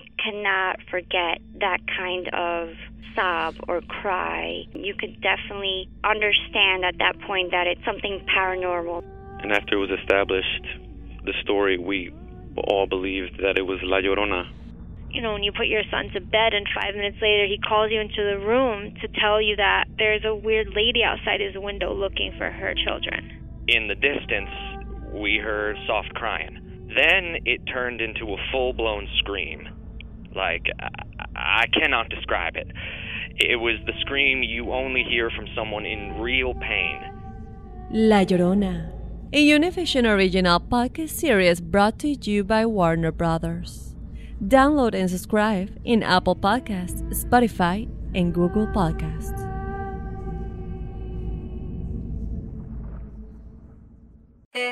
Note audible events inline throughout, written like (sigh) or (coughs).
you cannot forget that kind of sob or cry, you could definitely understand at that point that it's something paranormal. And after it was established, the story, we all believed that it was La Llorona. You know, when you put your son to bed and five minutes later he calls you into the room to tell you that there's a weird lady outside his window looking for her children. In the distance, we heard soft crying. Then it turned into a full blown scream. Like, I-, cannot describe it. It was the scream you only hear from someone in real pain. La Llorona, a Univision original podcast series brought to you by Warner Brothers. Download and subscribe in Apple Podcasts, Spotify, and Google Podcasts.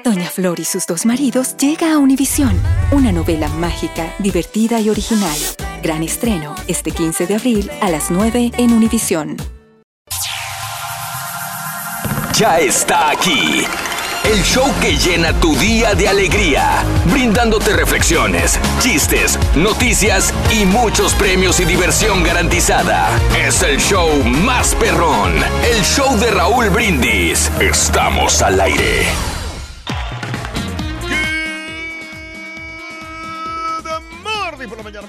Doña Flor y sus dos maridos llega a Univisión, una novela mágica, divertida y original. Gran estreno este 15 de abril a las 9 en Univisión. Ya está aquí. El show que llena tu día de alegría, brindándote reflexiones, chistes, noticias y muchos premios y diversión garantizada. Es el show más perrón, el show de Raúl Brindis. Estamos al aire.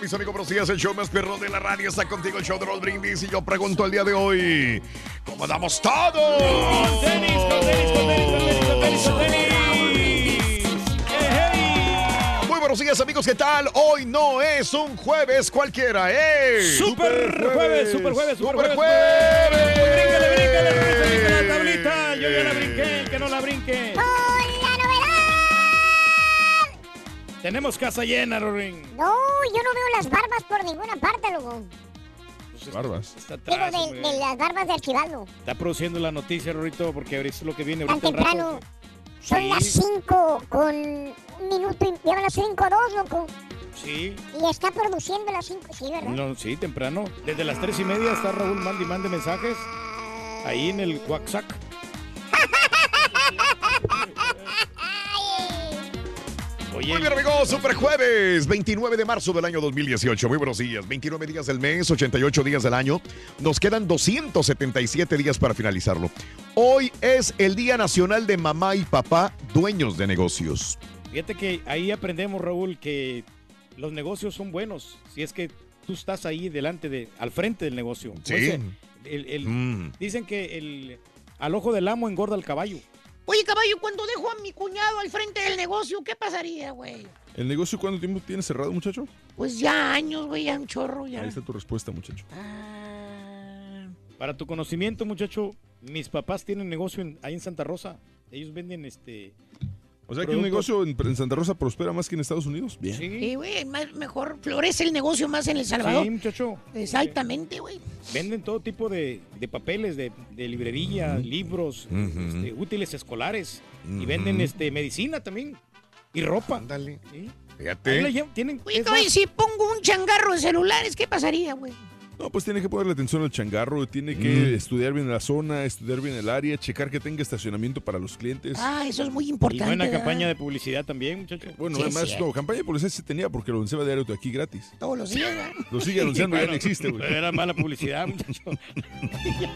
Mis amigos, si es el show más perro de la radio, está contigo el show de Raúl Brindis y yo pregunto el día de hoy, ¿cómo damos todo? tenis, con tenis, con tenis, con tenis, con tenis, con tenis. Muy buenos días, amigos, ¿qué tal? Hoy no es un jueves cualquiera, ¡eh! Super jueves, super jueves, super Super jueves. jueves. Bríncale, bríncale, bríncale, brinca la tablita. Yo ya la brinqué, el que no la brinque. Tenemos casa llena, Rorín. No, yo no veo las barbas por ninguna parte, loco. Barbas. Está Digo, atrás, de, de las barbas de Archibaldo. Está produciendo la noticia, Rorito, porque ahorita es lo que viene Tan al rato. temprano. Son Sí. las 5 con un minuto y... Llevan las 5 2, loco. Sí, Y está produciendo las 5, sí, ¿verdad? no, sí, temprano. Desde las tres y media está Raúl Mandi mande mensajes. Ahí en el WhatsApp. (laughs) Oye, Muy bien, amigos, Super Jueves, 29 de marzo del año 2018. Muy buenos días. 29 días del mes, 88 días del año. Nos quedan 277 días para finalizarlo. Hoy es el Día Nacional de Mamá y Papá, dueños de negocios. Fíjate que ahí aprendemos, Raúl, que los negocios son buenos. Si es que tú estás ahí delante de, al frente del negocio. Sí. El- el- Mm. Dicen que el, al ojo del amo engorda el caballo. Oye, caballo, cuando dejo a mi cuñado al frente del negocio, ¿qué pasaría, güey? ¿El negocio cuánto tiempo tiene cerrado, muchacho? Pues ya años, güey, ya un chorro, ya. Ahí está tu respuesta, muchacho. Para tu conocimiento, muchacho, mis papás tienen negocio en- ahí en Santa Rosa. Ellos venden este. O sea que un negocio en, en Santa Rosa prospera más que en Estados Unidos. Bien. Sí, güey, más- mejor florece el negocio más en El Salvador. Sí, muchacho. Exactamente, güey. Venden todo tipo de, de papeles, de, de librería, libros, este, útiles escolares. Y venden este medicina también. Y ropa. Ándale. Sí. Ahí la Fíjate. tienen, si pongo un changarro de celulares, ¿qué pasaría, güey? No, pues tiene que ponerle atención al changarro, tiene que Mm. estudiar bien la zona, estudiar bien el área, checar que tenga estacionamiento para los clientes. Ah, eso es muy y importante. buena ¿verdad? campaña de publicidad también, muchacho. Bueno, Sí, además, no, campaña de publicidad sí tenía porque lo anunciaba diario aquí gratis. Todos los días, ¿verdad? Lo sigue anunciando, ya no existe, güey. Era mala publicidad, muchacho. (laughs)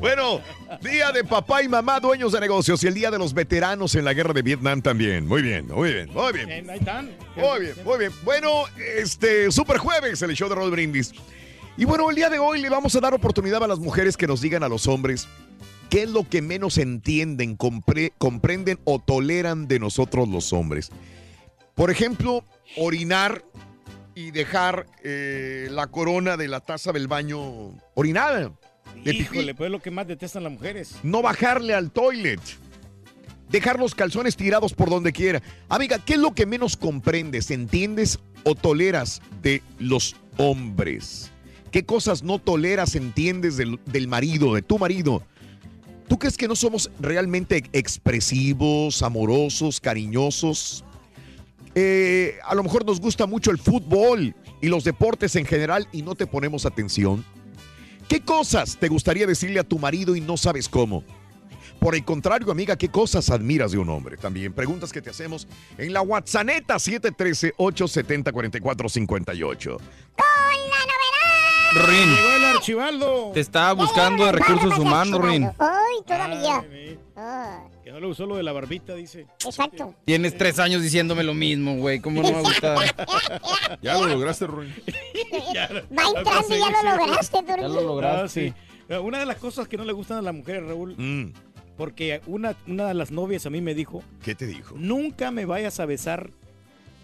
Bueno, Día de Papá y Mamá, dueños de negocios. Y el Día de los Veteranos en la Guerra de Vietnam también. Muy bien, muy bien, muy bien. Ahí están. Muy bien, muy bien. Bueno, este, Super Jueves, el show de Rod Brindis. Y bueno, el día de hoy le vamos a dar oportunidad a las mujeres que nos digan a los hombres qué es lo que menos entienden, compre- comprenden o toleran de nosotros los hombres. Por ejemplo, orinar y dejar eh, la corona de la taza del baño orinada. De. Híjole, pues es lo que más detestan las mujeres. No bajarle al toilet. Dejar los calzones tirados por donde quiera. Amiga, ¿qué es lo que menos comprendes, entiendes o toleras de los hombres? ¿Qué cosas no toleras, entiendes del, marido, de tu marido? ¿Tú crees que no somos realmente expresivos, amorosos, cariñosos? Eh, a lo mejor nos gusta mucho el fútbol y los deportes en general y no te ponemos atención. ¿Qué cosas te gustaría decirle a tu marido y no sabes cómo? por el contrario, amiga, ¿qué cosas admiras de un hombre? También preguntas que te hacemos en la WhatsApp 713-870-4458. Rin, Llegó el archivaldo. te estaba buscando de recursos humanos, Rin. Ay, todavía. Ah, Que no le usó lo de la barbita, dice. exacto. Tienes tres años diciéndome lo mismo, güey. ¿Cómo no me va a gustar? (laughs) Ya lo lograste, Ruin. (laughs) Va entrando y ya lo lograste, Ya lo lograste. Ah, sí. Una de las cosas que no le gustan a las mujeres, Raúl, Mm, porque una, una de las novias a mí me dijo, ¿Qué te dijo? nunca me vayas a besar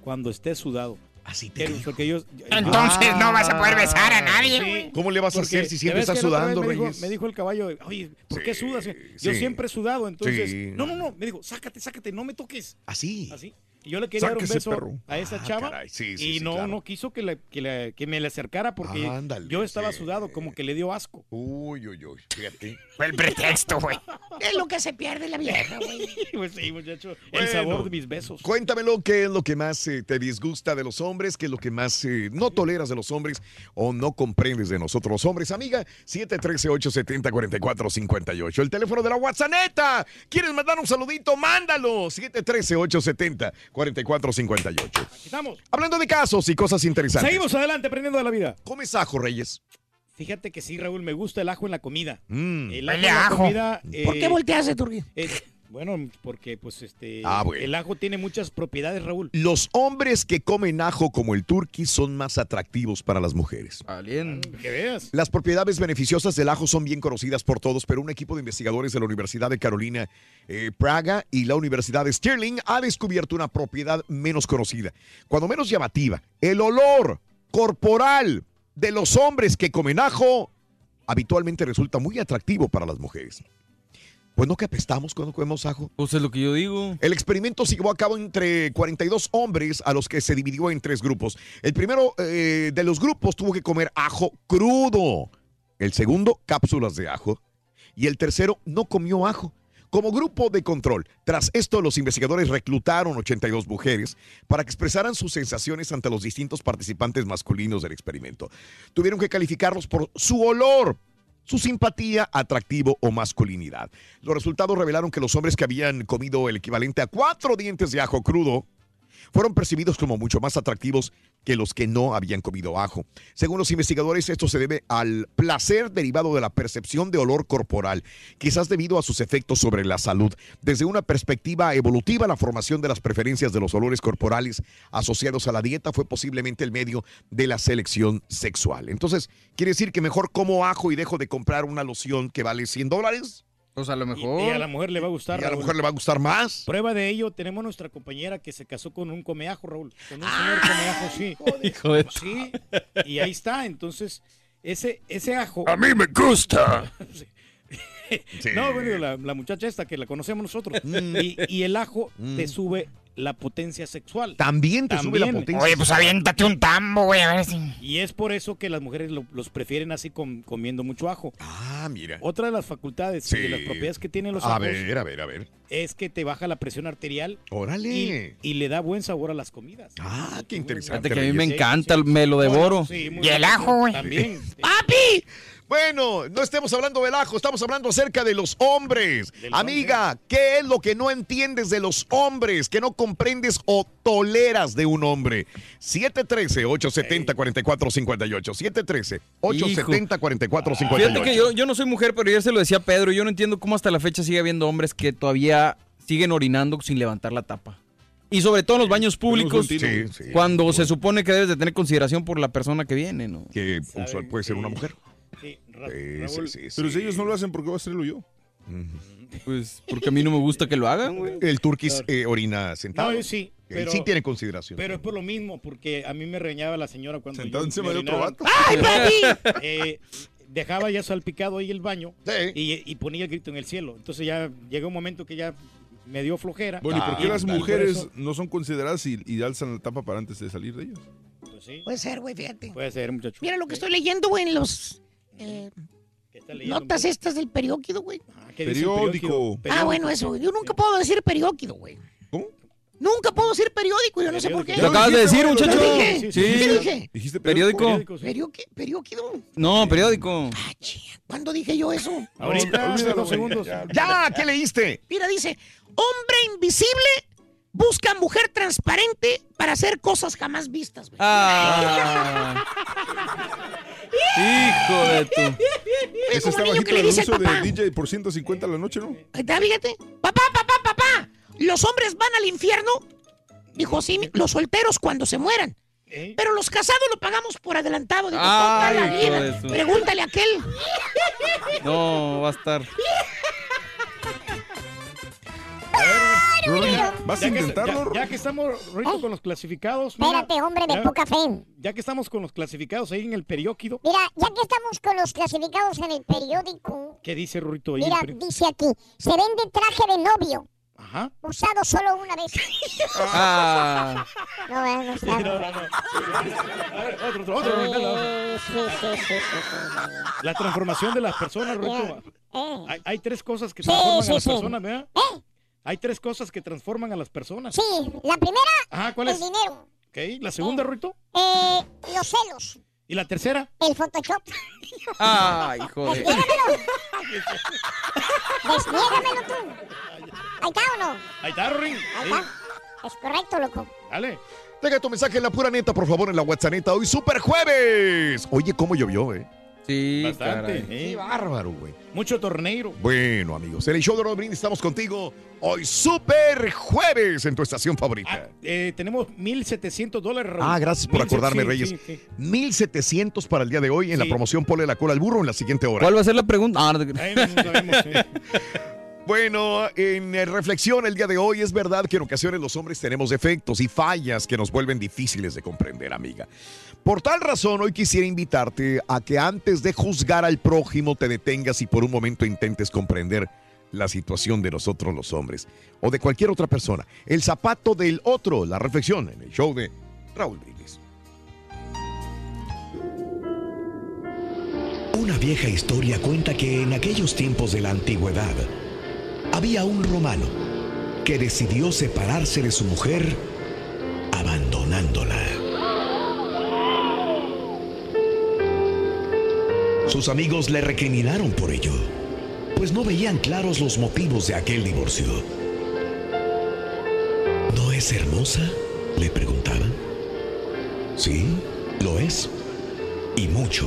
cuando estés sudado. Así te Pero- dijo. porque yo- Entonces no vas a poder Ah, besar a nadie, Sí. ¿Cómo le vas a hacer si siempre estás sudando, me dijo, me dijo el caballo, oye, ¿por qué sudas? Yo sí. siempre he sudado, entonces. Sí. No, no, no. Me dijo, sácate, sácate, no me toques. Así. Así. Y yo le quería dar un beso perro. a esa Ah, chava. caray, sí, sí, y sí, no, claro. no quiso que, la- que, me le acercara porque Ándale, yo estaba sí. sudado, como que le dio asco. Uy, uy, uy. Fíjate. Fue el pretexto, güey. Es lo que se pierde la vieja, güey. (laughs) pues sí, muchacho. Bueno. El sabor de mis besos. Cuéntamelo, ¿qué es lo que más eh, te disgusta de los hombres? ¿Qué es lo que más eh, no toleras de los hombres o no comprendes de nosotros los hombres? Amiga, 713-870-4458. El teléfono de la WhatsApp. neta. ¿Quieres mandar un saludito? Mándalo. 713-870-4458. Aquí estamos. Hablando de casos y cosas interesantes. Seguimos adelante aprendiendo de la vida. ¿Comes ajo, Reyes? Fíjate que sí, Raúl, me gusta el ajo en la comida. Mm. El ajo en la ajo. comida. ¿Por eh, qué volteaste, Turquín? eh, bueno, porque pues este Ah, bueno. el ajo tiene muchas propiedades, Raúl. Los hombres que comen ajo como el turqui son más atractivos para las mujeres. Alien. Que veas. Las propiedades beneficiosas del ajo son bien conocidas por todos, pero un equipo de investigadores de la Universidad de Carolina, eh, Praga y la Universidad de Stirling ha descubierto una propiedad menos conocida, cuando menos llamativa. El olor corporal de los hombres que comen ajo habitualmente resulta muy atractivo para las mujeres. Pues no que apestamos cuando comemos ajo. Pues es lo que yo digo. El experimento se llevó a cabo entre 42 hombres a los que se dividió en tres grupos. El primero eh, de los grupos tuvo que comer ajo crudo. El segundo, cápsulas de ajo. Y el tercero no comió ajo. Como grupo de control, tras esto los investigadores reclutaron 82 mujeres para que expresaran sus sensaciones ante los distintos participantes masculinos del experimento. Tuvieron que calificarlos por su olor, su simpatía, atractivo o masculinidad. Los resultados revelaron que los hombres que habían comido el equivalente a cuatro dientes de ajo crudo fueron percibidos como mucho más atractivos que los que no habían comido ajo. Según los investigadores, esto se debe al placer derivado de la percepción de olor corporal, quizás debido a sus efectos sobre la salud. Desde una perspectiva evolutiva, la formación de las preferencias de los olores corporales asociados a la dieta fue posiblemente el medio de la selección sexual. Entonces, ¿quiere decir que mejor como ajo y dejo de comprar una loción que vale 100 dólares? Pues a lo mejor. y a la mujer le va a gustar. Y a la mujer le va a gustar más. Prueba de ello, tenemos nuestra compañera que se casó con un comeajo, Raúl. Con un señor comeajo, sí. Hijo de- Sí, y ahí está. Entonces, ese, ese ajo. A mí me gusta. (laughs) Sí. No, bueno, la, la muchacha esta que la conocemos nosotros. Y, y el ajo te sube la potencia sexual. También te sube la También. potencia. Oye, pues aviéntate un tambo, güey, a ver si. Y es por eso que las mujeres lo- los prefieren así com- comiendo mucho ajo. Ah, mira. Otra de las facultades Sí. y de las propiedades que tienen los A ajos ver, a ver, a ver. es que te baja la presión arterial y, Órale. y le da buen sabor a las comidas. Ah, qué interesante. Fíjate que a mí me encanta, me lo devoro. Sí, muy Y el ajo, güey. También. (laughs) ¡Papi! Bueno, no estemos hablando del ajo, estamos hablando acerca de los hombres. Amiga, ¿qué es lo que no entiendes de los hombres? Que no comprendes o toleras de un hombre. 713-870-4458. 713-870-4458. Fíjate que yo, yo no soy mujer, pero ayer se lo decía a Pedro. Yo no entiendo cómo hasta la fecha sigue habiendo hombres que todavía siguen orinando sin levantar la tapa. Y sobre todo en los baños públicos, Sí, sí. cuando se supone que debes de tener consideración por la persona que viene, ¿no? Que usual puede ser una mujer. Ra- Sí, Raúl, sí, sí, Pero sí. si ellos no lo hacen, ¿por qué voy a hacerlo yo? Pues porque a mí no me gusta que lo hagan, güey. El turquís eh, orina sentado. No, sí, Él pero, sí tiene consideración. pero es por lo mismo, porque a mí me reñaba la señora cuando Sentado encima de otro vato. ¡Ay, papi! (laughs) Eh, dejaba ya salpicado ahí el baño Sí. y, y ponía el grito en el cielo. Entonces ya llegó un momento que ya me dio flojera. Bueno, ¿y por qué Ah, las mujeres eso- no son consideradas y, y alzan la tapa para antes de salir de ellos? Pues sí, Puede ser, güey, fíjate. puede ser, muchacho. Mira lo que estoy leyendo, güey, en los eh, ¿Qué está leyendo, notas estas del periódico, güey. Ah, ¿qué dice el Periódico. Ah, bueno, eso. Yo nunca puedo decir periódico, güey. ¿Cómo? Nunca puedo decir periódico, yo no sé por qué. Lo acabas de decir, muchacho. Sí, sí, ¿Qué dije? Dijiste Periódico. ¿Periódico? ¿Periódico? No, periódico. ¿Cuándo dije yo eso? Ahorita, hace dos segundos. Ya, ¿qué leíste? Mira, dice, hombre invisible busca mujer transparente para hacer cosas jamás vistas. güey. Ah. (laughs) Hijo de tu. Ese está bajito el anuncio de. DJ por 150 a la noche, ¿no? Ahí está, fíjate. Papá, papá, papá. Los hombres van al infierno. Dijo, sí, los solteros cuando se mueran. Pero los casados lo pagamos por adelantado. Digo, Ay, toda la vida. Pregúntale a aquel. No, va a estar. (laughs) ¿Vas a Ya que- intentarlo? Ya, ya que estamos, Rito, con los clasificados. Espérate, hombre de ya- poca fe. Ya que estamos con los clasificados ahí en el periódico, Mira, ya que estamos con los clasificados en el periódico, ¿qué dice Rurito ahí? mira, dice aquí, se vende traje de novio, Ajá. usado solo una vez. (laughs) Ah. No, eh, no está. No, no, no. A ver, otro, otro, otro. Sí, Rito. sí, sí, sí, sí, sí. La transformación de las personas, Rito. Eh. Hay, hay tres cosas que Sí, transforman sí, a las sí. personas, ¿verdad? ¿Eh? Hay tres cosas que transforman a las personas. Sí, la primera, Ajá, ¿cuál el es? dinero. Ok, la segunda, Rito. Eh, los celos, ¿Y la tercera? el Photoshop. (laughs) Ay, hijo de. Desniégamelo. (laughs) Desniégamelo tú. ¿Ahí está o no? Ahí está, Ring. Ahí está. Es correcto, loco. Dale. Deja tu mensaje en la pura neta, por favor, en la WhatsApp neta. Hoy super jueves. Oye, cómo llovió, eh. Sí, Bastante. caray. eh. Qué bárbaro, güey. Mucho torneiro. Bueno, amigos, en el show de Brindis estamos contigo. Hoy super jueves en tu estación favorita. Eh, tenemos 1.700 dólares. Ah, gracias por 1,700, acordarme, sí, Reyes. sí, sí. 1700 para el día de hoy en la promoción Pole la cola al burro en la siguiente hora. ¿Cuál va a ser la pregunta? Ah, no te Ahí no sabemos, sí. (laughs) Bueno, en eh, reflexión el día de hoy es verdad que en ocasiones los hombres tenemos defectos y fallas que nos vuelven difíciles de comprender, amiga. Por tal razón, hoy quisiera invitarte a que antes de juzgar al prójimo te detengas y por un momento intentes comprender la situación de nosotros los hombres o de cualquier otra persona. El zapato del otro, la reflexión en el show de Raúl Brindis. Una vieja historia cuenta que en aquellos tiempos de la antigüedad había un romano que decidió separarse de su mujer abandonándola. Sus amigos le recriminaron por ello, pues no veían claros los motivos de aquel divorcio. ¿No es hermosa? le preguntaban. Sí, lo es. Y mucho.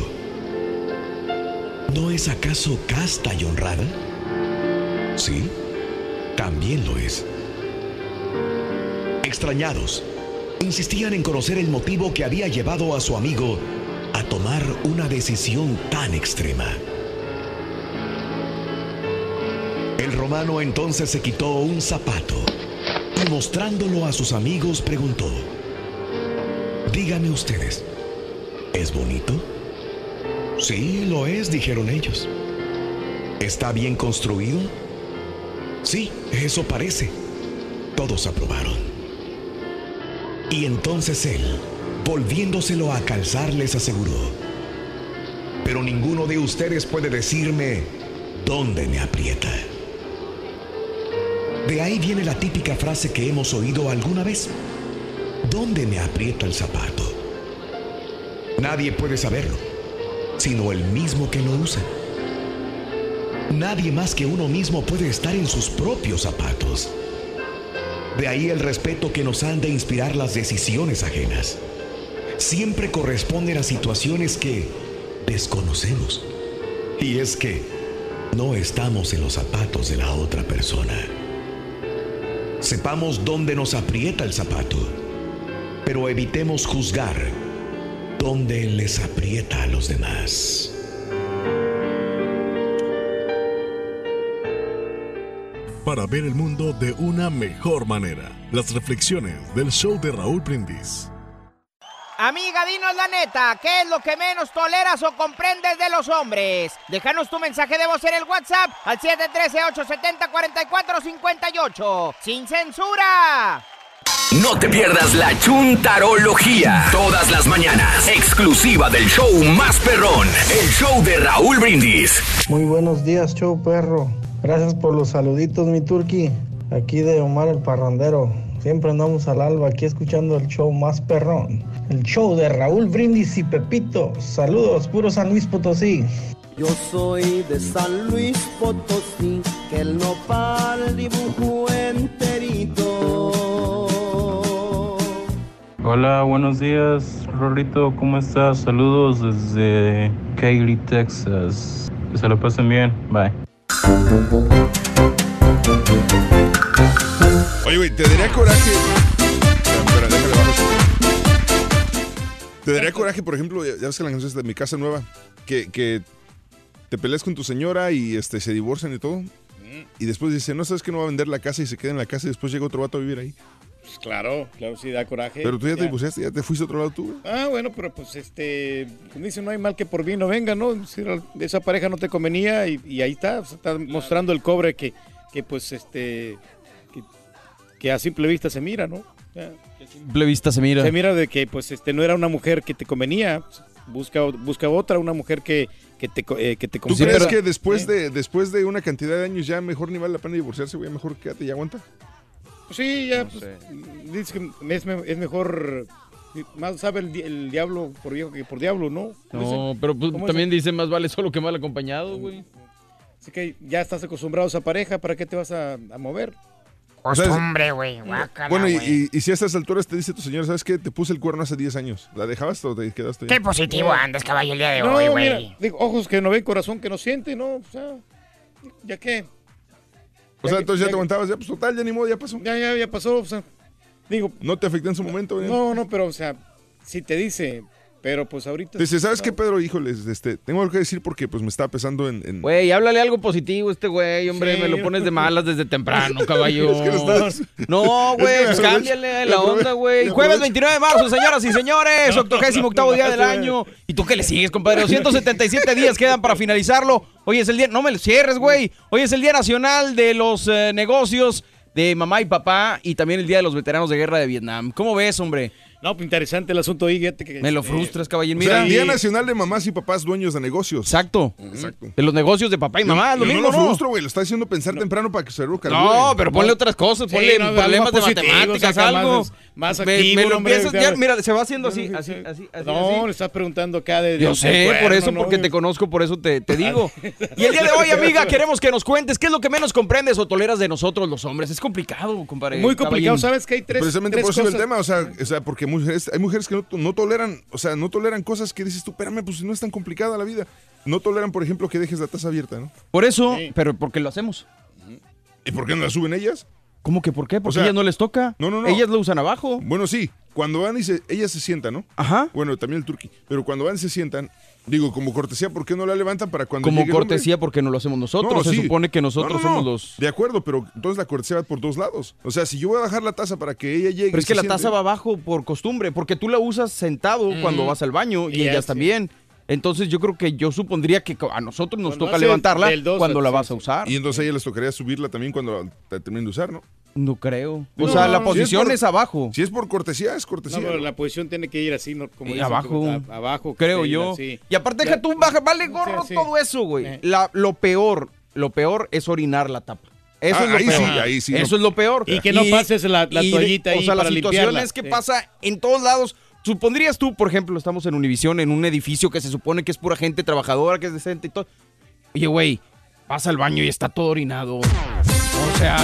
¿No es acaso casta y honrada? Sí, también lo es. Extrañados, insistían en conocer el motivo que había llevado a su amigo a tomar una decisión tan extrema. El romano entonces se quitó un zapato y mostrándolo a sus amigos preguntó, Díganme ustedes, ¿es bonito? Sí, lo es, dijeron ellos. ¿Está bien construido? Sí, eso parece. Todos aprobaron. Y entonces él, volviéndoselo a calzar, les aseguró, pero ninguno de ustedes puede decirme dónde me aprieta. De ahí viene la típica frase que hemos oído alguna vez. ¿Dónde me aprieta el zapato? Nadie puede saberlo, sino el mismo que lo usa. Nadie más que uno mismo puede estar en sus propios zapatos. De ahí el respeto que nos han de inspirar las decisiones ajenas. Siempre corresponden a situaciones que desconocemos. Y es que no estamos en los zapatos de la otra persona. Sepamos dónde nos aprieta el zapato, pero evitemos juzgar dónde les aprieta a los demás. Para ver el mundo de una mejor manera. Las reflexiones del show de Raúl Brindis. Amiga, dinos la neta, ¿qué es lo que menos toleras o comprendes de los hombres? Déjanos tu mensaje de voz en el WhatsApp al 713-870-4458. ¡Sin censura! No te pierdas la chuntarología. Todas las mañanas. Exclusiva del show más perrón. El show de Raúl Brindis. Muy buenos días, show perro. Gracias por los saluditos, mi turqui. Aquí de Omar el Parrandero. Siempre andamos al alba aquí escuchando el show más perrón. El show de Raúl Brindis y Pepito. Saludos, puro San Luis Potosí. Yo soy de San Luis Potosí, que el nopal dibujo enterito. Hola, buenos días, Rorrito, ¿cómo estás? Saludos desde Katy, Texas. Que se lo pasen bien. Bye. Oye, güey, te daría coraje. Espera. Te daría coraje, por ejemplo, ya ves que la canción es de mi casa nueva, que, que te peleas con tu señora y este se divorcian y todo. Y después dice, no sabes que no va a vender la casa y se queda en la casa y después llega otro vato a vivir ahí. Pues claro, claro, sí, da coraje. Pero tú ya te divorciaste, ya te fuiste a otro lado tú. güey. Ah, bueno, pero pues este, como dicen, no hay mal que por bien no venga, ¿no? Si era- esa pareja no te convenía y, y ahí está, o sea, está mostrando el cobre que, que pues este, que, que a simple vista se mira, ¿no? Ya, que a Simple vista se mira. Se mira de que pues este no era una mujer que te convenía, busca, busca otra, una mujer que, que te, eh, que te ¿Tú crees que después, de, después de una cantidad de años ya mejor ni vale la pena divorciarse, güey? Mejor quédate y aguanta. Pues sí, ya, pues, dice que es, me- es mejor, más sabe el, di- el diablo por viejo que por diablo, ¿no? ¿Cómo No, pero pues, ¿Cómo también dice más vale solo que mal acompañado, güey. Así que ya estás acostumbrado a esa pareja, ¿para qué te vas a, a mover? Costumbre, güey. Bueno, y, y- y si a estas alturas te dice tu señora, ¿sabes qué? Te puse el cuerno hace 10 años. ¿La dejabas o te quedaste? Qué positivo andas, caballo, el día de No, hoy, güey. ojos que no ven, corazón que no siente, ¿no? O sea, ¿ya qué? O sea, entonces ya te aguantabas, ya pues total, ya ni modo, ya pasó. Ya, ya, ya pasó, o sea, digo... No te afectó en su momento, güey. No, no, pero, o sea, si te dice, pero pues ahorita... Dice, ¿sabes qué, Pedro? Híjoles, este, tengo algo que decir porque pues me estaba pesando en... en- Güey, háblale algo positivo a este güey, hombre. Sí. me lo pones de malas desde temprano, caballo. (laughs) Es que lo estás- No, (laughs) Es que güey, me pues cámbiale la onda, güey. Jueves aprovecho. 29 de marzo, señoras y señores. (laughs) Octogésimo octavo día del año. ¿Y tú qué le sigues, compadre? 277 días quedan para finalizarlo. Hoy es el día... No me lo cierres, güey. Hoy es el Día Nacional de los eh, Negocios de Mamá y Papá y también el Día de los Veteranos de Guerra de Vietnam. ¿Cómo ves, hombre? No, pues interesante el asunto ahí, fíjate que... Me lo frustras, caballín. O sea, Mira. el Día Nacional de Mamás y Papás Dueños de Negocios. Exacto. Exacto. De los negocios de papá y mamá, lo Yo mismo, no lo frustro, güey. Lo está haciendo pensar temprano para que se carbure. No, pero ponle otras cosas, Sí, ponle no, algo problemas de positivo, matemáticas, saca más- algo. más Me- activo, me lo hombre, empiezas ya- mira, se va haciendo así, así, así, así. No, así. le estás preguntando acá de... Yo sé, por eso, ¿no? porque te conozco, por eso te, te digo. (laughs) Y el día de hoy, amiga, queremos que nos cuentes qué es lo que menos comprendes o toleras de nosotros los hombres. Es complicado, compadre. Muy complicado. ¿sabes que hay tres, Precisamente por eso el tema, o sea, o sea, porque mujeres, hay mujeres que no, no toleran, o sea, no toleran cosas que dices tú, espérame, pues no es tan complicada la vida. No toleran, por ejemplo, que dejes la taza abierta, ¿no? Por eso, pero porque lo hacemos. ¿Y por qué no la suben ellas? ¿Cómo que por qué? Porque sea, a ellas no les toca. No, no, no. Ellas lo usan abajo. Bueno, sí. Cuando van y se, ellas se sientan, ¿no? Ajá. Bueno, también el turqui. Pero cuando van y se sientan, digo, como cortesía, ¿por qué no la levantan para cuando Como llegue cortesía porque no lo hacemos nosotros. No, Se sí. supone que nosotros No, no, no. somos los... De acuerdo, pero entonces la cortesía va por dos lados. O sea, si yo voy a bajar la taza para que ella llegue. Pero es que la siente- taza va abajo por costumbre, porque tú la usas sentado cuando vas al baño y Y ellas también. Entonces yo creo que yo supondría que a nosotros nos Cuando toca levantarla cuando la vas a usar. Y entonces a ella les tocaría subirla también cuando la terminen de usar, ¿no? No creo. O No, sea, la si posición por- es, abajo. Si es por cortesía, es No, cortesía. pero la posición tiene que ir así, ¿no? Como dicen, abajo. a- abajo. Creo yo. así. Y aparte deja tú, baja, vale gorro Sí, sí. todo eso, güey. Eh. La- Lo peor, lo peor es orinar la tapa. Eso Ah, es lo ahí peor. sí, ahí sí, Eso no. es lo peor. Y que no pases la- la y- toallita O ahí sea, la situación limpiarla. es que Sí. pasa en todos lados. Supondrías tú, por ejemplo, estamos en Univisión, en un edificio que se supone que es pura gente trabajadora, que es decente y todo. Oye, güey, pasa al baño y está todo orinado. O sea,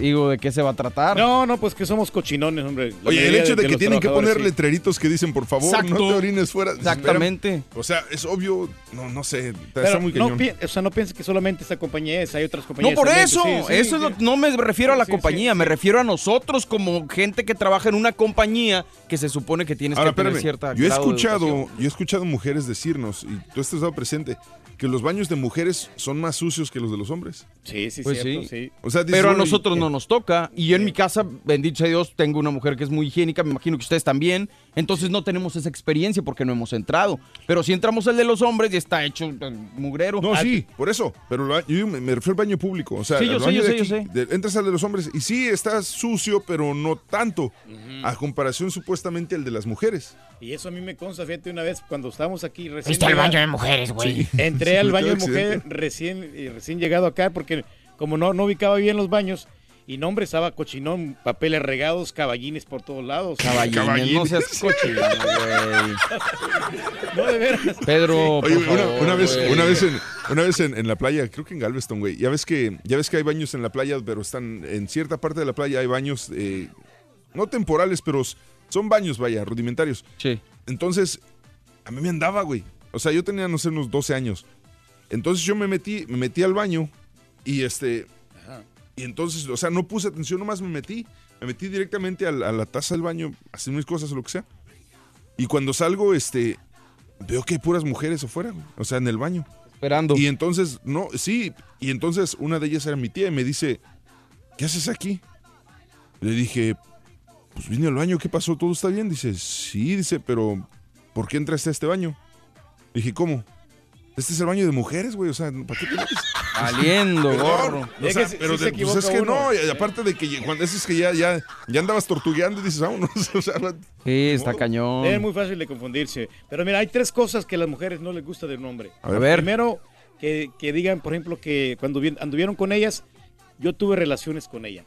digo, ¿de qué se va a tratar? No, no, pues que somos cochinones, hombre. La Oye, el hecho de, de que tienen que poner sí. letreritos que dicen, por favor, Exacto. no te orines fuera. Exactamente. O sea, es obvio, no, no sé, está Pero muy no, cañón. o sea, no pienses que solamente esta compañía es, hay otras compañías. No, por también, eso. sí, sí, eso es sí. lo- no me refiero a la Sí, sí, compañía, me refiero a nosotros como gente que trabaja en una compañía que se supone que tienes Ahora, que tener espérame, cierta yo he escuchado, yo he escuchado mujeres decirnos, y tú has estado presente, que los baños de mujeres son más sucios que los de los hombres. Sí, sí, Pues cierto, sí. sí. O sea, dices, Pero a y- nosotros no nos toca. Y yo en mi casa, bendito sea Dios, tengo una mujer que es muy higiénica, me imagino que ustedes también. Entonces no tenemos esa experiencia porque no hemos entrado. Pero si entramos el de los hombres y está hecho eh, mugrero. No, Ah, sí, por eso. Pero lo- yo me, me refiero al baño público. O sea, Sí, yo al sé, yo de sé, yo sé. de- entras al de los hombres y sí, está sucio, pero no tanto. A comparación supuestamente al de las mujeres. Y eso a mí me consta, fíjate, una vez cuando estábamos aquí recién. Está el baño de mujeres, güey. Sí. Entré (laughs) al baño de mujer recién, y recién llegado acá porque como no, no ubicaba bien los baños Y no, hombre, estaba cochinón, papeles regados, caballines por todos lados. Caballines, no seas (laughs) cochino, güey. No, de veras. Pedro, Oye, por una, favor, una vez, una vez, en, una vez en, en la playa, creo que en Galveston, güey. Ya ves que, ya ves que hay baños en la playa, pero están en cierta parte de la playa hay baños eh, no temporales, pero son baños, vaya, rudimentarios. Sí. Entonces, a mí me andaba, güey. O sea, yo tenía, no sé, unos 12 años. Entonces yo me metí, me metí al baño y este. Y entonces, o sea, no puse atención, nomás me metí. Me metí directamente a la, a la taza del baño, hacer mis cosas o lo que sea. Y cuando salgo, este. Veo que hay puras mujeres afuera. O sea, en el baño. Esperando. Y entonces, no, sí. Y entonces una de ellas era mi tía y me dice, ¿qué haces aquí? Le dije, pues vine al baño, ¿qué pasó? ¿Todo está bien? Dice, sí, dice, pero ¿por qué entraste a este baño? Le dije, ¿cómo? Este es el baño de mujeres, güey, o sea, ¿para qué te metes? Valiendo, gorro. o sea, pero sí se de- pues es que uno. no, y aparte de que cuando es que ya, ya, ya andabas tortugueando y dices, vámonos, (laughs) o sea, Sí, está cañón. Es muy fácil de confundirse. Pero mira, hay tres cosas que a las mujeres no les gusta de un hombre. A ver. Primero, que, que digan, por ejemplo, que cuando vi- anduvieron con ellas, yo tuve relaciones con ella.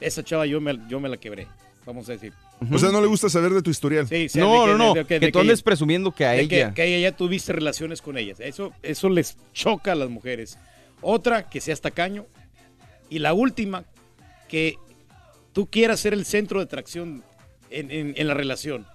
Esa chava yo me, yo me la quebré, vamos a decir. O sea, no le gusta saber de tu historial. Sí, sí, de No, que- no, no. de- de- Que, tú andes ella- presumiendo que a que- ella. Que, ella ya tuviste relaciones con ellas. Eso, eso les choca a las mujeres. Otra, que seas tacaño. Y la última, que tú quieras ser el centro de atracción en, en- en la relación.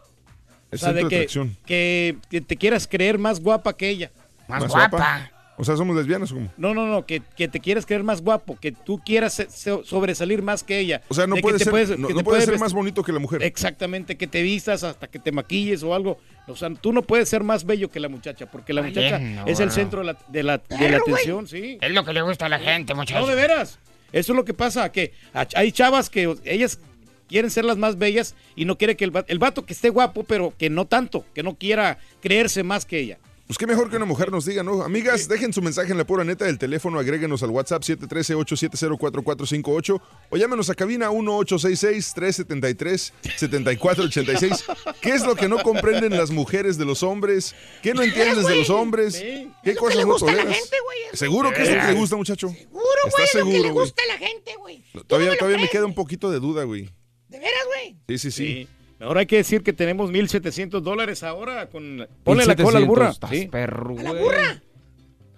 El O sea, de centro de que, atracción. que, que te quieras creer más guapa que ella. ¿Más guapa? O sea, ¿somos lesbianas o cómo? No, no, no, que, que te quieras creer más guapo, que tú quieras se- se- sobresalir más que ella. O sea, no De que puede te ser, puedes- no, puedes ser más bonito que la mujer. Exactamente, que te vistas hasta que te maquilles o algo. O sea, tú no puedes ser más bello que la muchacha, porque la muchacha Bien, no, es el no. centro de la, de la, de la atención, sí. Es lo que le gusta a la gente, muchachos. No, de veras. Eso es lo que pasa, que hay chavas que ellas quieren ser las más bellas y no quiere que el, el vato que esté guapo, pero que no tanto, que no quiera creerse más que ella. Pues qué mejor que una mujer nos diga, ¿no? Amigas, dejen su mensaje en la pura neta del teléfono, agréguenos al WhatsApp 713-870-4458 o llámenos a cabina 1866-373-7486. ¿Qué es lo que no comprenden las mujeres de los hombres? ¿Qué no entiendes de los hombres? ¿Qué cosas le no toleras? ¿Seguro que es lo que le gusta, muchacho? Seguro, güey, ¿Estás lo que le seguro, güey? gusta a la gente, güey. Todavía, todavía me queda un poquito de duda, güey. ¿De veras, güey? Sí, sí, sí. Ahora hay que decir que tenemos 1.700 dólares ahora con... Ponle la cola al 1700, burra. estás Sí. perro, ¿A la burra?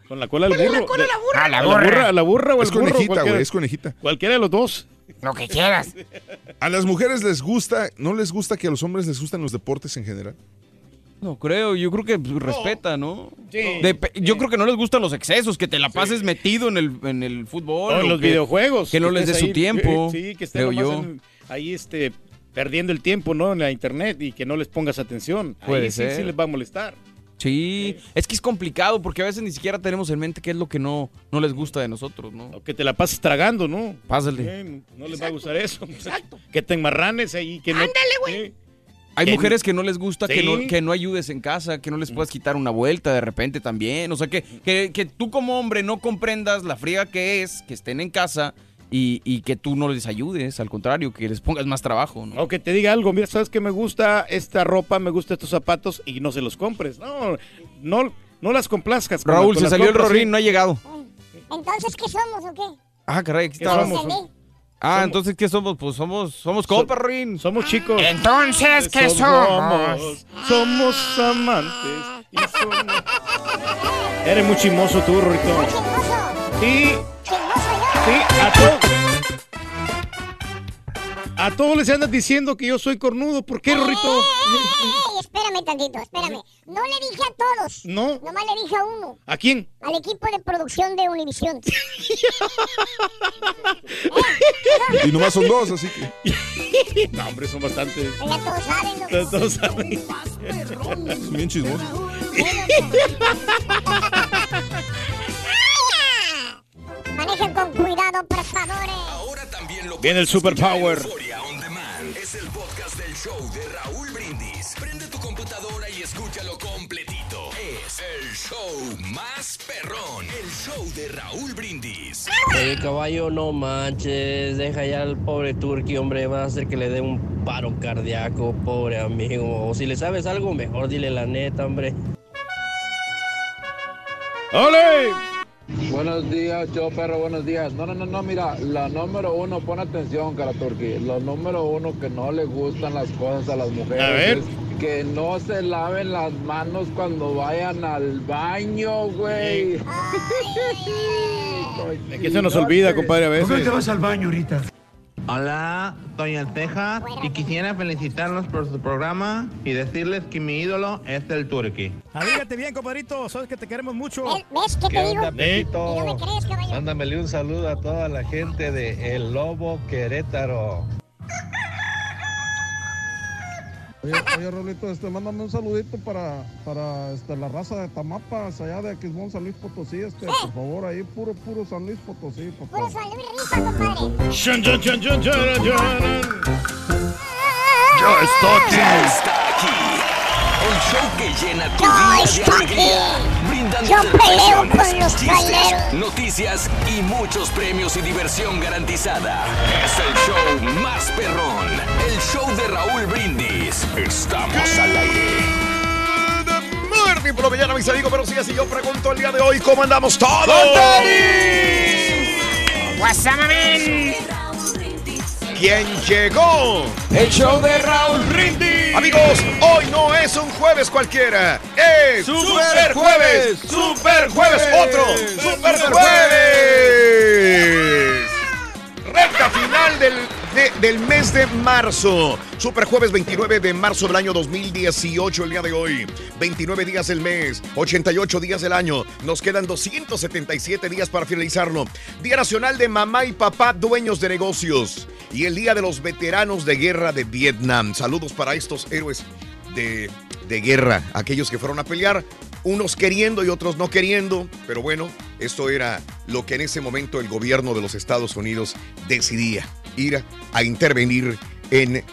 Con la cola al Ponle burro. la cola a la burra. A la A la burra. a la burra o Es al burro. conejita, güey, es conejita. Cualquiera de los dos. Lo que quieras. (laughs) ¿A las mujeres les gusta, no les gusta que a los hombres les gustan los deportes en general? No creo, yo creo que respeta, ¿no? Sí. Dep- yo creo que no les gustan los excesos, que te la pases metido en el, en el fútbol. O en los que- videojuegos. Que no les dé su tiempo. Sí, que nomás yo. en- ahí este, perdiendo el tiempo, ¿no? En la internet y que no les pongas atención. Puede ahí sí, ser. sí les va a molestar. Sí, es que es complicado porque a veces ni siquiera tenemos en mente qué es lo que no, no les gusta de nosotros, ¿no? O que te la pases tragando, ¿no? Pásale. No les va a gustar eso. (laughs) Que te enmarranes ahí. Que no, Ándale, güey. Hay mujeres que no les gusta que, no, que no ayudes en casa, que no les puedas quitar una vuelta de repente también. O sea, que, que, que tú como hombre no comprendas la friega que es, que estén en casa y, y que tú no les ayudes, al contrario, que les pongas más trabajo, ¿no? O que te diga algo, mira, sabes que me gusta esta ropa, me gusta estos zapatos y no se los compres. No, no, no las complazcas. con la- Raúl, con se salió el Rorín, sí. no ha llegado. Entonces, ¿qué somos o qué? Ah, caray, aquí ¿Qué estaba. somos? Entendí. Ah, Somos- entonces, ¿qué somos? Pues somos, somos compa, Rorín. Somos chicos. Entonces, ¿qué somos? Somos amantes. y somos- (laughs) Eres muy chimoso tú, Rorito. Sí, Chismoso yo. Sí, a todos. A todos les andas diciendo que yo soy cornudo. ¿Por qué, Rorito? ¡Ey, ey, espérame tantito, espérame. No le dije a todos. No. Nomás le dije a uno. ¿A quién? Al equipo de producción de Univisión. (laughs) Y nomás son dos, así que. No, hombre, son bastantes. Ya todos saben lo que Todos todos saben. Es bien chismoso. (laughs) Manejen con cuidado, por favor. Ahora también lo Viene el Superpower. Es el podcast del show de Raúl Brindis. Prende tu computadora y escúchalo completito. Es el show más perrón. El show de Raúl Brindis. Oye, caballo, no manches. Deja ya al pobre Turqui, hombre. Va a hacer que le dé un paro cardíaco, pobre amigo. O si le sabes algo, mejor dile la neta, hombre. ¡Ole! Buenos días, yo perro, buenos días. No, no, no, no, mira, la número uno, pon atención, cara turqui. Lo número uno que no le gustan las cosas a las mujeres A ver. es que no se laven las manos cuando vayan al baño, güey. (laughs) Es que se nos olvida, compadre, a veces. ¿Por qué te vas al baño ahorita? Hola, Doña Teja, y quisiera felicitarlos por su programa y decirles que mi ídolo es el Turqui. Abrígate bien, compadrito. Sabes que te queremos mucho. ¿Ves qué te digo? onda, Pepito? Y no me crees, caballo. Mándamele un saludo a toda la gente de El Lobo Querétaro. Oye, oye, Rolito, este, mándame un saludito para, para este, la raza de Tamapas, allá de Aquismón, San Luis Potosí, este, por favor, ahí, puro, puro San Luis Potosí, papá. Puro San Luis Rifa, compadre. Ya está aquí. Ya está aquí. El show que llena tu Ya día de. Brindándote Yo peleo con los chistes, traileros. noticias y muchos premios y diversión garantizada. Es el show más perrón. El show de Raúl Brindis. Estamos al aire. Por la mañana, mis amigos, pero sí, así yo pregunto el día de hoy, ¿cómo andamos todos? What's up, man? ¿Quién llegó? El show de Raúl Brindis. Amigos, hoy no es un jueves cualquiera. Es Super Super Jueves. Jueves. Super Jueves. Otro. Super Jueves. Recta final del, de- del mes de marzo. Super Jueves 29 de marzo del año 2018, el día de hoy. 29 días del mes, 88 días del año. Nos quedan 277 días para finalizarlo. Día Nacional de Mamá y Papá Dueños de Negocios. Y el Día de los Veteranos de Guerra de Vietnam. Saludos para estos héroes de, de guerra, aquellos que fueron a pelear, unos queriendo y otros no queriendo, pero bueno, esto era lo que en ese momento el gobierno de los Estados Unidos decidía, ir a intervenir en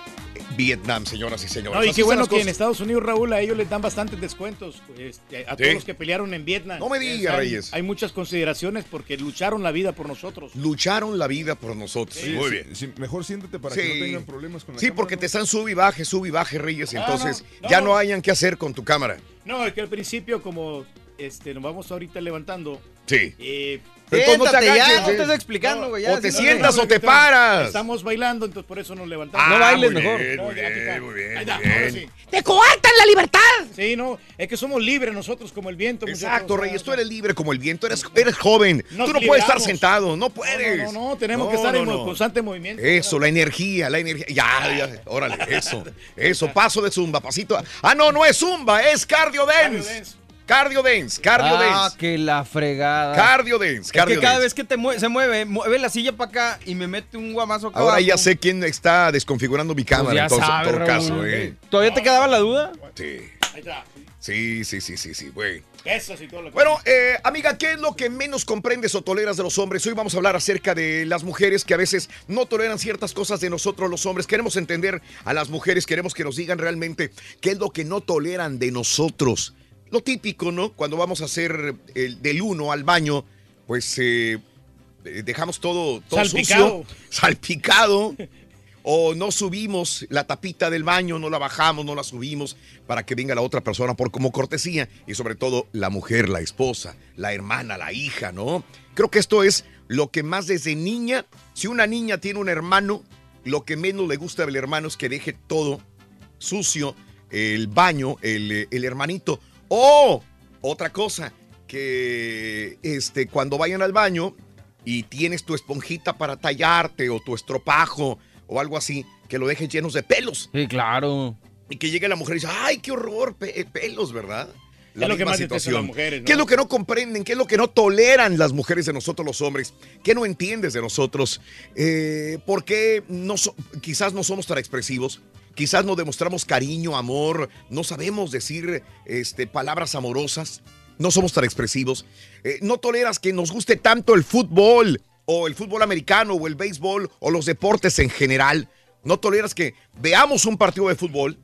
Vietnam, señoras y señores. No, y qué bueno que en. Estados Unidos, Raúl, a ellos les dan bastantes descuentos este, a Sí. todos los que pelearon en Vietnam. No me diga, hay, Reyes. Hay muchas consideraciones porque lucharon la vida por nosotros. Lucharon la vida por nosotros. Sí, Muy sí, bien. mejor siéntate para que no tengan problemas con la Sí, cámara, porque ¿no? te están sub y baje, sub y baje, Reyes. Ah, Entonces, no, ya no hayan que hacer con tu cámara. No, es que al principio, como este, nos vamos ahorita levantando. Sí. eh, Siéntate ya, no estés explicando, güey. O te sientas o te paras. Estamos bailando, entonces por eso nos levantamos. Ah, No bailes mejor. muy bien, muy bien, Ahí muy está, ahora bien. sí. ¡Te coartan la libertad! Sí, no, es que somos libres nosotros como el viento. Exacto, Reyes, tú eres libre como el viento, eres, eres joven, Nos tú no puedes estar sentado, no puedes. No, no, no, tenemos No, que estar en constante movimiento. Eso, la energía, la energía. Ya, ya, órale, eso, eso, paso de zumba, pasito. Ah, no, no es zumba, es cardio dance. Cardio dance, cardio Ah, dance. que la fregada. Cardio dance, Es cardio que cada dance. vez que te mue- se mueve, mueve la silla para acá y me mete un guamazo acá Ahora abajo. ya sé quién está desconfigurando mi cámara, Pues ya entonces, sabe, en todo Raúl. caso, eh. ¿Todavía te quedaba la duda? Sí, Ahí está. sí, sí, sí, sí, sí, güey. Eso sí, todo lo que. Bueno, eh, amiga, ¿qué es lo que menos comprendes o toleras de los hombres? Hoy vamos a hablar acerca de las mujeres que a veces no toleran ciertas cosas de nosotros los hombres. Queremos entender a las mujeres, queremos que nos digan realmente qué es lo que no toleran de nosotros. Lo típico, ¿no? Cuando vamos a hacer el, del uno al baño, pues eh, dejamos todo, todo Salpicado. sucio, salpicado. O no subimos la tapita del baño, no la bajamos, no la subimos para que venga la otra persona por como cortesía y sobre todo la mujer, la esposa, la hermana, la hija, ¿no? Creo que esto es lo que más desde niña, si una niña tiene un hermano, lo que menos le gusta del hermano es que deje todo sucio, el baño, el, el hermanito. O otra cosa, que este, cuando vayan al baño y tienes tu esponjita para tallarte o tu estropajo o algo así, que lo dejes llenos de pelos. Sí, claro. Y que llegue la mujer y dice, ay, qué horror, pe- eh, pelos, ¿verdad? Es lo que más detestan las mujeres, ¿no? ¿Qué es lo que no comprenden? ¿Qué es lo que no toleran las mujeres de nosotros los hombres? ¿Qué no entiendes de nosotros? Eh, ¿Por qué no so- quizás no somos tan expresivos? Quizás no demostramos cariño, amor, no sabemos decir este, palabras amorosas, no somos tan expresivos. Eh, no toleras que nos guste tanto el fútbol o el fútbol americano o el béisbol o los deportes en general. No toleras que veamos un partido de fútbol,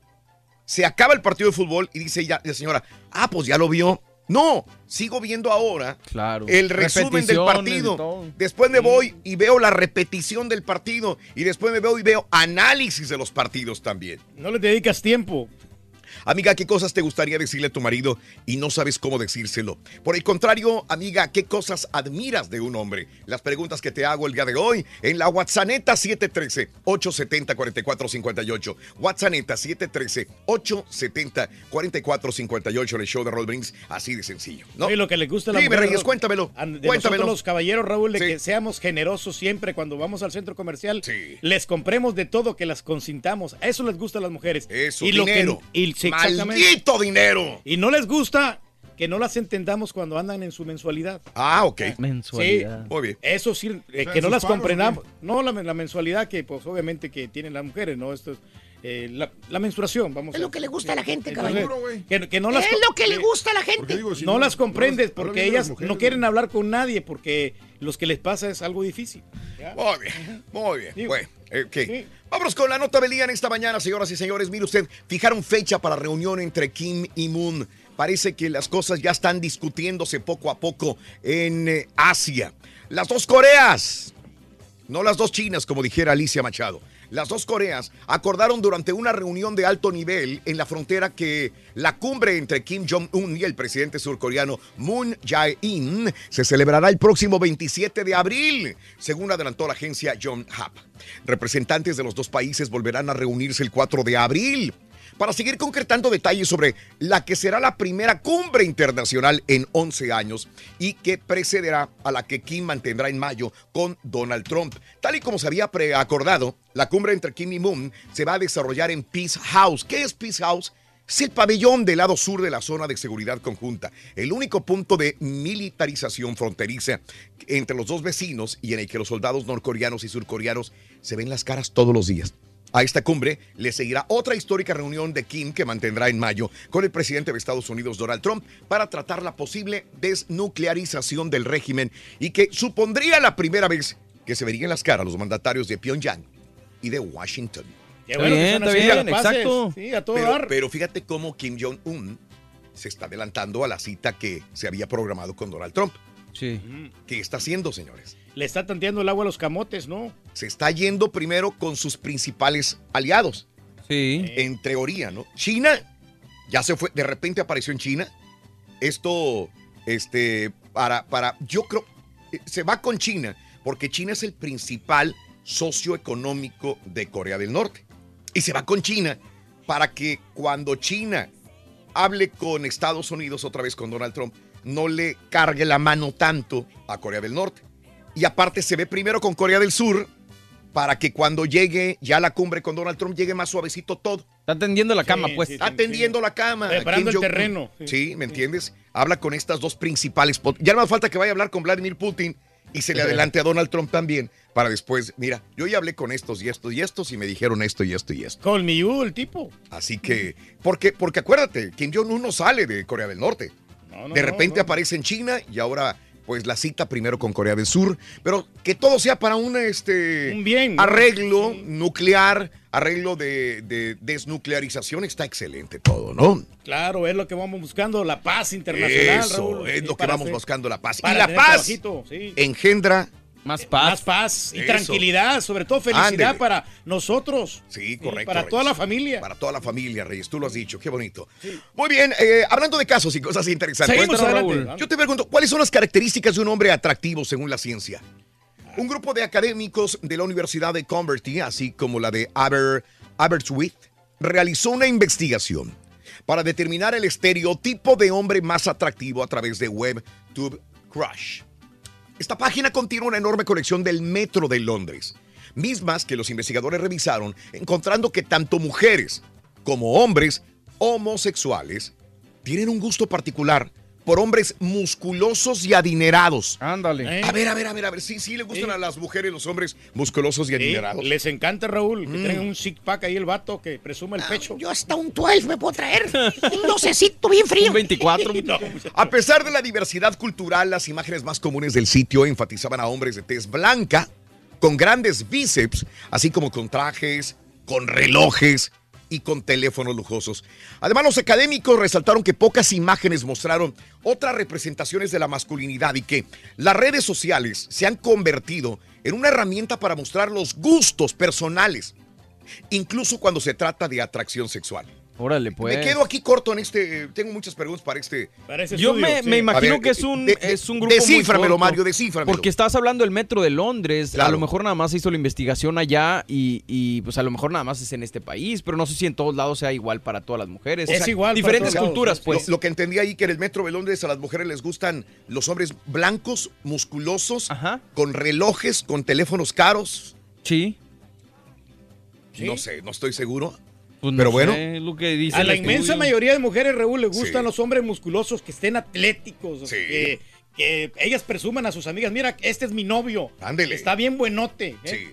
se acaba el partido de fútbol y dice ya la señora, ah, pues ya lo vio. No, sigo viendo ahora Claro. el resumen del partido. Después me voy y veo la repetición del partido. Y después me veo y veo análisis de los partidos también. No le dedicas tiempo. Amiga, ¿qué cosas te gustaría decirle a tu marido y no sabes cómo decírselo? Por el contrario, amiga, ¿qué cosas admiras de un hombre? Las preguntas que te hago el día de hoy en la WhatsApp 713-870-4458. WhatsApp 713-870-4458 en el show de Roll Brings. Así de sencillo, ¿no? Oye, lo que les gusta a la Dime, mujer, Reyes, cuéntamelo. de Cuéntamelo. los caballeros, Raúl, de Sí. que seamos generosos siempre cuando vamos al centro comercial. Les compremos de todo, que las consintamos. A Eso les gusta a las mujeres. Eso, y lo dinero. Que, y, sí, exactamente. ¡Maldito dinero! Y no les gusta que no las entendamos cuando andan en su mensualidad. Ah, ok. Mensualidad. Muy bien. Eso sí, eh, que no las comprendamos. No, la, la mensualidad que pues obviamente que tienen las mujeres, ¿no? Esto es eh, la, la menstruación, vamos Es a- lo que le gusta a la gente, caballero. Que, que no las Es lo que le gusta a la gente. no las comprendes no, porque ellas mujeres, no quieren hablar con nadie porque los que les pasa es algo difícil. Muy bien, muy bien. Bueno, eh, ok. Vámonos con la nota del día en esta mañana, señoras y señores. Mire usted, fijaron fecha para reunión entre Kim y Moon. Parece que las cosas ya están discutiéndose poco a poco en eh, Asia. Las dos Coreas, no las dos Chinas, como dijera Alicia Machado. Las dos Coreas acordaron durante una reunión de alto nivel en la frontera que la cumbre entre Kim Jong-un y el presidente surcoreano Moon Jae-in se celebrará el próximo 27 de abril, según adelantó la agencia John Hap. Representantes de los dos países volverán a reunirse el 4 de abril para seguir concretando detalles sobre la que será la primera cumbre internacional en 11 años y que precederá a la que Kim mantendrá en mayo con Donald Trump. Tal y como se había preacordado, la cumbre entre Kim y Moon se va a desarrollar en Peace House. ¿Qué es Peace House? Es el pabellón del lado sur de la zona de seguridad conjunta, el único punto de militarización fronteriza entre los dos vecinos y en el que los soldados norcoreanos y surcoreanos se ven las caras todos los días. A esta cumbre le seguirá otra histórica reunión de Kim que mantendrá en mayo con el presidente de Estados Unidos, Donald Trump, para tratar la posible desnuclearización del régimen y que supondría la primera vez que se verían las caras los mandatarios de Pyongyang y de Washington. Qué bueno que haciendo las paces. Sí, a todo pero, dar. pero fíjate cómo Kim Jong-un se está adelantando a la cita que se había programado con Donald Trump. Sí. ¿Qué está haciendo, señores? Le está tanteando el agua a los camotes, ¿no? Se está yendo primero con sus principales aliados. Sí. En teoría, ¿no? China ya se fue, de repente apareció en China. Esto, este, para, para, yo creo, eh, se va con China, porque China es el principal socio económico de Corea del Norte. Y se va con China para que cuando China hable con Estados Unidos, otra vez con Donald Trump, no le cargue la mano tanto a Corea del Norte. Y aparte se ve primero con Corea del Sur para que cuando llegue ya la cumbre con Donald Trump llegue más suavecito todo. Está tendiendo la cama, pues. Está tendiendo la cama. Preparando el terreno. Sí, ¿me entiendes? Habla con estas dos principales. Ya no hace falta que vaya a hablar con Vladimir Putin y se le adelante a Donald Trump también para después, mira, yo ya hablé con estos y estos y estos y me dijeron esto y esto y esto. Con mi el tipo. Así que, porque, porque acuérdate, Kim Jong-un no sale de Corea del Norte. No, no, de no, repente no. aparece en China y ahora pues la cita primero con Corea del Sur, pero que todo sea para un este ¿no? arreglo nuclear, arreglo de, de desnuclearización, está excelente todo, ¿no? Claro, es lo que vamos buscando, la paz internacional, Eso Raúl. es lo que vamos buscando, la paz. Y la paz trabajito, sí. engendra más Más paz y Eso. tranquilidad, sobre todo felicidad Ándele. para nosotros. Sí, Y correcto. para Reyes. toda la familia. Para toda la familia, Reyes. Tú lo has dicho. Qué bonito. Muy bien. eh, hablando de casos y cosas interesantes. Seguimos adelante. Raúl. Yo te pregunto, ¿cuáles son las características de un hombre atractivo según la ciencia? Un grupo de académicos de la Universidad de Converty, así como la de Aber, Aberystwyth, realizó una investigación para determinar el estereotipo de hombre más atractivo a través de WebTube Crush. Esta página contiene una enorme colección del metro de Londres, mismas que los investigadores revisaron, encontrando que tanto mujeres como hombres homosexuales tienen un gusto particular por hombres musculosos y adinerados. Ándale. A ver, a ver, a ver, a ver, sí, sí le gustan a las mujeres los hombres musculosos y Sí, adinerados. les encanta, Raúl, que Mm. tengan un six pack ahí el vato que presuma Ah, el pecho. Yo hasta un 12 me puedo traer. Un docecito bien frío. Un 24. (laughs) A pesar de la diversidad cultural, las imágenes más comunes del sitio enfatizaban a hombres de tez blanca, con grandes bíceps, así como con trajes, con relojes y con teléfonos lujosos. Además, los académicos resaltaron que pocas imágenes mostraron otras representaciones de la masculinidad y que las redes sociales se han convertido en una herramienta para mostrar los gustos personales, incluso cuando se trata de atracción sexual. Órale, pues. Me quedo aquí corto en este. Tengo muchas preguntas para este. Yo me, me imagino ver, que es un, de- de- es un grupo muy Descíframelo, corto. Mario, descíframelo. Porque estabas hablando del metro de Londres. A lo mejor nada más se hizo la investigación allá y, y, pues a lo mejor nada más es en este país, pero no sé si en todos lados sea igual para todas las mujeres. O sea, Diferentes culturas, pues. Lo, lo que entendí ahí que en el metro de Londres a las mujeres les gustan los hombres blancos, musculosos, con relojes, con teléfonos caros. Sí. No sé, no estoy seguro. Pues no pero bueno. sé, lo que dice A la inmensa estudio. mayoría de mujeres, Raúl, le gustan Sí. los hombres musculosos que estén atléticos. o sea, Sí. Que, que ellas presuman a sus amigas, mira, este es mi novio. Ándele. Está bien buenote. ¿eh?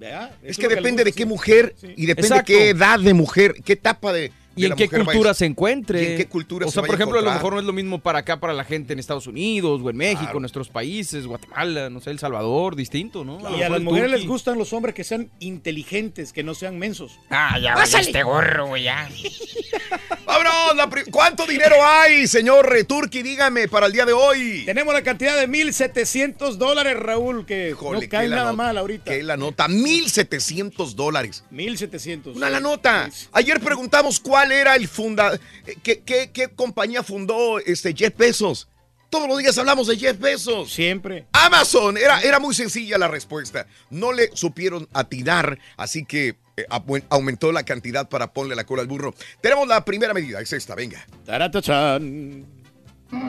Eso Es que depende de qué sí. mujer y depende Exacto. de qué edad de mujer, qué etapa de. ¿Y en qué cultura se encuentre? ¿Y en qué cultura O se sea, vaya por ejemplo, a lo mejor no es lo mismo para acá, para la gente en Estados Unidos o en México, en nuestros países, Guatemala, no sé, El Salvador, distinto, ¿no? Y a las mujeres les gustan los hombres que sean inteligentes, que no sean mensos. Ah, ya Pásale. vaya este gorro, güey, ya. (laughs) ¡Vámonos! ¿Cuánto dinero hay, señor Turki? Dígame, para el día de hoy. Tenemos la cantidad de 1.700 dólares, Raúl, que Híjole, no cae nada nota, mal ahorita. qué la nota, 1.700 dólares. 1.700. Una la nota. Ayer preguntamos cuál era el funda... ¿Qué, qué, qué compañía fundó este Jeff Bezos? Todos los días hablamos de Jeff Bezos. Siempre. Amazon. Era, era muy sencilla la respuesta. No le supieron atinar, así que eh, aumentó la cantidad para ponle la cola al burro. Tenemos la primera medida, es esta, venga. Taratachan.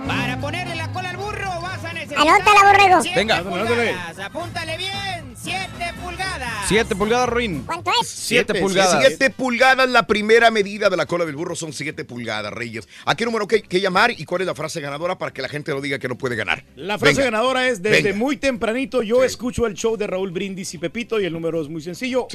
Para ponerle la cola al burro vas a necesitar... Anótala, borrego. siete Venga. pulgadas. Apúntale bien. 7 pulgadas. 7 pulgadas, Ruin. ¿Cuánto es? 7 pulgadas. 7 pulgadas, la primera medida de la cola del burro son 7 pulgadas, Reyes. ¿A qué número que, que llamar y cuál es la frase ganadora para que la gente no diga que no puede ganar? La frase Venga. ganadora es desde Venga. muy tempranito yo escucho el show de Raúl Brindis y Pepito y el número es muy sencillo.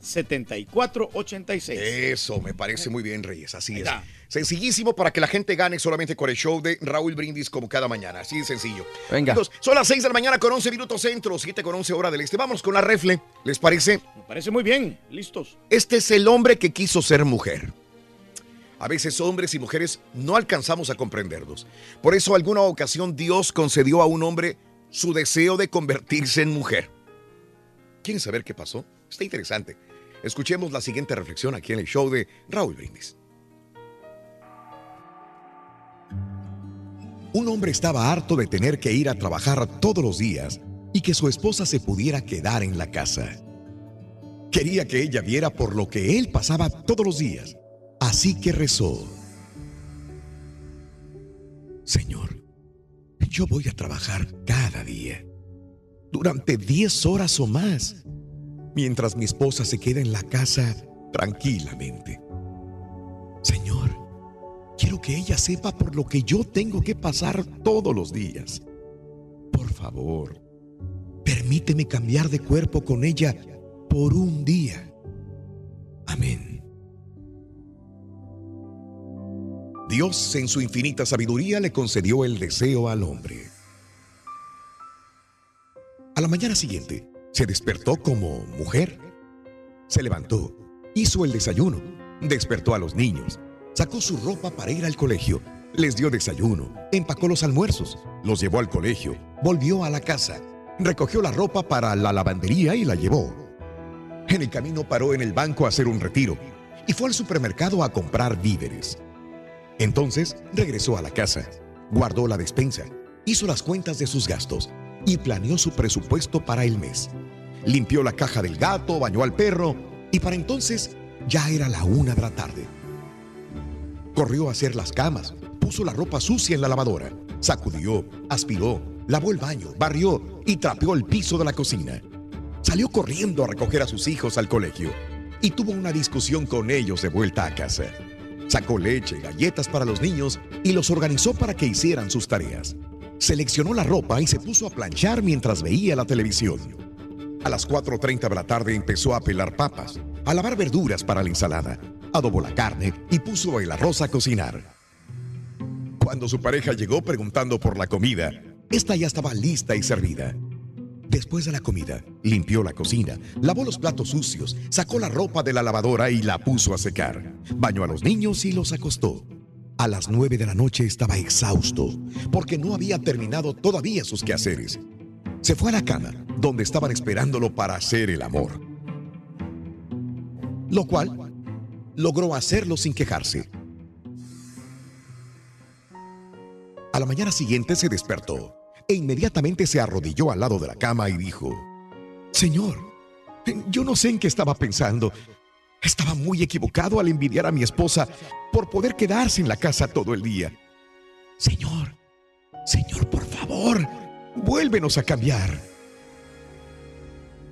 1-866-373-7486. Eso, me parece muy bien, Reyes. Así es. Sencillísimo para que la gente gane solamente con el show de Raúl Brindis como cada mañana. Así de sencillo. Venga. Amigos, son las 6 de la mañana con 11 minutos centro, 7 con 11 hora del este. Vamos con la refle. ¿Les parece? Me parece muy bien. Listos. Este es el hombre que quiso ser mujer. A veces hombres y mujeres no alcanzamos a comprenderlos. Por eso alguna ocasión Dios concedió a un hombre su deseo de convertirse en mujer. ¿Quieren saber qué pasó? Está interesante. Escuchemos la siguiente reflexión aquí en el show de Raúl Brindis. Un hombre estaba harto de tener que ir a trabajar todos los días y que su esposa se pudiera quedar en la casa. Quería que ella viera por lo que él pasaba todos los días. Así que rezó. Señor, yo voy a trabajar cada día, durante 10 horas o más, mientras mi esposa se queda en la casa tranquilamente. Señor, quiero que ella sepa por lo que yo tengo que pasar todos los días. Por favor, permíteme cambiar de cuerpo con ella por un día. Amén. Dios en su infinita sabiduría le concedió el deseo al hombre. A la mañana siguiente, se despertó como mujer. Se levantó, hizo el desayuno, despertó a los niños, sacó su ropa para ir al colegio, les dio desayuno, empacó los almuerzos, los llevó al colegio, volvió a la casa, recogió la ropa para la lavandería y la llevó. En el camino paró en el banco a hacer un retiro y fue al supermercado a comprar víveres. Entonces regresó a la casa, guardó la despensa, hizo las cuentas de sus gastos y planeó su presupuesto para el mes. Limpió la caja del gato, bañó al perro y para entonces ya era la una de la tarde. Corrió a hacer las camas, puso la ropa sucia en la lavadora, sacudió, aspiró, lavó el baño, barrió y trapeó el piso de la cocina. Salió corriendo a recoger a sus hijos al colegio y tuvo una discusión con ellos de vuelta a casa. Sacó leche, galletas para los niños y los organizó para que hicieran sus tareas. Seleccionó la ropa y se puso a planchar mientras veía la televisión. A las 4.30 de la tarde empezó a pelar papas, a lavar verduras para la ensalada, adobó la carne y puso el arroz a cocinar. Cuando su pareja llegó preguntando por la comida, esta ya estaba lista y servida. Después de la comida, limpió la cocina, lavó los platos sucios, sacó la ropa de la lavadora y la puso a secar. Bañó a los niños y los acostó. A las nueve de la noche estaba exhausto porque no había terminado todavía sus quehaceres. Se fue a la cama, donde estaban esperándolo para hacer el amor. lo cual logró hacerlo sin quejarse. A la mañana siguiente se despertó e inmediatamente se arrodilló al lado de la cama y dijo, Señor, yo no sé en qué estaba pensando. Estaba muy equivocado al envidiar a mi esposa por poder quedarse en la casa todo el día. Señor, Señor, por favor, vuélvenos a cambiar.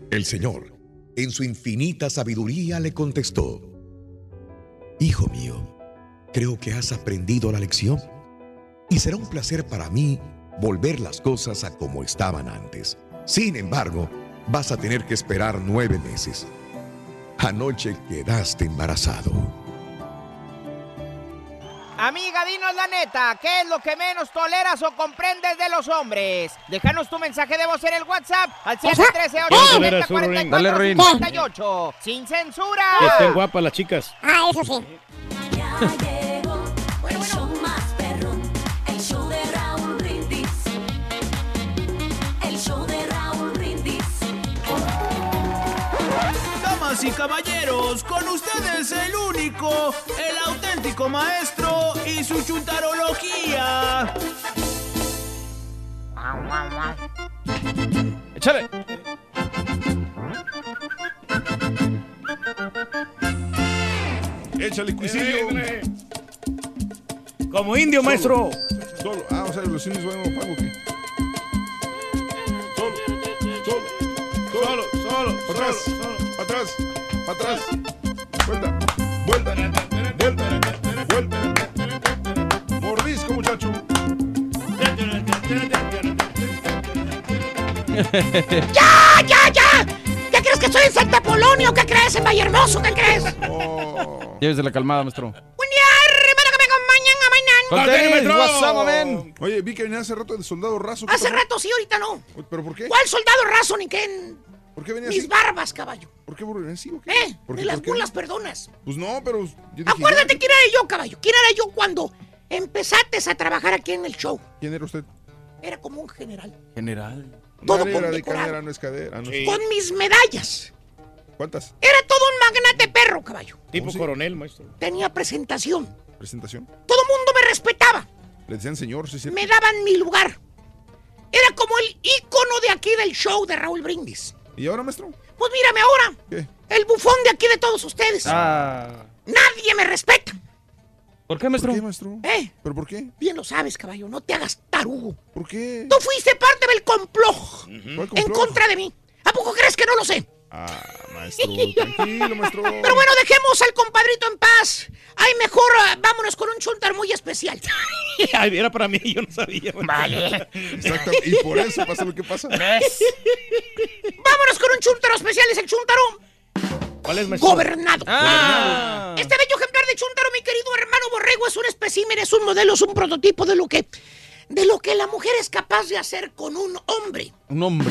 El Señor, en su infinita sabiduría, le contestó, Hijo mío, creo que has aprendido la lección y será un placer para mí volver las cosas a como estaban antes. Sin embargo, vas a tener que esperar nueve meses. Anoche quedaste embarazado. Amiga, dinos la neta, ¿qué es lo que menos toleras o comprendes de los hombres? Déjanos tu mensaje de voz en el WhatsApp al 713 870 Dale, Rin. 44 sin censura. Que estén guapas las chicas. Ah, eso sí. El Damas y caballeros, con ustedes el único, el auténtico maestro y su chuntarología. Échale. Échale, cuisillo. Como indio, maestro. Solo. Ah, o sea, los indios van a pago. Solo, solo, solo, solo. Para atrás, para atrás, para atrás. Vuelta, vuelta, vuelta, vuelta. Mordisco, muchacho. (laughs) ¡Ya, ya, ya! ¿Qué crees que estoy en Santa Polonio? ¿Qué crees? ¿En Valle Hermoso? ¿Qué crees? Llévese la calmada, maestro. Buen día, hermano, que me acompañan a mañana. Con tenis, what's up, man? Oye, vi que venía hace rato de soldado raso. ¿qué Hace rato sí, ahorita no. ¿Pero por qué? ¿Cuál soldado raso ni qué? ¿Por qué venía Mis así? barbas, caballo. ¿Por qué venía así o qué? ¿Eh? ¿Por De qué? las ¿Por qué? burlas perdonas. Pues no, pero yo dije, Acuérdate quién era yo, caballo. ¿Quién era yo cuando empezaste a trabajar aquí en el show? ¿Quién era usted? Era como un general. General. Todo Madera de condecorado. cadera, no es cadera. No es- Con mis medallas. ¿Cuántas? Era todo un magnate perro, caballo. Tipo coronel, maestro. Tenía presentación. ¿Presentación? Todo el mundo me respetaba. Le decían señor, sí, sí. Me daban mi lugar. Era como el ícono de aquí del show de Raúl Brindis. ¿Y ahora, maestro? Pues mírame ahora. ¿Qué? El bufón de aquí de todos ustedes. Ah. Nadie me respeta. ¿Por qué, maestro? ¿Por qué, maestro? ¿Eh? ¿Pero por qué? Bien lo sabes, caballo. No te hagas tarugo. ¿Por qué? Tú fuiste parte del complot ¿Cuál en complot? contra de mí. ¿A poco crees que no lo sé? Ah, maestro, tranquilo, maestro. Pero bueno, dejemos al compadrito en paz. Ay, mejor ah, vámonos con un chuntar muy especial. (laughs) Ay, era para mí, yo no sabía. Vale. Exacto, y por eso pasa lo que pasa. Vámonos con un chuntaro especial. Es el chuntaro ¿Cuál es, maestro? gobernado. Ah. Este bello ejemplar de chuntaro, mi querido hermano Borrego, es un espécimen, es un modelo, es un prototipo de lo que de lo que la mujer es capaz de hacer con un hombre. Un hombre.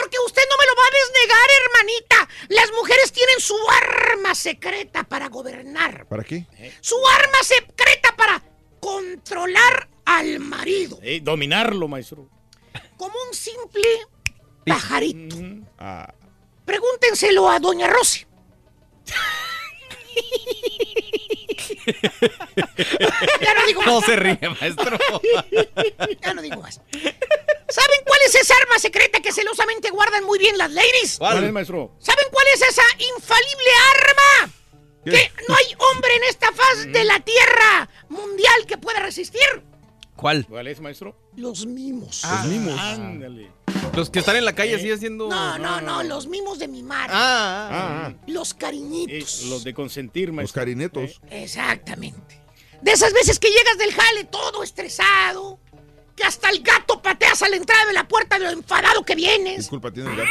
Porque usted no me lo va a desnegar, hermanita. Las mujeres tienen su arma secreta para gobernar. ¿Para qué? Su arma secreta para controlar al marido. Eh, dominarlo, maestro. Como un simple pajarito. Ah, Pregúntenselo a Doña Rosy. (laughs) (laughs) ya no digo más. No se ríe, maestro. (laughs) Ya no digo más. ¿Saben cuál es esa arma secreta que celosamente guardan muy bien las ladies? ¿Cuál es, maestro? ¿Saben cuál es esa infalible arma? Que no hay hombre en esta faz de la tierra mundial que pueda resistir. ¿Cuál? ¿Cuál es, maestro? Los mimos. Los mimos. Ándale. Los que están en la calle así haciendo. No, no, no, los mimos de mi madre. Ah, Ah, Los ah. cariñitos. Eh, los de consentir, los carinetos. Exactamente. De esas veces que llegas del jale todo estresado, que hasta el gato pateas a la entrada de la puerta de lo enfadado que ¿Qué vienes. culpa tiene el gato?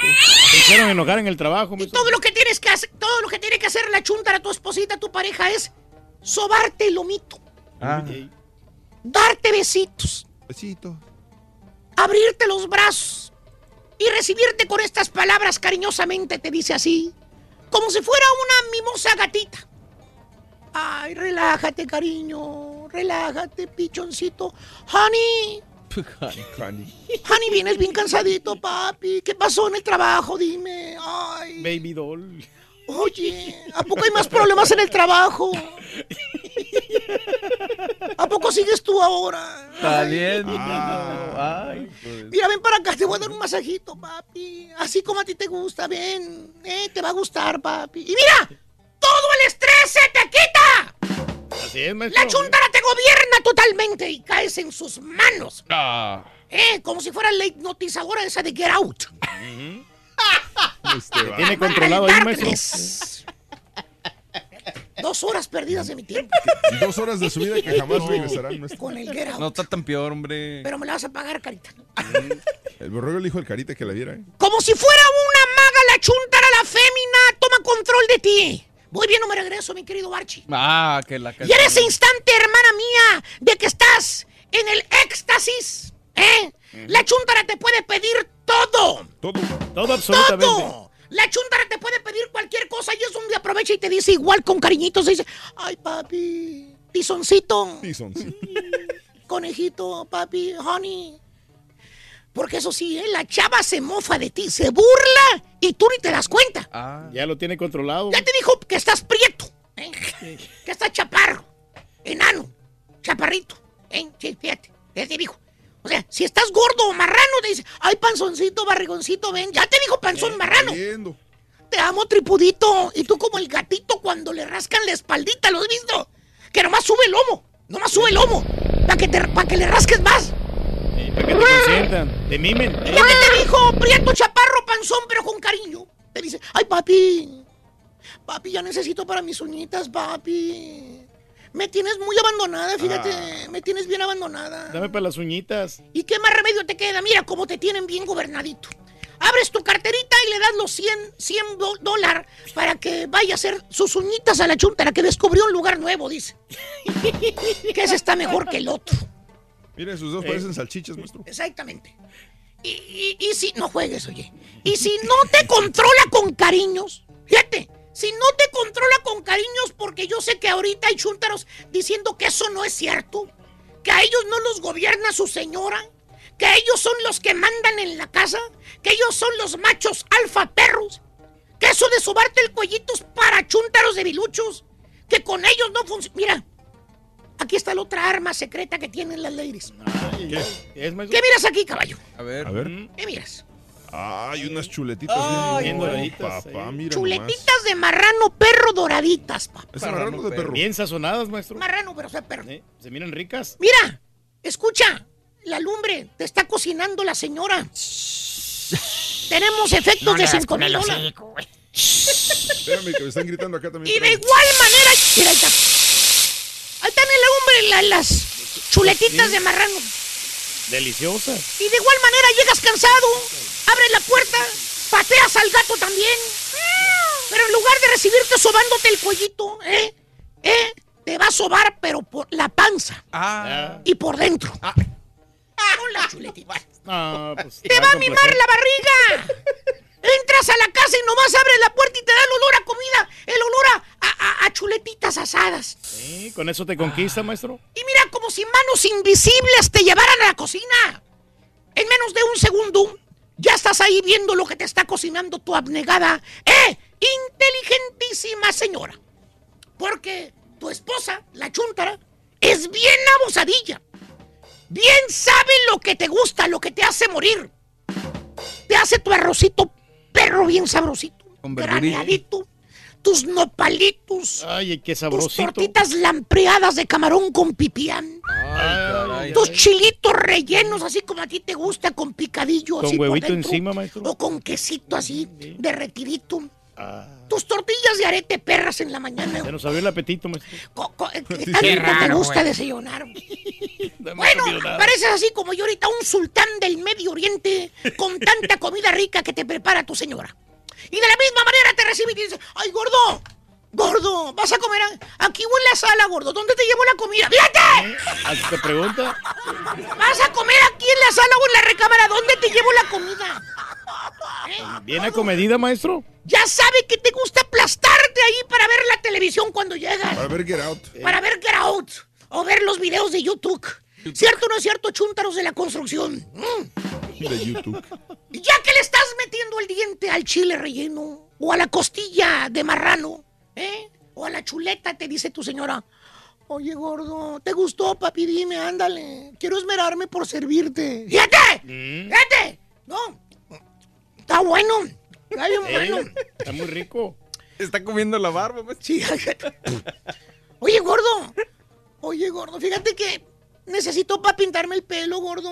Te hicieron enojar en el trabajo, Y todo lo que tienes que hacer, todo lo que tiene que hacer la chunta a tu esposita, a tu pareja es sobarte el lomito, Ah. Darte besitos, Besito. abrirte los brazos y recibirte con estas palabras cariñosamente, te dice así, como si fuera una mimosa gatita. Ay, relájate, cariño, relájate, pichoncito. Honey, Cani. honey, vienes bien cansadito, papi. ¿Qué pasó en el trabajo? Dime. Ay. Baby doll. Oye, ¿a poco hay más problemas en el trabajo? ¿A poco sigues tú ahora? Saliendo. Ah. Ay, pues. Mira, ven para acá, te voy a dar un masajito, papi. Así como a ti te gusta, ven. Eh, te va a gustar, papi. Y mira, todo el estrés se te quita. Así es, maestro. La chuntara te gobierna totalmente y caes en sus manos. Ah. Eh, como si fuera la hipnotizadora esa de Get Out. Este, Te tiene controlado ahí, maestro. Dos horas perdidas de mi tiempo Dos horas de su vida que jamás regresarán. maestro. con el. No está tan peor, hombre. Pero me la vas a pagar, carita. El borrego le dijo al carita que la viera. ¿eh? Como si fuera una maga la chuntara, la fémina, toma control de ti. Voy bien o me regreso, mi querido Archie. Ah, que la Y en ese instante, hermana mía, de que estás en el éxtasis, ¿eh? La chuntara te puede pedir todo. Todo. Todo absolutamente. Todo. La chuntara te puede pedir cualquier cosa y es un día aprovecha y te dice igual con cariñitos. Dice, ay, papi, tizoncito, sí. (laughs) conejito, papi, honey. Porque eso sí, ¿eh? la chava se mofa de ti, se burla y tú ni te das cuenta. Ah. Ya lo tiene controlado. Ya te dijo que estás prieto, ¿eh? que estás chaparro, enano, chaparrito. ¿eh? Sí, fíjate, ya te dijo. O sea, si estás gordo o marrano, te dice, ay, panzoncito, barrigoncito, ven. Ya te dijo panzón marrano. Viendo. Te amo, tripudito. Y tú como el gatito cuando le rascan la espaldita, ¿lo has visto? Que nomás sube el lomo, nomás sube el lomo, para que, te- pa' que le rasques más. Sí, para que te consientan, te mimen. Ya que te dijo, prieto, chaparro, panzón, pero con cariño. Te dice, ay, papi, papi, ya necesito para mis uñitas, papi. Me tienes muy abandonada, fíjate, Ah. me tienes bien abandonada. Dame para las uñitas. ¿Y qué más remedio te queda? Mira cómo te tienen bien gobernadito. Abres tu carterita y le das los 100, 100 dólares para que vaya a hacer sus uñitas a la chuntara que descubrió un lugar nuevo, dice. (laughs) que ese está mejor que el otro. Mire, sus dos parecen salchichas, maestro. Exactamente. Y, y- y si no juegues, oye. Y si no te controla con cariños, fíjate, si no te controla con cariños, porque yo sé que ahorita hay chúntaros diciendo que eso no es cierto, que a ellos no los gobierna su señora, que ellos son los que mandan en la casa, que ellos son los machos alfa perros, que eso de sobarte el cuellito es para chúntaros de biluchos, que con ellos no funciona. Mira, aquí está la otra arma secreta que tienen las ladies. ¿Qué? ¿Es, maestro? ¿Qué miras aquí, caballo? A ver. A ver. ¿Qué miras? Ay, unas chuletitas Ay, bien doraditas, papá, mira Chuletitas de marrano perro doraditas, papá. ¿Es marrano de perro? Bien sazonadas, maestro. Marrano, pero sea perro. Se miran ricas. Mira, escucha, la lumbre te está cocinando la señora. Tenemos efectos No de le das 5 con mil el dólares. hocico, güey. Espérame, que me están gritando acá también. Y de igual manera, mira, ahí está. Ahí están el hombre, la- las chuletitas de marrano. Deliciosas. Y de igual manera llegas cansado, abres la puerta, pateas al gato también. Pero en lugar de recibirte sobándote el cuellito, ¿eh? ¿Eh? Te va a sobar, pero por la panza. Ah. Y por dentro. Con la chuletita. No, pues, ¡Te va a mimar la barriga! Entras a la casa y nomás abres la puerta y te da el olor a comida, el olor a, a- a chuletitas asadas. Sí, con eso te conquista, maestro. Y mira como si manos invisibles te llevaran a la cocina. En menos de un segundo, ya estás ahí viendo lo que te está cocinando tu abnegada, ¡eh! Inteligentísima señora. Porque tu esposa, la chuntara, es bien abusadilla. Bien sabe lo que te gusta, lo que te hace morir. Te hace tu arrocito perro bien sabrosito. Con graneadito, tus nopalitos, Ay, qué tus tortitas lampreadas de camarón con pipián. Ay, Tus chilitos rellenos, así como a ti te gusta, con picadillo. Con así por huevito dentro, encima, maestro. O con quesito así, derretidito. Ah, Tus tortillas de arete perras en la mañana. se nos abrió el apetito, maestro. Sí, tanto qué te gusta güey. desayunar. (laughs) Bueno, pareces así como yo ahorita, un sultán del Medio Oriente con tanta comida rica que te prepara tu señora. Y de la misma manera te recibe y te dice, ay, gordo, gordo, vas a comer aquí o en la sala, gordo. ¿Dónde te llevo la comida? ¡Fíjate! Así te pregunta. ¿Vas a comer aquí en la sala o en la recámara? ¿Dónde te llevo la comida? Bien acomedida, maestro. Ya sabe que te gusta aplastarte ahí para ver la televisión cuando llegas. Para ver Get Out. Para ver Get Out. O ver los videos de YouTube. ¿Cierto o no es cierto, chúntaros de la construcción? Mm. De YouTube. Ya que le estás metiendo el diente al chile relleno, o a la costilla de marrano, ¿eh? O a la chuleta, te dice tu señora. Oye, gordo, ¿te gustó, papi? Dime, ándale. Quiero esmerarme por servirte. ¡Fíjate! ¡Fíjate! No. Está bueno. Está bien bueno. Está muy rico. Está comiendo la barba, pues. Sí, (laughs) Oye, gordo. Oye, gordo, fíjate que necesito para pintarme el pelo, gordo.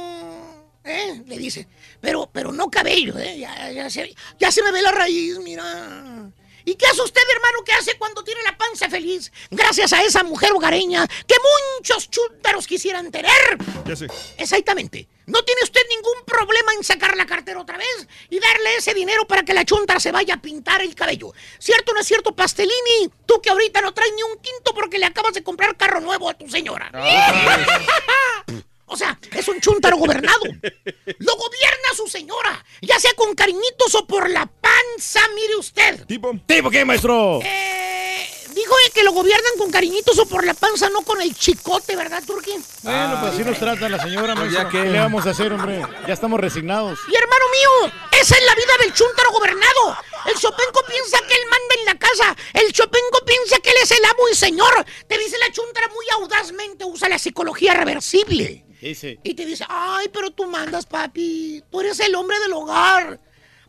¿Eh? Le dice. Pero, pero no cabello, ¿eh? Ya, ya se, ya se me ve la raíz, mira. ¿Y qué hace usted, hermano? ¿Qué hace cuando tiene la panza feliz? Gracias a esa mujer hogareña que muchos chúntaros quisieran tener. Ya sé. Exactamente. No tiene usted ningún problema en sacar la cartera otra vez y darle ese dinero para que la chunta se vaya a pintar el cabello. ¿Cierto o no es cierto, Pastelini? Tú que ahorita no traes ni un quinto porque le acabas de comprar carro nuevo a tu señora. (laughs) O sea, es un chúntaro gobernado. Lo gobierna su señora, ya sea con cariñitos o por la panza, mire usted. ¿Tipo? ¿Tipo qué, maestro? Eh, dijo que lo gobiernan con cariñitos o por la panza, no con el chicote, ¿verdad, Turquín? Bueno, pues así nos trata la señora, Pues maestro. ya que- ¿Qué le vamos a hacer, hombre? Ya estamos resignados. Y hermano mío, esa es la vida del chúntaro gobernado. El chopenco piensa que él manda en la casa. El chopenco piensa que él es el amo y señor. Te dice la chuntara muy audazmente, usa la psicología reversible. Y te dice, ay, pero tú mandas, papi. Tú eres el hombre del hogar.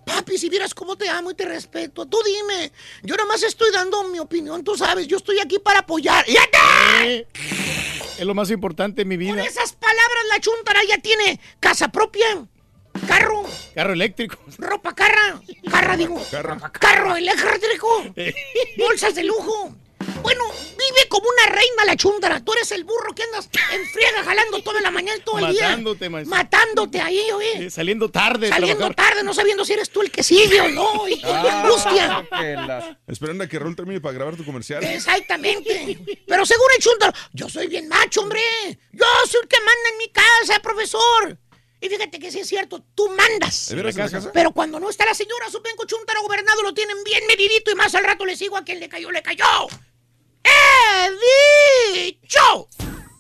Papi, si vieras cómo te amo y te respeto, tú dime. Yo nada más estoy dando mi opinión, tú sabes. Yo estoy aquí para apoyar. ¡Fíjate! Es lo más importante en mi vida. Con esas palabras, la chuntara ya tiene casa propia, carro, Carro eléctrico. ropa carra, carra digo, carro, eléctrico, bolsas de lujo. Bueno, vive como una reina la chuntara. Tú eres el burro que andas en friega jalando toda la mañana y todo el día. Matándote, maestro. Matándote ahí, oye. Eh, Saliendo tarde. de Saliendo trabajar. tarde, no sabiendo si eres tú el que sigue o no. Y Ah. qué angustia. Esperando a que Raúl termine para grabar tu comercial. Exactamente. Pero según el yo soy bien macho, hombre. Yo soy el que manda en mi casa, profesor. Y fíjate que sí es cierto, tú mandas. ¿De veras en la casa? Pero cuando no está la señora, su penco chuntaro gobernado lo tienen bien medidito y más al rato le sigo a quien le cayó, le cayó. ¡He dicho!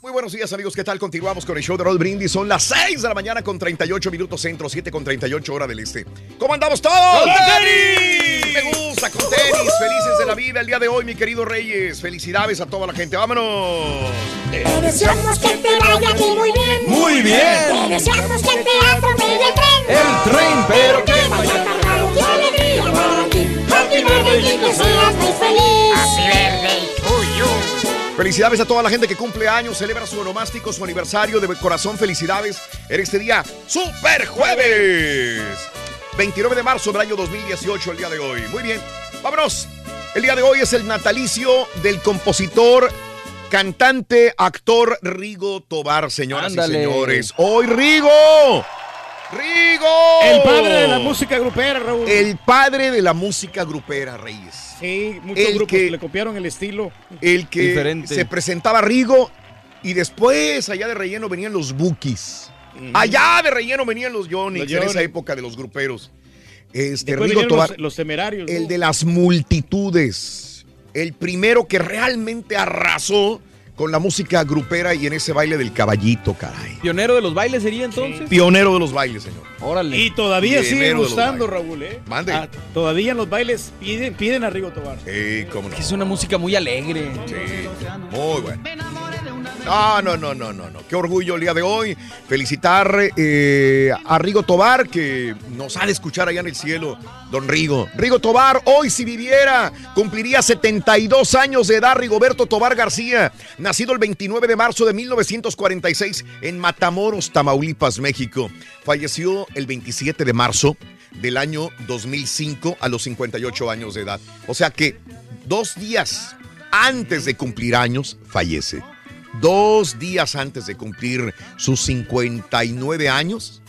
Muy buenos días amigos, ¿qué tal? Continuamos con el show de Roll Brindis. Son las 6 de la mañana con 38 minutos centro, 7 con 38 hora del este. ¿Cómo andamos todos? ¡Con tenis! Me gusta, con tenis. Felices de la vida el día de hoy, mi querido Reyes. Felicidades a toda la gente. ¡Vámonos! Te deseamos que te vaya a ti muy bien. Muy bien. Te deseamos que te atropelle el tren. El tren, pero que vaya cargado de alegría para ti. Happy birthday y que seas muy feliz. Happy birthday. Felicidades a toda la gente que cumple años, celebra su onomástico, su aniversario. De corazón, felicidades en este día, Super Jueves. 29 de marzo del año 2018, el día de hoy. Muy bien, vámonos. El día de hoy es el natalicio del compositor, cantante, actor Rigo Tobar, señoras Ándale. y señores. Hoy Rigo. Rigo. El padre de la música grupera, Raúl. El padre de la música grupera, Reyes. Sí, muchos El grupos que- le copiaron el estilo. El que Diferente. se presentaba Rigo y después allá de relleno venían los Bookies. Allá de relleno venían los Los en esa época de los gruperos. Este Rigo Tobar, los, los temerarios. el ¿no? de las multitudes, el primero que realmente arrasó con la música grupera y en ese baile del caballito, caray. ¿Pionero de los bailes sería entonces? Pionero de los bailes, señor. Órale. Y todavía sigue gustando. Raúl, ¿eh? Mande. Ah, todavía en los bailes piden, piden a Rigo Tobar. Sí, cómo no. Es una música muy alegre. Sí, muy bueno. No, no, no, no, no, no. Qué orgullo el día de hoy. Felicitar eh, a Rigo Tobar, que nos ha de escuchar allá en el cielo, don Rigo. Rigo Tobar, hoy si viviera, cumpliría 72 años de edad, Rigoberto Tobar García, nacido el 29 de marzo de 1946 en Matamoros, Tamaulipas, México. Falleció el 27 de marzo del año 2005 a los 58 años de edad. O sea que dos días antes de cumplir años, fallece. Dos días antes de cumplir sus 59 años,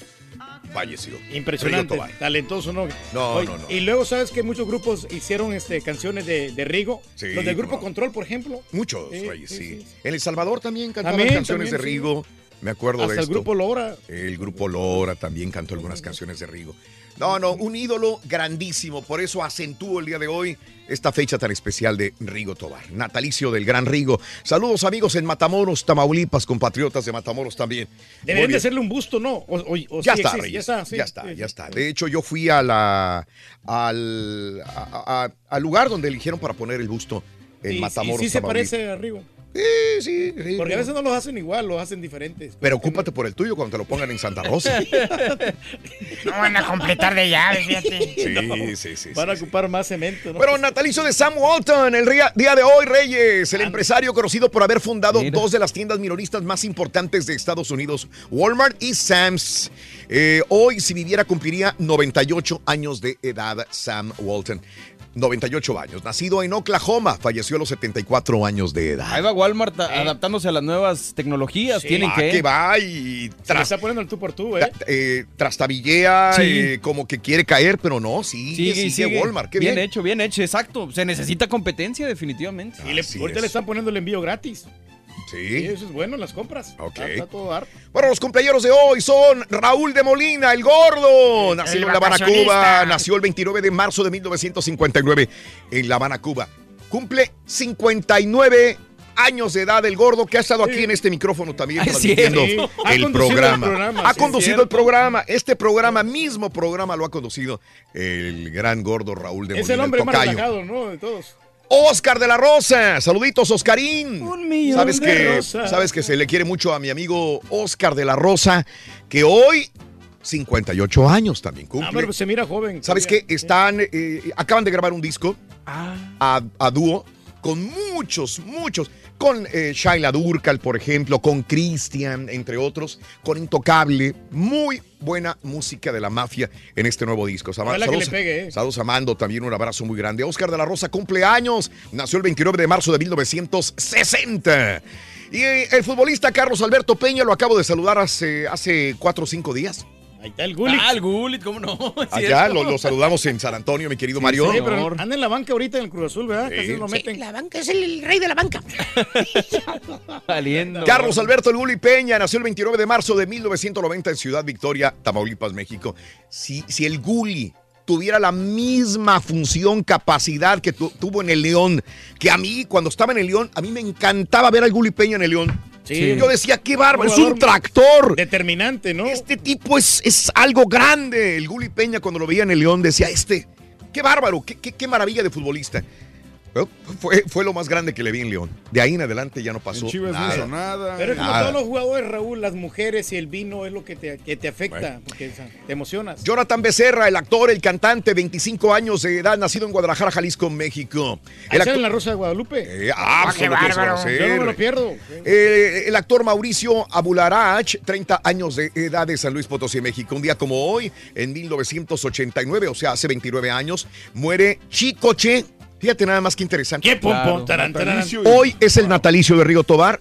falleció. Impresionante, talentoso, ¿no? No, no, no. Y luego, ¿sabes que muchos grupos hicieron este, canciones de, de Rigo? Sí, Los del Grupo no. Control, por ejemplo. Muchos, Reyes, sí, sí. sí. En El Salvador también cantaban También, canciones también, de. Rigo. Me acuerdo Hasta de el esto. Grupo Lora. El grupo Lora también cantó algunas canciones de Rigo. No, no, un ídolo grandísimo. Por eso acentúo el día de hoy esta fecha tan especial de Rigo Tobar. Natalicio del gran Rigo. Saludos amigos en Matamoros, Tamaulipas, compatriotas de Matamoros también. Deberían de hacerle un busto, ¿no? O- o- o Ya sí está, Reyes. ya está, sí. ya está, ya está. De hecho, yo fui a la, al, a- a- al lugar donde eligieron para poner el busto en Y- y Matamoros. sí se Tamaulipas. parece a Rigo. Sí, sí, sí. Porque a veces no los hacen igual, los hacen diferentes. Pero ocúpate por el tuyo cuando te lo pongan en Santa Rosa. (laughs) No van a completar de llaves, fíjate. Sí, sí, sí. Van a ocupar más cemento, ¿no? Bueno, natalicio de Sam Walton, el día de hoy, Reyes, el empresario conocido por haber fundado dos de las tiendas minoristas más importantes de Estados Unidos, Walmart y Sam's. Eh, hoy, si viviera, cumpliría 98 años de edad, Sam Walton. 98 años. Nacido en Oklahoma, falleció a los 74 años de edad. Ahí va Walmart a- adaptándose a las nuevas tecnologías. Tienen Ah, que. que va y Se le está poniendo el tú por tú, ¿eh? eh, trastabillea, Sí. eh, como que quiere caer, pero no, sí, Sigue, sigue, sigue. Walmart. Qué bien, bien. hecho, bien hecho, exacto. Se necesita competencia, definitivamente. Y le, ahorita le están poniendo el envío gratis. Sí. eso es bueno, las compras. Ok. Está, está todo dar. Bueno, los cumpleaños de hoy son Raúl de Molina, el gordo. Nacido El en La Habana. Cuba. Nació el 29 de marzo de 1959 en La Habana, Cuba. Cumple 59 años de edad el gordo que ha estado aquí en este micrófono también es transmitiendo el conducido el programa. Ha sí, conducido es el programa. Este programa, mismo programa, lo ha conducido el gran gordo Raúl de Es Molina. el hombre más relajado, ¿no? De todos. Oscar de la Rosa, saluditos Oscarín. millón Sabes de que rosas. sabes que se le quiere mucho a mi amigo Oscar de la Rosa, que hoy 58 años también Ah, cumple. pero pues se mira joven. ¿Sabes qué? Están eh, acaban de grabar un disco Ah. a, a dúo con muchos, muchos, con eh, Shaila Durcal, por ejemplo, con Cristian, entre otros, con Intocable, muy buena música de la mafia en este nuevo disco. Ojalá que saludos, le pegue, eh. saludos a Mando, también un abrazo muy grande. Oscar de la Rosa cumple años, nació el 29 de marzo de 1960. Y el futbolista Carlos Alberto Peña lo acabo de saludar hace, hace cuatro o cinco días. Ahí está el Gullit. Ah, el Gullit, ¿cómo no? (laughs) Allá lo, lo saludamos en San Antonio, mi querido Mario. Sí, pero anda en la banca ahorita en el Cruz Azul, ¿verdad? Sí. Casi lo Sí, meten. La banca es el, el rey de la banca. (laughs) Saliendo. Carlos Alberto El Guli Peña nació el 29 de marzo de 1990 en Ciudad Victoria, Tamaulipas, México. Si, si el Guli tuviera la misma función, capacidad que tu- tuvo en el León, que a mí, cuando estaba en el León, a mí me encantaba ver al Guli Peña en el León. Sí. Yo decía, qué bárbaro, es un tractor. Determinante, ¿no? Este tipo es, es algo grande. El Guli Peña, cuando lo veía en el León, decía, este, qué bárbaro, qué, qué- qué maravilla de futbolista. Fue, fue lo más grande que le vi en León. De ahí en adelante ya no pasó En Chivas no nada. hizo nada. Pero es como Nada. todos los jugadores, Raúl, las mujeres y el vino es lo que te, que te afecta, porque te emocionas. Jonathan Becerra, el actor, el cantante, 25 años de edad, nacido en Guadalajara, Jalisco, México. Ahí El sale en actor- la Rosa de Guadalupe. Eh, ah, pues, qué bárbaro. Yo no me lo pierdo. Eh, el actor Mauricio Abularach, 30 años de edad de San Luis Potosí, México. Un día como hoy, en 1989, o sea, hace 29 años, muere Chicoche. Fíjate nada más que interesante. ¿Qué Hoy es el natalicio de Rigo Tobar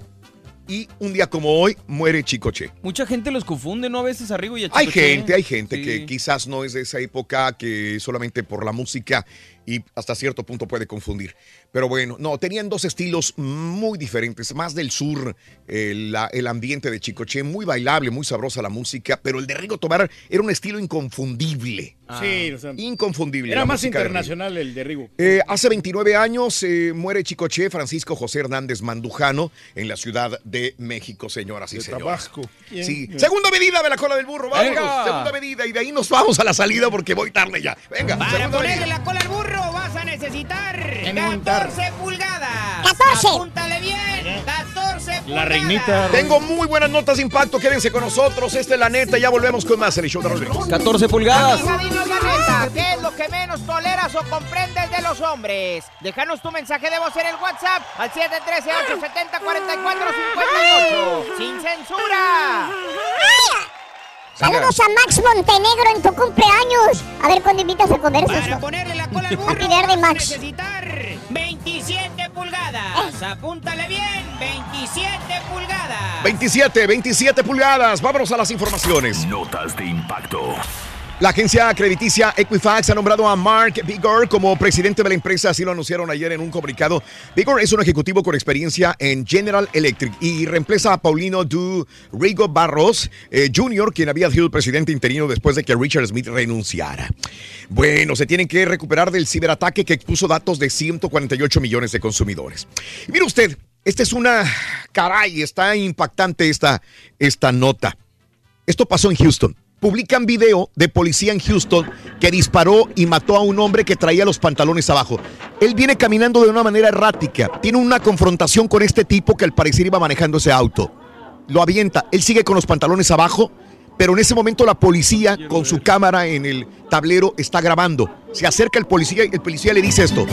y un día como hoy muere Chicoche. Mucha gente los confunde, ¿no? A veces a Rigo y a Hay Chicoche. gente, hay gente Sí. que quizás no es de esa época, que solamente por la música y hasta cierto punto puede confundir. Pero bueno, no, tenían dos estilos muy diferentes, más del sur, el, la- el ambiente de Chicoche, muy bailable, muy sabrosa la música, pero el de Rigo Tobar era un estilo inconfundible. Sí, o sea, Inconfundible. era más de internacional el de Rigo. Eh, hace 29 años eh, muere Chicoche Francisco José Hernández Mandujano en la Ciudad de México, señoras y de señores. Tabasco. Sí. Segunda medida de la cola del burro, vamos. Venga. Segunda medida y de ahí nos vamos a la salida porque voy tarde ya. Venga, Para segunda ponerle medida. la cola al burro vas a necesitar un 14 pulgadas. 14. Apúntale bien. 14 pulgadas. La reinita. Tengo muy buenas notas de impacto, quédense con nosotros. Esta es la neta, ya volvemos con más en el show de Rodrigo. 14 pulgadas. Amiga, dinos la neta, ¿qué es lo que menos toleras o comprendes de los hombres? Déjanos tu mensaje de voz en el WhatsApp al 713-870-4458. ¡Sin censura! Saludos a Max Montenegro en tu cumpleaños. A ver cuándo invitas a comer Para ponerle la cola al burro a Max. necesitar 27 pulgadas. Apúntale bien, 27 pulgadas. 27, 27 pulgadas. Vámonos a las informaciones. Notas de impacto. La agencia crediticia Equifax ha nombrado a Mark Bigor como presidente de la empresa, así lo anunciaron ayer en un comunicado. Bigor es un ejecutivo con experiencia en General Electric y reemplaza a Paulino Du Rigo Barros eh, Jr., quien había sido el presidente interino después de que Richard Smith renunciara. Bueno, se tienen que recuperar del ciberataque que expuso datos de 148 millones de consumidores. Y mire usted, esta es una... Caray, está impactante esta, esta nota. Esto pasó en Houston publican video de policía en Houston que disparó y mató a un hombre que traía los pantalones abajo. Él viene caminando de una manera errática. Tiene una confrontación con este tipo que al parecer iba manejando ese auto. Lo avienta. Él sigue con los pantalones abajo, pero en ese momento la policía con su cámara en el tablero está grabando. Se acerca el policía y el policía le dice esto.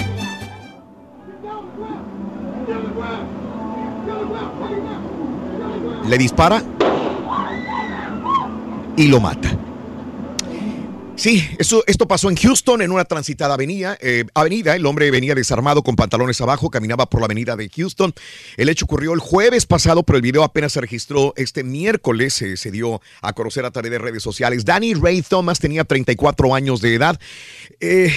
Le dispara y lo mata. Sí, eso, esto pasó en Houston, en una transitada avenida, eh, avenida. El hombre venía desarmado con pantalones abajo, caminaba por la avenida de Houston. El hecho ocurrió el jueves pasado, pero el video apenas se registró este miércoles. eh, se dio a conocer a través de redes sociales. Danny Ray Thomas tenía 34 años de edad. Eh,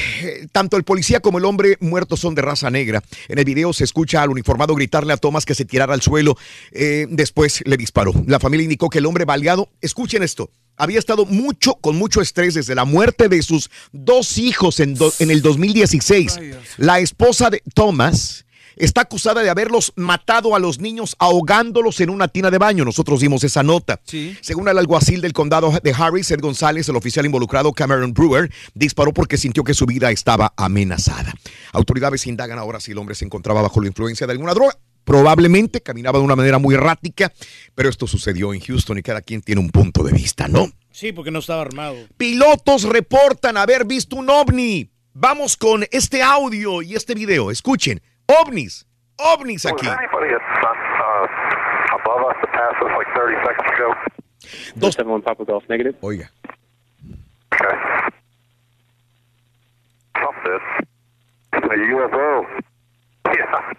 tanto el policía como el hombre muerto son de raza negra. En el video se escucha al uniformado gritarle a Thomas que se tirara al suelo. Eh, después le disparó. La familia indicó que el hombre baleado, escuchen esto, había estado mucho, con mucho estrés desde la muerte de sus dos hijos en, do- en el 2016. La esposa de Thomas está acusada de haberlos matado a los niños ahogándolos en una tina de baño. Nosotros dimos esa nota. Según el alguacil del condado de Harris, Ed González, el oficial involucrado, Cameron Brewer, disparó porque sintió que su vida estaba amenazada. Autoridades indagan ahora si el hombre se encontraba bajo la influencia de alguna droga. Probablemente caminaba de una manera muy errática, pero esto sucedió en Houston y cada quien tiene un punto de vista, ¿no? Sí, porque no estaba armado. Pilotos reportan haber visto un ovni. Vamos con este audio y este video. Escuchen. OVNIs. OVNIs aquí. uh, above us that passed us like 30 seconds ago? Dos. Oiga. Okay. Something. A UFO. Yeah.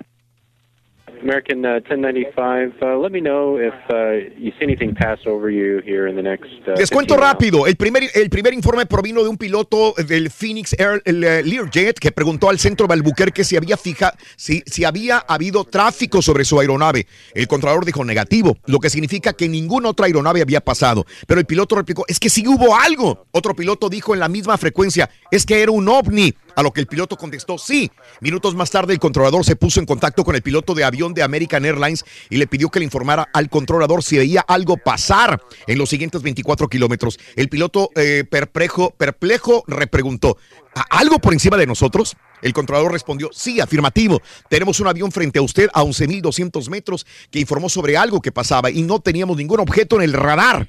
American uh, 1095, uh, let me know if uh, you see anything pass over you here in the next. Uh, Les cuento 15 miles. rápido. El primer, el primer informe provino de un piloto del Phoenix Air el, eh, Learjet que preguntó al centro de Albuquerque si había fija, si, si había habido tráfico sobre su aeronave. El controlador dijo negativo, lo que significa que ninguna otra aeronave había pasado. Pero el piloto replicó, es que sí hubo algo. Otro piloto dijo en la misma frecuencia, es que era un ovni. A lo que el piloto contestó sí. Minutos más tarde, el controlador se puso en contacto con el piloto de avión de American Airlines y le pidió que le informara al controlador si veía algo pasar en los siguientes 24 kilómetros. El piloto eh, perplejo, perplejo repreguntó: "¿A- ¿Algo por encima de nosotros? El controlador respondió: Sí, afirmativo. Tenemos un avión frente a usted a 11.200 metros que informó sobre algo que pasaba y no teníamos ningún objeto en el radar.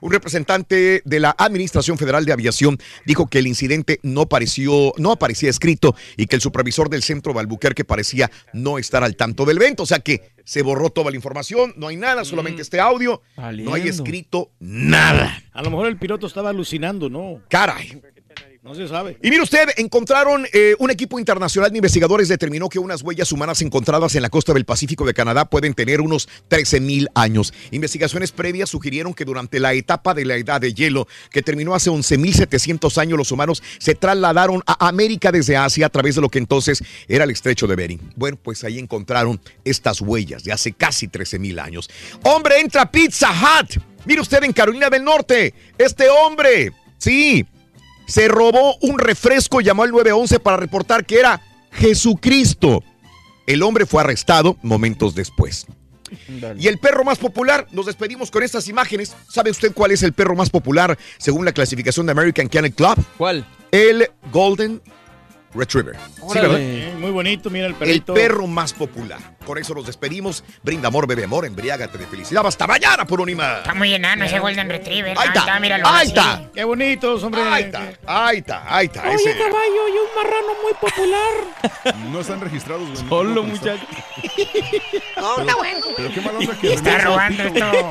Un representante de la Administración Federal de Aviación dijo que el incidente no pareció, no aparecía escrito y que el supervisor del centro de Albuquerque parecía no estar al tanto del evento. O sea que se borró toda la información, no hay nada, solamente este audio, no hay escrito nada. A lo mejor el piloto estaba alucinando, ¿no? Caray. No se sabe. Y mire usted, encontraron, eh, un equipo internacional de investigadores determinó que unas huellas humanas encontradas en la costa del Pacífico de Canadá pueden tener unos 13 mil años. Investigaciones previas sugirieron que durante la etapa de la edad de hielo, que terminó hace 11.700 años, los humanos se trasladaron a América desde Asia a través de lo que entonces era el estrecho de Bering. Bueno, pues ahí encontraron estas huellas de hace casi 13 mil años. Hombre entra Pizza Hut. Mire usted en Carolina del Norte, este hombre, sí, se robó un refresco, llamó al 911 para reportar que era Jesucristo. El hombre fue arrestado momentos después. Y el perro más popular, nos despedimos con estas imágenes. ¿Sabe usted cuál es el perro más popular según la clasificación de American Kennel Club? ¿Cuál? El Golden Retriever. Sí, Órale. ¿verdad? Muy bonito, mira el El perrito. perro más popular. Con eso nos despedimos. Brinda amor, bebe amor, embriágate de felicidad. Hasta mañana, por unima. Está muy enano ese Golden Retriever. Ahí está, míralo. ahí está. Qué bonitos, hombre. Ahí está, ahí está, ahí está. Oye, ese- caballo, y un marrano muy popular. No están registrados, güey. Solo, muchachos. No, está bueno, güey. Pero qué mala que Está robando esto.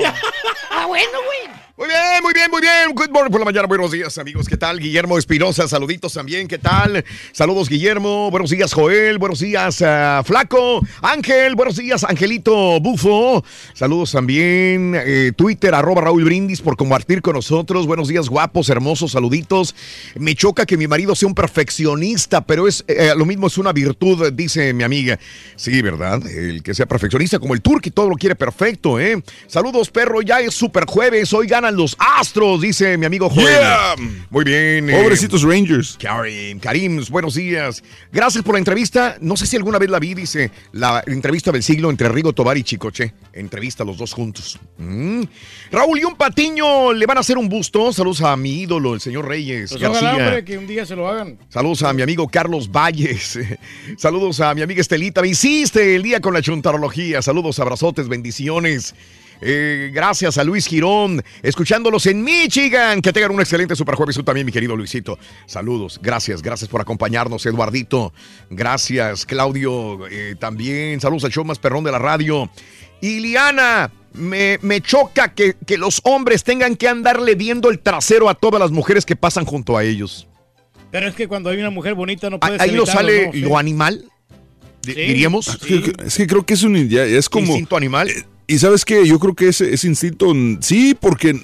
Ah, bueno, güey. Muy bien, muy bien, muy bien. Good morning por la mañana. Buenos días, amigos. ¿Qué tal? Guillermo Espinosa, saluditos también. ¿Qué tal? Saludos, Guillermo. Buenos días, Joel. Buenos días, ah, Flaco. Ángel. Buenos días, Angelito Bufo. Saludos también. eh, Twitter, arroba Raúl Brindis por compartir con nosotros. Buenos días, guapos, hermosos, saluditos. Me choca que mi marido sea un perfeccionista, pero es eh, lo mismo es una virtud, dice mi amiga. Sí, ¿verdad? El que sea perfeccionista como el Turqui, todo lo quiere perfecto, ¿eh? Saludos, perro. Ya es super jueves. Hoy ganan los Astros, dice mi amigo Joel. Yeah. Muy bien. eh, Pobrecitos Rangers. Karim, Karim, buenos días. Gracias por la entrevista. No sé si alguna vez la vi, dice, la entrevista del siglo entre Rigo Tobar y Chicoche. Entrevista los dos juntos. Mm. Raúl y un patiño le van a hacer un busto. Saludos a mi ídolo, el señor Reyes Pues García. hombre, que un día se lo hagan. Saludos a mi amigo Carlos Valles. (laughs) Saludos a mi amiga Estelita. Me hiciste el día con la chuntarología. Saludos, abrazotes, bendiciones. Eh, gracias a Luis Girón, escuchándolos en Michigan. Que tengan un excelente super jueves tú también, mi querido Luisito. Saludos, gracias, gracias por acompañarnos, Eduardito. Gracias, Claudio, eh, también. Saludos al show más perrón de la radio. Iliana, me, me choca que, que los hombres tengan que andarle viendo el trasero a todas las mujeres que pasan junto a ellos. Pero es que cuando hay una mujer bonita no puedes Ahí sale ¿no? Sí. lo animal, di- Sí, diríamos. Es que, es que creo que es un ya- es como Instinto animal. Eh, Y sabes qué, yo creo que ese, ese instinto, sí, porque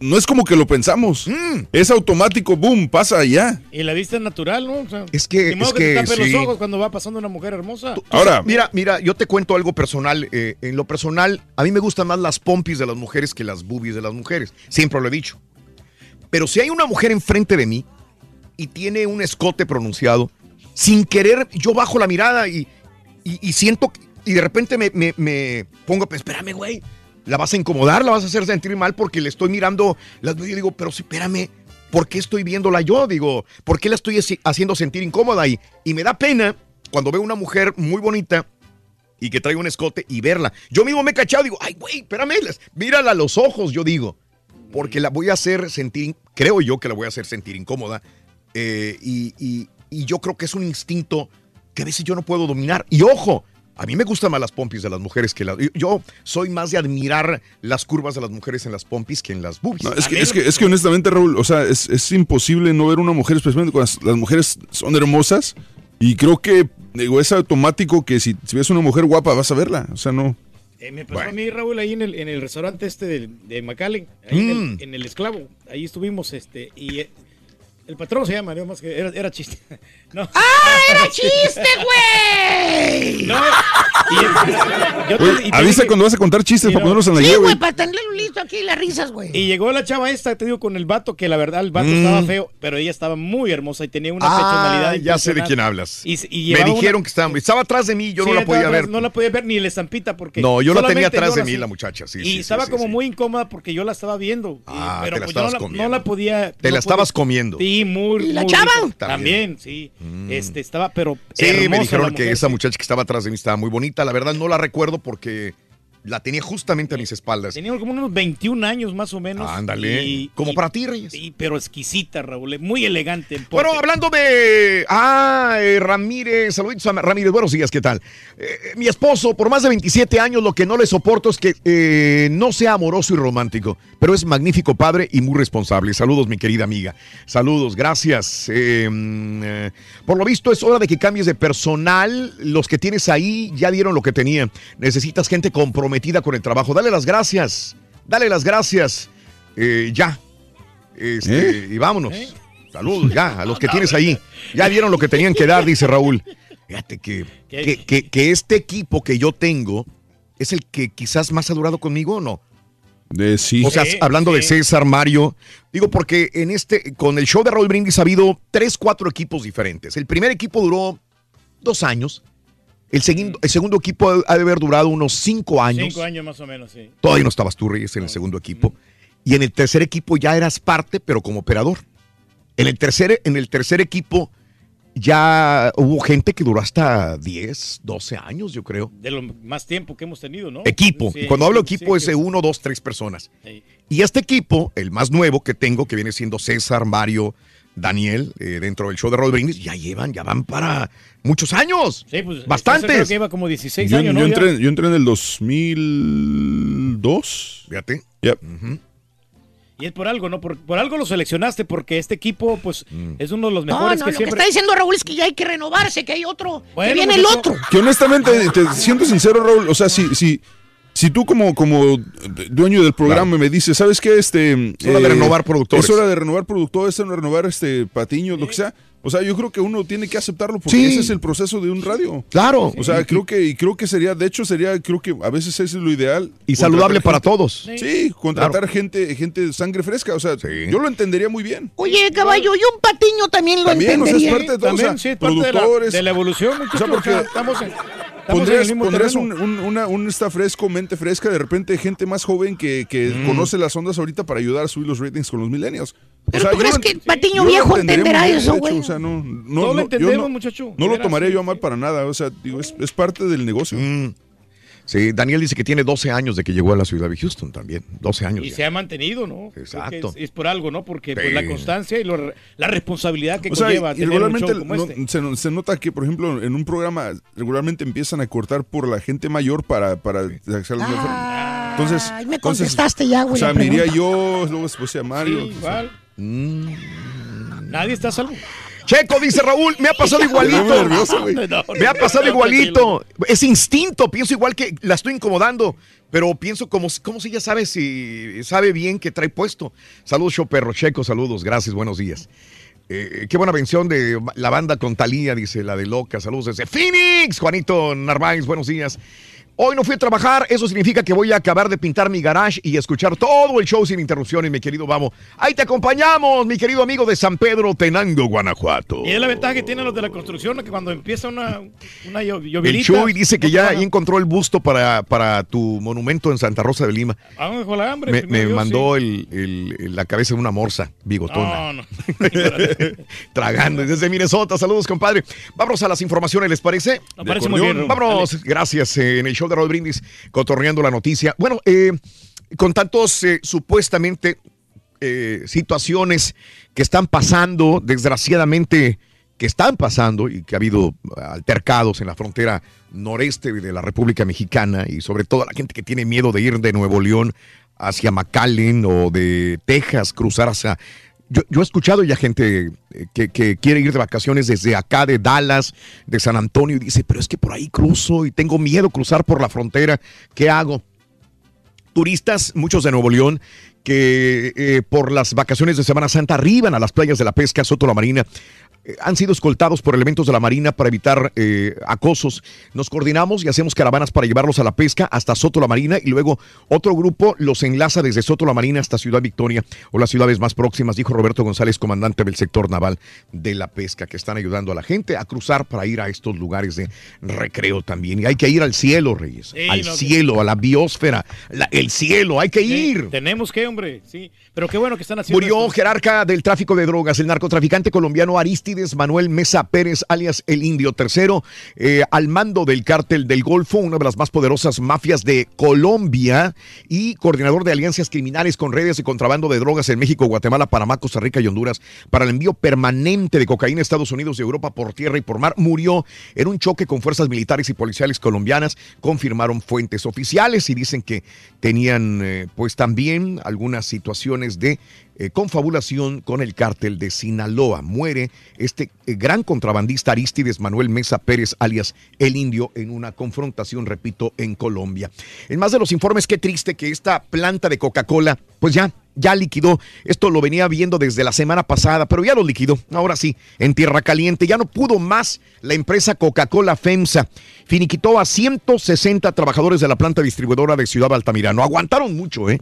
no es como que lo pensamos. Mm. Es automático, boom, pasa allá. Y la vista es natural, ¿no? O sea, Es que- modo es que, te que tapes sí. los ojos cuando va pasando una mujer hermosa. Ahora, Mira, mira, yo te cuento algo personal. eh, en lo personal, a mí me gustan más las pompis de las mujeres que las boobies de las mujeres. Siempre lo he dicho. Pero si hay una mujer enfrente de mí y tiene un escote pronunciado, sin querer, yo bajo la mirada y, y- y siento, y de repente me, me- me pongo, pues espérame, güey, la vas a incomodar, la vas a hacer sentir mal porque le estoy mirando, las yo digo, pero sí, espérame, ¿por qué estoy viéndola yo? Digo, ¿por qué la estoy haci- haciendo sentir incómoda? Y, me da pena cuando veo una mujer muy bonita y que trae un escote y verla. Yo mismo me he cachado, digo, ay, güey, espérame, mírala a los ojos, yo digo, porque la voy a hacer sentir, creo yo que la voy a hacer sentir incómoda. eh, y, y- y yo creo que es un instinto que a veces yo no puedo dominar. Y ojo, a mí me gustan más las pompis de las mujeres que las... yo- soy más de admirar las curvas de las mujeres en las pompis que en las boobies. No, es, que, es, que, es que honestamente, Raúl, o sea, es, es imposible no ver una mujer, especialmente cuando las, las mujeres son hermosas. Y creo que, digo, es automático que si, si ves una mujer guapa vas a verla. O sea, no. Eh, me pasó a mí, Raúl, ahí en el, en el restaurante este de, de McAllen, ahí en, Mm. el, en el esclavo. Ahí estuvimos, este, y eh, el patrón se llama, no más que era, era chiste. (laughs) No. ¡Ah, era chiste, güey! (laughs) No, (laughs) y- yo te- Oye, y te avisa dije- cuando vas a contar chistes Sí, para no. ponerlos en la Sí, guía, güey, güey. para tenerlo listo aquí las risas, güey. Y llegó la chava esta, te digo, con el vato, que la verdad el vato Mm. estaba feo, pero ella estaba muy hermosa y tenía una Ah, personalidad ya sé de quién hablas. Y, y me dijeron una- que estaba, estaba atrás de mí, yo Sí, no la podía atrás, ver. No la podía ver ni la estampita porque. No, yo la tenía atrás de mí, la muchacha, sí, Y sí, sí, estaba sí, como sí. muy incómoda porque yo la estaba viendo. Ah, pero te la pues yo no estabas la, comiendo. no la podía. Te la estabas comiendo. Sí, muy. ¿Y la muy chava? rico. También, sí. Este, estaba, pero. Sí, me dijeron la que mujer, esa muchacha que estaba atrás de mí estaba muy bonita. La verdad no la recuerdo porque la tenía justamente a mis espaldas. Tenía como unos 21 años más o menos. Ándale. Y- Como y- para ti, Reyes. Sí, pero exquisita, Raúl. Muy elegante. en Bueno, hablando de. Ah, eh, Ramírez, saluditos a Ramírez, buenos días, ¿qué tal? Eh, mi esposo, por más de 27 años, lo que no le soporto es que eh, no sea amoroso y romántico, pero es magnífico padre y muy responsable. Saludos, mi querida amiga. Saludos, gracias. Eh, eh, por lo visto, es hora de que cambies de personal. Los que tienes ahí ya dieron lo que tenían. Necesitas gente comprometida con el trabajo. Dale las gracias. Dale las gracias. Eh, ya. Este, Y vámonos. Saludos, ya, a los (laughs) que tienes ahí. Ya dieron lo que tenían que dar, dice Raúl. Fíjate que, que, que- que este equipo que yo tengo es el que quizás más ha durado conmigo o no. De sí. O sea, hablando de César, Mario, digo porque en este, con el show de Raúl Brindis ha habido tres, cuatro equipos diferentes. El primer equipo duró dos años. El, segundo el segundo equipo ha de haber durado unos cinco años. Cinco años más o menos, sí. Todavía no estabas tú, Reyes, en el segundo equipo. Y en el tercer equipo ya eras parte, pero como operador. En el tercer, en el tercer equipo ya hubo gente que duró hasta 10, 12 años, yo creo. De lo más tiempo que hemos tenido, ¿no? Equipo. Sí, Y Cuando hablo sí, equipo es que- de uno, dos, tres personas. Sí. Y este equipo, el más nuevo que tengo, que viene siendo César, Mario, Daniel, eh, dentro del show de Raúl Brindis, ya llevan, ya van para muchos años. Sí, pues, César creo Bastantes. que lleva como 16 Yo, años, yo ¿no? Entré, yo entré en el 2002. Fíjate. Yep. Y es por algo, ¿no? Por, por algo lo seleccionaste, porque este equipo, pues, Mm. es uno de los No, mejores no, que lo que está diciendo Raúl es que ya hay que renovarse, que hay otro, Bueno, que viene el muchacho. otro. Que honestamente, te siento sincero, Raúl, o sea, si, si, si tú como, como dueño del programa me dices, ¿sabes qué? Este, Es hora de renovar productores. Es hora de renovar productores, es hora de renovar este patiños, lo que sea. O sea, yo creo que uno tiene que aceptarlo porque Sí. ese es el proceso de un radio. Claro. O sea, creo que, y creo que sería, de hecho, sería, creo que a veces es lo ideal. Y saludable para todos. Sí, contratar gente, gente de sangre fresca. O sea, yo lo entendería muy bien. Oye, caballo, y un patiño también lo También, o sea, es entendería. parte de todo, o sea, También, sí, es parte de la, de la evolución, muchachos. O sea, porque estamos en Pondrías, un, un, una, un está fresco, mente fresca, de repente gente más joven que, que Mm. conoce las ondas ahorita para ayudar a subir los ratings con los millennials. Pero sea, tú yo crees que patiño viejo entenderá eso, güey. O sea, no, no, Todo no, lo entendemos, no- muchacho. No lo tomaría yo a mal para nada. O sea, digo, es, es parte del negocio. Mm. Sí, Daniel dice que tiene 12 años de que llegó a la ciudad de Houston también. 12 años. Y ya. se ha mantenido, ¿no? Exacto. Es, es por algo, ¿no? Porque pues, Sí. la constancia y lo- la responsabilidad que O sea, conlleva y tener un regularmente show como no- este. se, no- se nota que, por ejemplo, en un programa regularmente empiezan a cortar por la gente mayor para, para los mejores. Entonces, Ay, me entonces, contestaste ya, güey. O sea, me iría yo, luego después a Mario. Sí, igual. Mm. Nadie está salvo. Checo, dice Raúl, me ha pasado igualito. nervioso, güey. No, Me ha pasado igualito. Es instinto. Pienso igual que la estoy incomodando. Pero pienso como, como si ella sabe si sabe bien que trae puesto. Saludos, show perro. Checo, saludos. Gracias, buenos días. Eh, qué buena mención de la banda con Talía, dice la de Loca. Saludos desde Phoenix. Juanito Narváez, buenos días. Hoy no fui a trabajar, eso significa que voy a acabar de pintar mi garage y escuchar todo el show sin interrupciones, mi querido Vamos. Ahí te acompañamos, mi querido amigo de San Pedro, Tenango, Guanajuato. Y es la ventaja que tienen los de la construcción, que cuando empieza una, una llo- El. Chuy dice que ya encontró el busto para, para tu monumento en Santa Rosa de Lima. Ah, la hambre, Me, primero me Dios, mandó sí. el, el- la cabeza de una morsa bigotona. No, no. (laughs) Tragando desde Minnesota. Saludos, compadre. Vámonos a las informaciones, ¿les parece? Me parece muy bien. Vámonos, gracias. eh, en el show de Rod Brindis, la noticia. Bueno, eh, con tantos eh, supuestamente eh, situaciones que están pasando, desgraciadamente, que están pasando y que ha habido altercados en la frontera noreste de la República Mexicana y sobre todo la gente que tiene miedo de ir de Nuevo León hacia McAllen o de Texas, cruzar hacia... Yo, yo he escuchado ya gente eh, que, que quiere ir de vacaciones desde acá, de Dallas, de San Antonio, y dice, pero es que por ahí cruzo y tengo miedo cruzar por la frontera, ¿qué hago? turistas, muchos de Nuevo León, que eh, por las vacaciones de Semana Santa arriban a las playas de la pesca, Soto la Marina, han sido escoltados por elementos de la Marina para evitar eh, acosos. Nos coordinamos y hacemos caravanas para llevarlos a la pesca hasta Soto la Marina y luego otro grupo los enlaza desde Soto la Marina hasta Ciudad Victoria o las ciudades más próximas, dijo Roberto González, comandante del sector naval de la pesca, que están ayudando a la gente a cruzar para ir a estos lugares de recreo también. Y hay que ir al cielo, Reyes, Sí, al no, cielo, a la biosfera, la- el cielo, hay que Sí, ir. tenemos que, hombre, sí. Pero qué bueno que están haciendo Murió esto. jerarca del tráfico de drogas, el narcotraficante colombiano Manuel Mesa Pérez, alias El Indio III, eh, al mando del cártel del Golfo, una de las más poderosas mafias de Colombia y coordinador de alianzas criminales con redes de contrabando de drogas en México, Guatemala, Panamá, Costa Rica y Honduras para el envío permanente de cocaína a Estados Unidos y Europa por tierra y por mar. Murió en un choque con fuerzas militares y policiales colombianas, confirmaron fuentes oficiales y dicen que tenían eh, pues también algunas situaciones de eh, confabulación con el cártel de Sinaloa. Muere este eh, gran contrabandista Aristides Manuel Mesa Pérez, alias El Indio, en una confrontación, repito, en Colombia. En más de los informes, qué triste que esta planta de Coca-Cola, pues ya, ya liquidó. Esto lo venía viendo desde la semana pasada, pero ya lo liquidó. Ahora sí, en Tierra Caliente. Ya no pudo más la empresa Coca-Cola FEMSA. Finiquitó a 160 trabajadores de la planta distribuidora de Ciudad Altamirano. Aguantaron mucho, ¿eh?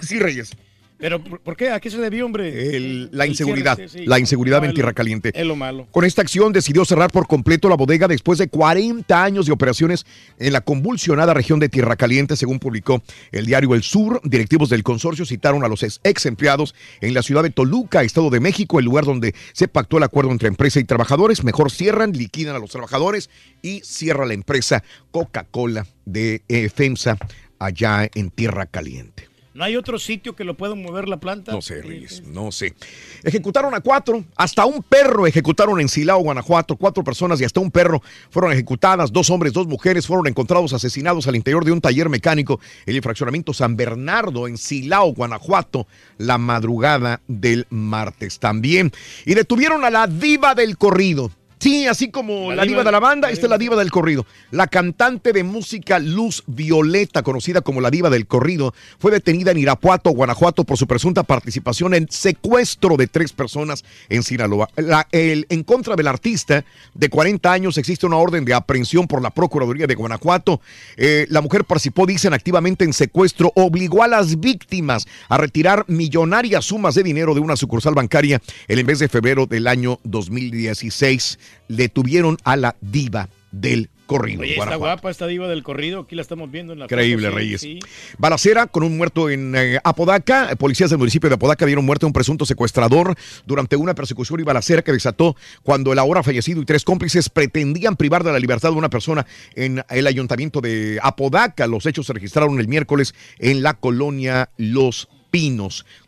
Sí, (coughs) Reyes. Pero ¿por qué? ¿A qué se debió, hombre? El- la inseguridad, cierre, sí, sí. la inseguridad en Tierra Caliente. Es lo malo. Con esta acción decidió cerrar por completo la bodega después de 40 años de operaciones en la convulsionada región de Tierra Caliente, según publicó el diario El Sur. Directivos del consorcio citaron a los ex, empleados en la ciudad de Toluca, Estado de México, el lugar donde se pactó el acuerdo entre empresa y trabajadores. Mejor cierran, liquidan a los trabajadores y cierra la empresa Coca-Cola de FEMSA allá en Tierra Caliente. ¿No hay otro sitio que lo pueda mover la planta? No sé, Reyes, no sé. Ejecutaron a cuatro, hasta un perro ejecutaron en Silao, Guanajuato. Cuatro personas y hasta un perro fueron ejecutadas. Dos hombres, dos mujeres fueron encontrados asesinados al interior de un taller mecánico en el fraccionamiento San Bernardo, en Silao, Guanajuato, la madrugada del martes también. Y detuvieron a la diva del corrido. Sí, así como la, diva, de la banda, esta es la diva del corrido. La cantante de música Luz Violeta, conocida como la diva del corrido, fue detenida en Irapuato, Guanajuato, por su presunta participación en secuestro de tres personas en Sinaloa. La- el- en contra del artista de 40 años existe una orden de aprehensión por la Procuraduría de Guanajuato. Eh, la mujer participó, dicen, activamente en secuestro, obligó a las víctimas a retirar millonarias sumas de dinero de una sucursal bancaria en el mes de febrero del año 2016. Detuvieron a la diva del corrido. Oye, está guapa esta diva del corrido. Aquí la estamos viendo en la Increíble, foto, Reyes. sí. Balacera con un muerto en eh, Apodaca. Policías del municipio de Apodaca dieron muerte a un presunto secuestrador durante una persecución y balacera que desató cuando el ahora fallecido y tres cómplices pretendían privar de la libertad de una persona en el ayuntamiento de Apodaca. Los hechos se registraron el miércoles en la colonia Los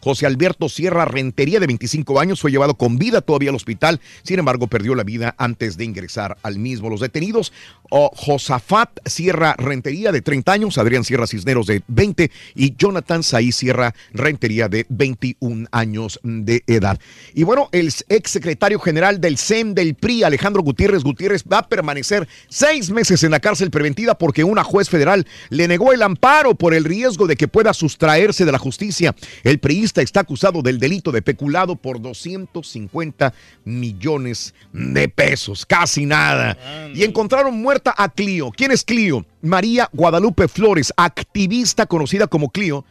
José Alberto Sierra Rentería, de 25 años, fue llevado con vida todavía al hospital. Sin embargo, perdió la vida antes de ingresar al mismo. Los detenidos, oh, Josafat Sierra Rentería, de 30 años, Adrián Sierra Cisneros, de 20, y Jonathan Saí Sierra Rentería, de 21 años de edad. Y bueno, el ex secretario general del CEM del PRI, Alejandro Gutiérrez Gutiérrez, va a permanecer seis meses en la cárcel preventiva porque una juez federal le negó el amparo por el riesgo de que pueda sustraerse de la justicia. El priista está acusado del delito de peculado por 250 millones de pesos, casi nada. Y encontraron muerta a Clio. ¿Quién es Clio? María Guadalupe Flores, activista conocida como Clio.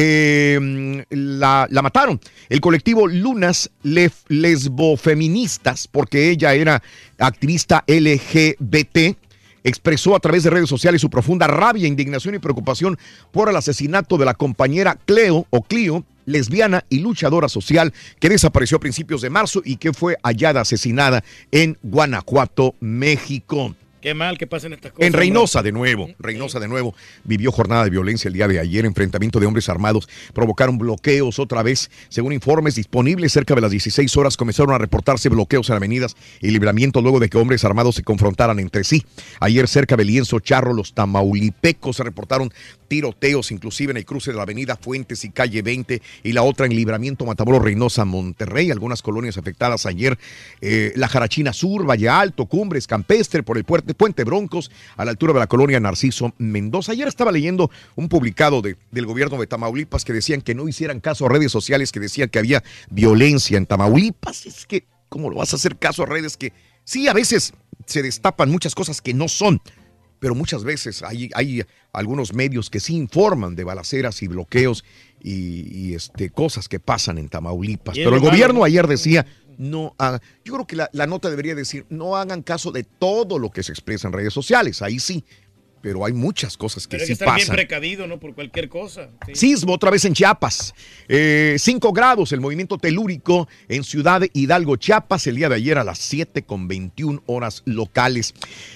eh, la, la mataron. El colectivo Lunas Lesbofeministas, porque ella era activista LGBT, expresó a través de redes sociales su profunda rabia, indignación y preocupación por el asesinato de la compañera Cleo o Clio, lesbiana y luchadora social, que desapareció a principios de marzo y que fue hallada asesinada en Guanajuato, México. Qué mal que pasen estas cosas. En Reynosa de nuevo, Reynosa de nuevo vivió jornada de violencia el día de ayer, enfrentamiento de hombres armados, provocaron bloqueos otra vez. Según informes disponibles, cerca de las 16 horas comenzaron a reportarse bloqueos en avenidas y libramiento luego de que hombres armados se confrontaran entre sí. Ayer cerca de Lienzo Charro, los tamaulipecos se reportaron tiroteos, inclusive en el cruce de la avenida Fuentes y calle 20 y la otra en libramiento Matamoros Reynosa, Monterrey. Algunas colonias afectadas ayer, eh, la Jarachina Sur, Valle Alto, Cumbres, Campestre, por el puente, puente Broncos, a la altura de la colonia Narciso Mendoza. Ayer estaba leyendo un publicado de- del gobierno de Tamaulipas que decían que no hicieran caso a redes sociales que decían que había violencia en Tamaulipas. Es que, ¿cómo lo vas a hacer caso a redes que sí, a veces se destapan muchas cosas que no son? pero muchas veces hay, hay algunos medios que sí informan de balaceras y bloqueos y, y, este, cosas que pasan en Tamaulipas. Pero el gobierno ¿no? ayer decía, no hagan, yo creo que la, la nota debería decir, no hagan caso de todo lo que se expresa en redes sociales, ahí sí, pero hay muchas cosas que Pero hay que sí estar bien pasan. precavido, ¿no? Por cualquier cosa. Sí. Sismo otra vez en Chiapas. 5 grados el movimiento telúrico en Ciudad Hidalgo, Chiapas, el día de ayer a las 7 con 21 horas locales.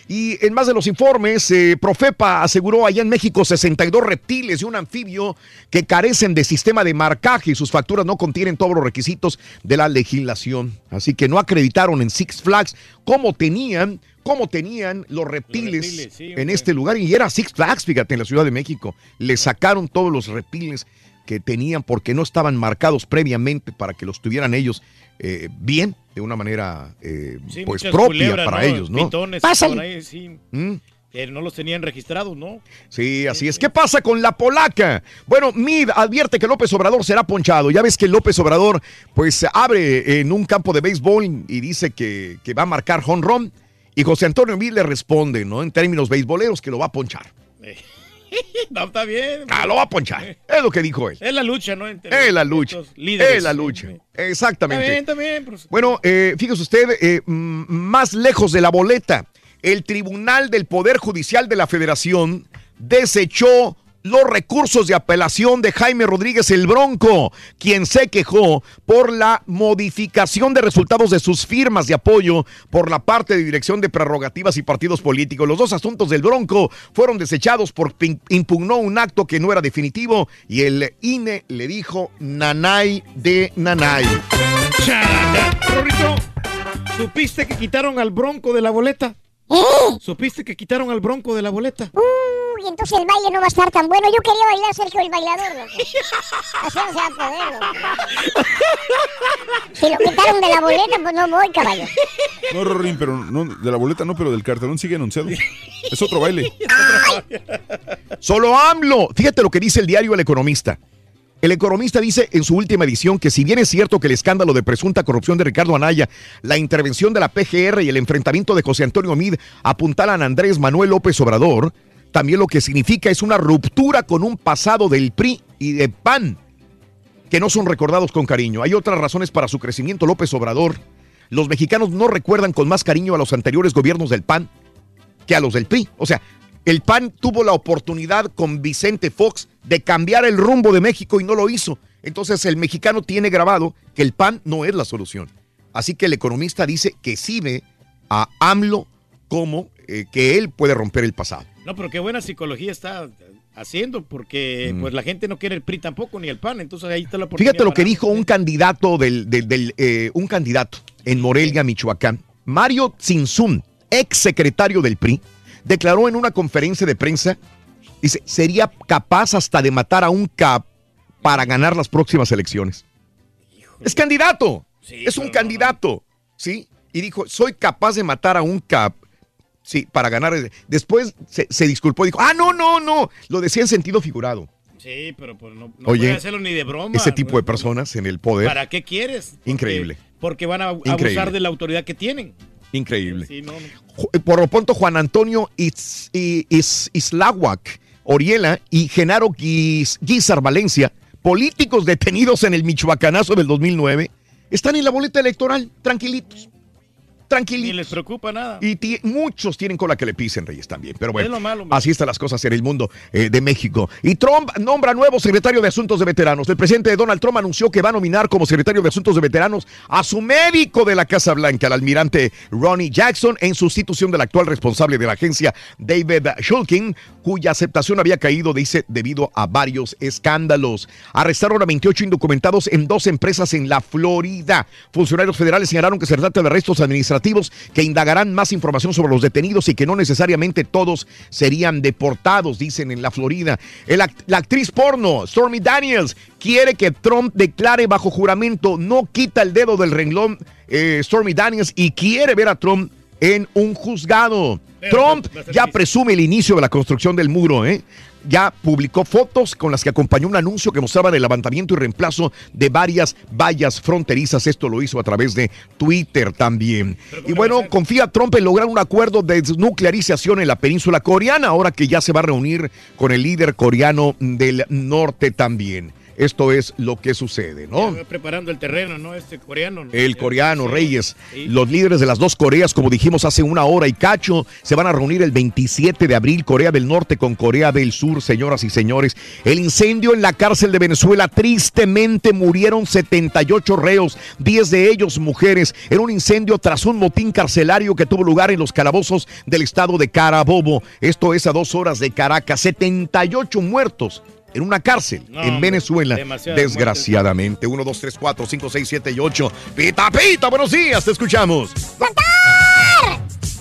Y en más de los informes, eh, Profepa aseguró allá en México 62 reptiles y un anfibio que carecen de sistema de marcaje y sus facturas no contienen todos los requisitos de la legislación. Así que no acreditaron en Six Flags cómo tenían cómo tenían los reptiles, reptiles, sí, en hombre. este lugar. Y era Six Flags, fíjate, en la Ciudad de México. Le sacaron todos los reptiles que tenían porque no estaban marcados previamente para que los tuvieran ellos eh, bien, de una manera eh, Sí, pues propia culebras, para ¿no? ellos, ¿no? Pitones, Pásale. por ahí, sí. ¿Mm? No los tenían registrados, ¿no? Sí, así es. ¿Qué pasa con la polaca? Bueno, Mid advierte que López Obrador será ponchado. Ya ves que López Obrador, pues, abre en un campo de béisbol y dice que, que va a marcar honrón. Y José Antonio Mid le responde, ¿no? En términos beisboleros, que lo va a ponchar. (laughs) no, está bien. Ah, lo va a ponchar. Es lo que dijo él. Es la lucha, ¿no? Entre Es la lucha. líderes. Es la lucha. Está Exactamente. bien, está bien. pues. Bueno, eh, fíjese usted, eh, más lejos de la boleta, el Tribunal del Poder Judicial de la Federación desechó los recursos de apelación de Jaime Rodríguez el Bronco, quien se quejó por la modificación de resultados de sus firmas de apoyo por la parte de dirección de prerrogativas y partidos políticos. Los dos asuntos del Bronco fueron desechados porque impugnó un acto que no era definitivo y el INE le dijo nanay de nanay. Rorrito, ¿supiste que quitaron al bronco de la boleta? ¿Eh? ¿Supiste que quitaron al bronco de la boleta? Uy, entonces el baile no va a estar tan bueno. Yo quería bailar Sergio el bailador, loco. Así no se va a poder, loco. Si lo quitaron de la boleta, pues no voy, caballo. No, Rorín, pero no, de la boleta no, pero del cartelón sigue anunciado. Es otro baile. Solo AMLO. Fíjate lo que dice el diario El Economista. El economista dice en su última edición que si bien es cierto que el escándalo de presunta corrupción de Ricardo Anaya, la intervención de la PGR y el enfrentamiento de José Antonio Mid apuntalan a Andrés Manuel López Obrador, también lo que significa es una ruptura con un pasado del PRI y de PAN que no son recordados con cariño. Hay otras razones para su crecimiento López Obrador. Los mexicanos no recuerdan con más cariño a los anteriores gobiernos del PAN que a los del PRI. O sea, el PAN tuvo la oportunidad con Vicente Fox de cambiar el rumbo de México y no lo hizo. Entonces el mexicano tiene grabado que el PAN no es la solución. Así que el economista dice que sí ve a AMLO como eh, que él puede romper el pasado. No, pero qué buena psicología está haciendo, porque pues la gente no quiere el PRI tampoco ni el PAN, entonces ahí está la oportunidad. Fíjate lo que dijo un candidato del, del- del, eh, un candidato en Morelia, Michoacán, Mario Tzinsun, ex secretario del PRI, declaró en una conferencia de prensa, dice, sería capaz hasta de matar a un cap para ganar las próximas elecciones. Es candidato, es un candidato, ¿sí? Y dijo, soy capaz de matar a un cap. Sí, para ganar. Después se, se disculpó y dijo, ah, no, no, no. Lo decía en sentido figurado. Sí, pero pues no, no Oye, puede hacerlo ni de broma. Ese tipo de personas en el poder. ¿Para qué quieres? Porque- Increíble. Porque van a abusar Increíble. de la autoridad que tienen. Increíble. Sí, no, no. Ju- Por lo pronto, Juan Antonio Is- I- Is- Islahuac Oriela y Genaro Guizar Valencia, políticos detenidos en el Michoacanazo del 2009, están en la boleta electoral, tranquilitos. Tranquilitos. Ni les preocupa nada. Y muchos tienen cola que le pisen, Reyes, también. Pero Es bueno, lo malo, hombre. así están las cosas en el mundo eh, de México. Y Trump nombra nuevo secretario de Asuntos de Veteranos. El presidente Donald Trump anunció que va a nominar como secretario de Asuntos de Veteranos a su médico de la Casa Blanca, el almirante Ronnie Jackson, en sustitución del actual responsable de la agencia, David Shulkin, cuya aceptación había caído, dice, debido a varios escándalos. Arrestaron a 28 indocumentados en dos empresas en la Florida. Funcionarios federales señalaron que se trata de arrestos administrativos que indagarán más información sobre los detenidos y que no necesariamente todos serían deportados, dicen en la Florida. El la actriz porno, Stormy Daniels, quiere que Trump declare bajo juramento, no quita el dedo del renglón eh, Stormy Daniels y quiere ver a Trump en un juzgado. Trump ya presume el inicio de la construcción del muro, ¿eh? Ya publicó fotos con las que acompañó un anuncio que mostraba el levantamiento y reemplazo de varias vallas fronterizas. Esto lo hizo a través de Twitter también. Y bueno, confía Trump en lograr un acuerdo de desnuclearización en la península coreana, ahora que ya se va a reunir con el líder coreano del norte también. Esto es lo que sucede, ¿no? Preparando el terreno, ¿no? Este coreano. ¿no? El coreano, Reyes. Sí. Los líderes de las dos Coreas, como dijimos hace una hora y cacho, se van a reunir el 27 de abril, Corea del Norte con Corea del Sur, señoras y señores. El incendio en la cárcel de Venezuela, tristemente murieron 78 reos, 10 de ellos mujeres. Era un incendio tras un motín carcelario que tuvo lugar en los calabozos del estado de Carabobo. Esto es a dos horas de Caracas. 78 muertos. En una cárcel No, en Venezuela, desgraciadamente. 1, 2, 3, 4, 5, 6, 7 y 8. Pita, pita, buenos días, te escuchamos.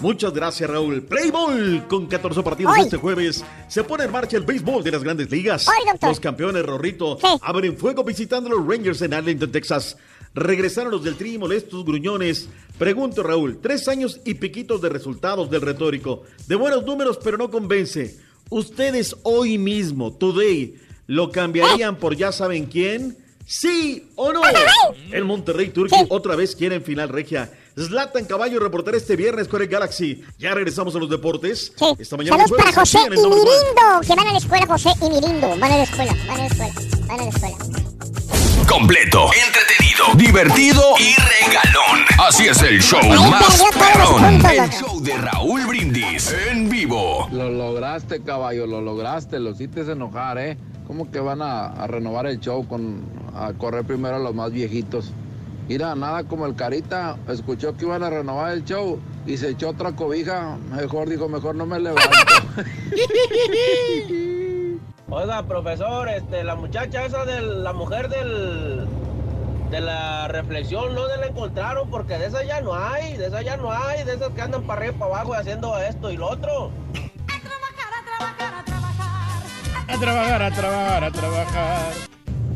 Muchas gracias, Raúl. Play Ball con 14 partidos Hoy. este jueves. Se pone en marcha el béisbol de las grandes ligas. Hoy. Los campeones Rorrito abren fuego visitando a los Rangers en Arlington, Texas. Regresaron los del Tri molestos gruñones. Pregunto, Raúl, tres años y piquitos de resultados del retórico. De buenos números, pero no convence. ¿Ustedes hoy mismo, today, lo cambiarían por ya saben quién? ¿Sí o no? El Monterrey Turkey otra vez quiere en final regia. Zlatan Caballo reportará este viernes con el Galaxy. Ya regresamos a los deportes. Esta mañana Saludos para José y. Mirindo, que van a la escuela, José y Mirindo. Van a la escuela, van a la escuela, van a la escuela. Completo, entretenido Entretenido, divertido y regalón. Así es el show más perrón. El show de Raúl Brindis en vivo. Lo lograste, caballo, lo lograste, lo hiciste enojar, ¿eh? ¿Cómo que van a, a renovar el show con a correr primero a los más viejitos? Mira, nada como el Carita, escuchó que iban a renovar el show y se echó otra cobija. Mejor dijo, mejor no me levanto. (laughs) Oiga, profesor, este, la muchacha esa de la mujer del de la reflexión no se la encontraron porque de esas ya no hay, de esas ya no hay, de esas que andan para arriba y para abajo y haciendo esto y lo otro. A trabajar, a trabajar, a trabajar.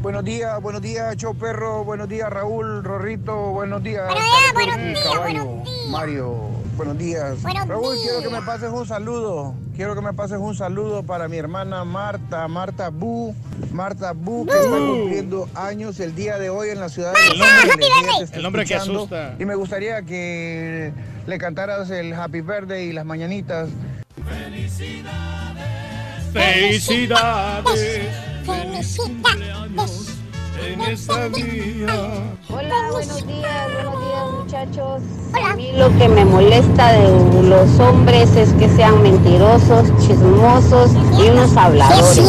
Buenos días, buenos días, Show Perro, buenos días, Raúl, Rorrito, buenos días. buenos Turqui, días, Caballo, Mario, buenos días. Buenos Raúl, quiero que me pases un saludo. Quiero que me pases un saludo para mi hermana Marta, Marta Bu, Marta Bu, que está cumpliendo años el día de hoy en la ciudad de Los El nombre que asusta. Y me gustaría que le cantaras el Happy Birthday y las mañanitas. Felicidades. Felicidades. En esta vida. Hola, buenos días, buenos días muchachos. A mí lo que me molesta de los hombres es que sean mentirosos, chismosos y unos habladores.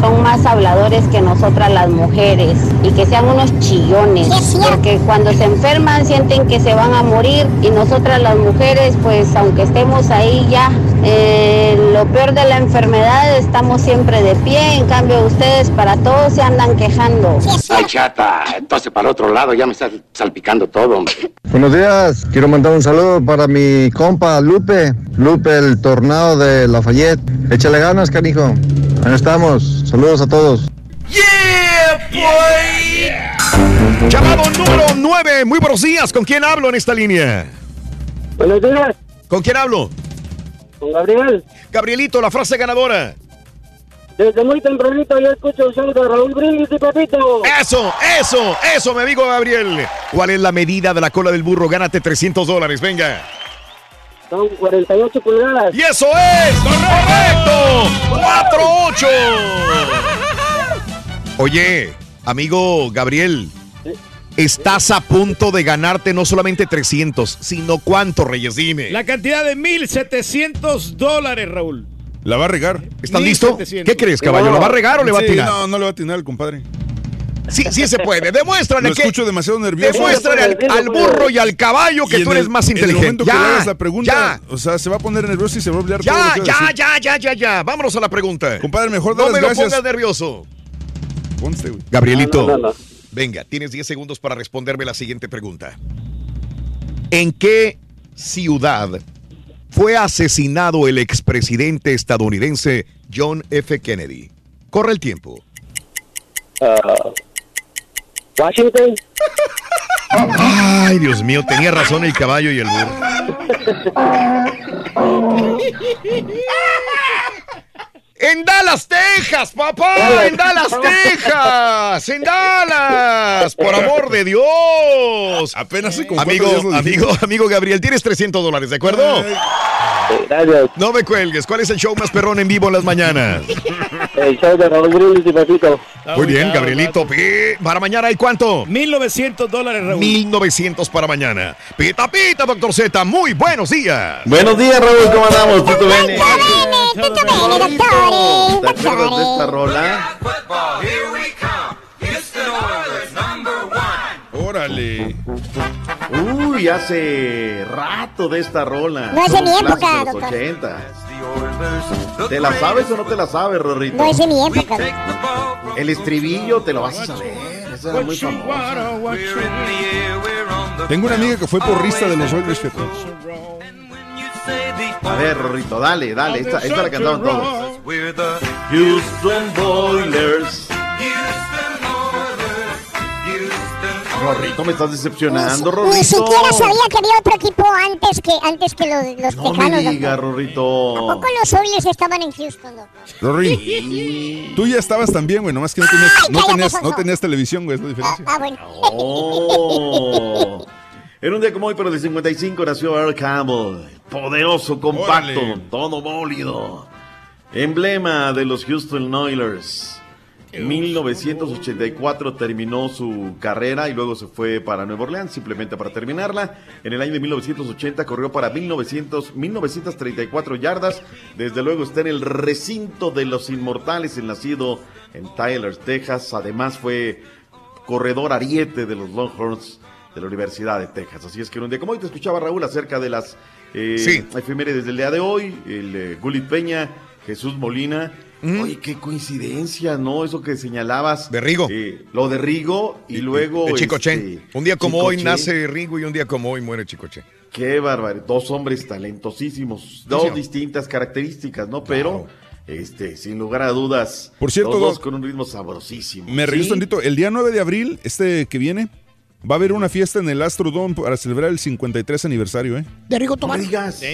Son más habladores que nosotras las mujeres y que sean unos chillones. Porque cuando se enferman sienten que se van a morir y nosotras las mujeres pues aunque estemos ahí ya, eh, lo peor de la enfermedad estamos siempre de pie. En cambio ustedes para todos se andan quejando. Ay, chata, entonces para el otro lado ya me está salpicando todo, hombre. (laughs) Buenos días, quiero mandar un saludo para mi compa Lupe, Lupe el tornado de Lafayette. Échale ganas, canijo. Ahí estamos, saludos a todos. Llamado número 9. Muy buenos días. ¿Con quién hablo en esta línea? Buenos días. ¿Con quién hablo? Con Gabriel. Gabrielito, la frase ganadora. Desde muy tempranito yo escucho el show de Raúl Brindis y Pepito. Eso, eso, eso, mi amigo Gabriel. ¿Cuál es la medida de la cola del burro? Gánate 300 dólares, venga. Son 48 pulgadas. ¡Y eso es! ¡Correcto! ¡4-8! Oye, amigo Gabriel, estás a punto de ganarte no solamente 300, sino cuánto, Reyes, dime. La cantidad de 1.700 dólares, Raúl. La va a regar. ¿Estás listo? ¿Qué crees, caballo? ¿La va a regar o le va a tirar? No, no le va a atinar el compadre. Sí, sí se puede. Demuéstrale Lo que. escucho demasiado nervioso. Demuéstrale al, al burro y al caballo que tú eres el- más En el inteligente. momento que le Ya, hagas la pregunta, o sea, se va a poner nervioso y se va a olvidar todo ya, lo que a ya, decir. ya, ya, ya, ya. Vámonos a la pregunta. Compadre, mejor No da me las lo gracias. pongas nervioso. Ponte, güey. Gabrielito, No, no, no, no. venga, tienes 10 segundos para responderme la siguiente pregunta. ¿En qué ciudad fue asesinado el expresidente estadounidense John F. Kennedy? Corre el tiempo. Ah, Washington. Ay, Dios mío, tenía razón el caballo y el burro. (laughs) En Dallas, Texas, papá, en Dallas, (laughs) Texas, en Dallas, por amor de Dios. Apenas se Amigo, amigo, amigo Gabriel, tienes 300 dólares, ¿de acuerdo? Gracias. No me cuelgues. ¿Cuál es el show más perrón en vivo en las mañanas? El show de Raúl Brindis y Pepito. Muy bien, Gabrielito. Para mañana hay cuánto? 1900 dólares, Raúl. 1900 para mañana. Pita, pita, doctor Z. Muy buenos días. Buenos días, Raúl, ¿cómo andamos? ¿Tito Bene? Tito Bene, ¿Te acuerdas de esta rola? Órale. Uy, hace rato de esta rola. No es de mi época, clásico de los doctor. 80. ¿Te la sabes o no te la sabes, Rorrito? No es de mi época. doctor. El estribillo te lo vas a saber. Esa era muy famosa. Tengo una amiga que fue porrista de los Oilers. A ver, Rorrito, dale, dale. Esta, esta la cantaban todos. Houston Boilers. Rorrito, me estás decepcionando, Rorrito. Ni siquiera sabía que había otro equipo antes que, antes que los, los No tejanos, me doctor. digas, Rorrito. Tampoco los Oilers estaban en Houston, doctor. Rory, (laughs) tú ya estabas también, güey, nomás que no tenías, no cállate, tenías, no televisión, güey, es la diferencia. Ah, bueno. Oh. En un día como hoy, pero de 55, nació Earl Campbell. Poderoso, compacto, Órale. todo bólido. Emblema de los Houston Oilers. En 1984 terminó su carrera y luego se fue para Nueva Orleans simplemente para terminarla. En el año de 1980 corrió para 1900, 1934 yardas. Desde luego está en el recinto de los inmortales, el nacido en Tyler, Texas. Además fue corredor ariete de los Longhorns de la Universidad de Texas. Así es que un día como hoy te escuchaba Raúl acerca de las eh, Sí. efemérides del día de hoy, el eh, Gulit Peña, Jesús Molina. Oye, qué coincidencia, ¿no? Eso que señalabas. De Rigo. Eh, lo de Rigo y, luego... De Chicoche. este, Un día como hoy nace Rigo y un día como hoy muere Chicoche. Qué bárbaro. Dos hombres talentosísimos, dos distintas características, ¿no? Pero, este, sin lugar a dudas, Por cierto, dos con un ritmo sabrosísimo. Me ¿Sí? tantito. El día 9 de abril, este que viene, va a haber una fiesta en el Astrodome para celebrar el 53 aniversario, ¿eh? De Rigo Tobar.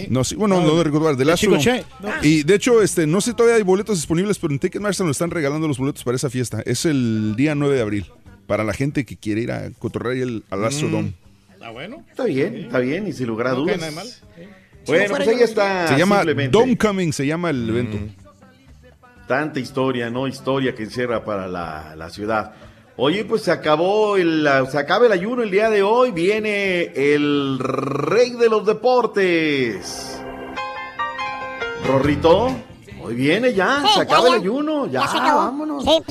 No, sí, bueno, no, de recordar, del de Astro. Chicoche. Y de hecho, este, no sé todavía hay boletos disponibles, pero en Ticketmaster nos están regalando los boletos para esa fiesta. Es el día 9 de abril. Para la gente que quiere ir a cotorrear el- al Astrodome. Está bueno. Está bien, está bien, y sin lugar a No dudas. nada mal. Bueno, pues ahí está. se llama. Domecoming, se llama el evento. Tanta historia, ¿no? Historia que encierra para la, la ciudad. Oye, pues se acabó el, se acaba el ayuno el día de hoy. Viene el rey de los deportes. Rorrito, hoy viene ya, Sí, se acaba ya. el ayuno, ya, Ya se acabó. vámonos. Sí.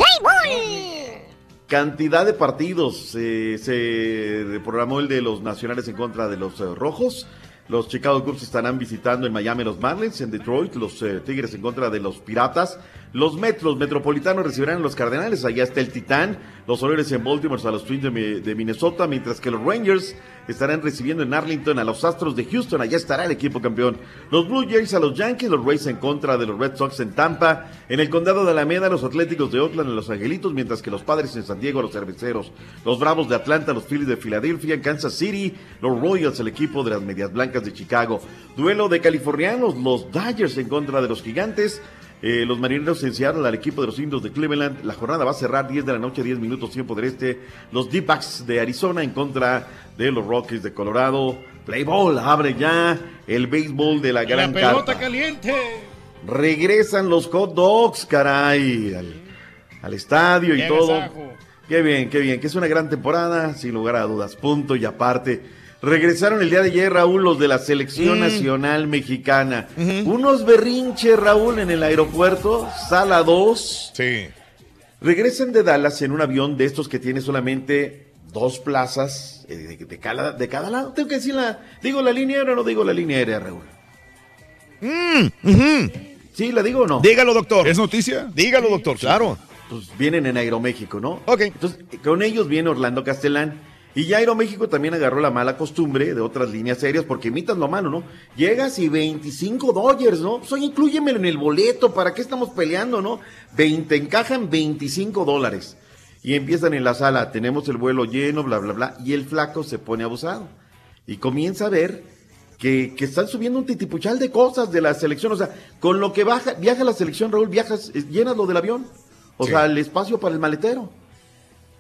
Cantidad de partidos. eh, se programó el de los nacionales en contra de los eh, rojos. Los Chicago Cubs estarán visitando en Miami los Marlins, en Detroit los eh, Tigres en contra de los Piratas. Los Metros Metropolitanos recibirán a los Cardenales, allá está el Titán. Los Orioles en Baltimore a los Twins de Minnesota, mientras que los Rangers estarán recibiendo en Arlington a los Astros de Houston, allá estará el equipo campeón. Los Blue Jays a los Yankees, los Rays en contra de los Red Sox en Tampa. En el condado de Alameda, los Atléticos de Oakland a los Angelitos, mientras que los Padres en San Diego a los Cerveceros. Los Bravos de Atlanta, los Phillies de Filadelfia, en Kansas City, los Royals, el equipo de las Medias Blancas de Chicago. Duelo de californianos, los Dodgers en contra de los Gigantes. Eh, los marineros en Seattle al equipo de los indios de Cleveland. La jornada va a cerrar 10 de la noche, 10 minutos tiempo del este. Los D-Backs de Arizona en contra de los Rockies de Colorado. Play ball, abre ya el béisbol de la La gran pelota carpa. caliente. Regresan los hot dogs, caray, al, al estadio y Qué todo. agasajo. Qué bien, qué bien, que es una gran temporada, sin lugar a dudas. Punto y aparte. Regresaron el día de ayer, Raúl, los de la selección Mm. nacional mexicana. Unos berrinches, Raúl, en el aeropuerto, sala 2. Sí. Regresan de Dallas en un avión de estos que tiene solamente dos plazas eh, de, de cada, de cada lado. Tengo que decir la. ¿Digo la línea aérea o no digo la línea aérea, Raúl? ¿Sí, la digo o no? Dígalo, doctor. ¿Es noticia? Dígalo, doctor, claro. Pues vienen en Aeroméxico, ¿no? Ok. Entonces, con ellos viene Orlando Castellán. Y ya Aeroméxico también agarró la mala costumbre de otras líneas aéreas porque imitan lo malo, ¿no? Llegas y 25 Dodgers, ¿no? Pues oye, en el boleto, ¿para qué estamos peleando, no? 20, encajan 25 dólares. Y empiezan en la sala, tenemos el vuelo lleno, bla, bla, bla. Y el flaco se pone abusado. Y comienza a ver que, que están subiendo un titipuchal de cosas de la selección. O sea, con lo que baja, viaja la selección, Raúl, viajas, eh, llenas lo del avión. O Sí. sea, el espacio para el maletero.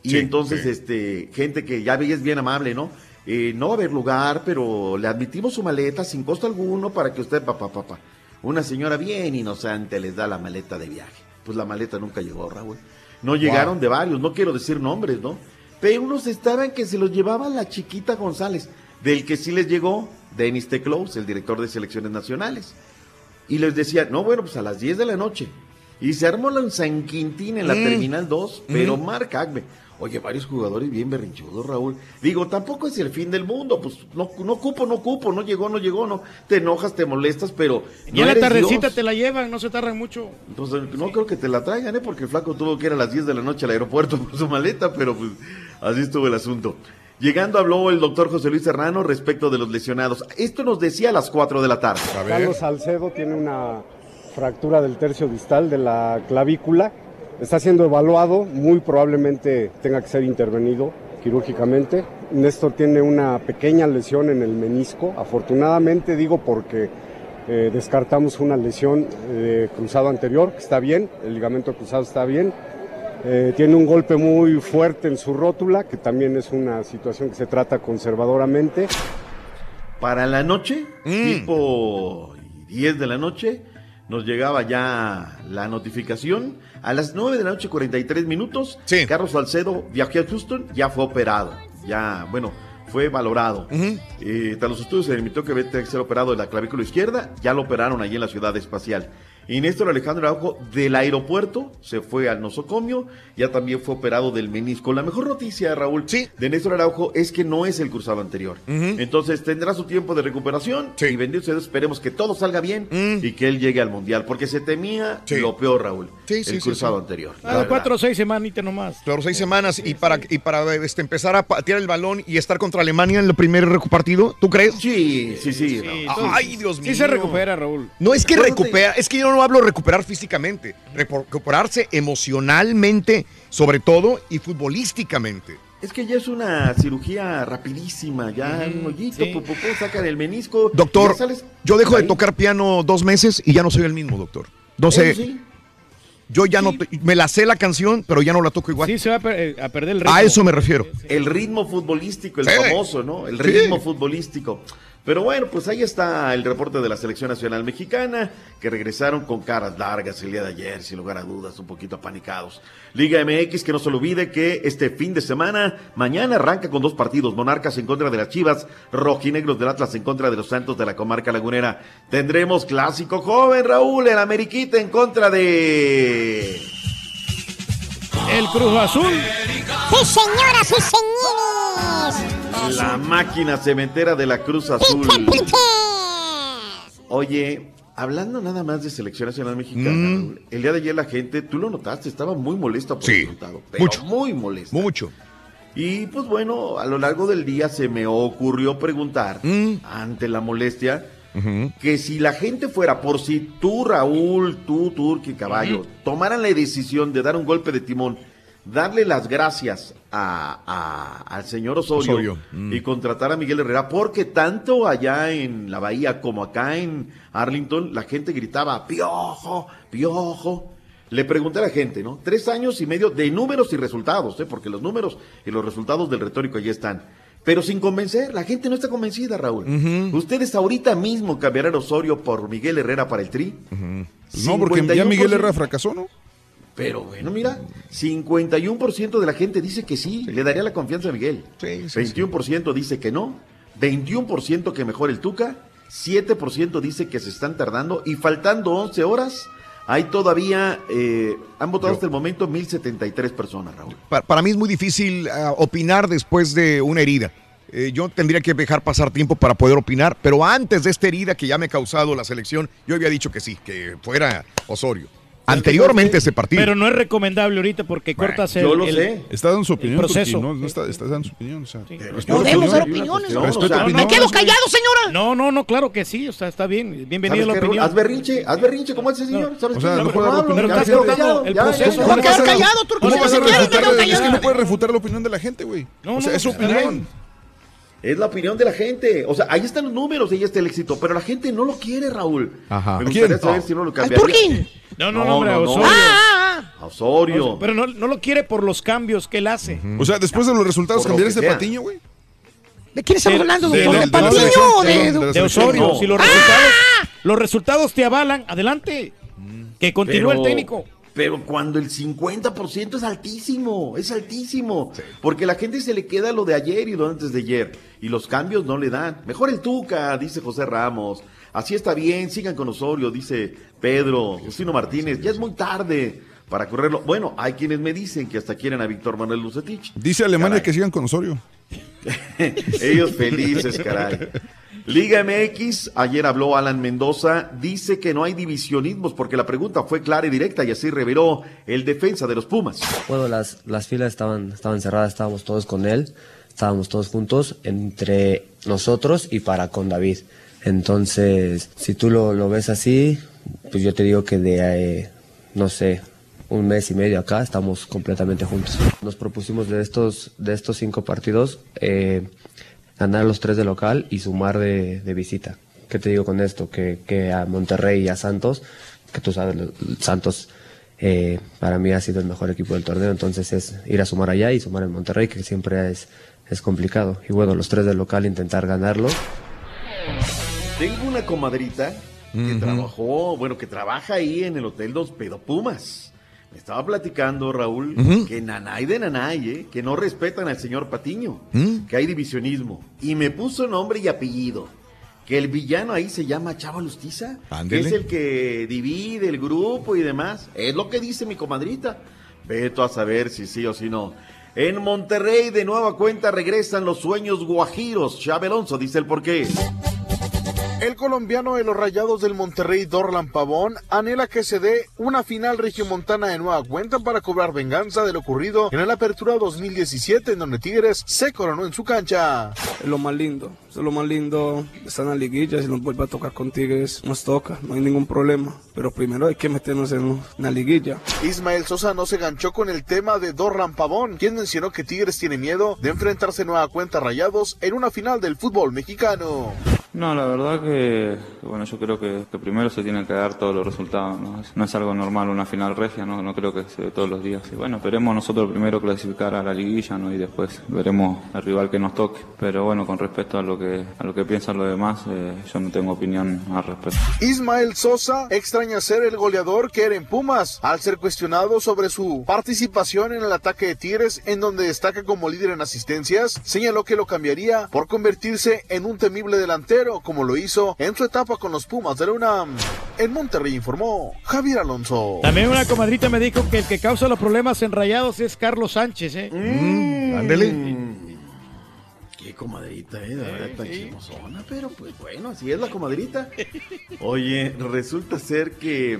Y Sí, entonces, sí. este, gente que ya veis bien amable, ¿no? Eh, no va a haber lugar, pero le admitimos su maleta sin costo alguno para que usted, papá, papá. Una señora bien inocente les da la maleta de viaje. Pues la maleta nunca llegó, Raúl. No llegaron de varios, no quiero decir nombres, ¿no? Pero unos estaban que se los llevaba la chiquita González, del que sí les llegó Denis Teclous, el director de selecciones nacionales. Y les decía, no, bueno, pues a las 10 de la noche. Y se armó la San Quintín en la Mm. Terminal 2, pero Mm. Marc Agbe. Oye, varios jugadores bien berrinchudos, Raúl. Digo, tampoco es el fin del mundo, pues no, no cupo, no cupo, no llegó, no llegó, no. Te enojas, te molestas, pero. Y no en la tardecita Dios. te la llevan, no se tardan mucho. Entonces, no creo que te la traigan, ¿eh? Porque el flaco tuvo que ir a las 10 de la noche al aeropuerto (laughs) por su maleta, pero pues así estuvo el asunto. Llegando habló el doctor José Luis Serrano respecto de los lesionados. Esto nos decía a las 4 de la tarde. Carlos Salcedo tiene una fractura del tercio distal de la clavícula. Está siendo evaluado, muy probablemente tenga que ser intervenido quirúrgicamente. Néstor tiene una pequeña lesión en el menisco, afortunadamente digo porque eh, descartamos una lesión de cruzado anterior, que está bien, el ligamento cruzado está bien. Eh, tiene un golpe muy fuerte en su rótula, que también es una situación que se trata conservadoramente. Para la noche, Mm. tipo 10 de la noche, nos llegaba ya la notificación. A las 9 de la noche, 43 minutos, Carlos Salcedo viajó a Houston, ya fue operado. Ya, bueno, fue valorado. Eh, tras los estudios se determinó que debe ser operado de la clavícula izquierda, ya lo operaron allí en la ciudad espacial. Y Néstor Alejandro Araujo del aeropuerto se fue al nosocomio, ya también fue operado del menisco. La mejor noticia, Raúl, de Néstor Araujo es que no es el cruzado anterior. Entonces tendrá su tiempo de recuperación y bendito sea Dios, esperemos que todo salga bien y que él llegue al Mundial, porque se temía lo peor, Raúl, el cruzado anterior. cuatro o seis semanitas nomás. Claro, seis semanas y para, y para este, empezar a patear el balón y estar contra Alemania en el primer partido, ¿tú crees? Sí, sí, sí. Ay, Dios mío. Sí se recupera, Raúl. No es que recupera, es que yo no hablo de recuperar físicamente, recuperarse emocionalmente, sobre todo, y futbolísticamente. Es que ya es una cirugía rapidísima, ya un hoyito, pu, sacan el menisco. Doctor, yo dejo de tocar piano dos meses y ya no soy el mismo, doctor. No sé. Sí. Yo ya no, me la sé la canción, pero ya no la toco igual. Sí, se va a, per- eh, a perder el ritmo. A eso me refiero. El ritmo futbolístico, el Sí. famoso, ¿no? El Sí. ritmo futbolístico. Pero bueno, pues ahí está el reporte de la Selección Nacional Mexicana, que regresaron con caras largas el día de ayer, sin lugar a dudas, un poquito apanicados. Liga MX, que no se olvide que este fin de semana, mañana arranca con dos partidos, Monarcas en contra de las Chivas, Rojinegros del Atlas en contra de los Santos de la Comarca Lagunera. Tendremos clásico joven, Raúl, el Ameriquita en contra de... El Cruz Azul. Sí, señoras y señores. La máquina cementera de la Cruz Azul. Oye, hablando nada más de selección nacional mexicana, Raúl, el día de ayer la gente, tú lo notaste, estaba muy molesta por el resultado. Pero mucho. Muy molesta. Mucho. Y pues bueno, a lo largo del día se me ocurrió preguntar, ante la molestia, que si la gente fuera, por si tú, Raúl, tú, Turki, Caballo, tomaran la decisión de dar un golpe de timón, darle las gracias a, a- al señor Osorio, Osorio, mm. y contratar a Miguel Herrera, porque tanto allá en la Bahía como acá en Arlington, la gente gritaba, piojo, piojo. Le pregunté a la gente, ¿no? Tres años y medio de números y resultados, ¿eh? Porque los números y los resultados del retórico ya están. Pero sin convencer, la gente no está convencida, Raúl. ¿Ustedes ahorita mismo cambiarán Osorio por Miguel Herrera para el Tri? No, porque ya 51%. Miguel Herrera fracasó, ¿no? Pero bueno, mira, 51% de la gente dice que sí, le daría la confianza a Miguel. 21% dice que no, 21% que mejor el Tuca, 7% dice que se están tardando y faltando 11 horas, hay todavía, eh, han votado hasta el momento 1073 personas, Raúl. Pa- Para, mí es muy difícil ah, opinar después de una herida. Eh, yo tendría que dejar pasar tiempo para poder opinar, pero antes de esta herida que ya me ha causado la selección, yo había dicho que sí, que fuera Osorio. Anteriormente ese partido. Pero no es recomendable ahorita porque cortas el, el- Está dando su el opinión. proceso. No, no está, está dando su opinión. O sea, Podemos tu dar opiniones. Respeto o sea, me quedo callado, señora. No, no, no, claro que sí, o sea, está bien. Bienvenida ¿Sabes la opinión. Haz berrinche, haz berrinche, como ese señor. ¿Sabes O sea, no puede dar opinión. el proceso. ya. quedar callado, Turki. ¿Cómo Si vas se a quiere, me refutar- quedo Es que no puedes refutar la opinión de la gente, güey. No, o sea, no, es su opinión. Es la opinión de la gente. O sea, ahí están los números, ahí está el éxito. Pero la gente no lo quiere, Raúl. Ajá. Me ¿A gustaría quién? saber si no lo cambiaría. Turquín. No, no, no, hombre, no, no. Osorio. Ah, ah, A Osorio. Pero no, no lo quiere por los cambios que él hace. O sea, después de los resultados, Por lo cambiar este sea. patiño, güey. ¿De quién estamos hablando, de- doctor? de- ¿De Patiño o de- de. Osorio. No. Si los resultados, los resultados te avalan, adelante. Que continúe el técnico. Pero cuando el 50% es altísimo, es altísimo. Porque la gente se le queda lo de ayer y lo antes de ayer. Y los cambios no le dan. Mejor el Tuca, dice José Ramos. Así está bien, sigan con Osorio, dice Pedro, Justino Martínez. Ya es muy tarde para correrlo. Bueno, hay quienes me dicen que hasta quieren a Víctor Manuel Lucetich. Dice Alemania Caray. que sigan con Osorio. (laughs) Ellos felices, caray. Liga MX, ayer habló Alan Mendoza, dice que no hay divisionismos porque la pregunta fue clara y directa y así reveló el defensa de los Pumas. Bueno, las, las filas estaban, estaban cerradas, estábamos todos con él, estábamos todos juntos entre nosotros y para con David. Entonces, si tú lo, lo ves así, pues yo te digo que de, eh, no sé, un mes y medio acá estamos completamente juntos. Nos propusimos de estos, de estos cinco partidos eh, ganar los tres de local y sumar de, de visita. ¿Qué te digo con esto? Que, que a Monterrey y a Santos, que tú sabes, Santos eh, para mí ha sido el mejor equipo del torneo, entonces es ir a sumar allá y sumar en Monterrey, que siempre es, es complicado. Y bueno, los tres del local intentar ganarlo. Tengo una comadrita que trabajó, bueno, que trabaja ahí en el Hotel Dos Pedo Pumas. Me estaba platicando, Raúl, que nanay de nanay, ¿eh? que no respetan al señor Patiño, ¿Mm? que hay divisionismo. Y me puso nombre y apellido. Que el villano ahí se llama Chava Lustiza, que es el que divide el grupo y demás. Es lo que dice mi comadrita. Veto a saber si sí o si no. En Monterrey, de nueva cuenta, regresan los sueños guajiros. Chave Alonso dice el porqué. El colombiano de los Rayados del Monterrey, Dorlan Pavón, anhela que se dé una final regiomontana de nueva cuenta para cobrar venganza de lo ocurrido en la Apertura 2017, en donde Tigres se coronó en su cancha. Lo más lindo, es lo más lindo. Están en la liguilla, si nos vuelve a tocar con Tigres, nos toca, no hay ningún problema. Pero primero hay que meternos en una liguilla. Ismael Sosa no se ganchó con el tema de Dorlan Pavón, quien mencionó que Tigres tiene miedo de enfrentarse de nueva cuenta a Rayados en una final del fútbol mexicano. No, la verdad que, bueno, yo creo que, que primero se tienen que dar todos los resultados, ¿no? Es, no es algo normal una final regia, ¿no? No creo que se dé todos los días. Y bueno, esperemos nosotros primero clasificar a la liguilla, ¿no? Y después veremos el rival que nos toque. Pero bueno, con respecto a lo que, a lo que piensan los demás, eh, yo no tengo opinión al respecto. Ismael Sosa extraña ser el goleador que era en Pumas, al ser cuestionado sobre su participación en el ataque de Tigres, en donde destaca como líder en asistencias, señaló que lo cambiaría por convertirse en un temible delantero, como lo hizo en su etapa con los Pumas de la UNAM. En Monterrey informó Javier Alonso. También una comadrita me dijo que el que causa los problemas en Rayados es Carlos Sánchez, ¿eh? Mm, ándele. Qué comadrita, eh, de verdad tan chismosona, pero pues bueno, así es la comadrita. (laughs) Oye, resulta ser que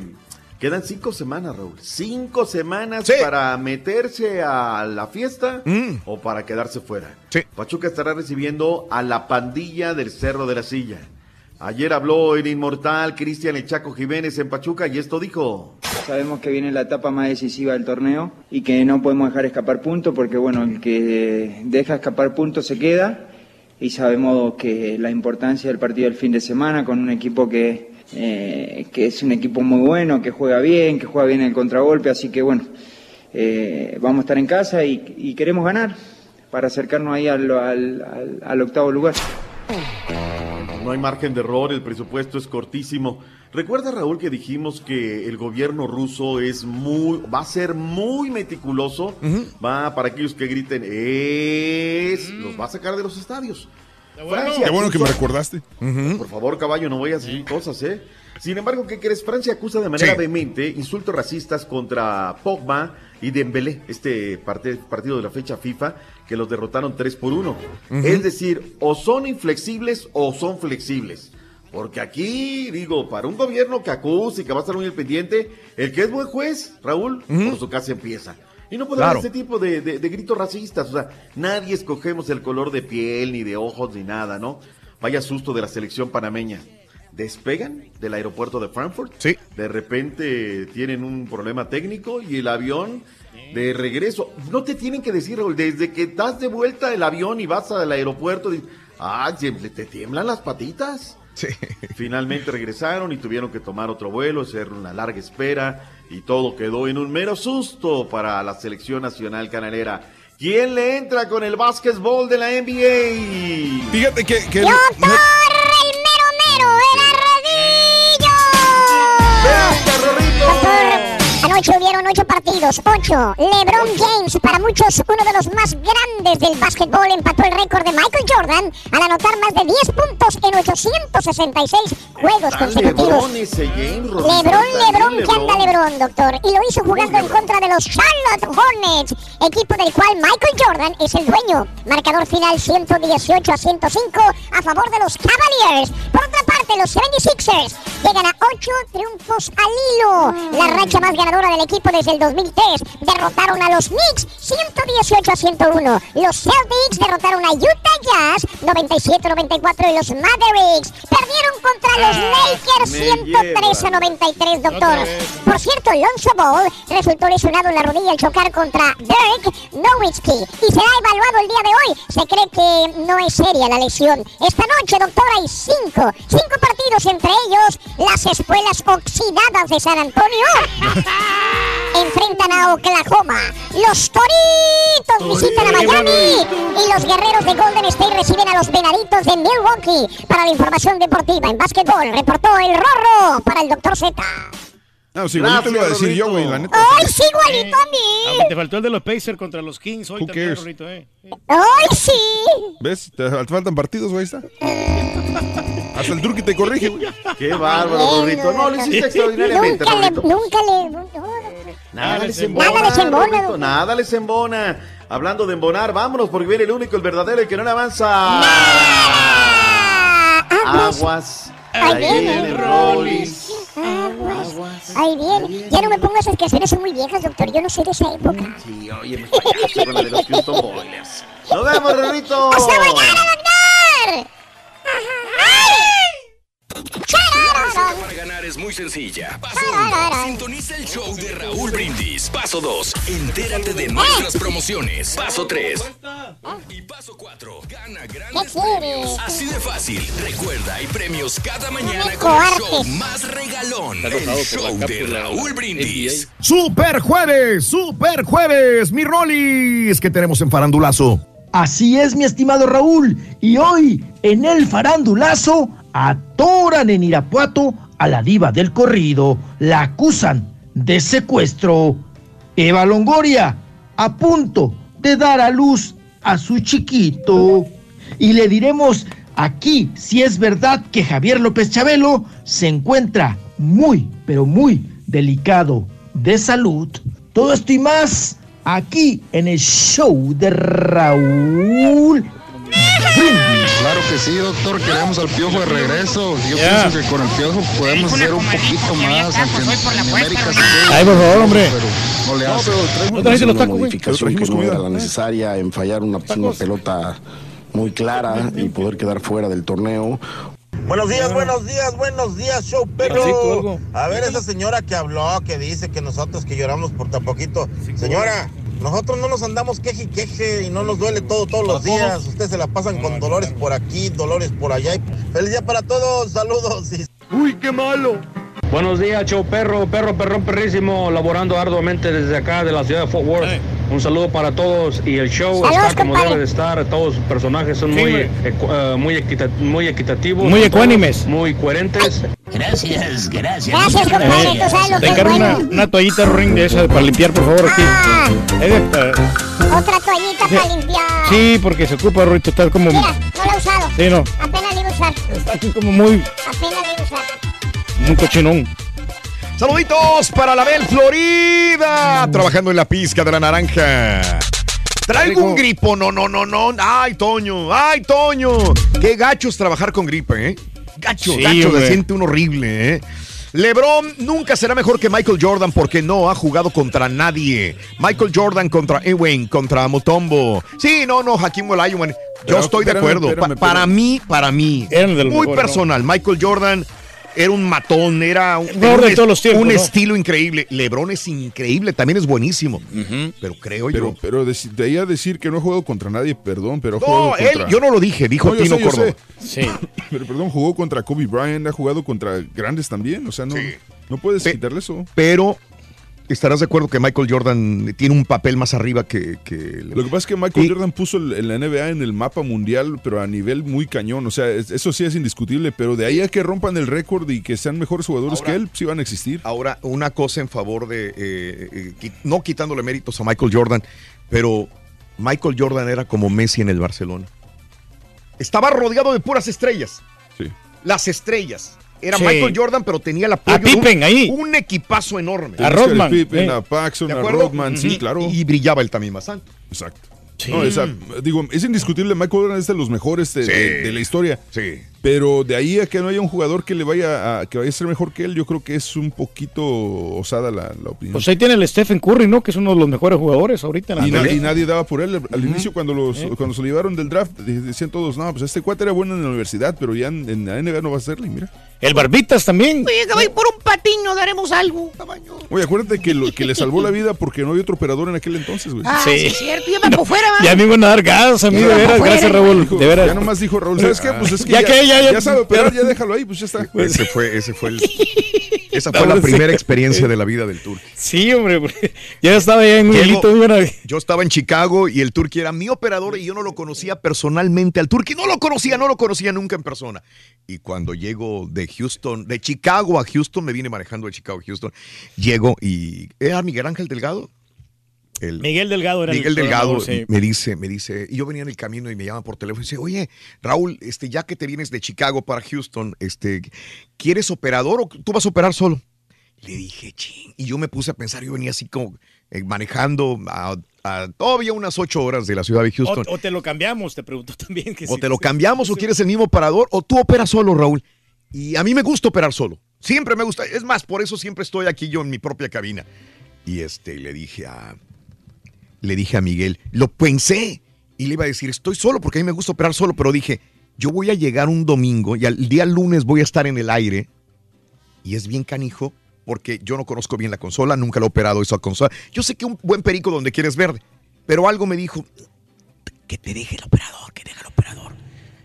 quedan cinco semanas, Raúl. Cinco semanas para meterse a la fiesta o para quedarse fuera. Pachuca estará recibiendo a la pandilla del Cerro de la Silla. Ayer habló el inmortal Cristian El Chaco Jiménez en Pachuca y esto dijo. Sabemos que viene la etapa más decisiva del torneo y que no podemos dejar escapar puntos porque bueno, el que deja escapar puntos se queda y sabemos que la importancia del partido del fin de semana con un equipo que, eh, que es un equipo muy bueno, que juega bien, que juega bien el contragolpe, así que bueno, eh, vamos a estar en casa y, queremos ganar para acercarnos ahí al- al- al octavo lugar. No hay margen de error, el presupuesto es cortísimo. Recuerda, Raúl, que dijimos que el gobierno ruso es muy, va a ser muy meticuloso. Va, para aquellos que griten, es, los va a sacar de los estadios. Francia Qué bueno que me recordaste. Por favor, caballo, no voy a decir cosas, ¿eh? Sin embargo, ¿qué crees? Francia acusa de manera Sí. vehemente insultos racistas contra Pogba y Dembélé, este parte- partido de la fecha FIFA, que los derrotaron 3 por 1. Ujú. Es decir, o son inflexibles o son flexibles. Porque aquí, digo, para un gobierno que acusa y que va a estar muy al pendiente, el que es buen juez, Raúl, por su casa empieza. Y no puede Claro. haber este tipo de, de- de gritos racistas. O sea, nadie escogemos el color de piel, ni de ojos, ni nada, ¿no? Vaya susto de la selección panameña. Despegan del aeropuerto de Frankfurt. Sí. De repente tienen un problema técnico y el avión de regreso. No te tienen que decir, Raúl, desde que das de vuelta el avión y vas al aeropuerto, ah, te te tiemblan las patitas. Finalmente regresaron y tuvieron que tomar otro vuelo, hacer una larga espera y todo quedó en un mero susto para la selección nacional canalera. ¿Quién le entra con el básquetbol de la NBA? Fíjate que, que ¡Yo torre el mero mero! ¡El Doctor, anoche hubieron ocho partidos, ocho. LeBron James, para muchos uno de los más grandes del básquetbol, empató el récord de Michael Jordan al anotar más de 10 puntos en 866 juegos consecutivos. LeBron Lebron, que anda Lebron, doctor. Y lo hizo jugando en contra de los Charlotte Hornets, equipo del cual Michael Jordan es el dueño. Marcador final 118 a 105 a favor de los Cavaliers. Por otra parte, los 76ers llegan a 8 triunfos al hilo. La racha más ganadora del equipo desde el 2003. Derrotaron a los Knicks 118 a 101. Los Celtics derrotaron a Utah Jazz 97-94 y los Mavericks perdieron contra los Lakers me 103 a 93, doctor. Por cierto, Lonzo Ball resultó lesionado en la rodilla al chocar contra Dirk Nowitzki y será evaluado el día de hoy. Se cree que no es seria la lesión. Esta noche, doctor, hay cinco, cinco partidos entre ellos las espuelas oxidadas de San Antonio. (laughs) enfrentan a Oklahoma. Los Toritos visitan a Miami. Y los guerreros de Golden State reciben a los Venaditos de Milwaukee. Para la información deportiva en básquetbol, reportó el Rorro para el Doctor Z. No, sí, igualito lo iba a decir yo, güey, la neta. ¡Ay, sí, igualito a Ah, mí! te faltó el de los Pacers contra los Kings hoy Who también, cares? Rorrito, eh. ¡Ay, sí! ¿Ves? Te faltan partidos, güey, ahí está. Hasta el truqui te corrige, güey. Qué bárbaro, Rorrito. No, lo hiciste extraordinariamente, Nunca le, Rorrito. nunca le... Nada les Nada embona. les embona, Rorrito, doctor. Nada les embona. Hablando de embonar, vámonos porque viene el único, el verdadero, el que no le avanza. Aguas. Ahí Ahí viene viene Rollis. Aguas. Ahí viene. Ya no me pongas esas canciones, son muy viejas, doctor. Yo no soy de esa época. Sí, oye, me fallaste con la de los Houston Boilers. Nos vemos, Rorrito. ¡Hasta mañana, doctor! Para ganar es muy sencilla. Paso 1. Sintoniza el show de Raúl Brindis. Paso 2. Entérate de nuestras promociones. Paso 3. Y paso 4. Gana grandes premios. Así de fácil. Recuerda, hay premios cada mañana con el show más regalón. El show de Raúl Brindis. Super jueves, super jueves, mi Rolis, que tenemos en Farandulazo. Así es, mi estimado Raúl. Y hoy, en el farandulazo, atoran en Irapuato a la diva del corrido. La acusan de secuestro. Eva Longoria, a punto de dar a luz a su chiquito. Y le diremos aquí si es verdad que Javier López Chabelo se encuentra muy, pero muy delicado de salud. Todo esto y más aquí en el show de Raúl. (laughs) Claro que sí, doctor, queremos al piojo de regreso. Yo Ya. pienso que con el piojo podemos hacer un poquito más, aunque en América se quede. Ay, por favor, hombre. Pero no le hace. No los una modificación que no era la necesaria en fallar una, una pelota muy clara y poder quedar fuera del torneo. Buenos días, buenos días, buenos días, show perro. A ver, esa señora que habló, que dice que nosotros que lloramos por tan poquito. Señora, nosotros no nos andamos queje y queje y no nos duele todo todos los días. Ustedes se la pasan con dolores por aquí, dolores por allá. Y feliz día para todos, saludos. Uy, qué malo. Buenos días, show perro, perro, perrón, perrísimo, laborando arduamente desde acá de la ciudad de Fort Worth. Un saludo para todos y el show Saludos, está como compadre. debe de estar. Todos sus personajes son Sí, muy, ecu- eh, muy, equita- muy equitativos. Muy ecuánimes. Muy coherentes. Gracias, gracias. Gracias, compadre. Tú sabes lo Te que es encargo una, una toallita ring de esa para limpiar, por favor, aquí. Ah, Es eh, otra toallita Sí. para limpiar. sí, porque se ocupa, Rorrito, está como... Mira, no la he usado. Sí, no. Apenas la iba a usar. Está aquí como muy, Apenas la iba a usar. Muy cochinón. Saluditos para la Bel Florida, trabajando en la pizca de la naranja. Traigo un gripo, no, no, no, no. Ay, Toño, ay, Toño. Qué gacho es trabajar con gripe, ¿eh? Gacho, Sí, gacho, se siente uno horrible, ¿eh? LeBron nunca será mejor que Michael Jordan porque no ha jugado contra nadie. Michael Jordan contra Ewing, contra Mutombo. Sí, no, no, Hakim Olajuwon. Yo estoy de espérame, acuerdo. Pa- espérame, para espérame. mí, para mí, de los muy mejores, ¿no? personal. Michael Jordan era un matón, era un, Mejor de un- todos los tiempos, un ¿no? estilo increíble. LeBron es increíble, también es buenísimo. Pero creo Pero, yo. pero de, de ahí a decir que no ha jugado contra nadie, perdón, pero ha No, él, contra... yo no lo dije, dijo No, Tino sé, Córdoba. sé. (coughs) Pero perdón, jugó contra Kobe Bryant, ha jugado contra grandes también, o sea, no, no puedes quitarle eso. Pero estarás de acuerdo que Michael Jordan tiene un papel más arriba que. que- Lo que pasa es que Michael Jordan puso el- la NBA en el mapa mundial, pero a nivel muy cañón. O sea, es- eso sí es indiscutible, pero de ahí a que rompan el récord y que sean mejores jugadores que él, sí van a existir. Ahora, una cosa en favor de. eh, eh, no quitándole méritos a Michael Jordan, pero Michael Jordan era como Messi en el Barcelona. Estaba rodeado de puras estrellas. Sí. Las estrellas. Era Sí. Michael Jordan, pero tenía el apoyo A Pippen de un, ahí. un equipazo enorme. A Rodman, Pippen, eh. a Paxson, ¿De a? Rodman, sí, Y- claro. Y brillaba él también más alto. Exacto. No, esa- digo, es indiscutible, Michael Jordan es de los mejores de, Sí. de- de la historia. Sí. Pero de ahí a que no haya un jugador que le vaya a, que vaya a ser mejor que él, yo creo que es un poquito osada la, la opinión. Pues ahí tiene el Stephen Curry, ¿no? Que es uno de los mejores jugadores ahorita en la y, na- y nadie daba por él. Al inicio, cuando, los, Eh. cuando se lo llevaron del draft, de- decían todos, no, pues este cuate era bueno en la universidad, pero ya en, en la NBA no va a serle, y mira. El Barbitas también. Oye, que voy por un patín, no daremos algo. Oye, acuérdate que, lo, que le salvó la vida porque no había otro operador en aquel entonces, güey. Ah, sí, es cierto, ya me por fuera, va. Ya me iban a dar gas a mí, Ya de veras. Gracias, Raúl. dijo, De veras. Ya nomás dijo Raúl, ¿sabes qué? Pues es que Ya ya, que, ya, ya. ya sabe operar, ya déjalo ahí, pues ya está. Ese fue, ese fue el. (laughs) Esa fue la No, primera experiencia de la vida del Turqui. Sí, hombre, porque ya estaba ya en un hilito, yo estaba en Chicago y el Turqui era mi operador y yo no lo conocía personalmente. Al Turqui no lo conocía, no lo conocía nunca en persona. Y cuando llego de Houston, de Chicago a Houston, me vine manejando de Chicago a Houston, llego y era Miguel Ángel Delgado. El- Miguel Delgado era el Miguel Delgado sí. me dice, me dice, y yo venía en el camino y me llaman por teléfono y dice, oye, Raúl, este, ya que te vienes de Chicago para Houston, este, ¿quieres operador o tú vas a operar solo? Le dije, ching. Y yo me puse a pensar, yo venía así como eh, manejando a, a todavía unas ocho horas de la ciudad de Houston. O, o te lo cambiamos, te preguntó (laughs) también. Que O te lo sí. cambiamos o quieres el mismo operador o tú operas solo, Raúl. Y a mí me gusta operar solo. Siempre me gusta. Es más, por eso siempre estoy aquí yo en mi propia cabina. Y este, le dije a, le dije a Miguel, lo pensé y le iba a decir, estoy solo porque a mí me gusta operar solo, pero dije, yo voy a llegar un domingo y al día lunes voy a estar en el aire y es bien canijo porque yo no conozco bien la consola, nunca lo he operado esa consola. Yo sé que un buen perico donde quieres verde, pero algo me dijo, que te deje el operador, que deje el operador.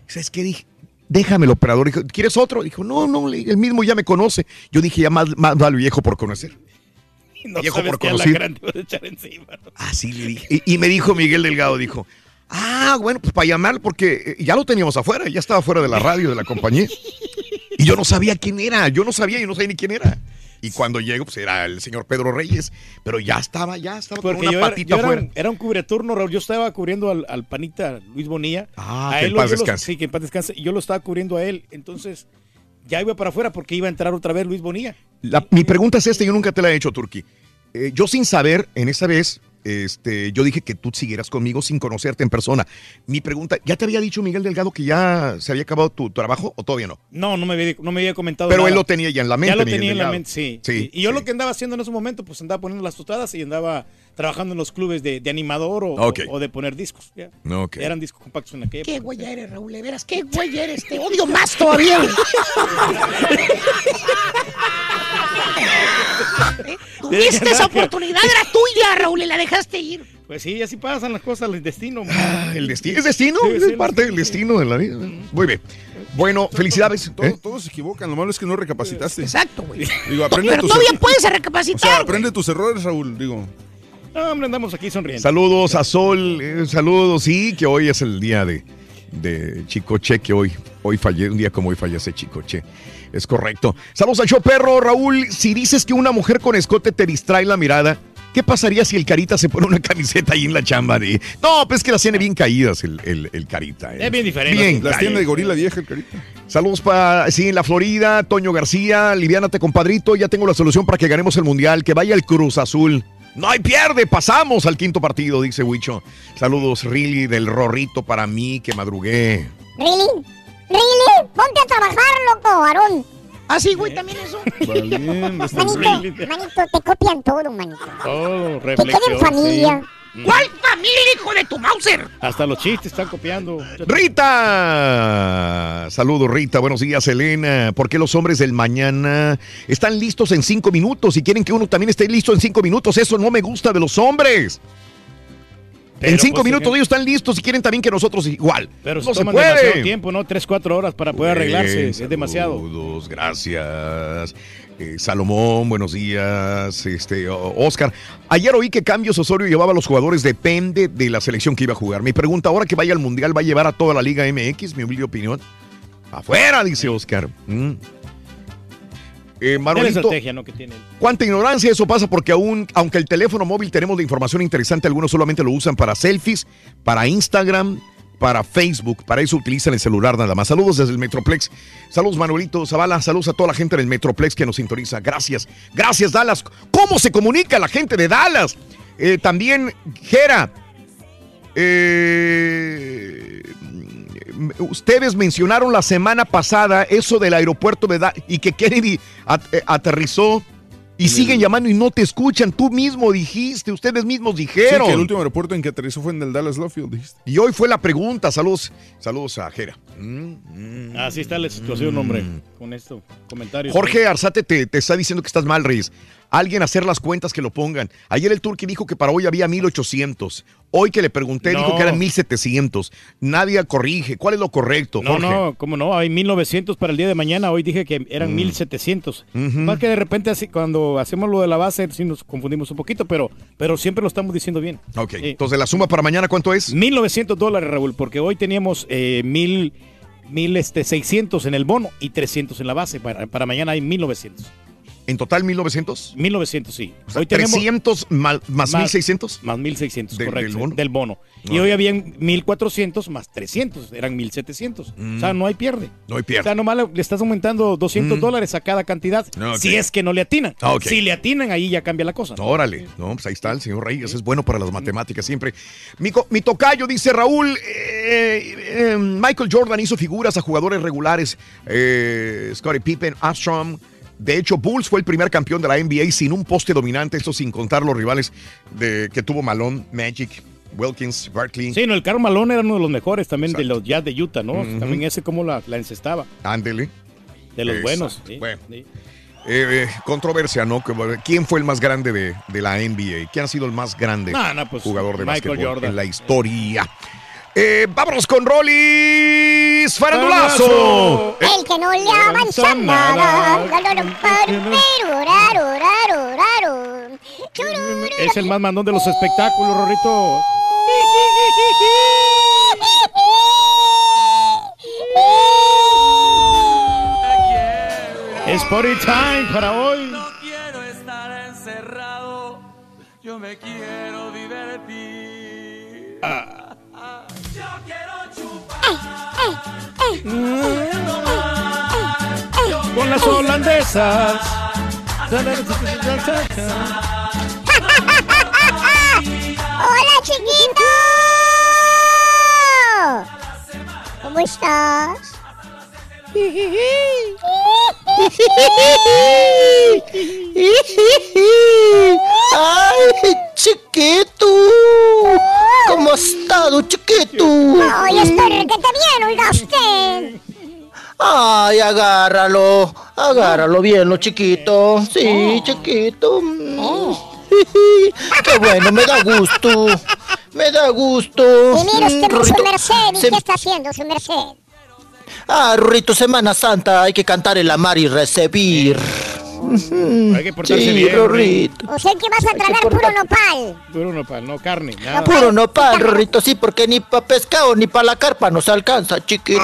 ¿Sabes qué dije? Déjame el operador. Dijo, ¿quieres otro? Dijo, no, no, el mismo ya me conoce. Yo dije, ya más, más vale viejo por conocer. (laughs) No Viejo por. ¿no? Así le dije. Y, y me dijo Miguel Delgado, dijo, ah, bueno, pues para llamar, porque eh, ya lo teníamos afuera, ya estaba fuera de la radio, de la compañía. (laughs) Y yo no sabía quién era, yo no sabía, yo no sabía ni quién era. Y cuando llego, pues era el señor Pedro Reyes, pero ya estaba, ya estaba con Porque una yo, era, patita era afuera. un, era un cubreturno, Raúl. Yo estaba cubriendo al, al panita Luis Bonilla. Ah, A que él en paz descanse. sí, que en paz descanse. Y yo lo estaba cubriendo a él. Entonces, ya iba para afuera porque iba a entrar otra vez Luis Bonilla. La- mi pregunta es esta, yo nunca te la he hecho, Turki. Eh, yo sin saber, en esa vez, este, yo dije que tú siguieras conmigo sin conocerte en persona. Mi pregunta, ¿ya te había dicho Miguel Delgado que ya se había acabado tu trabajo o todavía no? No, no me había, no me había comentado Pero nada. él lo tenía ya en la mente, Ya lo Miguel tenía en la mente, sí. Sí, Y, y yo lo que andaba haciendo en ese momento, pues andaba poniendo las tostadas y andaba trabajando en los clubes de, de animador o, de poner discos. ya. Ok. Eran discos compactos en aquella Qué época. güey eres, Raúl, de veras, qué güey eres, te odio más todavía. ¿Eh? (laughs) Tuviste esa oportunidad, era tuya, Raúl, y la dejaste ir. Pues sí, así pasan las cosas, el destino. Ah, el destino. ¿Es destino? Sí, es sí, parte del destino de la vida. Muy bien. Bueno, felicidades. Todos, ¿eh? todos se equivocan, lo malo es que no recapacitaste. Exacto, güey. Digo, aprende Pero tus todavía er- puedes O sea, recapacitar. aprende tus errores, Raúl, digo. No, hombre, andamos aquí sonriendo. Saludos a Sol, eh, saludos, sí, que hoy es el día de, de Chicoche, que hoy, hoy falle, un día como hoy fallece Chicoche. Es correcto. Saludos al show perro, Raúl. Si dices que una mujer con escote te distrae la mirada, ¿qué pasaría si el carita se pone una (laughs) camiseta ahí en la chamba de. No, pues es que las tiene bien caídas el, el- el carita. eh. Es bien diferente. Bien Las tiene de gorila vieja el carita. Saludos para, sí, en la Florida, Toño García, liviánate compadrito, ya tengo la solución para que ganemos el Mundial, que vaya el Cruz Azul. No hay pierde, pasamos al quinto partido, dice Huicho. Saludos, Rilly, del Rorrito para mí, que madrugué. ¿Really? ¿Really? Ponte a trabajar, loco, Aarón. Ah, sí, güey, también eso. Valiendo, Manito, manito, te copian todo, manito. Todo, Que queden reflexión. familia. sí. ¿Cuál familia, hijo de tu Mauser? Hasta los chistes están copiando. Rita, saludos Rita, buenos días Elena. ¿Por qué los hombres del mañana están listos en cinco minutos y quieren que uno también esté listo en cinco minutos? Eso no me gusta de los hombres. en cinco pues, minutos ellos están listos y quieren también que nosotros igual. Pero se no se toman demasiado puede. tiempo, ¿no? Tres, cuatro horas para poder arreglarse. Es demasiado. Saludos, gracias. Eh, Salomón, buenos días. Este, Oscar, ayer oí que Cambios Osorio llevaba a los jugadores, depende de la selección que iba a jugar. Mi pregunta, ahora que vaya al Mundial, ¿va a llevar a toda la Liga MX? Mi humilde opinión. Afuera, dice Oscar. Mm. Eh. Que tiene. ¿Cuánta ignorancia eso pasa? Porque aún, aunque el teléfono móvil tenemos de información interesante, algunos solamente lo usan para selfies, para Instagram, para Facebook. Para eso utilizan el celular nada más. Saludos desde el Metroplex. Saludos Manuelito Zavala. Saludos a toda la gente del Metroplex que nos sintoniza. Gracias. Gracias Dallas. ¿Cómo se comunica la gente de Dallas? Eh, también Jera. Eh, ustedes mencionaron la semana pasada eso del aeropuerto de Dallas y que Kennedy eh, aterrizó y siguen llamando y no te escuchan. Tú mismo dijiste, ustedes mismos Sí, dijeron. que el último aeropuerto en que aterrizó fue en el Dallas Love Field, dijiste. Y hoy fue la pregunta. Saludos, saludos a Jera. Mm, Así está la situación, hombre. Con esto, comentarios. Jorge Arzate te, te está diciendo que estás mal, Reyes. Alguien a hacer las cuentas que lo pongan. Ayer el Turqui dijo que para hoy había 1800. Hoy que le pregunté dijo que eran 1700. Nadie corrige. ¿Cuál es lo correcto, No, Jorge? no, ¿cómo no? Hay 1900 para el día de mañana. Hoy dije que eran Mm. 1700. Ujú. Más que de repente, así, cuando hacemos lo de la base, sí nos confundimos un poquito, pero, pero siempre lo estamos diciendo bien. Ok, entonces la suma para mañana, ¿cuánto es? 1900 dólares, Raúl, porque hoy teníamos eh, mil, mil, este, 600 en el bono y 300 en la base. Para, para mañana hay 1900. ¿En total 1900? 1900, sí. O sea, hoy tenemos 300 mal- más 1600? Más 1600, Del- correcto. del bono. Del bono. Y hoy habían 1400 más 300, eran 1700. O sea, no hay pierde. Mm. No hay O pierde. sea, nomás le, le estás aumentando 200 Mm. dólares a cada cantidad. Si es que no le atinan. Ah. Si le atinan, ahí ya cambia la cosa. Órale, no, pues ahí está el señor Reyes, es bueno para las matemáticas siempre. Mi, mi tocayo dice Raúl, eh, eh, Michael Jordan hizo figuras a jugadores regulares, eh, Scottie Pippen, Armstrong. De hecho, Bulls fue el primer campeón de la NBA sin un poste dominante, esto sin contar los rivales de, que tuvo Malone, Magic, Wilkins, Barkley. Sí, no, el Carl Malone era uno de los mejores también de los Jazz de Utah, ¿no? También ese como la, la encestaba. Ándele. De los Exacto. buenos. sí, Bueno. sí. Eh, eh, controversia, ¿no? ¿Quién fue el más grande de, de la NBA? ¿Quién ha sido el más grande No, no, pues, jugador de Michael básquetbol Jordan. en la historia? Eh, vámonos con Rolis Farandulazo. Eh, El que no le avanza nada. Es el más mandón de los espectáculos, Rorrito. Es party time para hoy. quiero estar encerrado, yo me quiero Con las holandesas. ¡Hola, chiquito! ¿Cómo estás? ¡Ay, chiquito! ¿Cómo has estado, chiquito? Ay, espero que te bien, oiga usted. Ay, agárralo, agárralo bien, lo chiquito. Sí, chiquito. Mm. (laughs) Qué bueno, me da gusto. Me da gusto. Y mire usted, Mm, su merced, ¿y se- qué está haciendo su merced? Ah, Rurito, Semana Santa, hay que cantar el amar y recibir. Hay que portarse Sí, bien. Rorrito. O sea que vas a tragar puro nopal. Puro nopal, no carne. Nada. Puro nopal, Rorrito, sí, porque ni para pescado ni para la carpa nos alcanza, chiquito.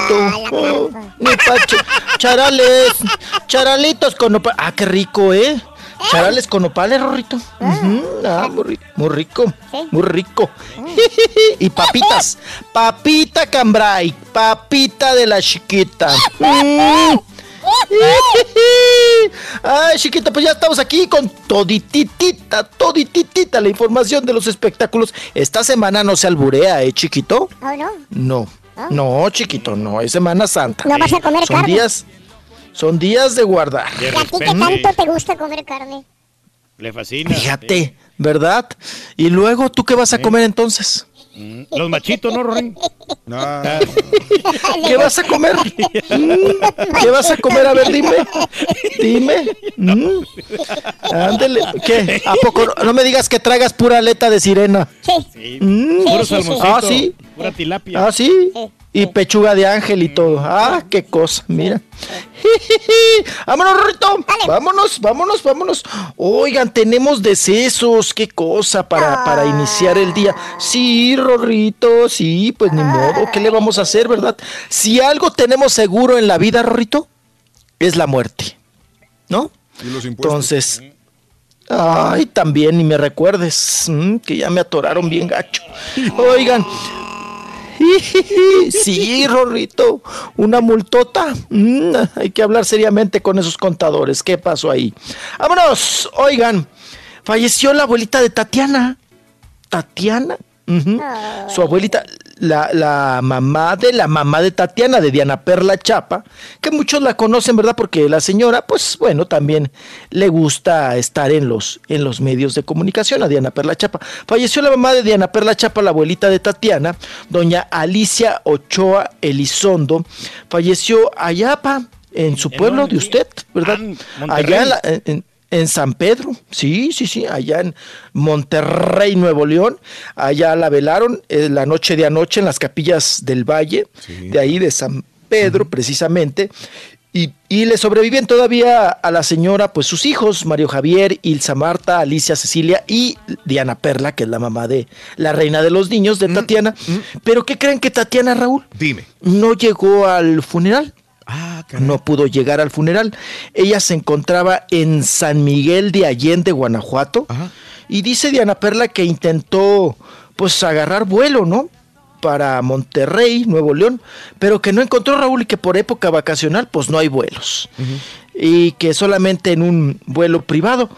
Oh, ni para charales, charalitos con nopal. Ah, qué rico, ¿eh? Charales con nopales, Rorrito. Ah, muy, ri- muy rico, muy rico. (laughs) y papitas, papita cambray, papita de la chiquita. Mm. (laughs) Ay, chiquita, pues ya estamos aquí con todititita, todititita la información de los espectáculos. Esta semana no se alburea, ¿eh, chiquito? ¿O no? No, no, chiquito, no, es Semana Santa. No vas a comer son carne. días, son días de guardar. ¿Y a ti qué tanto te gusta comer carne? Le fascina. Fíjate, ¿verdad? Y luego, ¿tú qué vas a comer entonces? Mm, Los machitos, ¿no, Rorín? Ah. (laughs) ¿Qué vas a comer? (laughs) ¿Qué vas a comer? A ver, dime. Dime. Mm. Ándele. ¿Qué? ¿A poco? no- No me digas que tragas pura aleta de sirena. Sí. Mm. Puro salmoncito. Ah, sí. Pura tilapia. Ah, sí. Y pechuga de ángel y todo. Ah, qué cosa, mira. (laughs) Vámonos, Rorrito. Vámonos, vámonos, vámonos. Oigan, tenemos decesos. Qué cosa para, para iniciar el día. Sí, Rorrito, sí, pues ni modo. ¿Qué le vamos a hacer, verdad? Si algo tenemos seguro en la vida, Rorrito, es la muerte. ¿No? Y los impuestos. Entonces, ay, también ni me recuerdes mm, que ya me atoraron bien gacho. (laughs) Oigan, (laughs) sí, Rorrito, una multota. Mm, hay que hablar seriamente con esos contadores. ¿Qué pasó ahí? Vámonos, oigan, falleció la abuelita de Tatiana. Tatiana. Su abuelita, la, la mamá de la mamá de Tatiana, de Diana Perla Chapa, que muchos la conocen, ¿verdad? Porque la señora, pues bueno, también le gusta estar en los, en los medios de comunicación a Diana Perla Chapa. Falleció la mamá de Diana Perla Chapa, la abuelita de Tatiana, doña Alicia Ochoa Elizondo. Falleció allá, pa, en su pueblo de usted, ¿verdad? Allá en la, en- En San Pedro, sí, sí, sí, allá en Monterrey, Nuevo León. Allá la velaron eh, la noche de anoche en las capillas del Valle, de ahí de San Pedro, precisamente. Y, y le sobreviven todavía a la señora, pues sus hijos, Mario Javier, Ilsa Marta, Alicia Cecilia y Diana Perla, que es la mamá de la reina de los niños de Tatiana. Pero ¿qué creen que Tatiana, Raúl? Dime. No llegó al funeral. No pudo llegar al funeral. Ella se encontraba en San Miguel de Allende, Guanajuato. Y dice Diana Perla que intentó, pues, agarrar vuelo, ¿no? para Monterrey, Nuevo León, pero que no encontró Raúl y que por época vacacional pues no hay vuelos. Y que solamente en un vuelo privado.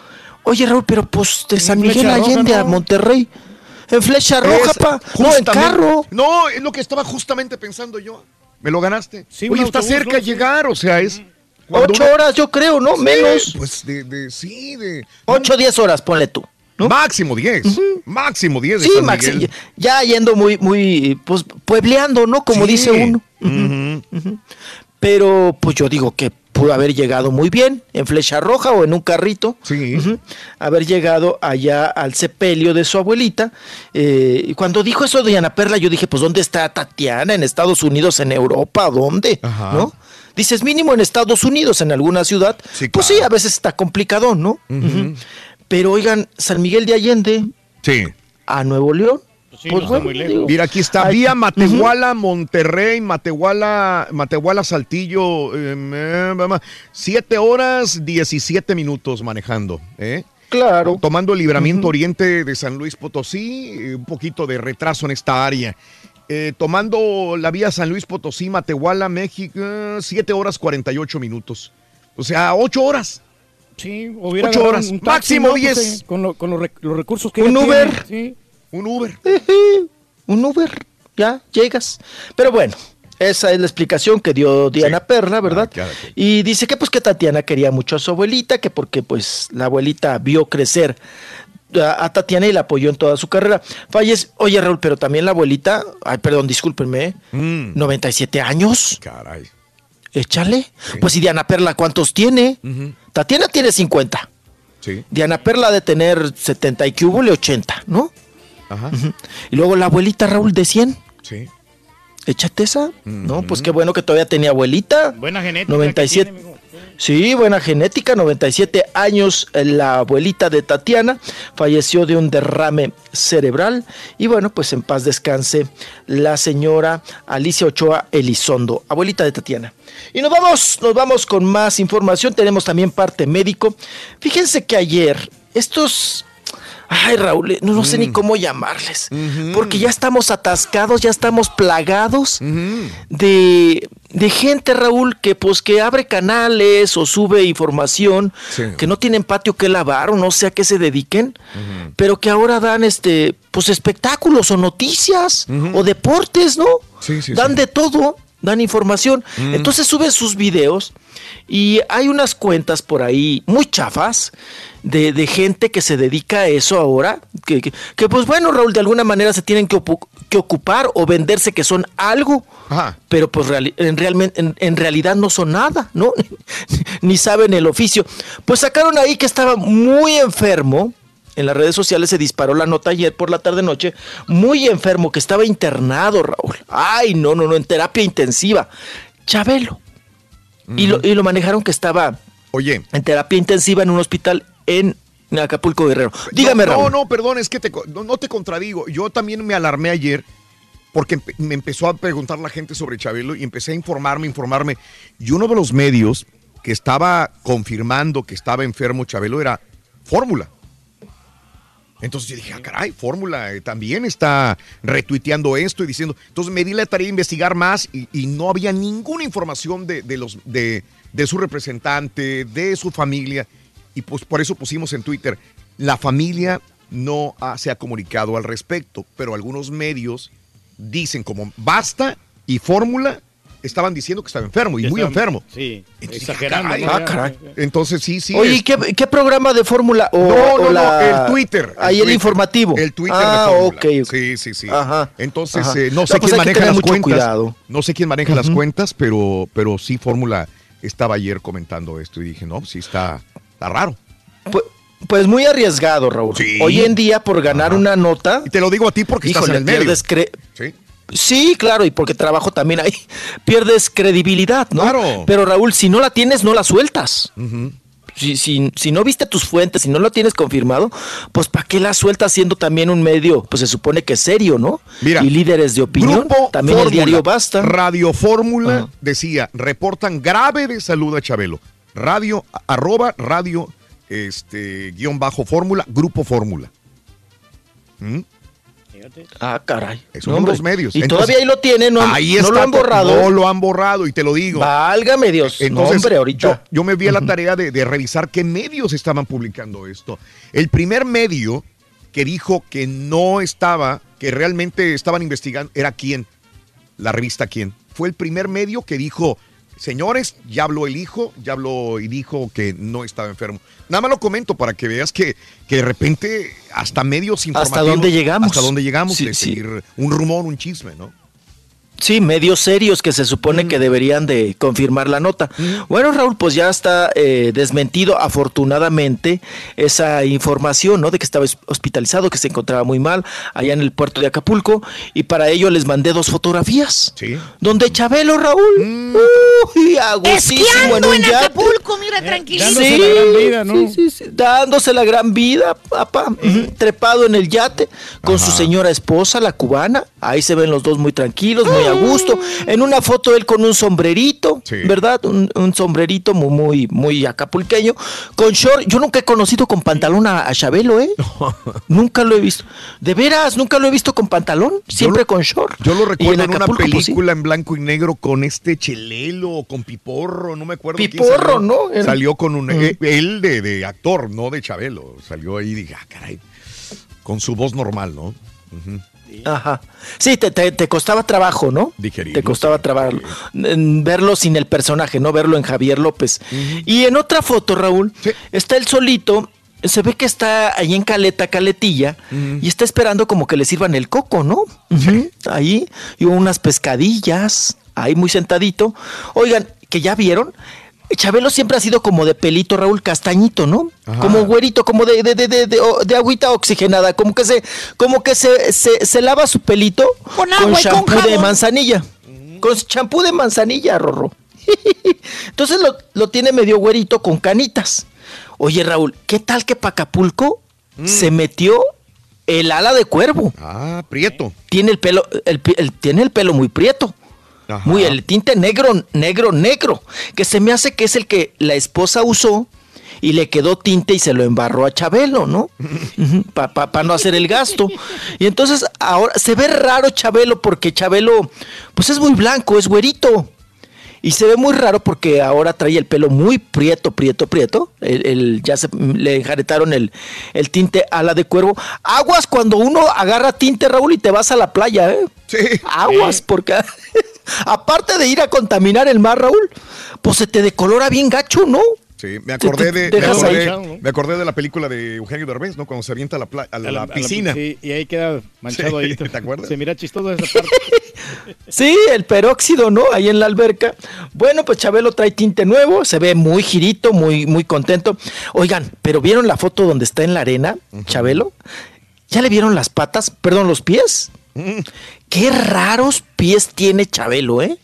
Oye Raúl, pero pues de San Miguel Roja, Allende a. Monterrey. En flecha roja, Es pa. No, en carro. No, es lo que estaba justamente pensando yo. Me lo ganaste. Sí, Oye, está autobús, cerca ¿no? llegar, o sea, es. Ocho horas, yo creo, ¿no? Sí, Menos. Pues de, de- sí, de. Ocho, diez horas, ponle tú. Máximo 10. Máximo 10 de Sí, Miguel. ya yendo muy, muy, pues, puebleando, ¿no? Como Sí. dice uno. Pero, pues yo digo que pudo haber llegado muy bien en flecha roja o en un carrito. Ujú. Haber llegado allá al sepelio de su abuelita. Eh, y cuando dijo eso Diana Perla, yo dije, pues ¿dónde está Tatiana? ¿En Estados Unidos? ¿En Europa? ¿Dónde? ¿No? Dices, mínimo en Estados Unidos, en alguna ciudad. pues sí, a veces está complicado, ¿no? Pero oigan, San Miguel de Allende Sí. a Nuevo León. Pues bueno, Mira, aquí está, ay, vía Matehuala, Monterrey, Matehuala, Matehuala, Saltillo, eh, siete horas 17 minutos manejando, ¿eh? Claro. Tomando el libramiento oriente de San Luis Potosí, eh, un poquito de retraso en esta área. Eh, tomando la vía San Luis Potosí, Matehuala, México, eh, siete horas 48 minutos. O sea, ocho horas. Sí, hubiera Ocho agarrado horas, un taxi, máximo ¿no? Pues, 10. eh, con, lo- con los, rec- los recursos que Un Uber. tiene, sí. Un Uber. un Uber, ya llegas. Pero bueno, esa es la explicación que dio Diana Perla, ¿verdad? y dice que pues que Tatiana quería mucho a su abuelita, que porque pues la abuelita vio crecer a, a Tatiana y la apoyó en toda su carrera. Fallece, oye Raúl, pero también la abuelita, ay, perdón, discúlpenme, ¿eh? 97 años. Caray. Échale. Pues y Diana Perla, ¿cuántos tiene? Tatiana tiene 50. Sí. Diana Perla ha de tener 70 y que hubo 80, ¿no? Ajá. Y luego la abuelita Raúl de 100. Sí. Échate esa. No, pues qué bueno que todavía tenía abuelita. Buena genética. 97. que tiene, mijo. Sí, buena genética, 97 años eh, la abuelita de Tatiana falleció de un derrame cerebral y bueno, pues en paz descanse la señora Alicia Ochoa Elizondo, abuelita de Tatiana. Y nos vamos, nos vamos con más información, tenemos también parte médico. Fíjense que ayer estos Ay, Raúl, no, no sé ni cómo llamarles. Porque ya estamos atascados, ya estamos plagados de, de gente, Raúl, que pues que abre canales o sube información, Sí. que no tienen patio que lavar o no sé a qué se dediquen, pero que ahora dan este, pues espectáculos o noticias o deportes, ¿no? Sí, sí, dan de todo, dan información. Mm. Entonces suben sus videos y hay unas cuentas por ahí muy chafas de, de gente que se dedica a eso ahora, que, que- que, pues bueno, Raúl, de alguna manera se tienen que, ocupar o venderse que son algo, pero pues en, realmente, en, en realidad no son nada, ¿no? (laughs) Ni saben el oficio. Pues sacaron ahí que estaba muy enfermo. En las redes sociales se disparó la nota ayer por la tarde noche, muy enfermo, que estaba internado, Raúl. Ay, no, no, no, en terapia intensiva. Chabelo. y, lo, y lo manejaron que estaba Oye. en terapia intensiva en un hospital en Acapulco Guerrero. Dígame, no, Raúl. No, no, perdón, es que te, no, no te contradigo. Yo también me alarmé ayer porque empe- me empezó a preguntar la gente sobre Chabelo y empecé a informarme, informarme. Y uno de los medios que estaba confirmando que estaba enfermo Chabelo era Fórmula. Entonces yo dije, ah, caray, Fórmula eh, también está retuiteando esto y diciendo. Entonces me di la tarea de investigar más y, y no había ninguna información de, de los, de, de su representante, de su familia. Y pues por eso pusimos en Twitter, la familia no ha- se ha comunicado al respecto, pero algunos medios dicen como basta y Fórmula estaban diciendo que estaba enfermo y muy enfermo. Sí, Entonces, exagerando. caray, ¿no? ah, caray. Entonces sí, sí. Oye, es- ¿y qué, qué programa de Fórmula? O, no, o no, la- no, el Twitter. Ahí el Twitter. informativo. El Twitter ah, de Fórmula. Sí, sí, sí. Ajá. Entonces, Ajá. eh, no No, sé pues quién maneja las cuentas. cuidado. No sé quién maneja las cuentas, pero, pero sí Fórmula estaba ayer comentando esto y dije, no, sí está, está raro. Pues, pues muy arriesgado, Raúl. Hoy en día, por ganar una nota. Y te lo digo a ti porque estás en el medio. pierdes cre- Sí. Sí, claro, y porque trabajo también ahí. (laughs) Pierdes credibilidad, ¿no? Claro. Pero Raúl, si no la tienes, no la sueltas. Si, si, si no viste tus fuentes, si no lo tienes confirmado, pues ¿para qué la sueltas siendo también un medio? Pues se supone que es serio, ¿no? Mira, y líderes de opinión. Grupo también el diario Basta. Radio Fórmula decía, reportan grave de salud a Chabelo. Radio, arroba, radio, este, guion bajo Fórmula, Grupo Fórmula. ¿Mm? Ah, caray. Esos No, son hombre. los medios. Y Entonces, todavía ahí lo tienen, no, ahí no está, lo han borrado. No lo han borrado y te lo digo. Válgame Dios. No, Entonces, hombre, ahorita. Yo, yo me vi a la tarea de, de revisar qué medios estaban publicando esto. El primer medio que dijo que no estaba, que realmente estaban investigando, era quién, la revista quién. Fue el primer medio que dijo, señores, ya habló el hijo, ya habló y dijo que no estaba enfermo. Nada más lo comento para que veas que, que de repente hasta medios informativos. dónde llegamos? Hasta dónde llegamos Sí, de sí. seguir un rumor, un chisme, ¿no? Sí, medios serios que se supone que deberían de confirmar la nota. Bueno, Raúl, pues ya está eh, desmentido afortunadamente esa información, ¿no? De que estaba hos- hospitalizado, que se encontraba muy mal allá en el puerto de Acapulco y para ello les mandé dos fotografías. Sí. Donde Chabelo, Raúl, uy, a gustísimo Esquiando un en yate. Acapulco, mira, tranquilito. Sí, sí, sí, sí, dándose la gran vida, papá, trepado en el yate con su señora esposa, la cubana. Ahí se ven los dos muy tranquilos, muy a gusto. En una foto él con un sombrerito, ¿verdad? Un, un sombrerito muy, muy, muy acapulqueño, con short. Yo nunca he conocido con pantalón a, a Chabelo, ¿eh? (laughs) nunca lo he visto. De veras, nunca lo he visto con pantalón, siempre con short. Yo lo recuerdo en, una pues, sí. película en blanco y negro con este Chelelo, con Piporro, no me acuerdo. quién Piporro, salió. ¿no? Era- Salió con un. Eh, él de, de actor, no de Chabelo. Salió ahí y dije, ah, caray. Con su voz normal, ¿no? Ajá. Sí, te, te- te costaba trabajo, ¿no? Digerirlo, Te costaba trabajo. Verlo sin el personaje, ¿no? Verlo en Javier López. Y en otra foto, Raúl, está él solito. Se ve que está ahí en Caleta, Caletilla, y está esperando como que le sirvan el coco, ¿no? Ahí, y unas pescadillas, ahí muy sentadito. Oigan, que ya vieron, Chabelo siempre ha sido como de pelito, Raúl Castañito, ¿no? Ajá. Como güerito, como de, de, de, de, de- de agüita oxigenada, como que se, como que se, se, se lava su pelito Con agua con champú de manzanilla. Con champú de manzanilla, Rorro. (laughs) Entonces lo, lo tiene medio güerito con canitas. Oye, Raúl, ¿qué tal que Pacapulco se metió el ala de cuervo? Ah, prieto. Tiene el pelo, el, tiene el pelo muy prieto. Muy el tinte negro, negro, negro. Que se me hace que es el que la esposa usó y le quedó tinte y se lo embarró a Chabelo, ¿no? (laughs) Para no hacer el gasto. Y entonces ahora se ve raro Chabelo porque Chabelo, pues es muy blanco, es güerito. Y se ve muy raro porque ahora trae el pelo muy prieto, prieto, prieto. El, el- ya se le enjaretaron el, el tinte ala de cuervo. Aguas cuando uno agarra tinte, Raúl, y te vas a la playa, ¿eh? Sí. Aguas, porque (laughs) aparte de ir a contaminar el mar, Raúl, pues se te decolora bien gacho, ¿no? Sí, me acordé, de, me, acordé, ahí. me acordé de la película de Eugenio Derbez, ¿no? Cuando se avienta a la, a la, A la- a la- piscina. sí, y ahí queda manchado Sí, ahí. (laughs) ¿te acuerdas? Se mira chistoso esa parte. (laughs) Sí, el peróxido, ¿no? Ahí en la alberca. Bueno, pues Chabelo trae tinte nuevo, se ve muy girito, muy, muy contento. Oigan, pero ¿vieron la foto donde está en la arena, Chabelo? ¿Ya le vieron las patas? Perdón, los pies. Qué raros pies tiene Chabelo, ¿eh?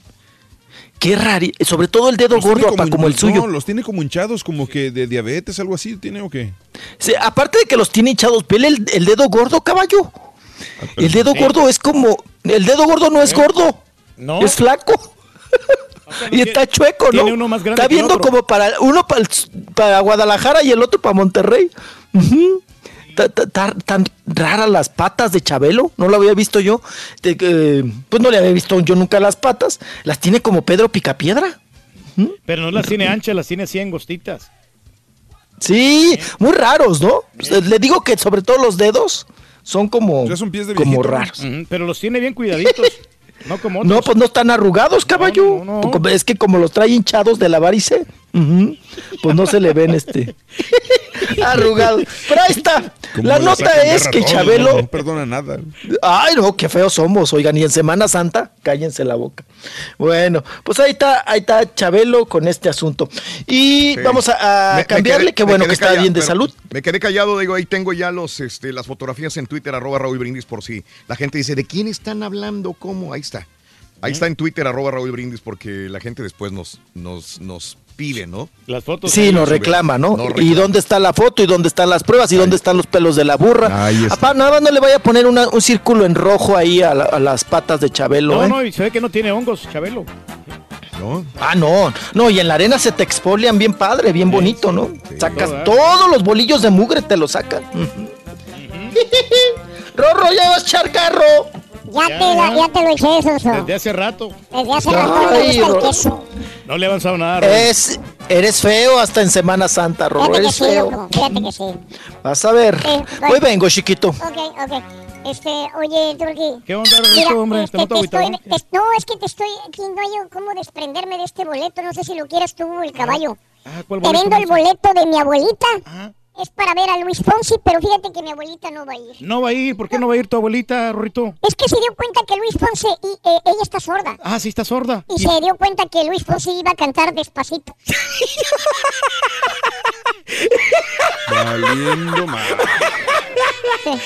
Qué raro, sobre todo el dedo Los gordo, apa, como el suyo. No, los tiene como hinchados, como que de diabetes, algo así, ¿tiene o qué? Sí, aparte de que los tiene hinchados, vele el, el dedo gordo, caballo. Ah, El dedo gordo es como. El dedo gordo no es gordo. No. Es flaco. (laughs) y está chueco, ¿no? tiene uno más grande está viendo otro. como para uno para, el- para Guadalajara y el otro para Monterrey. Ta- ta- ta- Tan raras las patas de Chabelo, no lo había visto yo. De pues no le había visto yo nunca las patas. Las tiene como Pedro Picapiedra. Pero no las tiene anchas, las tiene así angostitas. Sí, muy raros, ¿no? Le digo que sobre todo los dedos son como, como raros. Pero los tiene bien cuidaditos. (laughs) no como otros. No, pues no están arrugados, caballo. Es que como los trae hinchados de la varice. Pues no se le ven este (laughs) arrugado. Pero ahí está. Como La nota es que Chabelo. No, no perdona nada. Ay, no, qué feos somos, oigan, y en Semana Santa, cállense la boca. Bueno, pues ahí está, ahí está Chabelo con este asunto. Y Sí. vamos a, a Me- me cambiarle, quedé- qué me bueno que está callado, bien de salud. Me quedé callado, digo, ahí tengo ya los, este, las fotografías en Twitter, arroba Raúl Brindis, por si la gente dice, ¿de quién están hablando? ¿Cómo? Ahí está. Ahí está en Twitter, arroba Raúl Brindis, porque la gente después nos, nos, nos pide, ¿no? Las fotos. Sí, nos reclama, ¿no? Nos ¿Y dónde está la foto? ¿Y dónde están las pruebas? ¿Y dónde están los pelos de la burra? Ahí está. Apá, nada más no le vaya a poner una- un círculo en rojo ahí a, la- a las patas de Chabelo, No, ¿eh? no, y se ve que no tiene hongos, Chabelo. ¿No? Ah, no, no, y en la arena se te expolian bien padre, bien bonito, ¿no? Sacas Todo, todos los bolillos de mugre, te los sacan. (laughs) Rorro, ya vas a echar carro. Ya, te, la- ya te lo eché, Soso. Desde hace rato. Desde hace rato me Ay, gusta el queso. No le ha avanzado nada. Es, eres feo hasta en Semana Santa, que eres sí, feo. loco. Fíjate que sí. Vas a ver. Sí, Hoy vengo, chiquito. Ok, ok. Este, oye, Turki. ¿Qué onda, hombre? este, ¿Te te estoy, te- no, es que te estoy, aquí no hay cómo desprenderme de este boleto. No sé si lo quieras tú, el caballo. Ah, ¿cuál Te boleto, vendo el boleto de mi abuelita. Es para ver a Luis Fonsi, pero fíjate que mi abuelita no va a ir. No va a ir. ¿Por qué no va a ir tu abuelita, Rorrito? Es que se dio cuenta que Luis Fonsi, y, eh, ella está sorda. Ah, sí está sorda. Y se dio cuenta que Luis Fonsi iba a cantar despacito. Valiendo mal. (laughs)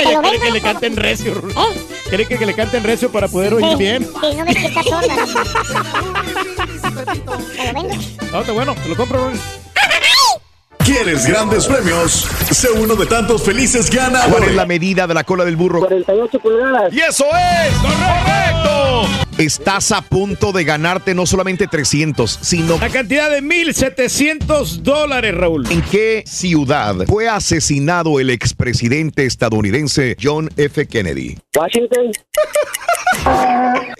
Ella vendo. que le canten recio. ¿Eh? Quiere que, que le canten recio para poder oír Sí, bien. Sí, no ves que está sorda. (laughs) Te lo vendo. No, está bueno, te lo compro, Rorrito. ¿Quieres grandes premios? Sé uno de tantos felices ¿Cuál es ganadores. la medida de la cola del burro? 48 pulgadas. ¡Y eso es! ¡Correcto! Estás a punto de ganarte no solamente 300, sino La cantidad de 1.700 dólares, Raúl. ¿En qué ciudad fue asesinado el expresidente estadounidense John F. Kennedy? Washington.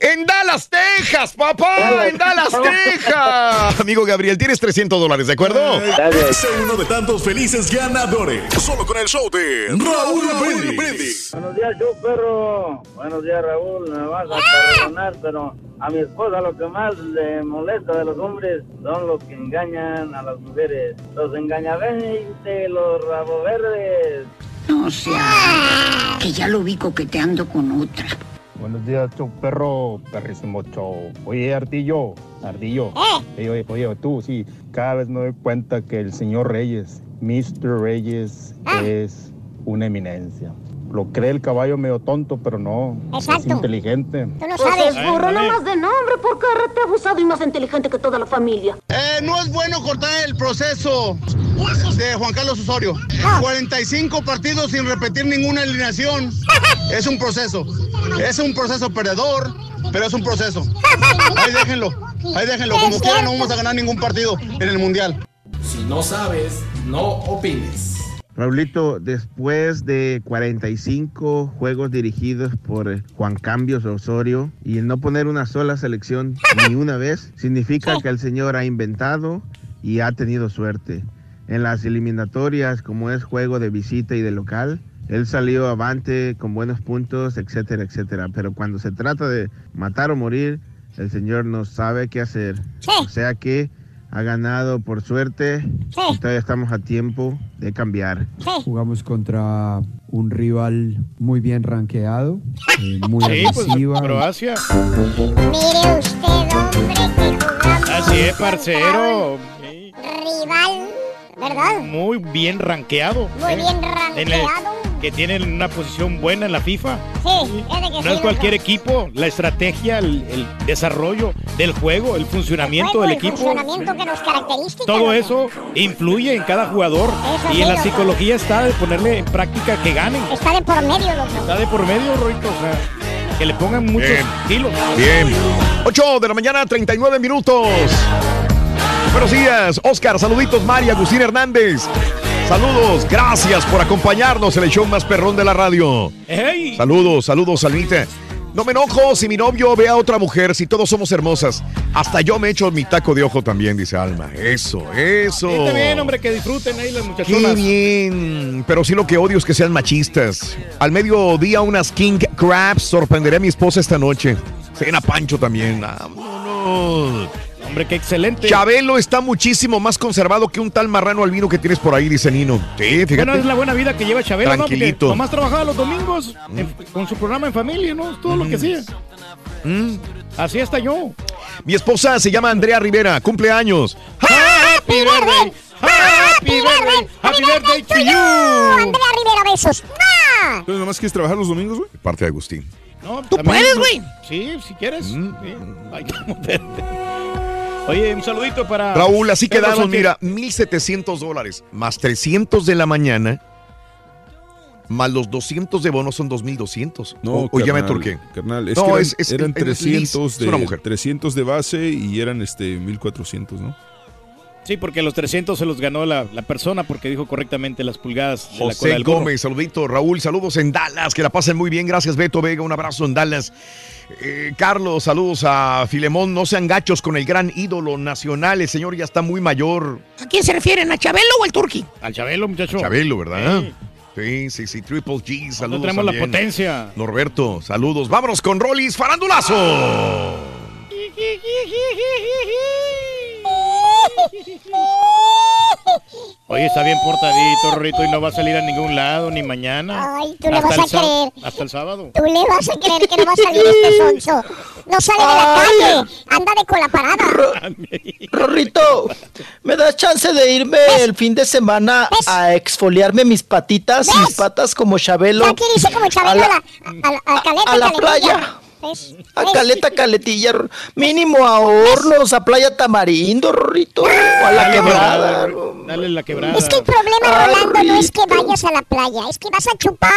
En Dallas, Texas, papá, en Dallas, Texas. Amigo Gabriel, tienes 300 dólares, ¿de acuerdo? Sé uno de tantos felices ganadores. Solo con el show de Raúl Brindis. Buenos días, show perro. Buenos días, Raúl. Me vas a perdonar, pero a mi esposa lo que más le molesta de los hombres son los que engañan a las mujeres. Los engañaventes, los rabo verdes. No sea, que ya lo vi coqueteando con otra. Buenos días, show perro, perrísimo show. Oye, Ardillo, Ardillo. Oye, oye, oye, tú, sí, cada vez me doy cuenta que el señor Reyes, Mr. Reyes, es una eminencia. Lo cree el caballo medio tonto, pero no, es Exacto. inteligente. Tú no Pues sabes. es burro nomás de nombre, porque rete abusado y más inteligente que toda la familia. Eh, no es bueno cortar el proceso de Juan Carlos Osorio. 45 partidos sin repetir ninguna alineación. (laughs) Es un proceso. Es un proceso perdedor, pero es un proceso. Ahí déjenlo. Ahí déjenlo. Como quiera, no vamos a ganar ningún partido en el Mundial. Si no sabes, no opines. Raulito, después de 45 juegos dirigidos por Juan Cambios Osorio y el no poner una sola selección (laughs) ni una vez, significa que el señor ha inventado y ha tenido suerte. En las eliminatorias, como es juego de visita y de local, él salió avante con buenos puntos, etcétera, etcétera. Pero cuando se trata de matar o morir, el señor no sabe qué hacer. O sea que ha ganado por suerte y todavía estamos a tiempo de cambiar. Jugamos contra un rival muy bien rankeado, eh, (laughs) muy Sí, pues, agresiva. Croacia. Mire usted, hombre, que jugamos Así es, parcero. rival, ¿verdad? Muy bien rankeado. Muy ¿eh? bien En el- rankeado. Que tienen una posición buena en la FIFA. Sí, fíjate que No sí, es cualquier equipo, la estrategia, el, el desarrollo del juego, el funcionamiento Juego, del el equipo. funcionamiento que nos caracteriza. Todo eso influye en cada jugador Eso y sí, en la loco. psicología está de ponerle en práctica que ganen. Está de por medio, loco. Está de por medio, Roito, o sea, que le pongan muchos Bien. kilos. Bien. 8 de la mañana, 39 minutos. Buenos días, Oscar. Saluditos, María, Agustín Hernández. Saludos, gracias por acompañarnos en el show más perrón de la radio. ¡Ey! Saludos, saludos, Almita. No me enojo si mi novio ve a otra mujer, si todos somos hermosas. Hasta yo me echo mi taco de ojo también, dice Alma. Eso, eso. Sí, está bien, hombre, que disfruten ahí las Qué muchachonas. bien, pero sí lo que odio es que sean machistas. Al mediodía unas King Crabs sorprenderé a mi esposa esta noche. Cena Pancho también. Vámonos. Hombre, qué excelente. Chabelo está muchísimo más conservado que un tal marrano albino que tienes por ahí, dice Nino. Sí, fíjate. Bueno, es la buena vida que lleva Chabelo, Tranquilito. ¿no? Nomás trabajaba los domingos en- con su programa en familia, ¿no? Todo lo que hacía. Mm. Así hasta yo. Mi esposa se llama Andrea Rivera, cumpleaños. Happy birthday, happy birthday, happy birthday to you. Andrea Rivera, besos. Entonces, nomás quieres trabajar los domingos, güey. Parte de Agustín. No, Tú también- puedes, güey. Sí, si quieres. Sí. Ay. (laughs) Oye, un saludito para. Raúl, así quedaron, mira, 1.700 dólares, más 300 de la mañana, más los 200 de bono son 2.200. No, o, o ya me carnal, turqué. Carnal, es no, que eran, es, es- eran es Liz, 300 es de, una mujer. 300 de base y eran este 1400, ¿no? Sí, porque los 300 se los ganó la, la persona porque dijo correctamente las pulgadas de la cola José del burro. Gómez, saludito. Raúl, saludos en Dallas, que la pasen muy bien. Gracias, Beto Vega, un abrazo en Dallas. Eh, Carlos, saludos a Filemón. No sean gachos con el gran ídolo nacional. El señor ya está muy mayor. ¿A quién se refieren? ¿A Chabelo o al Turqui? Al Chabelo, muchacho. Chabelo, ¿verdad? Sí, sí, sí. Triple G, saludos. traemos la también. potencia. Norberto, saludos. Vámonos con Rollis Farandulazo. (laughs) Oye, está bien portadito, Rorrito, y no va a salir a ningún lado, ni mañana. Ay, tú le Hasta vas el a creer. Hasta el sábado. Tú le vas a creer que no va a salir este (laughs) sonso. No sale de la calle. Anda de cola parada. (laughs) Rorrito, ¿me das chance de irme el fin de semana a exfoliarme mis patitas, mis patas como Chabelo? Aquí dice como Chabelo a la, a la, a caleta, a la caletilla. playa. A. Caleta Caletilla, mínimo a Hornos, a Playa Tamarindo, Rorrito, o a la Dale, quebrada. Dale la quebrada. Es que el problema, Rolando, no es que vayas a la playa, es que vas a chupar,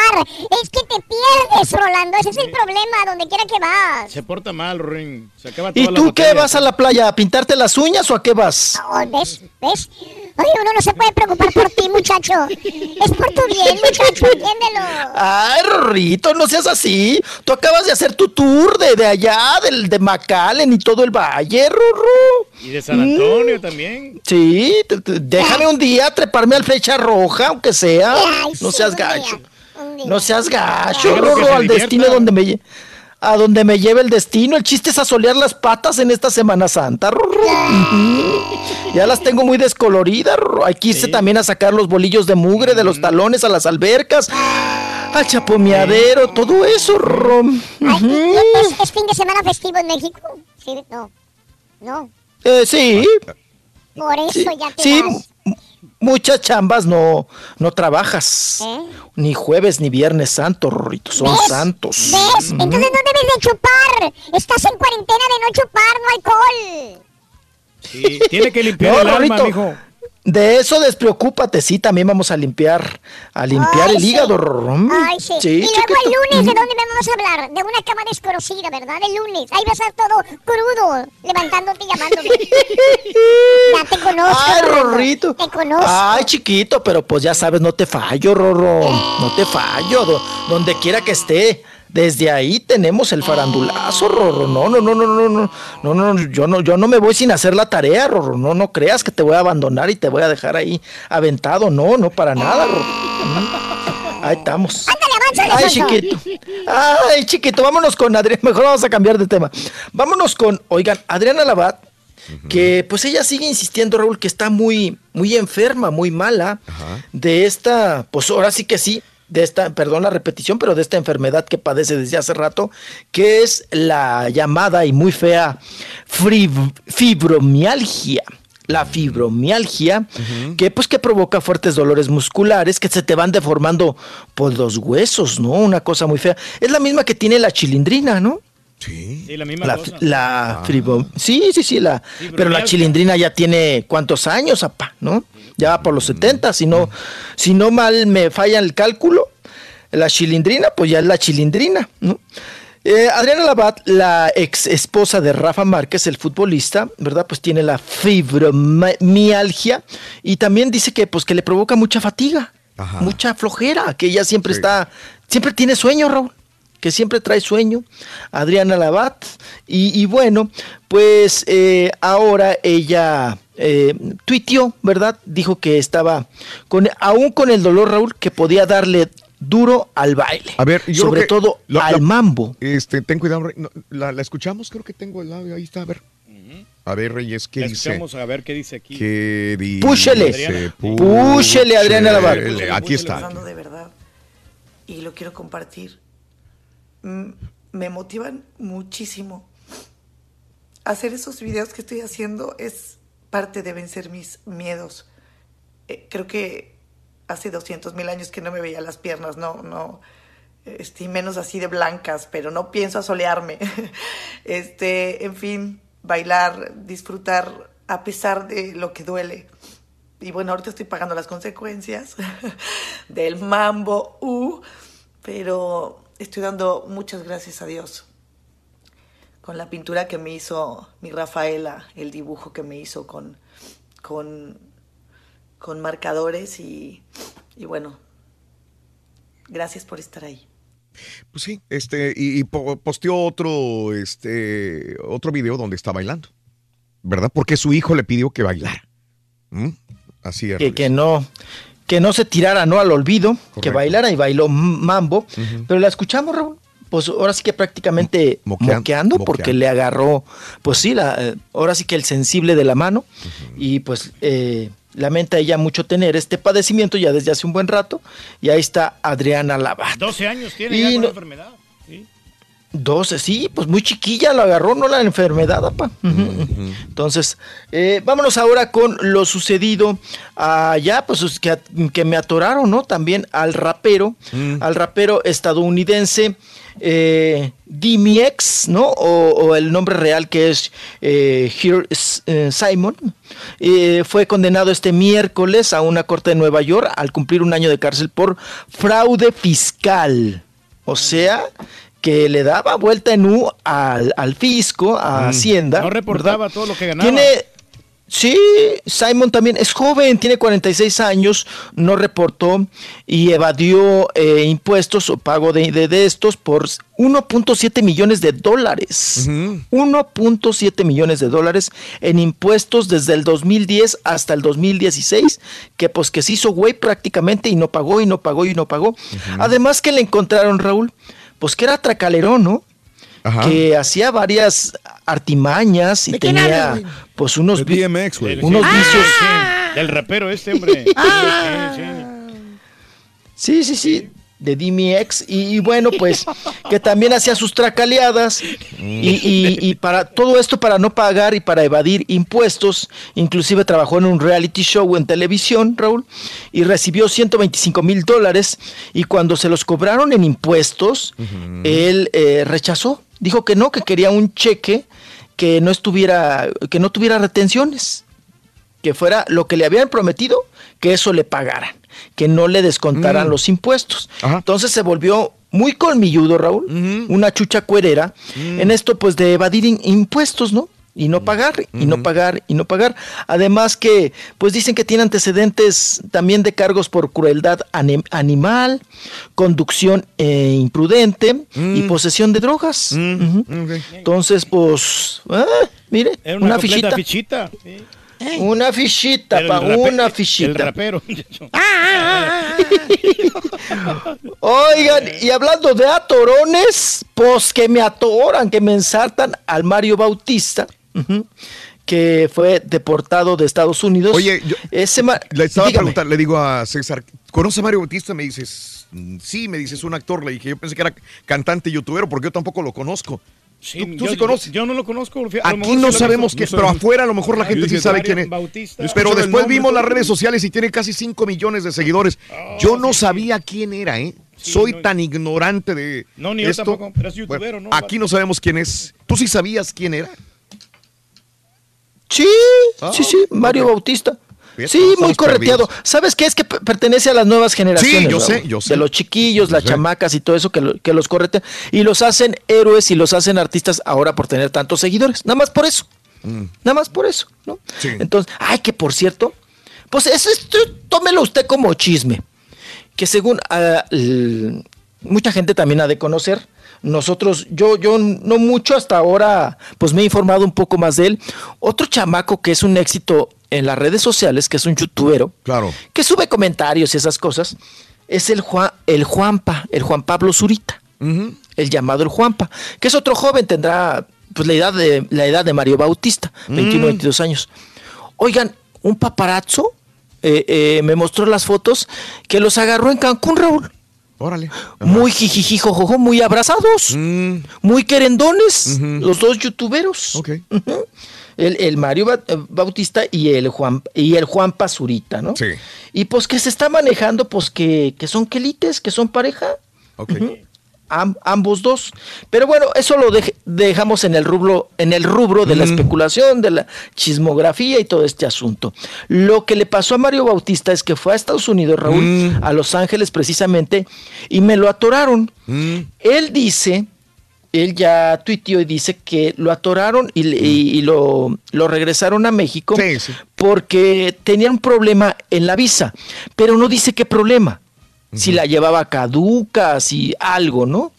es que te pierdes, Rolando, ese es el problema, donde quiera que vas. Se porta mal, Rorín. Se acaba ¿Y toda la tú qué vas a la playa? ¿A pintarte las uñas o a qué vas? Oh, ¿Ves? ¿Ves? Oye, uno no se puede preocupar por ti, muchacho. Es por tu bien, muchacho, entiéndelo. Ay, Rorrito, no seas así. Tú acabas de hacer tu tour de, de allá, del, de McAllen y todo el valle, Rorro. Y de San Antonio también. Sí, te- te- déjame un día treparme al flecha roja, aunque sea. No seas gacho. No seas gacho, se al destino donde me a donde me lleve el destino. El chiste es asolear las patas en esta Semana Santa. Ya las tengo muy descoloridas, que irse también a sacar los bolillos de mugre de los talones a las albercas, al chapomeadero, todo eso. Ay. ¿y ¿es, es fin de semana festivo en México? Sí, no. No. Eh, sí, Por eso Sí, ya te sí, vas. muchas chambas no, no trabajas. ¿Eh? Ni jueves ni viernes santo, Rorrito, son ¿Ves? santos. ¿Ves? Entonces no debes de chupar. Estás en cuarentena de no chupar, no alcohol. Sí, tiene que limpiar No, el alma, Rorrito, mijo. De eso despreocúpate, sí, también vamos a limpiar, a limpiar Ay, el sí. hígado, Ay, sí. y luego chiquito. el lunes, ¿de dónde vamos a hablar? De una cama desconocida, ¿verdad? El lunes. Ahí vas a estar todo crudo, levantándote y llamándome. (laughs) ya te conozco. Ay. Rorrito. Te conozco. Ay, chiquito, pero pues ya sabes, no te fallo, Rorro. No te fallo, do- donde quiera que esté. Desde ahí tenemos el farandulazo, Rorro. No, no, no, no, no, no, no, no, yo no, yo no me voy sin hacer la tarea, Rorro. No, no creas que te voy a abandonar y te voy a dejar ahí aventado. No, no, para nada, Rorro. Mm. Ahí estamos. Ay, chiquito. Ay, chiquito, vámonos con Adrián. Mejor vamos a cambiar de tema. Vámonos con, oigan, Adriana Labat, que pues ella sigue insistiendo, Raúl, que está muy, muy enferma, muy mala de esta, pues ahora sí que sí, de esta, perdón la repetición, pero de esta enfermedad que padece desde hace rato, que es la llamada y muy fea fibromialgia. La fibromialgia, que pues que provoca fuertes dolores musculares que se te van deformando por los huesos, ¿no? Una cosa muy fea. Es la misma que tiene la chilindrina, ¿no? Sí, la misma La, cosa. la fibro- sí, sí, sí, la, pero la chilindrina ya tiene cuántos años, apá, ¿no? Ya va por los 70, si no, si no mal me falla el cálculo, la chilindrina, pues ya es la chilindrina, ¿no? Eh, Adriana Labat, la ex esposa de Rafa Márquez, el futbolista, ¿verdad? Pues tiene la fibromialgia y también dice que pues que le provoca mucha fatiga, mucha flojera, que ella siempre está, siempre tiene sueño, Raúl que siempre trae sueño, Adriana Labat, y, y bueno, pues eh, ahora ella eh, tuiteó, ¿verdad? Dijo que estaba, con, aún con el dolor, Raúl, que podía darle duro al baile, A ver, yo sobre creo que todo la- al la- mambo. Este, ten cuidado, la, la escuchamos, creo que tengo el audio, ahí está, a ver. A ver, Reyes, ¿qué dice? a ver qué dice aquí. ¿Qué dice? Púchele. Adriana. Púchele, Adriana Lavar. Púchele. Aquí está. De verdad y lo quiero compartir. Me motivan muchísimo. Hacer esos videos que estoy haciendo es parte de vencer mis miedos. Eh, creo que hace 200 mil años que no me veía las piernas, no, no, este, y menos así de blancas, pero no pienso asolearme. (laughs) Este, en fin, bailar, disfrutar a pesar de lo que duele. Y bueno, ahorita estoy pagando las consecuencias (laughs) del mambo, uh, pero estoy dando muchas gracias a Dios con la pintura que me hizo mi Rafaela, el dibujo que me hizo con, con, con marcadores y, y bueno, gracias por estar ahí. Pues sí, este, y, y po- posteó otro, este, otro video donde está bailando, ¿verdad? Porque su hijo le pidió que bailara. ¿Mm? Así es. que, que no que no se tirara no al olvido, que bailara y bailó mambo, pero la escuchamos Raúl, pues ahora sí que prácticamente Moquean- moqueando porque moqueando. le agarró, pues sí, la, ahora sí que el sensible de la mano y pues eh, lamenta ella mucho tener este padecimiento ya desde hace un buen rato y ahí está Adriana Lavat. 12 años tiene Y ya con no- la enfermedad. ¿sí? 12, sí, pues muy chiquilla lo agarró, no la enfermedad, apa. Entonces, eh, vámonos ahora con lo sucedido allá, pues es que, que me atoraron, ¿no? También al rapero, al rapero estadounidense eh, Dimiex, ¿no? O, o el nombre real que es eh, Here eh, Simon, eh, fue condenado este miércoles a una corte de Nueva York al cumplir un año de cárcel por fraude fiscal. O sea, que le daba vuelta en U al, al fisco, a Hacienda. No reportaba ¿verdad? todo lo que ganaba. Tiene, sí, Simon también es joven, tiene 46 años, no reportó y evadió eh, impuestos o pago de, de- de estos por 1.7 millones de dólares. 1.7 millones de dólares en impuestos desde el 2010 hasta el 2016, que pues que se hizo güey prácticamente y no pagó y no pagó y no pagó. Además que le encontraron, Raúl, pues que era tracalerón, ¿no? Ajá. Que hacía varias artimañas y ¿De quién tenía pues unos, vi- DMX, unos Sí, vicios. sí, Del rapero este, hombre. Ah. Sí, sí. Sí, sí, de DMX. Y, y bueno, pues que también hacía sus tracaleadas. Y, y- y para todo esto, para no pagar y para evadir impuestos, inclusive trabajó en un reality show en televisión, Raúl, y recibió 125 mil dólares. Y cuando se los cobraron en impuestos, él eh, rechazó. Dijo que no, que quería un cheque que no estuviera, que no tuviera retenciones que fuera lo que le habían prometido, que eso le pagaran, que no le descontaran Mm. los impuestos. Entonces se volvió muy colmilludo, Raúl, una chucha cuerera, Mm. en esto pues de evadir in- impuestos, ¿no? Y no pagar, y no pagar, y no pagar. Además que, pues dicen que tiene antecedentes también de cargos por crueldad anim- animal, conducción eh, imprudente y Mm. posesión de drogas. Entonces, pues, ah, mire, Era una, una, fichita. fichita. sí. Una fichita, pa, el una El fichita. rapero. (laughs) (laughs) Oigan, y hablando de atorones, pues que me atoran, que me ensartan al Mario Bautista, que fue deportado de Estados Unidos. Oye, yo ese le estaba preguntando, le digo a César, ¿conoce a Mario Bautista? Me dices, "Mm, sí, me dices, un actor. Le dije, yo pensé que era cantante youtubero porque yo tampoco lo conozco. Sí, ¿Tú, tú yo- sí conoces? Yo, yo no lo conozco. a Aquí no sí sabemos quién es, No pero afuera a lo mejor la Ah, gente sí sabe quién es. Bautista. Pero después nombre, vimos las redes sociales y tiene casi 5 millones de seguidores. yo no sabía quién era, ¿eh? Soy tan ignorante de No, ni yo esto. tampoco. Eres youtubero, Bueno, ¿no? Aquí no sabemos quién es. ¿Tú sí sabías quién era? Sí, Ah, sí, sí, Mario Bautista. Sí, muy correteado. perdidos. ¿Sabes qué? Es que pertenece a las nuevas generaciones. Sí, yo sé, Raúl. yo sé. De los chiquillos, las chamacas y todo eso que, lo- que los corretean. Y los hacen héroes y los hacen artistas ahora por tener tantos seguidores. Nada más por eso. Nada más por eso, ¿no? Entonces, ay, que por cierto, pues eso es, tómelo usted como chisme. Que según ah, mucha gente también ha de conocer, nosotros, yo, yo no mucho hasta ahora, pues me he informado un poco más de él. Otro chamaco que es un éxito en las redes sociales, que es un youtubero, claro. que sube comentarios y esas cosas, es el Juan, el Juanpa, el Juan Pablo Zurita, el llamado el Juanpa, que es otro joven, tendrá pues la edad de, la edad de Mario Bautista, mm. 21 22 años. Oigan, un paparazzo eh, eh, me mostró las fotos que los agarró en Cancún, Raúl. Órale. Muy ah. jijijijojojo, muy abrazados, mm. muy querendones, los dos youtuberos. Okay. Uh -huh. el, el, Mario eh, Bautista y el Juan y el Juan Pazurita, ¿no? Sí. Y pues que se está manejando, pues que, que son quelites, que son pareja. Okay. Uh -huh. Ambos dos. Pero bueno, eso lo dejamos en el rubro, en el rubro de la especulación, de la chismografía y todo este asunto. Lo que le pasó a Mario Bautista es que fue a Estados Unidos, Raúl, mm. a Los Ángeles precisamente, y me lo atoraron. Mm. Él dice, él ya tuiteó y dice que lo atoraron y, lo, regresaron a México porque tenía un problema en la visa, pero no dice qué problema. Si la llevaba caduca, si algo, ¿no?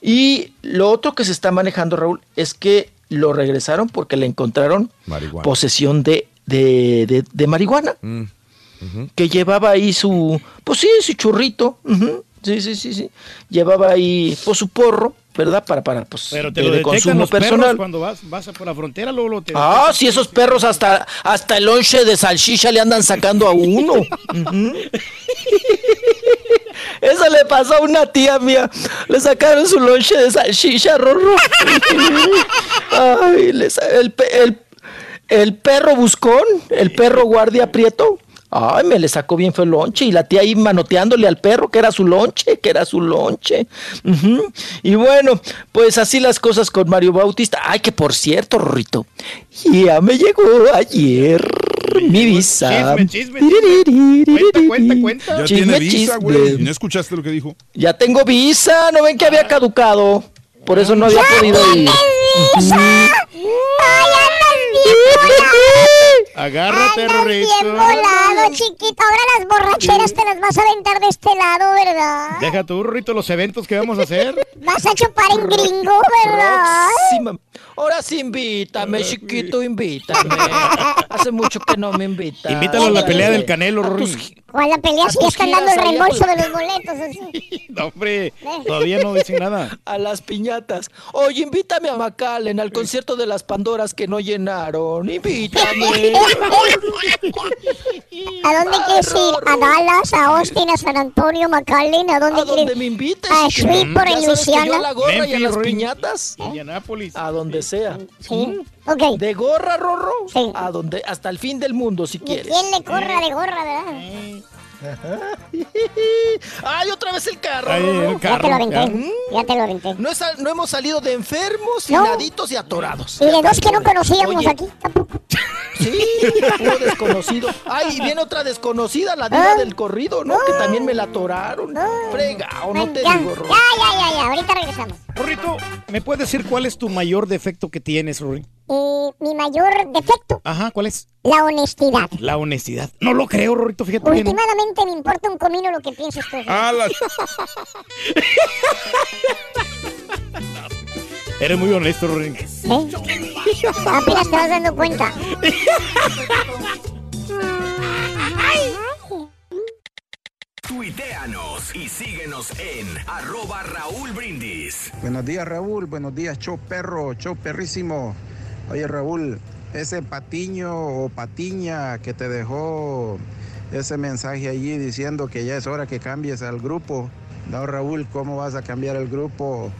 Y lo otro que se está manejando, Raúl, es que lo regresaron porque le encontraron posesión de, de, de, de marihuana. Que llevaba ahí su, pues sí, su churrito. Sí, sí, sí, sí. Llevaba ahí, pues su porro. ¿Verdad? Para, para, pues, Pero te de, lo consumo personal. Cuando vas, vas por la frontera, luego lo te Ah, sí, esos perros hasta, hasta el lonche de salchicha le andan sacando a uno. (laughs) uh eso le pasó a una tía mía. Le sacaron su lonche de salchicha, rorro. Ay, el, el, el perro buscón, el perro guardia prieto Ay, me le sacó bien fue lonche. Y la tía ahí manoteándole al perro que era su lonche, que era su lonche. Y bueno, pues así las cosas con Mario Bautista. Ay, que por cierto, Rorrito, ya me llegó ayer mi visa. Chisme, chisme, chisme. Cuenta, cuenta, cuenta. Ya tiene visa, güey. ¿No escuchaste lo que dijo? Ya tengo visa. ¿No ven que había ah. caducado? Por eso no había podido ir. ¡Visa! ¡Ay, (laughs) Agárrate, Rorrito. bien volado, chiquito. Ahora las borracheras te las vas a aventar de este lado, ¿verdad? Deja tú, Rorrito, los eventos que vamos a hacer. (laughs) vas a chupar en gringo, ¿verdad? Próxima. Ahora sí invítame, chiquito, invítame. Hace mucho que no me invitan. Invítalo a la pelea del Canelo, Rorrito. O a la pelea si ya están dando el reembolso de los boletos, así. (laughs) no, hombre, todavía no dicen nada. (laughs) A las piñatas. Oye, invítame a Macalen al concierto de las Pandoras que no llenaron. Invítame. ¿A dónde quieres ir? ¿A Dallas? ¿A Austin? ¿A San Antonio? McAllen? ¿A dónde ¿A quieres donde me invites? ¿A Sweet por el Luciana? a las Ruiz. piñatas? Indianápolis. A donde sea. ¿Sí? ¿Mm? Ok. ¿De gorra, Rorro? Sí. A donde, hasta el fin del mundo, si quieres. ¿Quién le corra de gorra, verdad? (laughs) ¡Ay, otra vez el carro! Ya te lo aventé. ¿Mm? Ya, te lo aventé. No, hemos salido de enfermos, hiladitos y atorados. Y de dos que no conocíamos aquí tampoco. Sí, uno desconocido. Ay, y viene otra desconocida, la diva ah. del corrido, ¿no? Que también me la atoraron. Oh. Frega, no te digo, Rory. Ya, ya, ya, ya. Ahorita regresamos. Rorrito, ¿me puedes decir cuál es tu mayor defecto que tienes, Rory? eh, mi mayor defecto. Ajá, ¿cuál es? La honestidad. La honestidad. No lo creo, Rorito, fíjate. Últimamente no. me importa un comino lo que pienses tú. ¿eh? (laughs) Eres muy honesto, Rorín. ¿Eh? Apenas te vas dando cuenta. Tuiteanos y síguenos en Raúl Brindis. Buenos días, Raúl. Buenos días, show perro, show perrísimo. Oye Raúl, ese patiño o patiña que te dejó ese mensaje allí diciendo que ya es hora que cambies al grupo. No, Raúl, ¿cómo vas a cambiar el grupo?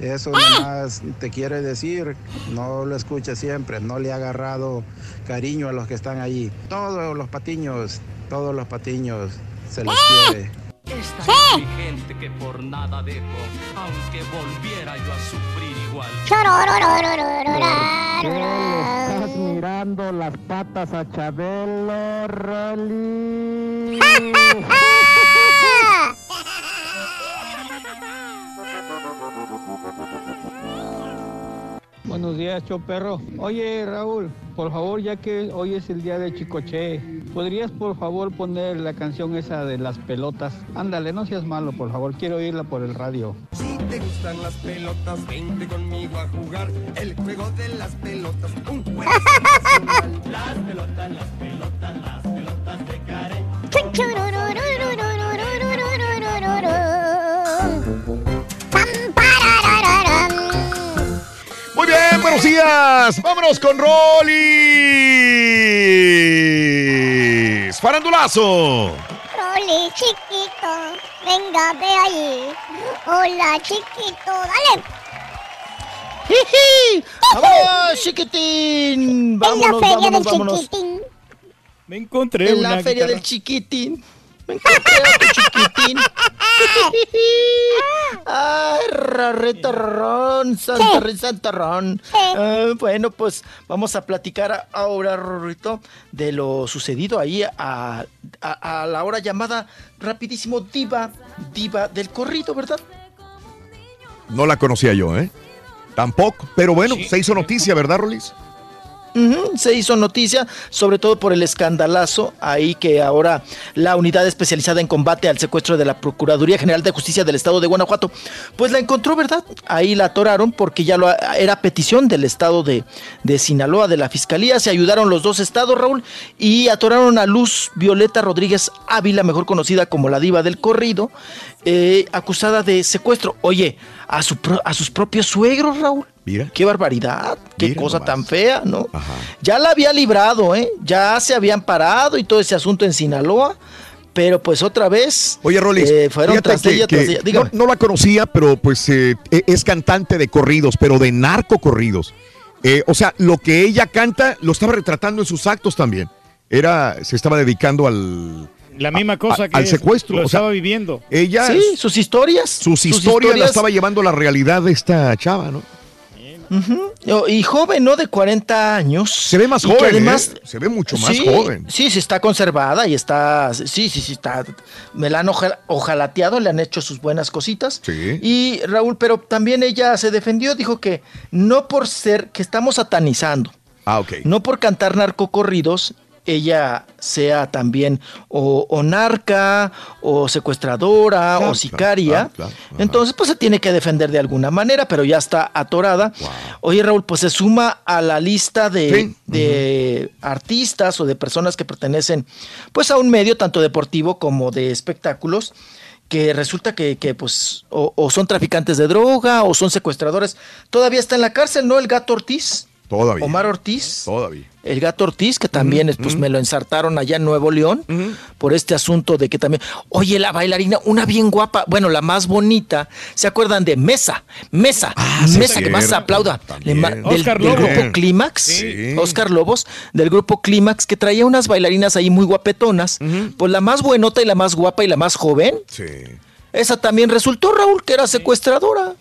Eso ¡Ah! nomás te quiere decir, no lo escuche siempre, no le ha agarrado cariño a los que están allí. Todos los patiños, todos los patiños se les ¡Ah! quiere. Es tan ¿Sí? inteligente que por nada dejo, aunque volviera yo a sufrir igual. Estás mirando las patas a Chabelo, Rolly? Buenos días, show perro. Oye, Raúl, por favor, ya que hoy es el día de Chicoche, ¿podrías por favor poner la canción esa de las pelotas? Ándale, no seas malo, por favor, quiero oírla por el radio. Si te gustan las pelotas, vente conmigo a jugar el juego de las pelotas. Un juego. Las pelotas, las pelotas, las pelotas de Karen. Buenos días. Vámonos con Rolis. Farandulazo. Rolly, chiquito, venga, ve ahí. Hola, chiquito, dale. ¡Jiji! ¡Vámonos, chiquitín! Vámonos, feria vámonos, del vámonos. chiquitín. Me encontré En una la feria guitarra. del chiquitín. Me encontré a tu chiquitín. (laughs) Ay, rarrito, ron, santarrón, santarrón. Ah, bueno, pues vamos a platicar ahora, Rorrito, de lo sucedido ahí a, a- a la hora llamada rapidísimo diva, diva del corrido, ¿verdad? No la conocía yo, ¿eh? Tampoco. Pero bueno, se hizo noticia, ¿verdad, Rolis? Se hizo noticia, sobre todo por el escandalazo ahí que ahora la unidad especializada en combate al secuestro de la Procuraduría General de Justicia del Estado de Guanajuato, pues la encontró, ¿verdad? Ahí la atoraron porque ya lo, era petición del Estado de, de Sinaloa, de la Fiscalía, se ayudaron los dos estados, Raúl, y atoraron a Luz Violeta Rodríguez Ávila, mejor conocida como la diva del corrido, eh, acusada de secuestro. Oye, a, su pro- a sus propios suegros, Raúl. Mira. Qué barbaridad, qué Mira cosa nomás. tan fea, ¿no? Ya la había librado, ¿eh? Ya se habían parado y todo ese asunto en Sinaloa, pero pues otra vez. Oye, Rolis, eh, fueron tras que- ella, que tras ella. No, no la conocía, pero pues eh, e- es cantante de corridos, pero de narcocorridos. Eh, o sea, lo que ella canta lo estaba retratando en sus actos también. Era, se estaba dedicando al, La misma cosa a- que al es- secuestro. Lo o sea, estaba viviendo. ella, Sí, sus historias. sus historias la estaba llevando a la realidad de esta chava, ¿no? Oh, Y joven, ¿no? De 40 años. Se ve más joven, ¿eh? Se ve mucho más sí, joven. Sí, sí, está conservada y está. Sí, sí, sí, está. Me la han oja- ojalateado, le han hecho sus buenas cositas. Sí. Y Raúl, pero también ella se defendió, dijo que no por ser, que estamos satanizando. Ah, ok. No por cantar narcocorridos, ella sea también o, o narca, o secuestradora, Claro, o sicaria. claro, claro, Entonces, pues se tiene que defender de alguna manera, pero ya está atorada. Oye, Raúl, pues se suma a la lista de, Sí. de artistas o de personas que pertenecen pues a un medio tanto deportivo como de espectáculos que resulta que, que, pues o, o son traficantes de droga o son secuestradores. Todavía está en la cárcel, ¿no? El gato Ortiz. Todavía. Omar Ortiz. Todavía. El gato Ortiz, que también pues, me lo ensartaron allá en Nuevo León por este asunto de que también. Oye, la bailarina, una bien guapa, bueno, la más bonita. ¿Se acuerdan de Mesa? Mesa, Ah, sí, Mesa, que más cierto, aplauda. Le ma- del, Oscar del grupo Clímax, Sí. Oscar Lobos, del grupo Clímax, que traía unas bailarinas ahí muy guapetonas. Pues la más buenota y la más guapa y la más joven. Sí. Esa también resultó, Raúl, que era secuestradora.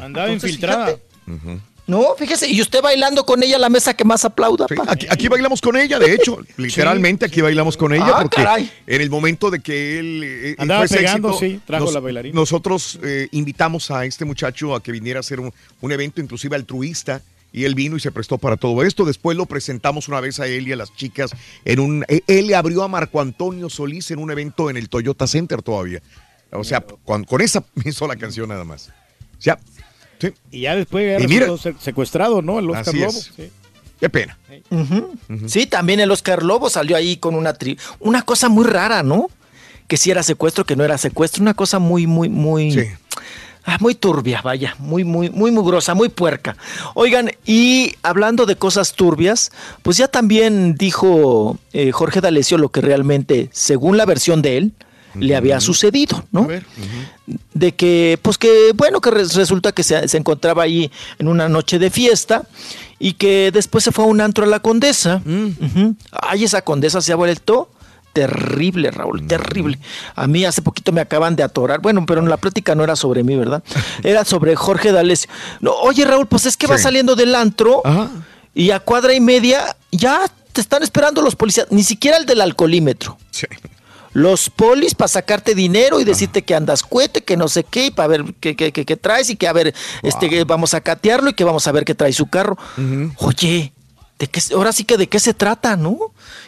Andaba Entonces, infiltrada. fíjate. No, fíjese, y usted bailando con ella la mesa que más aplauda. Aquí, aquí bailamos con ella, de hecho, literalmente aquí bailamos con ella, Ah, porque caray. en el momento de que él eh, Andaba fuese pegando, éxito, sí, trajo la bailarina. Nosotros eh, invitamos a este muchacho a que viniera a hacer un, un evento inclusive altruista. Y él vino y se prestó para todo esto. Después lo presentamos una vez a él y a las chicas en un. eh, Él le abrió a Marco Antonio Solís en un evento en el Toyota Center todavía. O sea, con, con esa (laughs) sola canción nada más. O sea, sí. Y ya después ya Y mira- secuestrado, ¿no? El Oscar Así Lobo. es. sí. Qué pena. Sí, también el Oscar Lobo salió ahí con una tri una cosa muy rara, ¿no? Que si era secuestro, que no era secuestro, una cosa muy, muy, muy, ah, muy turbia, vaya, muy, muy, muy mugrosa, muy puerca. Oigan, y hablando de cosas turbias, pues ya también dijo eh, Jorge D'Alessio lo que realmente, según la versión de él, le había sucedido, ¿no? de que, pues que, bueno, que res- resulta que se, se encontraba ahí en una noche de fiesta y que después se fue a un antro a la condesa. Ujú. Ay, esa condesa se ha vuelto terrible, Raúl, terrible. A mí hace poquito me acaban de atorar, bueno, pero la plática no era sobre mí, ¿verdad? (laughs) Era sobre Jorge D'Alessio. No, oye, Raúl, pues es que va Sí. saliendo del antro y a cuadra y media ya te están esperando los policías, ni siquiera el del alcoholímetro. Los polis para sacarte dinero y decirte que andas cuete, que no sé qué, y para ver qué, qué- qué- qué traes y que a ver, este, que vamos a catearlo y que vamos a ver qué trae su carro. Oye, ¿de qué, ahora sí que de qué se trata, ¿no?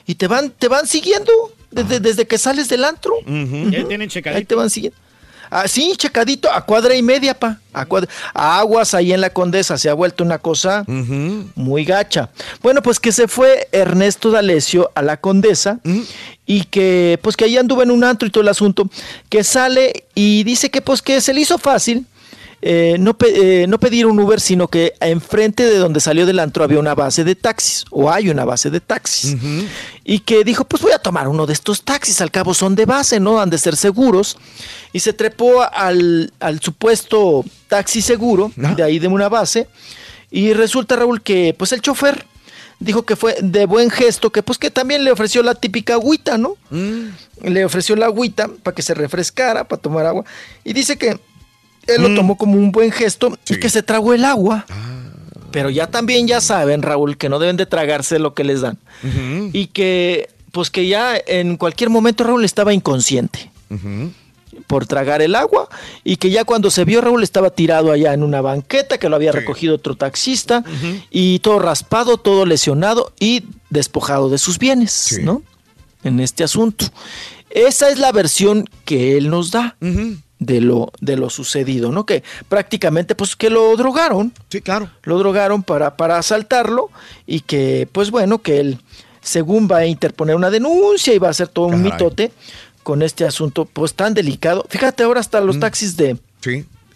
Y te van, te van siguiendo desde, desde que sales del antro. Ya tienen Ahí checadito. te van siguiendo. Ah, sí, checadito, a cuadra y media, pa. A cuadra- Aguas ahí en la Condesa, se ha vuelto una cosa muy gacha. Bueno, pues que se fue Ernesto D'Alessio a la Condesa y que, pues que ahí anduvo en un antro y todo el asunto, que sale y dice que, pues que se le hizo fácil eh, no, pe- eh, no pedir un Uber, sino que enfrente de donde salió del antro había una base de taxis, o hay una base de taxis. Y que dijo, pues voy a tomar uno de estos taxis, al cabo son de base, ¿no? Han de ser seguros. Y se trepó al, al supuesto taxi seguro, de ahí de una base. Y resulta, Raúl, que pues el chofer dijo que fue de buen gesto, que pues que también le ofreció la típica agüita, ¿no? Le ofreció la agüita para que se refrescara, para tomar agua. Y dice que él lo tomó como un buen gesto y que se tragó el agua. Pero ya también ya saben, Raúl, que no deben de tragarse lo que les dan. Y que pues que ya en cualquier momento Raúl estaba inconsciente por tragar el agua y que ya cuando se vio Raúl estaba tirado allá en una banqueta que lo había recogido otro taxista y todo raspado, todo lesionado y despojado de sus bienes, ¿no? En este asunto. Esa es la versión que él nos da de lo de lo sucedido, ¿no? Que prácticamente pues que lo drogaron. Sí, claro. Lo drogaron para para asaltarlo y que pues bueno, que él según va a interponer una denuncia y va a hacer todo un mitote con este asunto pues tan delicado. Fíjate ahora hasta los taxis de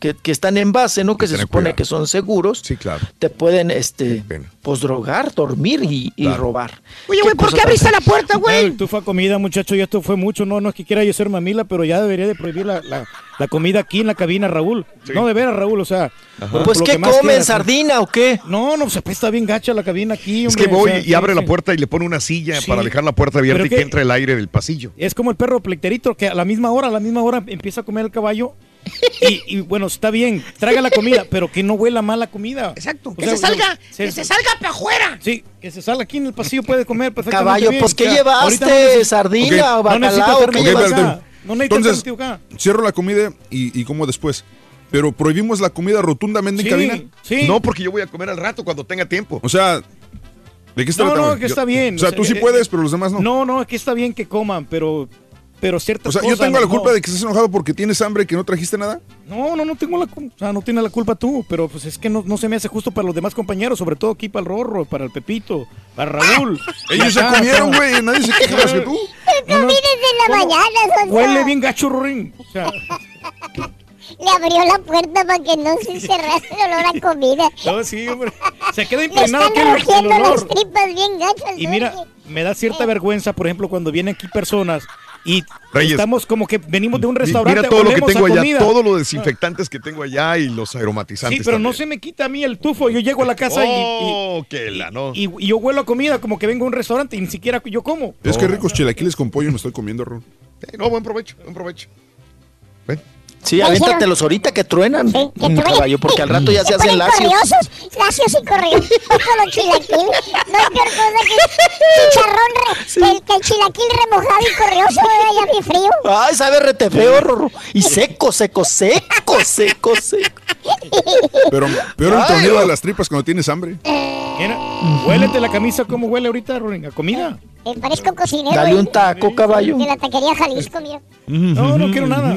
que, que están en base, ¿no? Que se supone cuidado. que son seguros. Sí, claro. Te pueden este pues drogar, dormir y, y robar. Oye, güey, ¿por qué abriste la puerta, güey? Tú fue a comida, muchacho, y esto fue mucho. No, no es que quiera yo ser mamila, pero ya debería de prohibir la, la- la comida aquí en la cabina, Raúl. No, de veras, Raúl, o sea. por- Pues, por ¿qué que comen, sardina o qué? No, no, se está bien gacha la cabina aquí, Es que voy o sea, y sí, abre la puerta y le pone una silla Sí. para dejar la puerta abierta Pero y que que- entre el aire del pasillo. Es como el perro plecterito que a la misma hora, a la misma hora empieza a comer el caballo. (laughs) Y, y, bueno, está bien, traga la comida, pero que no huela mal la comida. Exacto, O que sea, se salga, se- que se salga para afuera. Sí, que se salga aquí en el pasillo, puede comer perfectamente Caballo, bien. pues, ¿qué llevaste? no necesito- ¿Sardina o no necesito bacalao? ¿Qué metido llevaste? acá. No necesito Entonces, acá. cierro la comida y, y como después. Pero prohibimos la comida rotundamente en cabina. No, porque yo voy a comer al rato cuando tenga tiempo. O sea, ¿de qué está No, no, que Yo- está bien. O sea, tú sí eh, puedes, pero los demás no. No, no, que está bien que coman, pero, pero ciertas O sea, yo cosas. tengo la no. culpa de que estés enojado porque tienes hambre y que no trajiste nada. No, no, no tengo la culpa. O sea, no tiene la culpa tú, pero pues es que no, no se me hace justo para los demás compañeros, sobre todo aquí para el Rorro, para el Pepito, para Raúl. (laughs) Ellos se comieron, no. güey. Nadie se queja más que tú. (laughs) No vienes en la mañana. Huele bien gacho, Rorín. O sea, (laughs) Le abrió la puerta para que no se cerrase el olor a comida. no, sí, hombre. Se queda Le impregnado están que el, el rugiendo las olor. tripas bien gachas. Y mira, me da cierta vergüenza, por ejemplo, cuando vienen aquí personas y Reyes. estamos como que venimos de un restaurante. Mira todo lo que tengo allá, comida. todos los desinfectantes que tengo allá y los aromatizantes. Sí, pero no se me quita a mí el tufo. Yo llego a la casa y- Oh, que la no. y, y yo huelo a comida como que vengo a un restaurante y ni siquiera yo como. Es que ricos chilaquiles con pollo me estoy comiendo, Ron. Eh, no, buen provecho, buen provecho. Sí, aviéntatelos ahorita que truenan, que mm, truenen. caballo, porque al rato ya se Se hacen lacios. corriosos, lacios y corriosos (laughs) con los chilaquiles. No hay peor cosa que chicharrón, re- que, el, que el chilaquil remojado y corrioso, eh, ya bien frío. Ay, sabe rete feo, Rorro. Y seco, seco, seco, seco, seco. Pero peor el no. de las tripas cuando tienes hambre. Mira, huélete la camisa como huele ahorita, Rorín, a comida. Eh, parezco cocinero. Dale eh, un taco, caballo. De la taquería Jalisco, mira. No, no quiero nada.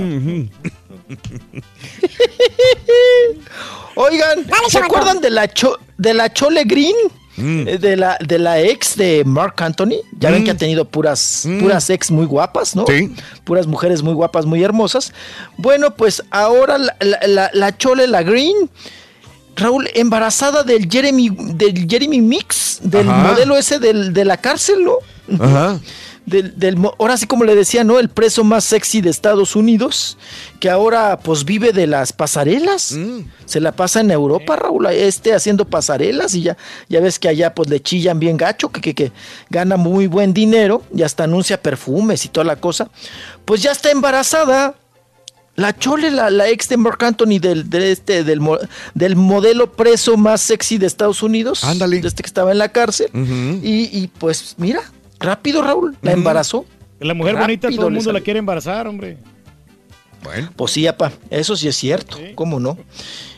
Oigan, Dale, ¿se acuerdan de la, cho- de la Chole Green? Mm. Eh, De la, de la ex de Mark Anthony. Ya ven que ha tenido puras, puras ex muy guapas, ¿no? Mm. Sí. Puras mujeres muy guapas, muy hermosas. Bueno, pues ahora la, la- la- la Chole, la Green, Raúl, embarazada del Jeremy, del Jeremy Mix, del Ajá. modelo ese del- de la cárcel, ¿no? Ajá. (laughs) Del, del ahora sí como le decía, ¿no? El preso más sexy de Estados Unidos, que ahora pues vive de las pasarelas. Se la pasa en Europa, Raúl, este haciendo pasarelas y ya, ya ves que allá pues le chillan bien gacho, que, que, que gana muy buen dinero y hasta anuncia perfumes y toda la cosa. Pues ya está embarazada. La Chole, la, la ex de Mark Anthony del, de este, del, del modelo preso más sexy de Estados Unidos. Ándale. De este que estaba en la cárcel. Y, y, pues mira, rápido Raúl, la embarazó. La mujer bonita, todo el mundo la quiere embarazar, hombre. Bueno. Pues sí, apa, eso sí es cierto, ¿cómo no?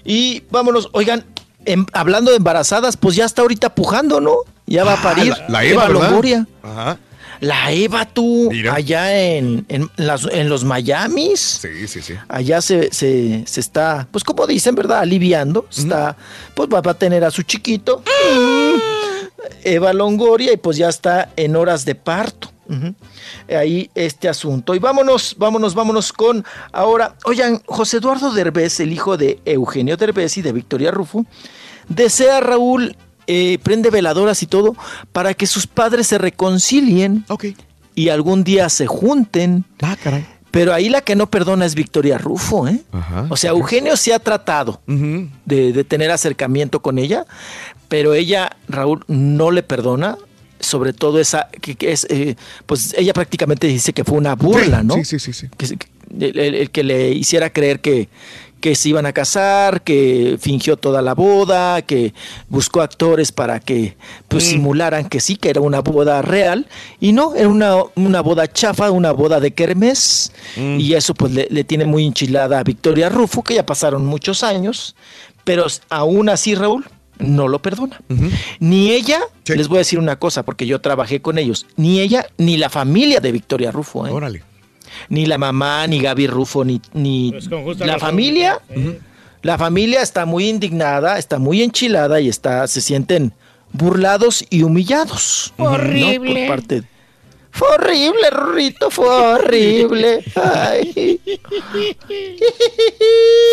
Y vámonos, oigan, em- hablando de embarazadas, pues ya está ahorita pujando, ¿no? Ya va a parir. Ah, la, la Eva. Longoria. Ajá. La Eva, tú, Mira. allá en, en, las- en los Miamis. Sí, sí, sí. Allá se, se, se está, pues como dicen, ¿verdad? Aliviando. Está, pues va, va a tener a su chiquito. Eva Longoria y pues ya está en horas de parto. Ahí este asunto. Y vámonos, vámonos, vámonos con ahora. Oigan, José Eduardo Derbez, el hijo de Eugenio Derbez y de Victoria Rufo, desea Raúl, eh, prende veladoras y todo, para que sus padres se reconcilien y algún día se junten. Ah, caray. Pero ahí la que no perdona es Victoria Rufo, ¿eh? O sea, Eugenio sí ha tratado de, de tener acercamiento con ella, pero ella, Raúl, no le perdona. Sobre todo esa, que, que es, eh, pues ella prácticamente dice que fue una burla, ¿no? Sí, sí, sí, sí. Que, el que le hiciera creer que, que se iban a casar, que fingió toda la boda, que buscó actores para que pues, Mm. simularan que sí, que era una boda real, y no, era una, una boda chafa, una boda de kermés, Mm. y eso pues le, le tiene muy enchilada a Victoria Rufo, que ya pasaron muchos años, pero aún así, Raúl, no lo perdona. Ni ella, les voy a decir una cosa, porque yo trabajé con ellos, ni ella, ni la familia de Victoria Rufo. ¿eh? Órale. Ni la mamá, ni Gaby Rufo, ni, ni Pues la razón. familia. La familia está muy indignada, está muy enchilada y está, se sienten burlados y humillados. ¿no? Horrible. Por parte fue horrible, Rorrito, fue horrible. Ay.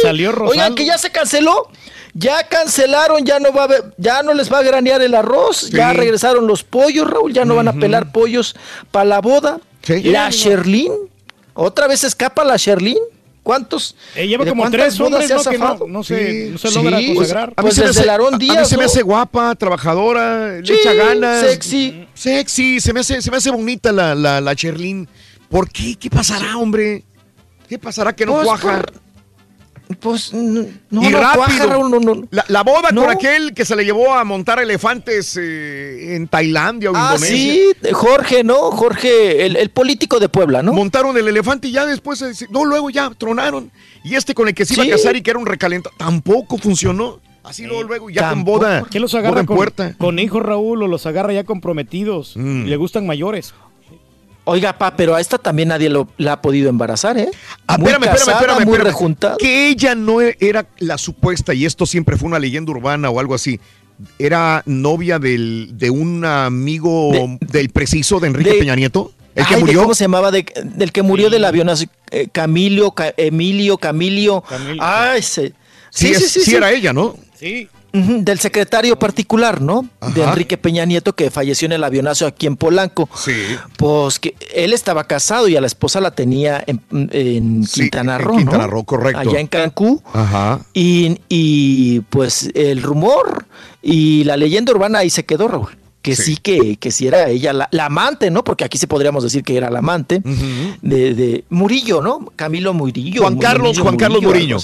Salió Rosaldo. Oigan, que ya se canceló. Ya cancelaron, ya no va a haber- ya no les va a granear el arroz, ya regresaron los pollos, Raúl, ya no van a pelar pollos para la boda. La Sherlyn, otra vez escapa la Sherlyn. ¿Cuántos? Eh, lleva ¿De como tres hombres, se ha ¿no? que no, no se, no se Sí, logra pues, consagrar. pues se me hace- a mí Díaz, se me hace guapa, trabajadora, le Sí, echa ganas. sexy. Sexy, se me hace, se me hace bonita la, la, la Sherlyn. ¿Por qué? ¿Qué pasará, hombre? ¿Qué pasará que no Pues, cuaja? Pues no, no, y no rápido. cuaja, Raúl, no, no. La, la boda No. con aquel que se le llevó a montar elefantes eh, en Tailandia o Ah, Indonesia. sí, Jorge, ¿no? Jorge, el, el político de Puebla, ¿no? Montaron el elefante y ya después, eh, no, luego ya tronaron. Y este con el que se iba Sí. a casar y que era un recalentado, tampoco funcionó. Así luego, luego, ya con boda. ¿Qué los agarra en con, puerta. Mm. con hijos, Raúl, o los agarra ya comprometidos? Y le gustan mayores. Oiga, pa, pero a esta también nadie lo, la ha podido embarazar, ¿eh? Ah, Muy espérame, espérame, casada, espérame, muy espérame. rejuntada. Que ella no era la supuesta, y esto siempre fue una leyenda urbana o algo así. Era novia del, de un amigo del preciso de Enrique de- Peña Nieto. El que Ay, murió. ¿Cómo se llamaba? De- del que murió del avionazo. eh, Camilio, Ca- Emilio, Camilio. Ay, se- Sí, es- sí era ella, ¿no? Sí. Del secretario particular, ¿no? De. Enrique Peña Nieto, que falleció en el avionazo aquí en Polanco. Sí. Pues que él estaba casado y a la esposa la tenía en, en Sí, Quintana en Roo. Quintana ¿no? Roo, correcto. Allá en Cancún. Ajá. Y, y, pues el rumor y la leyenda urbana ahí se quedó, Raúl. Que sí, que, que sí era ella la, la amante, ¿no? Porque aquí sí podríamos decir que era la amante de, de Murillo, ¿no? Camilo Murillo. Juan Carlos, Murillo, Juan Carlos Murillo.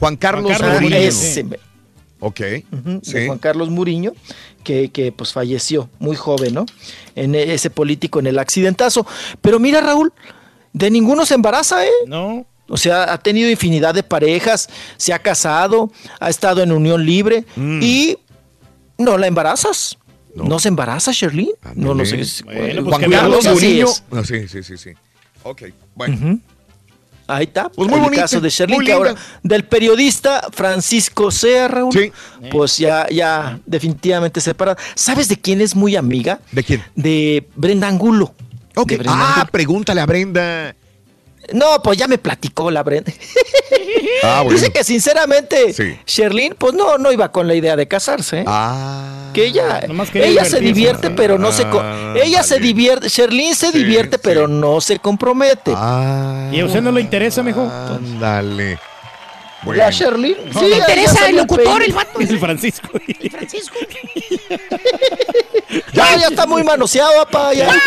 Juan Carlos, Ah, Muriño. ese, Ok. Sí. de Juan Carlos Muriño, que, que, pues falleció muy joven, ¿no? En e- ese político, en el accidentazo. Pero mira, Raúl, de ninguno se embaraza, ¿eh? No. O sea, ha tenido infinidad de parejas, se ha casado, ha estado en unión libre Mm. y no la embarazas. No, se embaraza, Sherlyn. No, no sé. Bueno, Juan Juan Carlos Muriño. Ah, sí, sí, sí, sí. Ok, bueno. Ujú. Ahí está. Pues muy el bonita, caso de Sherlyn, ahora del periodista Francisco Sea, Raúl. Pues ya, ya definitivamente separada. ¿Sabes de quién es muy amiga? ¿De quién? De Brenda Angulo. Ok. De Brenda Ah, Angulo. pregúntale a Brenda. No, pues ya me platicó la Brenda. Ah, (laughs) bueno. Dice que sinceramente Sí. Sherlyn, pues no, no iba con la idea de casarse. ¿eh? Ah. Que ella, ella se divierte, pero no se... Ah, ella se divierte, Sherlyn se divierte, pero no se compromete. Ah. ¿Y a usted no le interesa, mijo? Ándale. La Sherlyn. No le interesa el locutor, el vato. El Francisco. Francisco. Ya, ya está muy manoseado, papá. Ya, Ya, ya,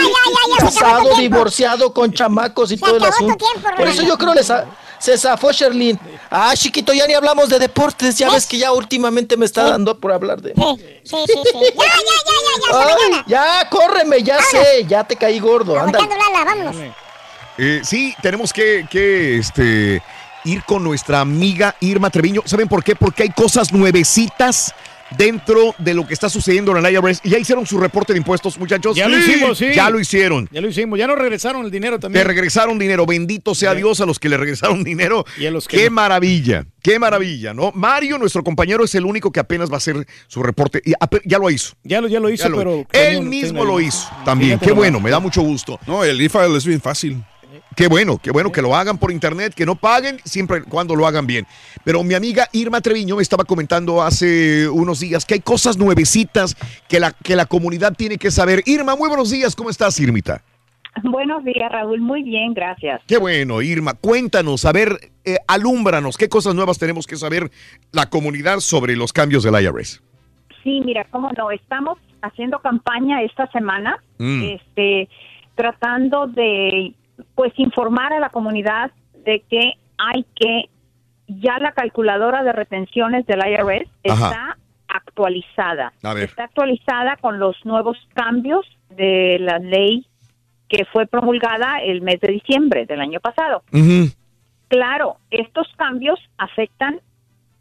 ya, casado, divorciado, con chamacos y todo el asunto. tiempo, Por eso yo creo que se zafó Sherlyn. Ah, chiquito, ya ni hablamos de deportes. Ya ves que ya últimamente me está dando por hablar de. Sí, sí, sí, sí. Ya, ya, ya, ya, ya, Ay, ya, córreme, ya sé, ya te caí gordo. Anda. Vámonos. Eh, sí, tenemos que, que, este, ir con nuestra amiga Irma Treviño. ¿Saben por qué? Porque hay cosas nuevecitas dentro de lo que está sucediendo en el IRS. ¿Ya hicieron su reporte de impuestos, muchachos? Ya lo hicimos, sí. Ya lo hicieron. Ya lo hicimos. Ya nos regresaron el dinero Te también. regresaron dinero. Bendito sea Dios a los que le regresaron dinero. Y a los que Qué no. maravilla. Qué maravilla, ¿no? Mario, nuestro compañero, es el único que apenas va a hacer su reporte. Y ya lo hizo. Ya lo, ya lo hizo, Ya lo- pero... Él mismo lo hizo también. Qué bueno, me da mucho gusto. No, el e-file es bien fácil. Qué bueno, qué bueno que lo hagan por internet, que no paguen, siempre y cuando lo hagan bien. Pero mi amiga Irma Treviño me estaba comentando hace unos días que hay cosas nuevecitas que la, que la comunidad tiene que saber. Irma, muy buenos días, ¿cómo estás, Irmita? Buenos días, Raúl. Muy bien, gracias. Qué bueno, Irma. Cuéntanos, a ver, eh, alúmbranos, ¿qué cosas nuevas tenemos que saber la comunidad sobre los cambios del IRS? Sí, mira, cómo no, estamos haciendo campaña esta semana, Mm. este, tratando de, pues, informar a la comunidad de que hay que, ya la calculadora de retenciones del IRS Ajá. está actualizada. Está actualizada con los nuevos cambios de la ley que fue promulgada el mes de diciembre del año pasado. Claro, estos cambios afectan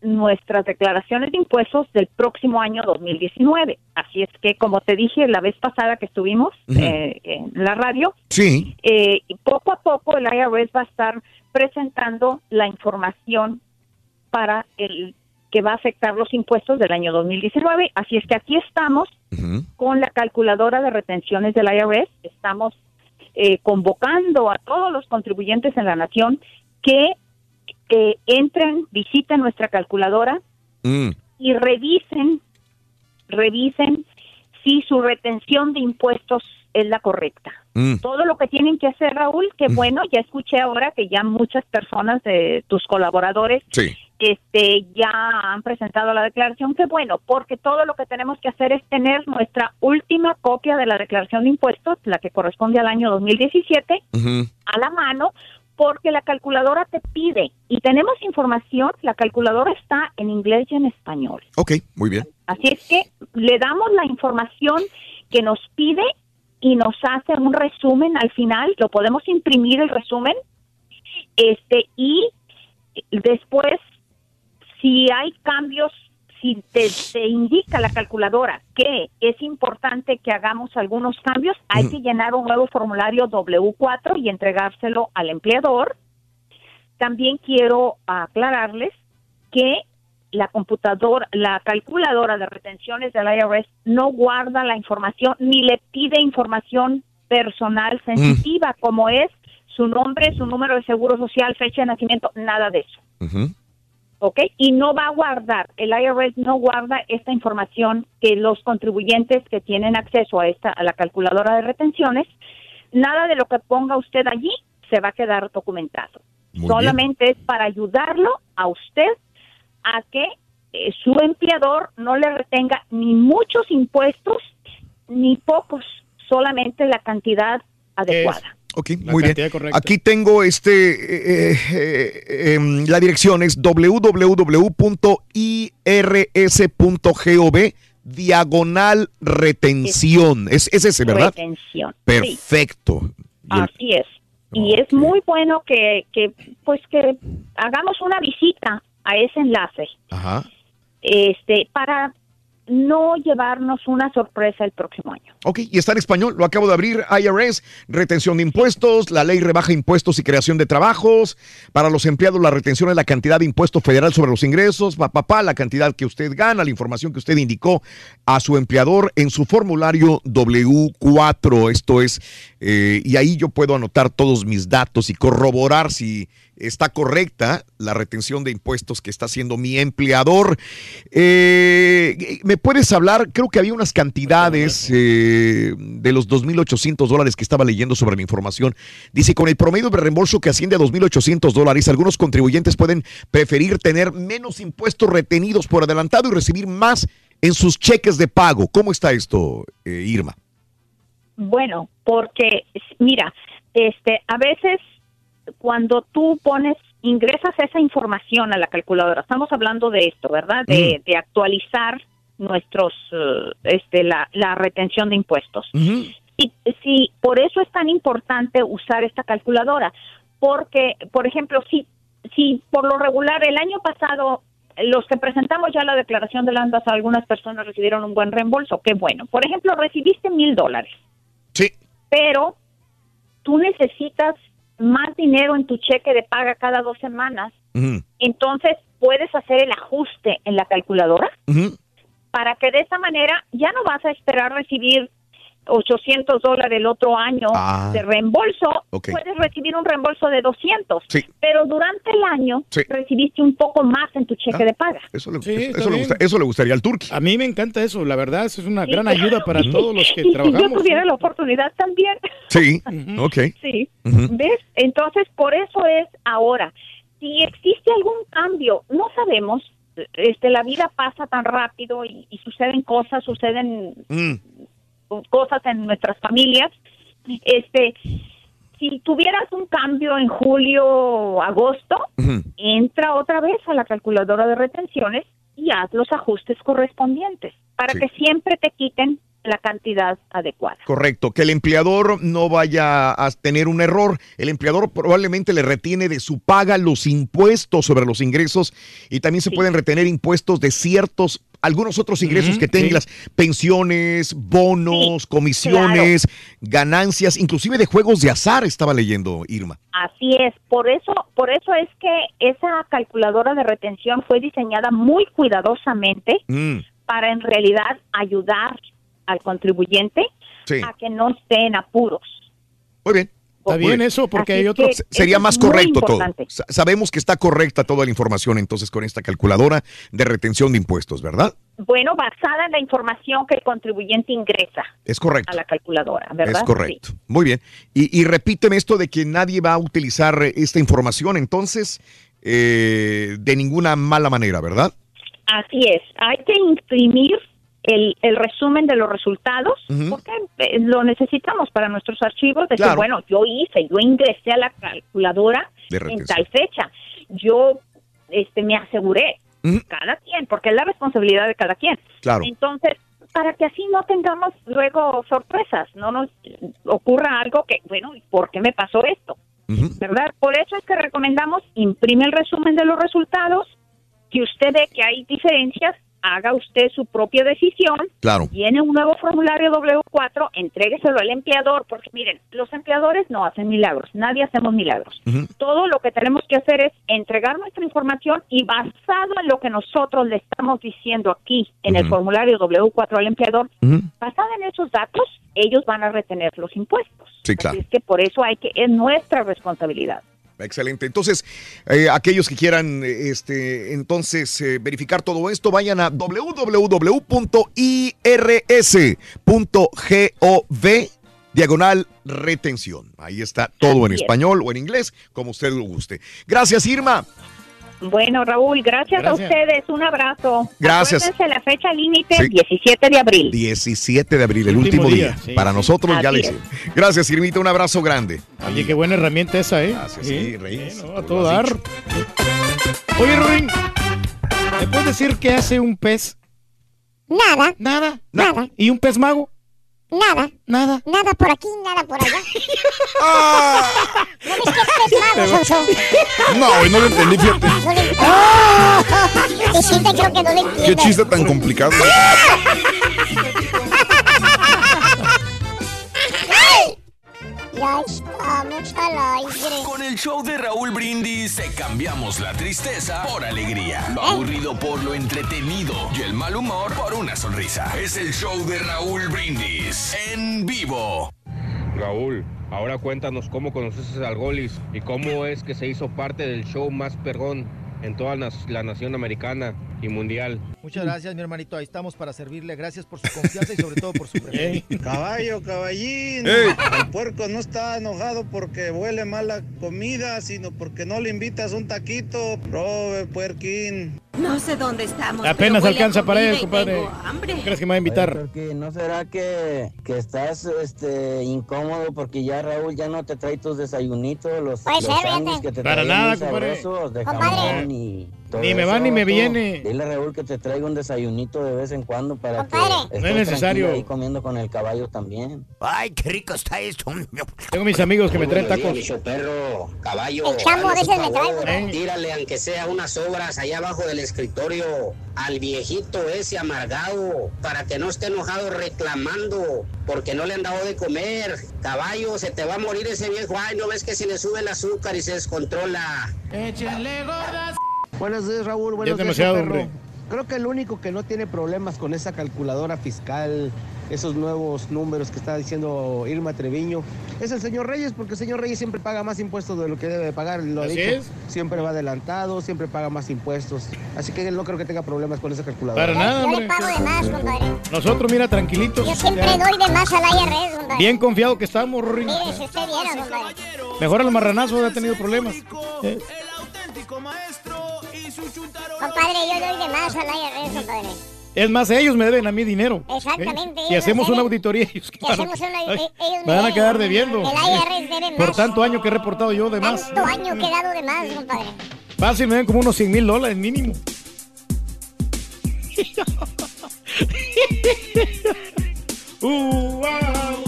nuestras declaraciones de impuestos del próximo año 2019. Así es que, como te dije la vez pasada que estuvimos eh, en la radio, Sí. eh, poco a poco el IRS va a estar presentando la información para el que va a afectar los impuestos del año 2019. Así es que aquí estamos con la calculadora de retenciones del IRS. Estamos eh, convocando a todos los contribuyentes en la nación que eh, entren, visiten nuestra calculadora Mm. y revisen, revisen si su retención de impuestos es la correcta. Mm. Todo lo que tienen que hacer, Raúl, que bueno, ya escuché ahora que ya muchas personas de tus colaboradores Sí. este ya han presentado la declaración, que bueno, porque todo lo que tenemos que hacer es tener nuestra última copia de la declaración de impuestos, la que corresponde al año 2017, a la mano, porque la calculadora te pide, y tenemos información, la calculadora está en inglés y en español. Ok, muy bien. Así es que le damos la información que nos pide y nos hace un resumen al final, lo podemos imprimir el resumen, este y después si hay cambios, si te, te indica la calculadora que es importante que hagamos algunos cambios, hay que llenar un nuevo formulario W4 y entregárselo al empleador. También quiero aclararles que la computadora, la calculadora de retenciones del IRS no guarda la información ni le pide información personal sensitiva como es su nombre, su número de seguro social, fecha de nacimiento, nada de eso. ¿Ok? Y no va a guardar, el IRS no guarda esta información que los contribuyentes que tienen acceso a esta, a la calculadora de retenciones, nada de lo que ponga usted allí se va a quedar documentado. Muy Solamente es para ayudarlo a usted a que eh, su empleador no le retenga ni muchos impuestos ni pocos, solamente la cantidad adecuada. Ok, muy bien. Aquí tengo este, eh, eh, eh, em, la dirección es www.irs.gov diagonal retención. Es, es ese, ¿verdad? Retención. Perfecto. Así es. Y es muy bueno que, que, pues que hagamos una visita a ese enlace, Ajá. este, para no llevarnos una sorpresa el próximo año. Ok, y está en español, lo acabo de abrir, IRS, retención de impuestos, la ley rebaja impuestos y creación de trabajos, para los empleados la retención es la cantidad de impuesto federal sobre los ingresos, papá, la cantidad que usted gana, la información que usted indicó a su empleador en su formulario W4, esto es, eh, y ahí yo puedo anotar todos mis datos y corroborar si está correcta la retención de impuestos que está haciendo mi empleador. Eh, ¿Me puedes hablar? Creo que había unas cantidades eh, de los 2.800 dólares que estaba leyendo sobre mi información. Dice, con el promedio de reembolso que asciende a 2.800 dólares, algunos contribuyentes pueden preferir tener menos impuestos retenidos por adelantado y recibir más en sus cheques de pago. ¿Cómo está esto, eh, Irma? Bueno, porque mira, este, a veces cuando tú pones, ingresas esa información a la calculadora, estamos hablando de esto, ¿verdad? De, de actualizar nuestros, eh, este, la, la retención de impuestos. Y sí, por eso es tan importante usar esta calculadora, porque, por ejemplo, si, si por lo regular el año pasado los que presentamos ya la declaración de landas, algunas personas recibieron un buen reembolso. Qué bueno. Por ejemplo, recibiste mil dólares. Sí. Pero tú necesitas más dinero en tu cheque de paga cada dos semanas. Entonces, puedes hacer el ajuste en la calculadora para que de esa manera ya no vas a esperar recibir 800 dólares el otro año Ah. de reembolso, puedes recibir un reembolso de 200, Sí. pero durante el año Sí. recibiste un poco más en tu cheque de paga. Eso le, Sí, eso- le gusta- eso le gustaría al turqui. A mí me encanta eso, la verdad, eso es una Sí, gran claro. ayuda para (laughs) todos los que y si yo trabajamos. tuviera la oportunidad también. Sí, (laughs) ok. Sí. ¿Ves? Entonces, por eso es ahora. Si existe algún cambio, no sabemos. Este, la vida pasa tan rápido y, y suceden cosas, suceden Mm, cosas en nuestras familias. Este, si tuvieras un cambio en julio o agosto, entra otra vez a la calculadora de retenciones y haz los ajustes correspondientes para Sí. que siempre te quiten la cantidad adecuada. Correcto, que el empleador no vaya a tener un error. El empleador probablemente le retiene de su paga los impuestos sobre los ingresos y también se pueden retener impuestos de ciertos, algunos otros ingresos que tengas, sí. pensiones, bonos, comisiones, ganancias, inclusive de juegos de azar, estaba leyendo Irma. Así es, por eso, por eso es que esa calculadora de retención fue diseñada muy cuidadosamente Mm, para en realidad ayudar al contribuyente sí, a que no esté en apuros. muy bien. Está bien bien. eso, porque Así hay Se- Sería más correcto todo. Sabemos que está correcta toda la información entonces con esta calculadora de retención de impuestos, ¿verdad? Bueno, basada en la información que el contribuyente ingresa Es correcto. a la calculadora, ¿verdad? Es correcto. Muy bien. Y, y repíteme esto de que nadie va a utilizar eh, esta información, entonces, eh, de ninguna mala manera, ¿verdad? Así es, hay que imprimir el, el resumen de los resultados porque eh, lo necesitamos para nuestros archivos. Decir, Claro. bueno, yo hice, yo ingresé a la calculadora De en tal fecha, yo este me aseguré, cada quien, porque es la responsabilidad de cada quien. Claro. Entonces, para que así no tengamos luego sorpresas, no nos ocurra algo que, bueno, ¿y ¿por qué me pasó esto? ¿verdad? Por eso es que recomendamos imprime el resumen de los resultados. Si usted ve que hay diferencias, haga usted su propia decisión. Claro. Tiene un nuevo formulario W4, entrégueselo al empleador, porque miren, los empleadores no hacen milagros, nadie hacemos milagros. Todo lo que tenemos que hacer es entregar nuestra información y basado en lo que nosotros le estamos diciendo aquí en el formulario W4 al empleador, basado en esos datos, ellos van a retener los impuestos. Sí, claro. Es que por eso hay que, es nuestra responsabilidad. Excelente. Entonces, eh, aquellos que quieran, eh, este, entonces, eh, verificar todo esto, vayan a www.irs.gov diagonal retención. Ahí está todo en español o en inglés, como usted lo guste. Gracias, Irma. Bueno, Raúl, gracias, Gracias. a ustedes. Un abrazo. Gracias. Acuérdense la fecha límite, Sí. 17 de abril. 17 de abril, el Último último día. día, sí. Para nosotros ya Así le es. hicimos. Gracias, Irmita. Un abrazo grande. Oye, qué buena herramienta esa, ¿eh? Gracias, sí. Sí, no, a todo dar. dicho. Oye, Ruin, ¿me puedes decir qué hace un pez? Nada, Nada. Nada. ¿Y un pez mago? Nada, Nada. nada por aquí, nada por allá. (laughs) Ah. ¿No ves que es mago, Sonso? No, no lo entendí, fíjate. No le ¡Ah! Y sí te creo que no le Qué entiendes. chiste tan complicado. (laughs) Ya estamos al aire. Con el show de Raúl Brindis te cambiamos la tristeza por alegría, lo aburrido por lo entretenido y el mal humor por una sonrisa. Es el show de Raúl Brindis en vivo. Raúl, ahora cuéntanos cómo conoces al Golis y cómo es que se hizo parte del show más perrón en toda la nación americana y mundial. Muchas gracias, mi hermanito. Ahí estamos para servirle. Gracias por su confianza y sobre todo por su (laughs) preferencia. Caballo, caballín. Ey. El puerco no está enojado porque huele mal la comida, sino porque no le invitas un taquito. Robe, puerquín. No sé dónde estamos. Apenas alcanza para él, compadre. tengo hambre. ¿Qué crees que me va a invitar? No será que, que estás este, incómodo porque ya Raúl ya no te trae tus desayunitos, los, Puede los que te Para traen nada, compadre. de Compadre. Jamón y, todo Ni me va ni me viene. Dile a Raúl que te traiga un desayunito de vez en cuando para que No estés es necesario. ahí comiendo con el caballo también. Ay, qué rico está esto. Tengo mis amigos que me traen tacos. perro, caballo. El chamo a dale veces su me trae, favor, güey. Tírale, aunque sea unas obras allá abajo del escritorio al viejito ese amargado para que no esté enojado reclamando porque no le han dado de comer. Caballo, se te va a morir ese viejo. Ay, no ves que se le sube el azúcar y se descontrola. Échenle gordas. Buenos días, Raúl. Buenos días, demasiado, perro. hombre. Creo que el único que no tiene problemas con esa calculadora fiscal, esos nuevos números que está diciendo Irma Treviño, es el señor Reyes, porque el señor Reyes siempre paga más impuestos de lo que debe de pagar. Lo ha Así dicho. es. Siempre va adelantado, siempre paga más impuestos. Así que él no creo que tenga problemas con esa calculadora. Para nada, Yo le hombre. pago de más, compadre. Nosotros, mira, tranquilitos. Yo siempre ya. doy de más al IRS, compadre. Bien confiado que estamos, Rory. Mire, si usted viera, compadre. Mejor el marranazo ha tenido problemas. Eh, Compadre, yo doy de más al IRS, compadre. Es más, ellos me deben a mí dinero. Exactamente, ¿eh? Ellos hacemos una auditoría, ellos, Si hacemos una... Ay, eh, ellos me van a quedar debiendo. El IRS debe Por más. tanto año que he reportado yo de más. Tanto año que he dado de más, compadre. Fácil, me den como unos 100 mil dólares mínimo. (laughs) Uh, ah,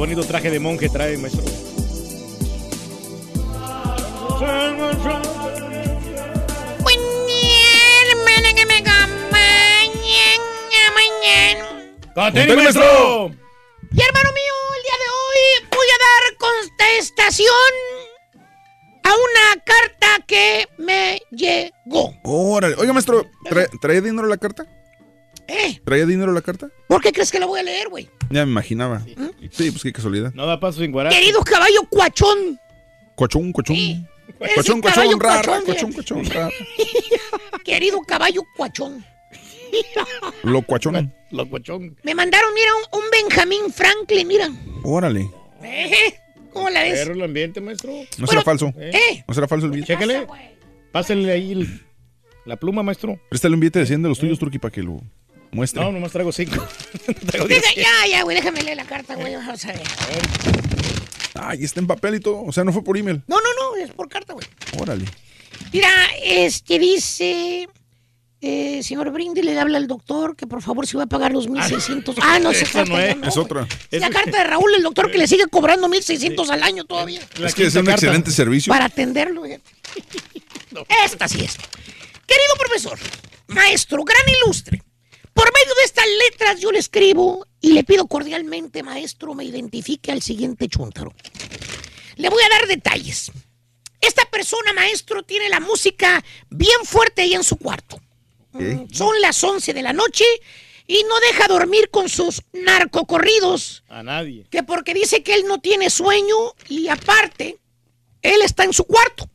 bonito traje de monje trae, maestro. hermana que me acompañen mañana. ¡Contenido, maestro! Y hermano mío, el día de hoy voy a dar contestación a una carta que me llegó. Órale. Oiga, maestro, ¿trae- ¿traía dinero la carta? ¿Eh? ¿Traía dinero la carta? ¿Por qué crees que la voy a leer, güey? Ya me imaginaba. Sí, pues qué casualidad. No da paso sin guarache. Querido caballo cuachón, un caballo cochón, rara, cuachón, cochón, fíjate. cochón, rara. (laughs) querido caballo cuachón. Lo cuachón. Lo cuachón. Me mandaron, mira, un, un Benjamín Franklin, mira. Órale. Eh, ¿Cómo la ves? Perro el ambiente, maestro. No será falso. ¿Eh? No será falso el billete. Chécale. Pásale ahí el- la pluma, maestro. Préstale un billete de 100 de los tuyos, Turki, para que lo muestre. No, nomás traigo cinco. (laughs) Deja- ya, ya, güey, déjame leer la carta, güey. Vamos a ver. Ay, está en papel y todo. O sea, no fue por email. No, no, no, es por carta, güey. Órale. Mira, este dice. Eh, señor Brindy, le habla al doctor que por favor se va a pagar los 1600. (laughs) Ah, no, esa carta no es. Es otra. Es la carta de Raúl, el doctor (laughs) que le sigue cobrando 1600 al año todavía. Es que es un excelente servicio. Para atenderlo. fíjate. Esta sí es. Querido profesor, maestro, gran ilustre, por medio de estas letras yo le escribo y le pido cordialmente, maestro, me identifique al siguiente chúntaro. Le voy a dar detalles. Esta persona, maestro, tiene la música bien fuerte ahí en su cuarto. Son las 11 de la noche y no deja dormir con sus narcocorridos A nadie. que porque dice que él no tiene sueño y aparte, él está en su cuarto.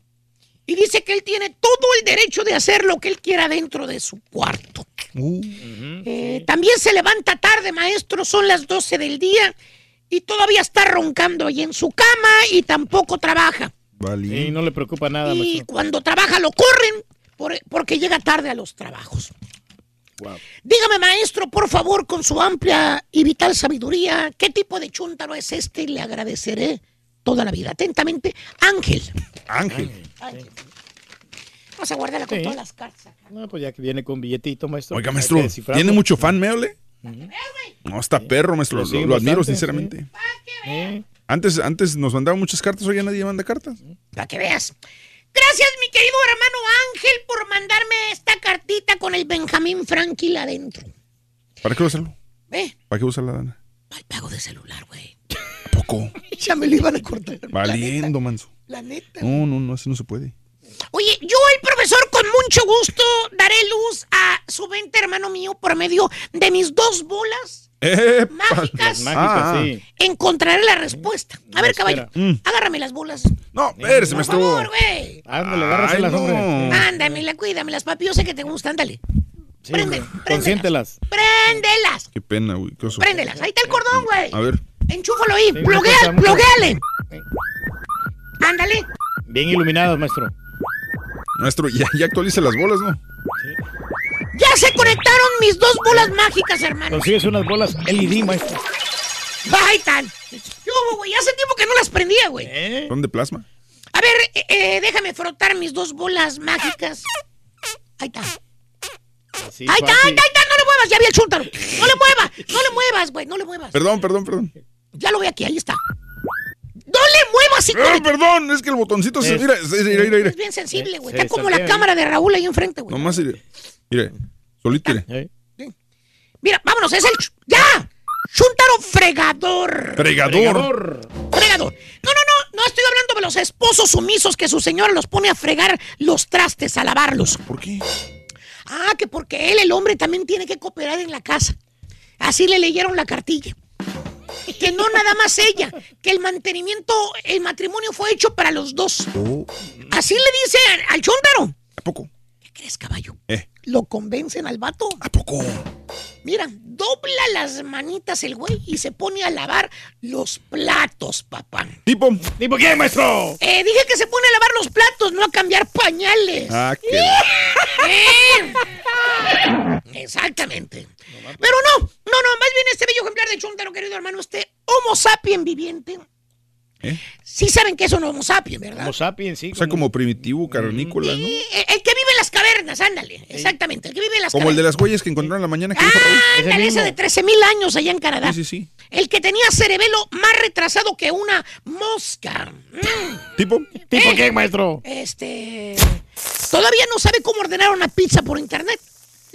Y dice que él tiene todo el derecho de hacer lo que él quiera dentro de su cuarto. Eh, también se levanta tarde, maestro, son las 12 del día y todavía está roncando ahí en su cama y tampoco trabaja. Y no le preocupa nada, Y maestro. cuando trabaja lo corren por- porque llega tarde a los trabajos. Wow. Dígame, maestro, por favor, con su amplia y vital sabiduría, ¿qué tipo de chúntaro es este? Le agradeceré toda la vida. Atentamente, Ángel. Ángel. Vamos a guardarla con Sí. todas las cartas. No, pues ya que viene con billetito, maestro. Oiga, maestro. ¿tiene mucho fan, Meole? No, está perro, maestro. Lo Lo, siguen lo admiro, bastante, sinceramente. Eh, Antes, antes nos mandaban muchas cartas, hoy ya nadie manda cartas. Para que veas. Gracias, mi querido hermano Ángel, por mandarme esta cartita con el Benjamín Franklin adentro. ¿Para qué usarlo? ¿Eh? ¿Para qué usar la dana? Pago de celular, güey. (laughs) Ya me lo iban a cortar. Valiendo, manso. La neta. No, no, no, así no se puede. Oye, yo, el profesor, con mucho gusto daré luz a su venta, hermano mío, por medio de mis dos bolas. Eh, Mágicas. Mágicas, sí. Encontraré la respuesta. A ver, caballo, Mm. agárrame las bolas. No, espérese, Por maestro. favor, güey. Ándale, agárraselas, Ay, no. Ándamela, cuídamelas, papi. Yo sé que te gustan, ándale. Préndela, Consiéntelas. préndelas, Qué pena, güey. qué oso. préndelas. Ahí está el cordón, güey. A ver. Enchúfalo ahí, Sí, pluguea, plugueale. Ándale. Bien iluminadas, maestro. Maestro, ya, ya actualice las bolas, ¿no? Ya se conectaron mis dos bolas mágicas, hermano. Consigues unas bolas LED, maestro. Ahí están. Yo, güey, hace tiempo que no las prendía, güey. ¿Eh? ¿Son de plasma? A ver, eh, eh, déjame frotar mis dos bolas mágicas. Ahí está. Ahí está, ahí está, ahí está, no le muevas, ya vi el chúntaro. No le muevas, no le muevas, güey, no le muevas. Perdón, perdón, perdón. Ya lo ve aquí, ahí está. No le muevas, hijo Ah, de- perdón, es que el botoncito se. Es- Mira, se- mira, mira, mira. Es bien sensible, güey. Se Está como la cámara de Raúl ahí enfrente, güey. Nomás, mire. Mire, solito, mire. ¿Eh? Mira, vámonos, es el... ¡Ya! Chúntaro fregador. Fregador. Fregador. No, no, no, no estoy hablando de los esposos sumisos que su señora los pone a fregar los trastes, a lavarlos. ¿Por qué? Ah, que porque él, el hombre, también tiene que cooperar en la casa. Así le leyeron la cartilla. Que no nada más ella, que el mantenimiento, el matrimonio fue hecho para los dos. Oh, Así le dice al, al. ¿A poco? ¿Qué crees, caballo? Eh. Lo convencen al vato. ¿A poco? Mira, dobla las manitas el güey y se pone a lavar los platos, papá. ¿Tipo? ¿Tipo quién, maestro? Eh, dije que se pone a lavar los platos, no a cambiar pañales. Ah, qué. (laughs) Eh. Exactamente. Pero no, no, no, más bien este bello ejemplar de Chuntaro, querido hermano, este Homo sapien viviente. ¿Eh? Sí saben que es un Homo sapien, ¿verdad? Como sapiens, sí. O sea, como primitivo, cavernícola, ¿no? Eh, El que vive en las cavernas, ándale. Exactamente, el que vive en las Como el de cavernas. las huellas que encontraron en la mañana que dijo Raúl. Ándale, ese de 13 mil años allá en Canadá. Sí, sí, sí. El que tenía cerebelo más retrasado que una mosca. Mm. ¿Tipo? ¿Tipo Eh. quién, maestro? Este. Todavía no sabe cómo ordenar una pizza por internet.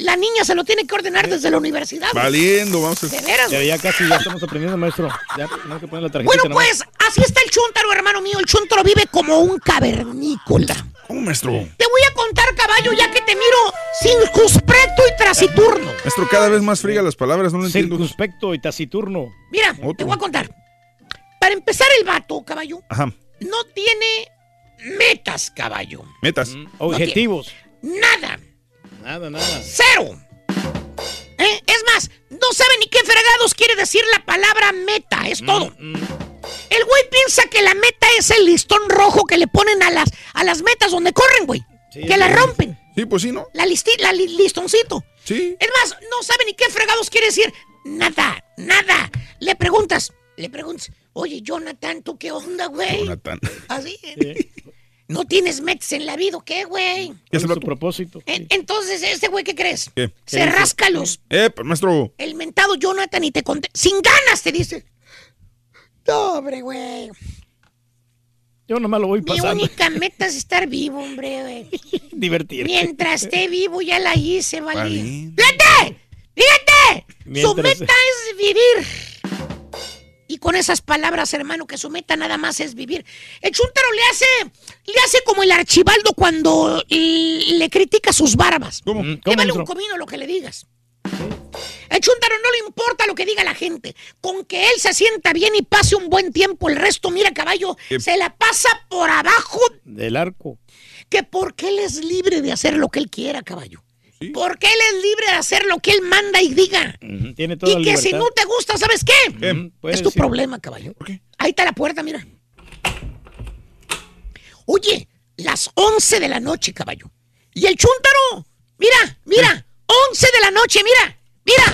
La niña se lo tiene que ordenar desde la universidad. Valiendo, vamos a De veras, Ya, casi ya estamos aprendiendo, maestro. Ya tenemos que poner la tarjetita. Bueno, nomás. pues así está el chúntaro, hermano mío. El chúntaro vive como un cavernícola. ¿Cómo, maestro? Te voy a contar, caballo, ya que te miro circunspecto y taciturno. Maestro, cada vez más fría las palabras, no lo entiendo. Circunspecto y taciturno. Mira, te voy a contar. Para empezar, el vato, caballo, Ajá. no tiene metas, caballo. Metas. Objetivos. Nada. Nada, nada. Cero. ¿Eh? Es más, no sabe ni qué fregados quiere decir la palabra meta, es todo. Mm, El güey piensa que la meta es el listón rojo que le ponen a las, a las metas donde corren, güey. Sí, que la sí. rompen. Sí, pues sí, ¿no? La, listi- la li- listoncito. Sí. Es más, no sabe ni qué fregados quiere decir. Nada, nada. Le preguntas, le preguntas, oye, Jonathan, ¿tú qué onda, güey? Jonathan. Así. No tienes metas en la vida, ¿o ¿qué, güey? ¿Qué es ¿Cuál el es su propósito? En- Entonces, ¿este güey qué crees? ¿Qué? Se rasca los Eh, pues, maestro. el mentado Jonathan y te conté. Sin ganas, te dice. No, hombre, güey. Yo nomás lo voy Mi pasando. única (laughs) meta es estar vivo, hombre, güey. Divertir. Mientras esté vivo, ya la hice, ¿vale? ¡Fíjate! ¡Fíjate! Su meta es vivir. Y con esas palabras, hermano, que su meta nada más es vivir. El chúntaro le hace, le hace como el archibaldo cuando le critica sus barbas. ¿Cómo? Mm, Te ¿Cómo, vale un comino lo que le digas. El chúntaro no le importa lo que diga la gente. Con que él se sienta bien y pase un buen tiempo, el resto, mira, caballo, ¿Qué? se la pasa por abajo. Del arco. Que porque él es libre de hacer lo que él quiera, caballo. Sí. Porque él es libre de hacer lo que él manda y diga. Ujú, Tiene toda Y la que libertad. si no te gusta, ¿sabes qué? Es tu decir. problema, caballo. ¿Por qué? Ahí está la puerta, mira. Oye, las 11 de la noche, caballo. Y el chúntaro, mira, mira, 11 de la noche, mira, mira.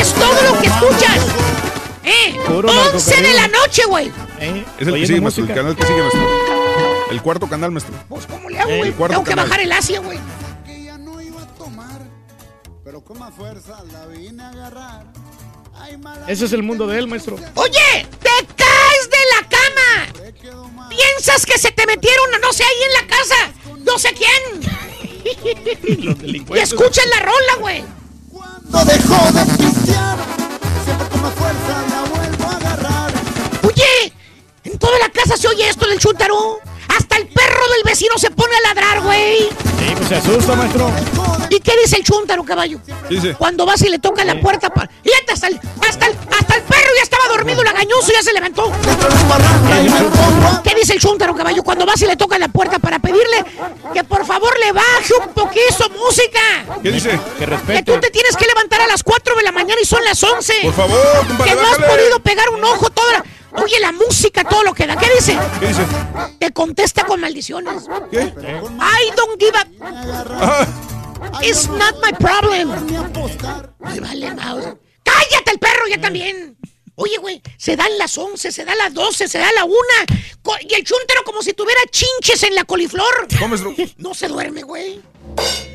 Es todo lo que escuchas. ¿Eh? Puro 11 de la noche, güey. ¿Eh? Es el que sigue, maestro. El canal que sigue, maestro. El cuarto canal, maestro. Pues, ¿cómo le hago, güey? Tengo que canal. bajar el Asia, güey. que ya no iba a tomar, pero con más fuerza la vine a agarrar. Ay, mala Ese es el mundo de él, maestro. Oye, te caes de la cama. Piensas que se te metieron, no sé, ahí en la casa. No sé quién. (laughs) Los Y escuchas la rola, güey. No dejó de pistear, siempre con más fuerza la vuelvo a agarrar. En toda la casa se oye esto del chúntaro. Hasta el perro del vecino se pone a ladrar, güey. pues se asusta, maestro. ¿Y qué dice el chúntaro, caballo? Dice. Cuando vas y le toca la puerta para... Y hasta el, hasta, el, hasta el perro ya estaba dormido, lagañoso, ya se levantó. ¿Qué dice el chúntaro, caballo? Cuando vas y le toca la puerta para pedirle que por favor le baje un poquito música. ¿Qué dice? Que Que respete. tú te tienes que levantar a las 4 de la mañana y son las 11. Por favor, compadre, Que no has podido pegar un ojo toda la... Oye, la música, todo lo que da. ¿Qué dice? ¿Qué dice? Te contesta con maldiciones. ¿Qué? I don't give a... It's not my problem. Ay, vale, mouse. ¡Cállate el perro ya también! Oye, güey, se dan las 11, se da las 12, se da la 1. Co- Y el chúntaro como si tuviera chinches en la coliflor. ¿Cómo es, No se duerme, güey.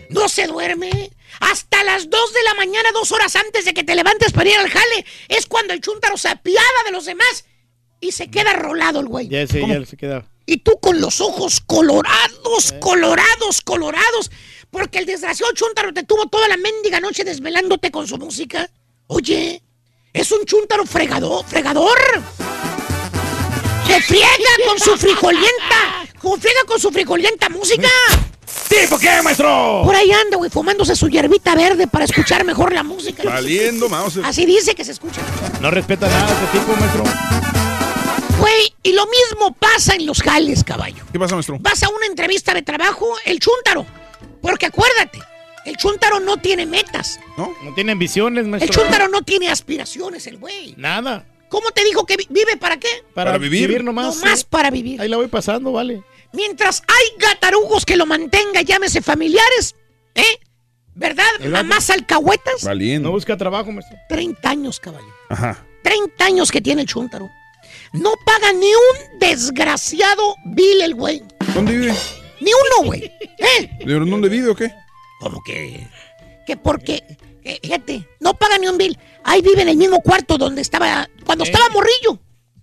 No se duerme. Hasta las 2 de la mañana, dos horas antes de que te levantes para ir al jale, es cuando el chúntaro se apiada de los demás y se queda rolado el güey. Ya, sí, ya se queda. Y tú con los ojos colorados, colorados, colorados, porque el desgraciado chúntaro te tuvo toda la mendiga noche desvelándote con su música. Oye, es un chúntaro fregador, fregador. Que friega con su frijolienta, (laughs) con friega con su frijolienta música. ¿Tipo qué, maestro? Por ahí anda, güey, fumándose su hierbita verde para escuchar mejor la música. Valiendo, mouse. Así dice que se escucha. No respeta nada este tipo, maestro. Güey, y lo mismo pasa en los jales, caballo. ¿Qué pasa, maestro? Vas a una entrevista de trabajo, el chúntaro. Porque acuérdate, el chúntaro no tiene metas. ¿No? No tiene ambiciones, El maestro. chúntaro no tiene aspiraciones, el güey. Nada. ¿Cómo te dijo que vi- vive para qué? Para, Para vivir. vivir. nomás. Nomás sí. para vivir. Ahí la voy pasando, vale. Mientras hay gatarugos que lo mantenga, llámese familiares, ¿eh? ¿Verdad? El. Mamás alcahuetas. No Valiendo. busca trabajo, maestro. 30 años, caballo. Ajá. 30 años que tiene el chúntaro. No paga ni un desgraciado bill el güey. ¿Dónde vive? Ni uno, güey. (laughs) ¿Eh? ¿De dónde vive o qué? ¿Cómo que? Que porque, que, fíjate, no paga ni un bill. Ahí vive en el mismo cuarto donde estaba, cuando ¿Eh? estaba morrillo.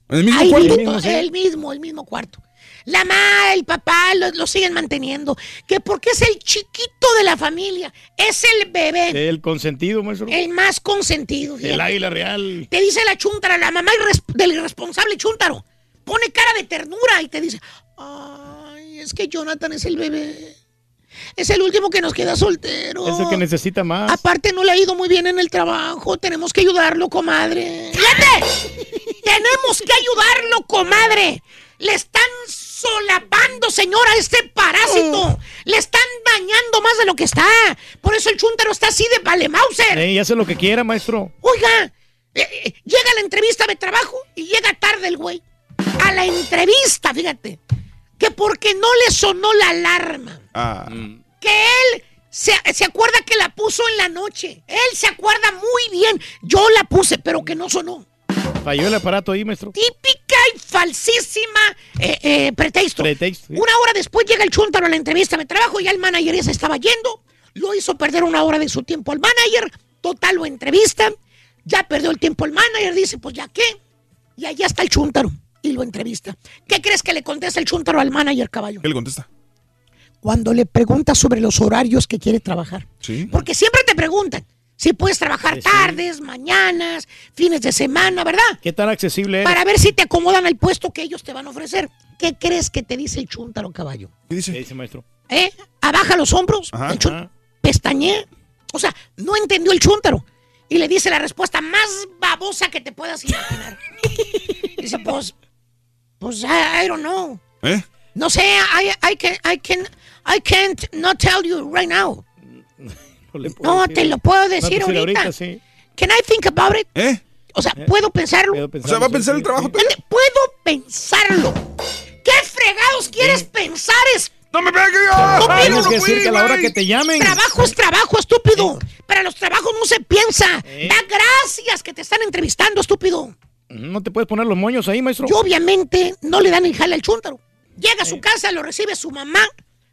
¿En el mismo Ahí cuarto? vive to- el mismo, el mismo cuarto. La mamá, el papá lo, lo siguen manteniendo. Que porque es el chiquito de la familia. Es el bebé. El consentido, maestro. El más consentido. El águila real. Te dice la chuntara, la mamá del irresponsable chúntaro. Pone cara de ternura y te dice, ay, es que Jonathan es el bebé. Es el último que nos queda soltero. Es el que necesita más. Aparte no le ha ido muy bien en el trabajo. Tenemos que ayudarlo, comadre. ¡Fíjate! (laughs) Tenemos que ayudarlo, comadre. Le están solapando, señora, este parásito. Le están dañando más de lo que está. Por eso el chúntaro está así de vale Mauser. Ey, hace lo que quiera, maestro. Oiga, eh, eh, llega la entrevista de trabajo y llega tarde el güey. A la entrevista, fíjate. Que porque no le sonó la alarma. Ah. Que él se, se acuerda que la puso en la noche. Él se acuerda muy bien. Yo la puse, pero que no sonó. Falló el aparato ahí, maestro. Típica y falsísima eh, eh, pretexto. Pretexto, sí. Una hora después llega el chúntaro a la entrevista de trabajo y ya el manager ya se estaba yendo. Lo hizo perder una hora de su tiempo al manager. Total, lo entrevista. Ya perdió el tiempo el manager. Dice, pues ya qué. Y allá está el chúntaro. Y lo entrevista. ¿Qué crees que le contesta el chúntaro al manager, caballo? ¿Qué le contesta? Cuando le pregunta sobre los horarios que quiere trabajar. Sí. Porque siempre te preguntan si puedes trabajar tardes, mañanas, fines de semana, ¿verdad? ¿Qué tan accesible Para eres? ver si te acomodan al puesto que ellos te van a ofrecer. ¿Qué crees que te dice el chúntaro, caballo? ¿Qué ¿Qué dice? maestro? ¿Eh? Abaja los hombros. Ajá. el chun- Ajá. pestañea. O sea, no entendió el chúntaro. Y le dice la respuesta más babosa que te puedas imaginar. (laughs) dice, pues, pues, I, I don't know. ¿Eh? No sé, I, I, can, I, can, I can't not tell you right now. No, le puedo No, decir. te lo puedo No, decir pues, ahorita. sí. Can I think about it? ¿Eh? O sea, ¿puedo pensarlo? Puedo O sea, ¿va a pensar sí, el trabajo sí. ¿Puedo pensarlo? ¿Qué fregados quieres pensar? Es ¡No me pegue! Estúpido, Tienes que no decir que a la hora que te llamen. Trabajo es trabajo, estúpido. Para los trabajos no se piensa. ¿Eh? Da gracias que te están entrevistando, estúpido. No te puedes poner los moños ahí, maestro. Y obviamente no le dan el jale al chúntaro. Llega a su casa, lo recibe su mamá.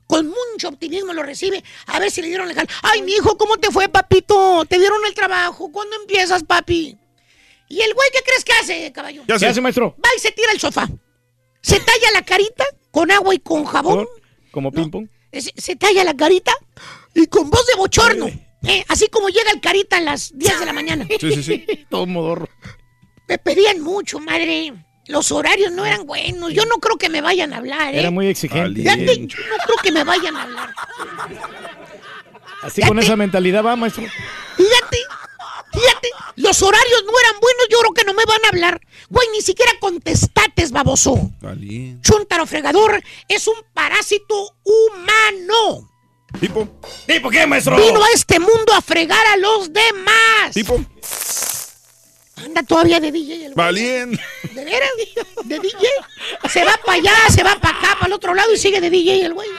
Con mucho optimismo lo recibe. A ver si le dieron el jale. Ay, mi hijo, ¿cómo te fue, papito? ¿Te dieron el trabajo? ¿Cuándo empiezas, papi? Y el güey, ¿qué crees que hace, caballo? Ya ¿Qué hace, maestro? Va y se tira al sofá. Se talla la carita con agua y con jabón. Como ping pong. Se, se talla la carita y con voz de bochorno. eh, así como llega el carita a las 10 de la mañana. Sí, sí, sí. (laughs) Todo modorro. Me pedían mucho, madre. Los horarios no eran buenos. Yo no creo que me vayan a hablar, ¿eh? Era muy exigente. Fíjate, yo no creo que me vayan a hablar. Así con esa mentalidad va, maestro. Fíjate, fíjate, los horarios no eran buenos, yo creo que no me van a hablar. Güey, ni siquiera contestates, baboso. Chuntaro fregador es un parásito humano. ¿Tipo? ¿Tipo qué, maestro? Vino a este mundo a fregar a los demás. ¿Tipo? Anda todavía de DJ el güey. Valiente. ¿De veras? ¿De DJ? Se va para allá, se va para acá, para el otro lado y sigue de DJ el güey.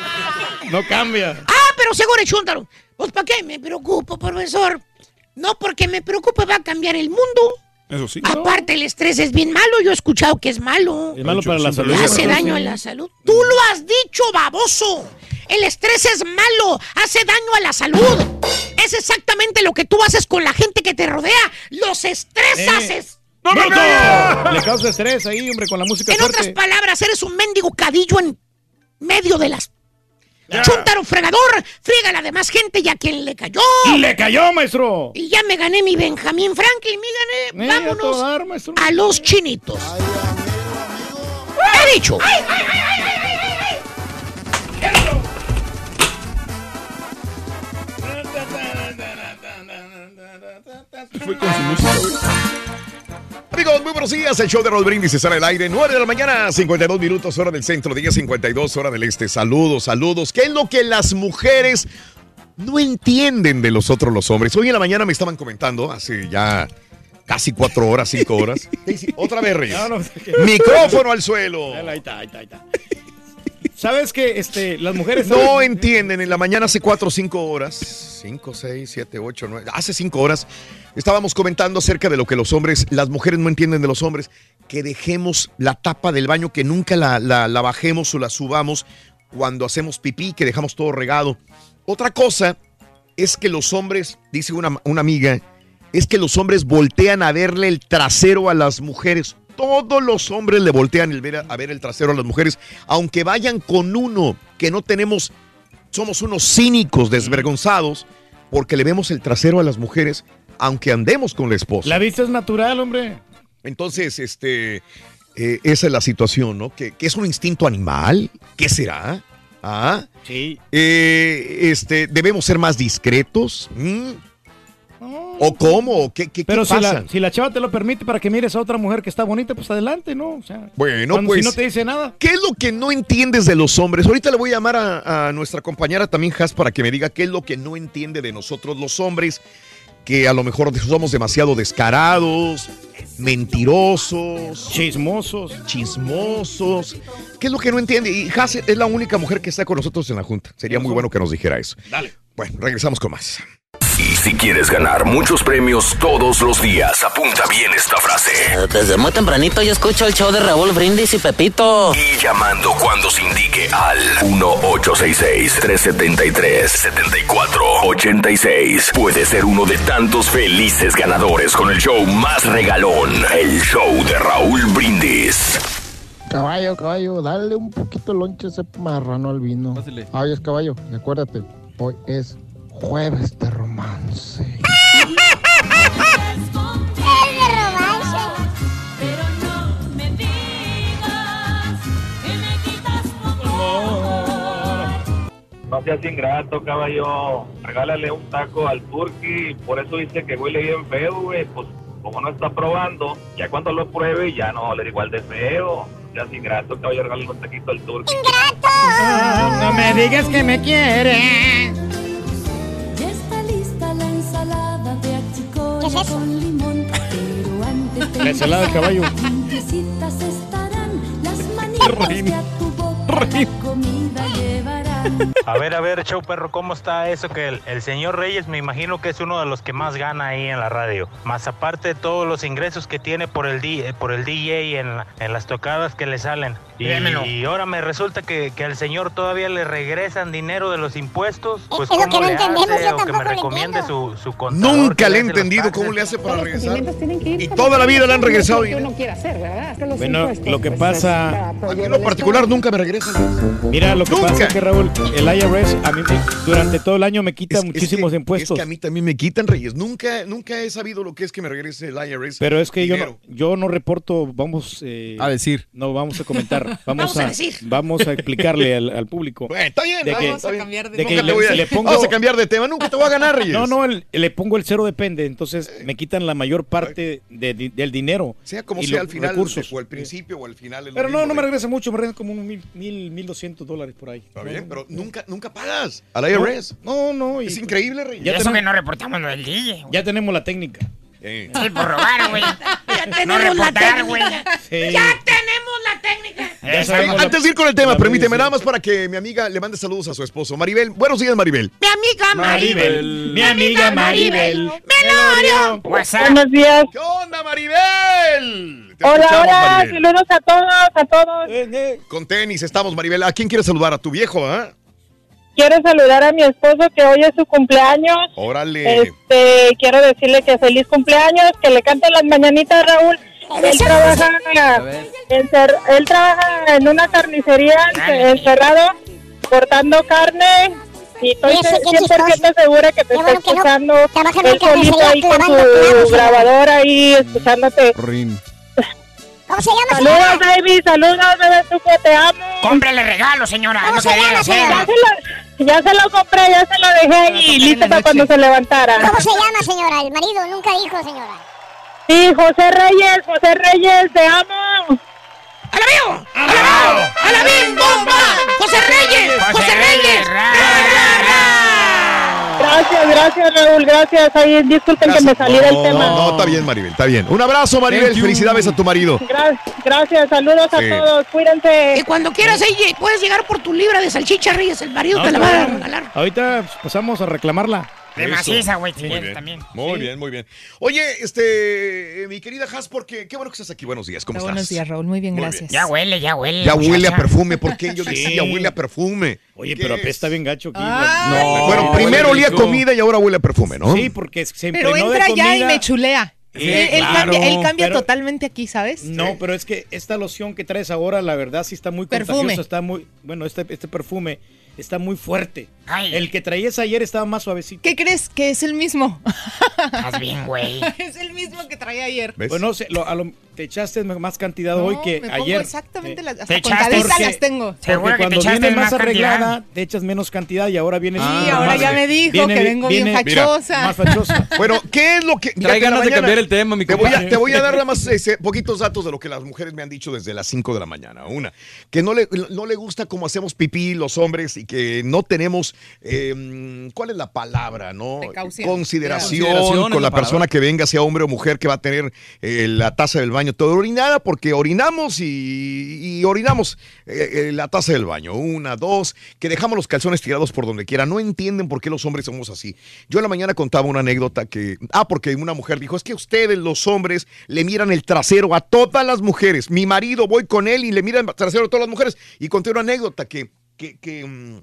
No cambia. Ah, pero seguro, Chuntaro. Pues ¿para qué me preocupo, profesor? No porque me preocupe va a cambiar el mundo. Eso sí. Aparte, el estrés es bien malo. Yo he escuchado que es malo. Es malo para la salud. Hace daño a la salud. Tú lo has dicho, baboso. El estrés es malo. Hace daño a la salud. Es exactamente lo que tú haces con la gente que te rodea. Los estresas. Eh. es- ¡Bruto! Le causa estrés ahí, hombre, con la música En otras fuerte. palabras, eres un mendigo cadillo en medio de las... Chuntaro fregador, friega a la demás gente y a quien le cayó. ¡Le cayó, maestro! Y ya me gané mi Benjamín Franklin, me gané. Eh, a Vámonos dar, a los chinitos. He dicho. Fue con su música. Amigos, muy buenos días. El show de Roll Brindis está al aire. 9 de la mañana, 52 minutos, hora del centro, día 52, hora del este. Saludos, saludos. ¿Qué es lo que las mujeres no entienden de los otros los hombres? Hoy en la mañana me estaban comentando, hace ya casi cuatro horas, cinco horas. (laughs) Otra vez, Reyes. No, no, Micrófono al suelo. Ahí está, ahí está, ahí está. ¿Sabes que este, las mujeres... No entienden, en la mañana hace cuatro o cinco horas, cinco, seis, siete, ocho, nueve, hace cinco horas, estábamos comentando acerca de lo que los hombres, las mujeres no entienden de los hombres, que dejemos la tapa del baño, que nunca la, la- la bajemos o la subamos cuando hacemos pipí, que dejamos todo regado. Otra cosa es que los hombres, dice una, una amiga, es que los hombres voltean a verle el trasero a las mujeres. Todos los hombres le voltean el ver a, a ver el trasero a las mujeres, aunque vayan con uno que no tenemos, somos unos cínicos, desvergonzados, porque le vemos el trasero a las mujeres, aunque andemos con la esposa. La vista es natural, hombre. Entonces, este, eh, esa es la situación, ¿no? Que, que es un instinto animal. ¿Qué será? ¿Ah? Sí. Eh, este, debemos ser más discretos. ¿Mm? ¿O cómo? ¿O ¿Qué, qué, qué Pero si pasa? la, si la chava te lo permite para que mires a otra mujer que está bonita, pues adelante, ¿no? O sea, Bueno, cuando- pues. Si no te dice nada. ¿Qué es lo que no entiendes de los hombres? Ahorita le voy a llamar a, a nuestra compañera también, Has, para que me diga qué es lo que no entiende de nosotros los hombres, que a lo mejor somos demasiado descarados, mentirosos, chismosos. Chismosos. ¿Qué es lo que no entiende? Y Has es la única mujer que está con nosotros en la Junta. Sería muy bueno que nos dijera eso. Dale. Bueno, regresamos con más. Y si quieres ganar muchos premios todos los días, apunta bien esta frase. Desde muy tempranito yo escucho el show de Raúl Brindis y Pepito. Y llamando cuando se indique al 1-866-373-7486. Puedes ser uno de tantos felices ganadores con el show más regalón, el show de Raúl Brindis. Caballo, caballo, dale un poquito lonche a ese marrano al vino. Ay, es caballo, y acuérdate, hoy es jueves de romance. No seas ingrato, caballo. Regálale un taco al turqui. Por eso dice que huele bien feo, güey. Pues como no está probando, ya cuando lo pruebe ya no va a oler igual de feo. No seas ingrato, caballo. Regálale un taquito al turqui. No me digas que me quieres. (laughs) ensalada de achicoya con limón. Pero antes de La ensalada del caballo. limpiecitas estarán las (laughs) manitas que a tu boca la comida llevarán. A ver, a ver, Chau Perro, ¿cómo está eso que el, el señor Reyes me imagino que es uno de los que más gana ahí en la radio? Más aparte de todos los ingresos que tiene por el, di- por el DJ en, la- en las tocadas que le salen. Y, ahora me resulta que, que al señor todavía le regresan dinero de los impuestos. Pues es lo ¿cómo que no entendemos, hace? yo O que me recomiende su, su contador. Nunca le he entendido cómo le hace para regresar. Y Y toda la vida le han regresado Lo que dinero. uno quiere hacer, ¿verdad? Es que los Bueno, lo que pues, pasa- En lo particular nunca me regresan. Mira, lo que Nunca. pasa es que Raúl, el IRS a mí durante todo el año me quita Es- es muchísimos que- impuestos. Es que a mí también me quitan, Reyes. Nunca, nunca he sabido lo que es que me regrese el IRS. Pero es que yo no, yo no reporto, vamos eh, A decir. No, vamos a comentar. Vamos, Vamos a a, decir. vamos a explicarle al, al público. Bueno, está bien, de que, está bien. de que te le, voy a- le pongo, Vamos a cambiar de tema. Nunca te voy a ganar, Reyes. No, no, el- le pongo el cero depende, entonces me quitan la mayor parte de- de- del dinero. Sea como sea al final, recursos. o al principio o al final. Pero no, no me Reyes. regresa mucho, me regresa como unos mil, mil, mil doscientos dólares por ahí. Está bien, pero nunca, nunca pagas al IRS. No, no. Es increíble, Reyes. Ya eso tenemos- que no reportamos lo del DJ. Ya tenemos la técnica. Eh. Sí, por robar, güey. Ya No tenemos la reportar, güey. Sí. Ya tenemos la técnica. Antes de ir con el tema, la permíteme medicina. nada más para que mi amiga le mande saludos a su esposo. Maribel, buenos días, Maribel. Mi amiga Maribel. Maribel. Mi amiga Maribel. Melorio. Buenos días. ¿Qué onda, Maribel? Te Hola, hola, Maribel. saludos a todos, a todos. Eh, Con tenis estamos, Maribel. ¿A quién quieres saludar? ¿A tu viejo, ah? Quiero saludar a mi esposo que hoy es su cumpleaños. Órale. Este, quiero decirle que feliz cumpleaños, que le canten las mañanitas, Raúl. Él trabaja, encer- él trabaja en una carnicería ence- encerrado, cortando carne. Y estoy Ese, qué 100% segura que te está bueno no escuchando. en una Él solito ahí con su clavos, grabadora ahí escuchándote. Rin. ¿Cómo se llama, Saludos, señora? baby, saludos, bebé, tú que te amo. Cómprale regalo, señora. ¿Cómo No se llama, señora? Ya se, lo, compré, ya se lo dejé ahí, listo para cuando se levantara. ¿Cómo se llama, señora? El marido nunca dijo, señora. Sí, José Reyes, José Reyes, te amo. ¡Alabío! ¡Alabao! ¡Alabín, bomba! ¡José Reyes! ¡José Reyes! Gracias, gracias, Raúl, gracias. Ahí, disculpen que me salí del no, tema. No, está bien, Maribel, está bien. Un abrazo, Maribel. Felicidades a tu marido. Gra- gracias, saludos a todos, cuídense. Y cuando quieras, puedes llegar por tu libra de salchicha, Reyes. El marido No, te la no, va a no. regalar. Ahorita pues, pasamos a reclamarla. De Eso. maciza, güey, si Muy bien, también. Muy Sí. bien, muy bien. Oye, este, mi querida Has, qué, qué bueno que estás aquí. Buenos días, ¿cómo estás? Buenos días, Raúl. Muy bien, Muy gracias. Ya huele, ya huele. Ya huele a perfume, ¿por qué? Yo (laughs) Sí. decía, huele a perfume. Oye, ¿Qué pero es? apesta bien gacho aquí. Ay. No. Bueno, primero olía comida y ahora huele a perfume, ¿no? Sí, porque se Pero de entra ya y me chulea. Sí, él, él claro, cambia, él cambia pero- totalmente aquí, ¿sabes? No, pero es que esta loción que traes ahora, la verdad sí está muy Perfume. contagiosa, está muy, bueno, este, este perfume está muy fuerte. Ay. El que traías ayer estaba más suavecito. ¿Qué crees? Que es el mismo. Estás bien, güey. (laughs) es el mismo que traía ayer. ¿Ves? Bueno, se- lo- a lo- te echaste más cantidad No, hoy que me pongo ayer. exactamente Eh, las... Te Hasta echaste porque- las tengo. Porque que te cuando echaste vienes más más cantidad. arreglada, te echas menos cantidad y ahora vienes. Ah, Y ahora ya me dijo viene- que vengo bien fachosa. Más fachosa. (laughs) Bueno, ¿qué es lo que... Trae ganas de cambiar el tema, mi Te voy, a, te voy a dar nada más ese, poquitos datos de lo que las mujeres me han dicho desde las 5 de la mañana. Una, que no le, no le gusta cómo hacemos pipí los hombres y que no tenemos, eh, ¿cuál es la palabra? no Precaución. Consideración, con la la persona que venga, sea hombre o mujer, que va a tener eh, la taza del baño todo orinada, porque orinamos y, y orinamos eh, eh, la taza del baño. Una, dos, que dejamos los calzones tirados por donde quiera. No entienden por qué los hombres somos así. Yo en la mañana contaba una anécdota que, ah, porque una mujer dijo, es que ustedes los hombres le miran el trasero a todas las mujeres. Mi marido, voy con él y le miran el trasero a todas las mujeres. Y conté una anécdota que, que, que, mm,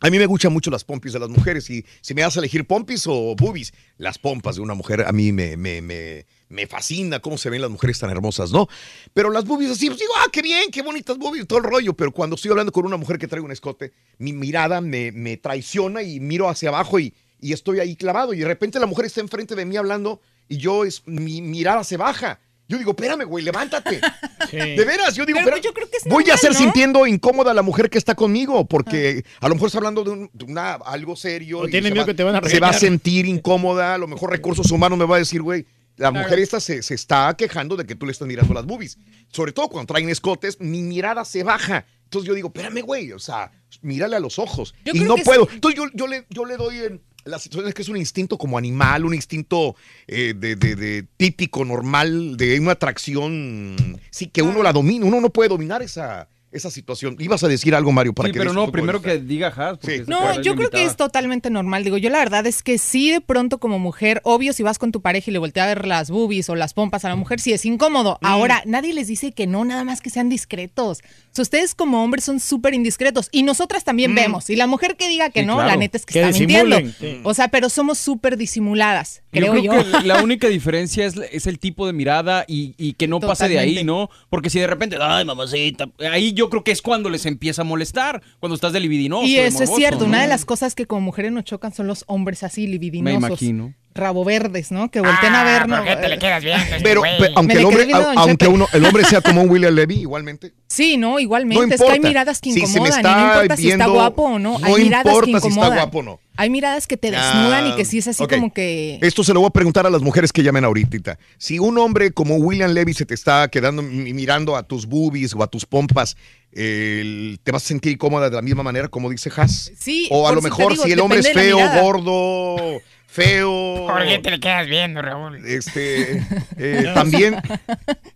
a mí me gustan mucho las pompis de las mujeres y si me das a elegir pompis o boobies, las pompas de una mujer a mí me, me, me, me fascina cómo se ven las mujeres tan hermosas, ¿no? Pero las boobies así, pues digo, ah, qué bien, qué bonitas boobies, todo el rollo, pero cuando estoy hablando con una mujer que trae un escote, mi mirada me, me traiciona y miro hacia abajo y, y estoy ahí clavado y de repente la mujer está enfrente de mí hablando y yo, es, mi mirada se baja. Yo digo, espérame, güey, levántate. (laughs) De veras, yo digo, Pero espera, yo creo que es voy a ¿no? sintiendo incómoda a la mujer que está conmigo, porque a lo mejor está hablando de, un- de una, algo serio. O y tiene se miedo va- que te van a Se va a regañar. sentir incómoda, a lo mejor recursos humanos me va a decir, güey, la Claro. mujer esta se, se está quejando de que tú le estás mirando las boobies. Sobre todo cuando traen escotes, mi mirada se baja. Entonces yo digo, espérame, güey, o sea, mírale a los ojos. Yo y no puedo. sí. Entonces yo, yo, le, yo le doy en las situaciones que es un instinto como animal, un instinto eh, de, de- de típico, normal, de una atracción, sí, que uno la domina, uno no puede dominar esa, esa situación. Ibas a decir algo, Mario, para Sí, que pero no, primero que diga puede No, yo creo que es totalmente normal. Digo, yo la verdad es que sí, de pronto como mujer, obvio, si vas con tu pareja y le voltea a ver las boobies o las pompas a la mujer, sí es incómodo. Mm. Ahora, nadie les dice que no, nada más que sean discretos. O sea, ustedes como hombres son súper indiscretos y nosotras también vemos. Y la mujer que diga que Sí, no, claro. la neta es que, Que está mintiendo. disimulen, sí. O sea, pero somos súper disimuladas, Yo creo yo. que la única diferencia es, es el tipo de mirada y, y que no pase de ahí. ¿no? Porque si de repente, ay, mamacita, ahí yo creo que es cuando les empieza a molestar, cuando estás de libidinoso. Y de eso es cierto, ¿no? una de las cosas que como mujeres nos chocan son los hombres así libidinosos. Me imagino. Rabo verdes, ¿no? Que volteen a vernos. ¿Por qué te le quedas viendo? este (laughs) Pero, aunque el hombre, viendo aunque uno, el hombre sea como un William Levy, igualmente. Sí, no, igualmente. No es que hay importa. miradas que Si se me incomodan y no importa si está guapo o no. no Hay miradas que importa si está incomodan. guapo o no. Hay miradas que te desnudan y que sí es así ok. como que... Esto se lo voy a preguntar a las mujeres que llamen ahorita. Si un hombre como William Levy se te está quedando mi- mirando a tus boobies o a tus pompas, el- ¿te vas a sentir cómoda de la misma manera como dice Haas? Sí, O a lo mejor digo, si el hombre es feo, gordo, (laughs) feo. ¿Por qué te le quedas viendo, Raúl? Este, (laughs) eh, también,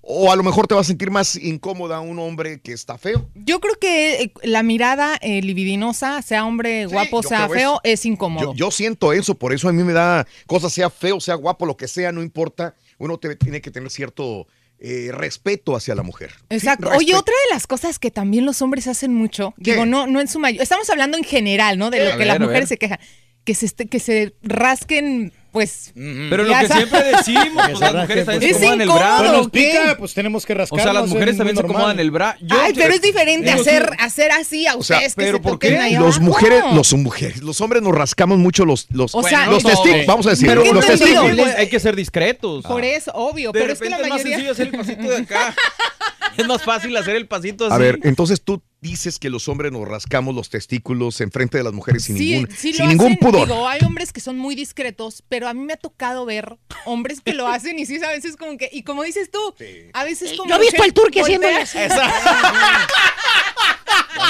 o a lo mejor te vas a sentir más incómoda un hombre que está feo. Yo creo que eh, la mirada eh, libidinosa, sea hombre guapo, yo sea feo, eso. es incómodo. Yo, yo siento eso, por eso a mí me da cosa, sea feo, sea guapo, lo que sea, no importa. Uno te- tiene que tener cierto eh, respeto hacia la mujer. Exacto. Sí, Oye, otra de las cosas que también los hombres hacen mucho, ¿Qué? digo, no, no en su mayor, estamos hablando en general, ¿no? De A lo que ver, las mujeres se quejan, que se, este- que se rasquen, pues. Pero lo que sabes. siempre decimos, Que pues se las mujeres también pues. se acomodan el bra. Pues nos ¿qué? pica, pues tenemos que O rascarnos. sea, las mujeres es también se acomodan el bra. Yo- Ay, pero es diferente Digo, hacer, sí. hacer así a O sea, ustedes que pero se ¿por toquen qué? Los abajo. mujeres, los mujeres, los hombres nos rascamos mucho los, los, O sea, los no, sí. vamos a decir, Pero los. Les- hay que ser discretos. Por eso, obvio, De pero es que la es más mayoría... sencillo hacer el pasito de acá. (laughs) (laughs) es más fácil hacer el pasito así. A ver, entonces tú dices que los hombres nos rascamos los testículos enfrente de las mujeres sin Sí, ningún, sí lo sin ningún hacen, pudor. Digo, hay hombres que son muy discretos, pero a mí me ha tocado ver hombres que lo hacen y sí, a veces como que, y como dices tú, a veces como Yo he visto al turqui haciendo eso.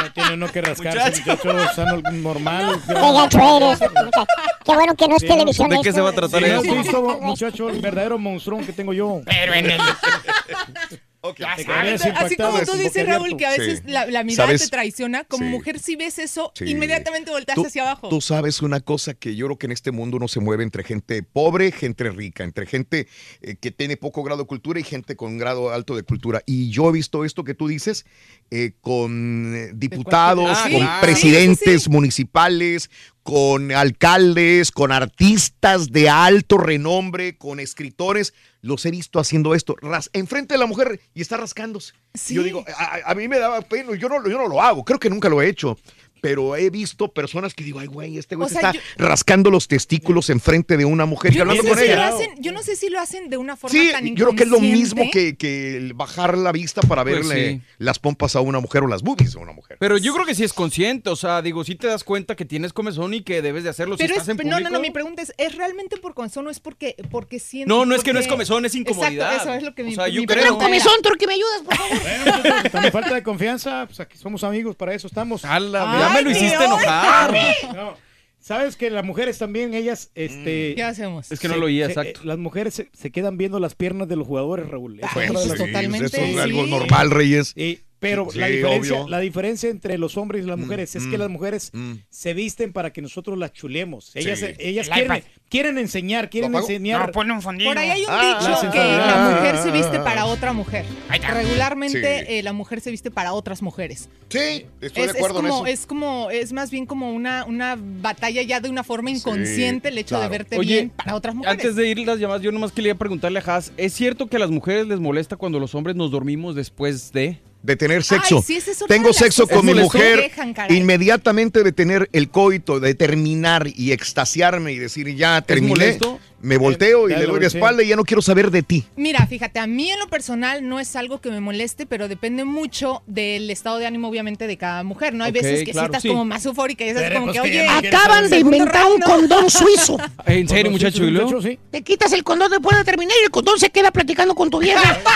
No tiene uno que rascarse, muchacho, sano, normal. Qué bueno que no es Sí, televisión. ¿de qué esto. se va a tratar Sí, no, eso? sí, muchacho, el verdadero monstruón que tengo yo. Pero en el... (laughs) Así como tú dices, Raúl, que a veces Sí. la, la mirada ¿Sabes? te traiciona. Como Sí. mujer, si ves eso, Sí. inmediatamente volteas hacia abajo. Tú sabes una cosa que yo creo que en este mundo no se mueve entre gente pobre, gente rica, entre gente eh, que tiene poco grado de cultura y gente con grado alto de cultura. Y yo he visto esto que tú dices eh, con eh, diputados, Ah, con presidentes Sí, sí, municipales, con alcaldes, con artistas de alto renombre, con escritores. Los he visto haciendo esto, ras- enfrente de la mujer y está rascándose. Sí. Yo digo, a, a mí me daba pena, yo no, yo no lo hago, creo que nunca lo he hecho. Pero he visto personas que digo, ay, güey, este güey O se sea, está yo- rascando los testículos enfrente de una mujer y Yo no, hablando sé con si lo ella. hacen, yo no sé si lo hacen de una forma Sí, tan yo creo que es lo mismo que, que el bajar la vista para Pues verle sí. las pompas a una mujer o las boobies a una mujer. Pero yo creo que sí es consciente, o sea, digo, sí te das cuenta que tienes comezón y que debes de hacerlo Pero si es, estás en no, no, no, público. mi pregunta es, ¿es realmente por comezón o es porque, porque siento? No, no es que no es comezón, es incomodidad. Exacto, eso es lo que O mi, sea, yo mi creo- Pero comezón, turqui, ¿me ayudas, por favor? Bueno, también falta de confianza, pues aquí somos amigos, para eso estamos. Ala, ya me lo hiciste Dios. enojar. No, Sabes que las mujeres también, ellas, este... ¿Qué hacemos? Es que no se- lo oía, se- exacto. eh, las mujeres se, se quedan viendo las piernas de los jugadores, Raúl. Esa es Bueno, otra de pues las- totalmente, eso es sí. algo normal, Reyes. Y- pero Sí, la, diferencia, obvio. la diferencia entre los hombres y las mujeres es que mm, las mujeres mm. se visten para que nosotros las chulemos. Ellas, Sí. ellas El quieren, quieren enseñar, quieren enseñar. No, ponle un fondillo. Por ahí hay un Ah, dicho la que la mujer se viste para otra mujer. Regularmente Sí. eh, la mujer se viste para otras mujeres. Sí, estoy Es, de es acuerdo en como, eso. es como, es más bien como una, una batalla ya de una forma inconsciente el hecho de claro. verte Oye, bien para otras mujeres. Antes de ir las llamadas, yo nomás quería preguntarle a Haas, ¿es cierto que a las mujeres les molesta cuando los hombres nos dormimos después de...? De tener sexo. Ay, sí, es Tengo sexo con mi mujer, inmediatamente de tener el coito, de terminar y extasiarme y decir ya terminé, me volteo y le doy la espalda y ya no quiero saber de ti. Mira, fíjate, a mí en lo personal no es algo que me moleste, pero depende mucho del estado de ánimo, obviamente, de cada mujer. No hay veces que claro, sí estás sí. como más eufórica y es Pero, como pues, que, oye, Acaban de inventar un condón suizo. (laughs) ¿En serio, muchacho? ¿Y luego? Te quitas el condón después de terminar y el condón se queda platicando con tu vieja. (laughs)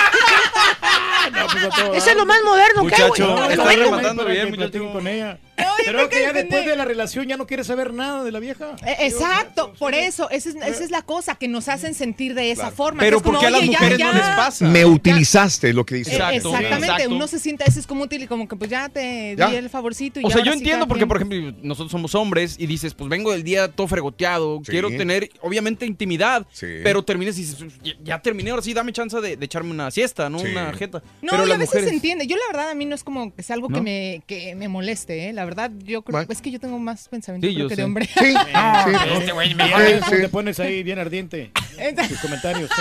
No, pues, Eso es lo más moderno que hay, güey. Muchacho, Te lo está vendo. rematando Para bien, que muchacho. platiquen con ella. Creo que ya después de la relación ya no quiere saber nada de la vieja. Eh, Exacto, por eso, esa es, esa es la cosa, que nos hacen sentir de esa forma. Pero que es como, ¿por qué a las mujeres ya. no les pasa? Me utilizaste, es lo que dice. Eh, Exacto, Exactamente, exacto. uno se siente, ese es como útil y como que pues ya te Ya. di el favorcito y O ya sea, yo sí entiendo porque, por ejemplo, nosotros somos hombres y dices, pues vengo del día todo fregoteado, Sí. quiero tener, obviamente, intimidad, Sí. pero terminas y dices, ya, ya terminé, ahora sí, dame chance de, de echarme una siesta, no Sí. una jeta. No, pero y a veces mujeres... se entiende. Yo la verdad a mí no es como que sea algo que me que me moleste, ¿eh? La verdad yo creo Bueno. es que yo tengo más pensamiento Sí, creo yo que sé. de hombre. Sí, No, (laughs) sí. este güey te pones ahí bien ardiente. Tus comentarios. (laughs)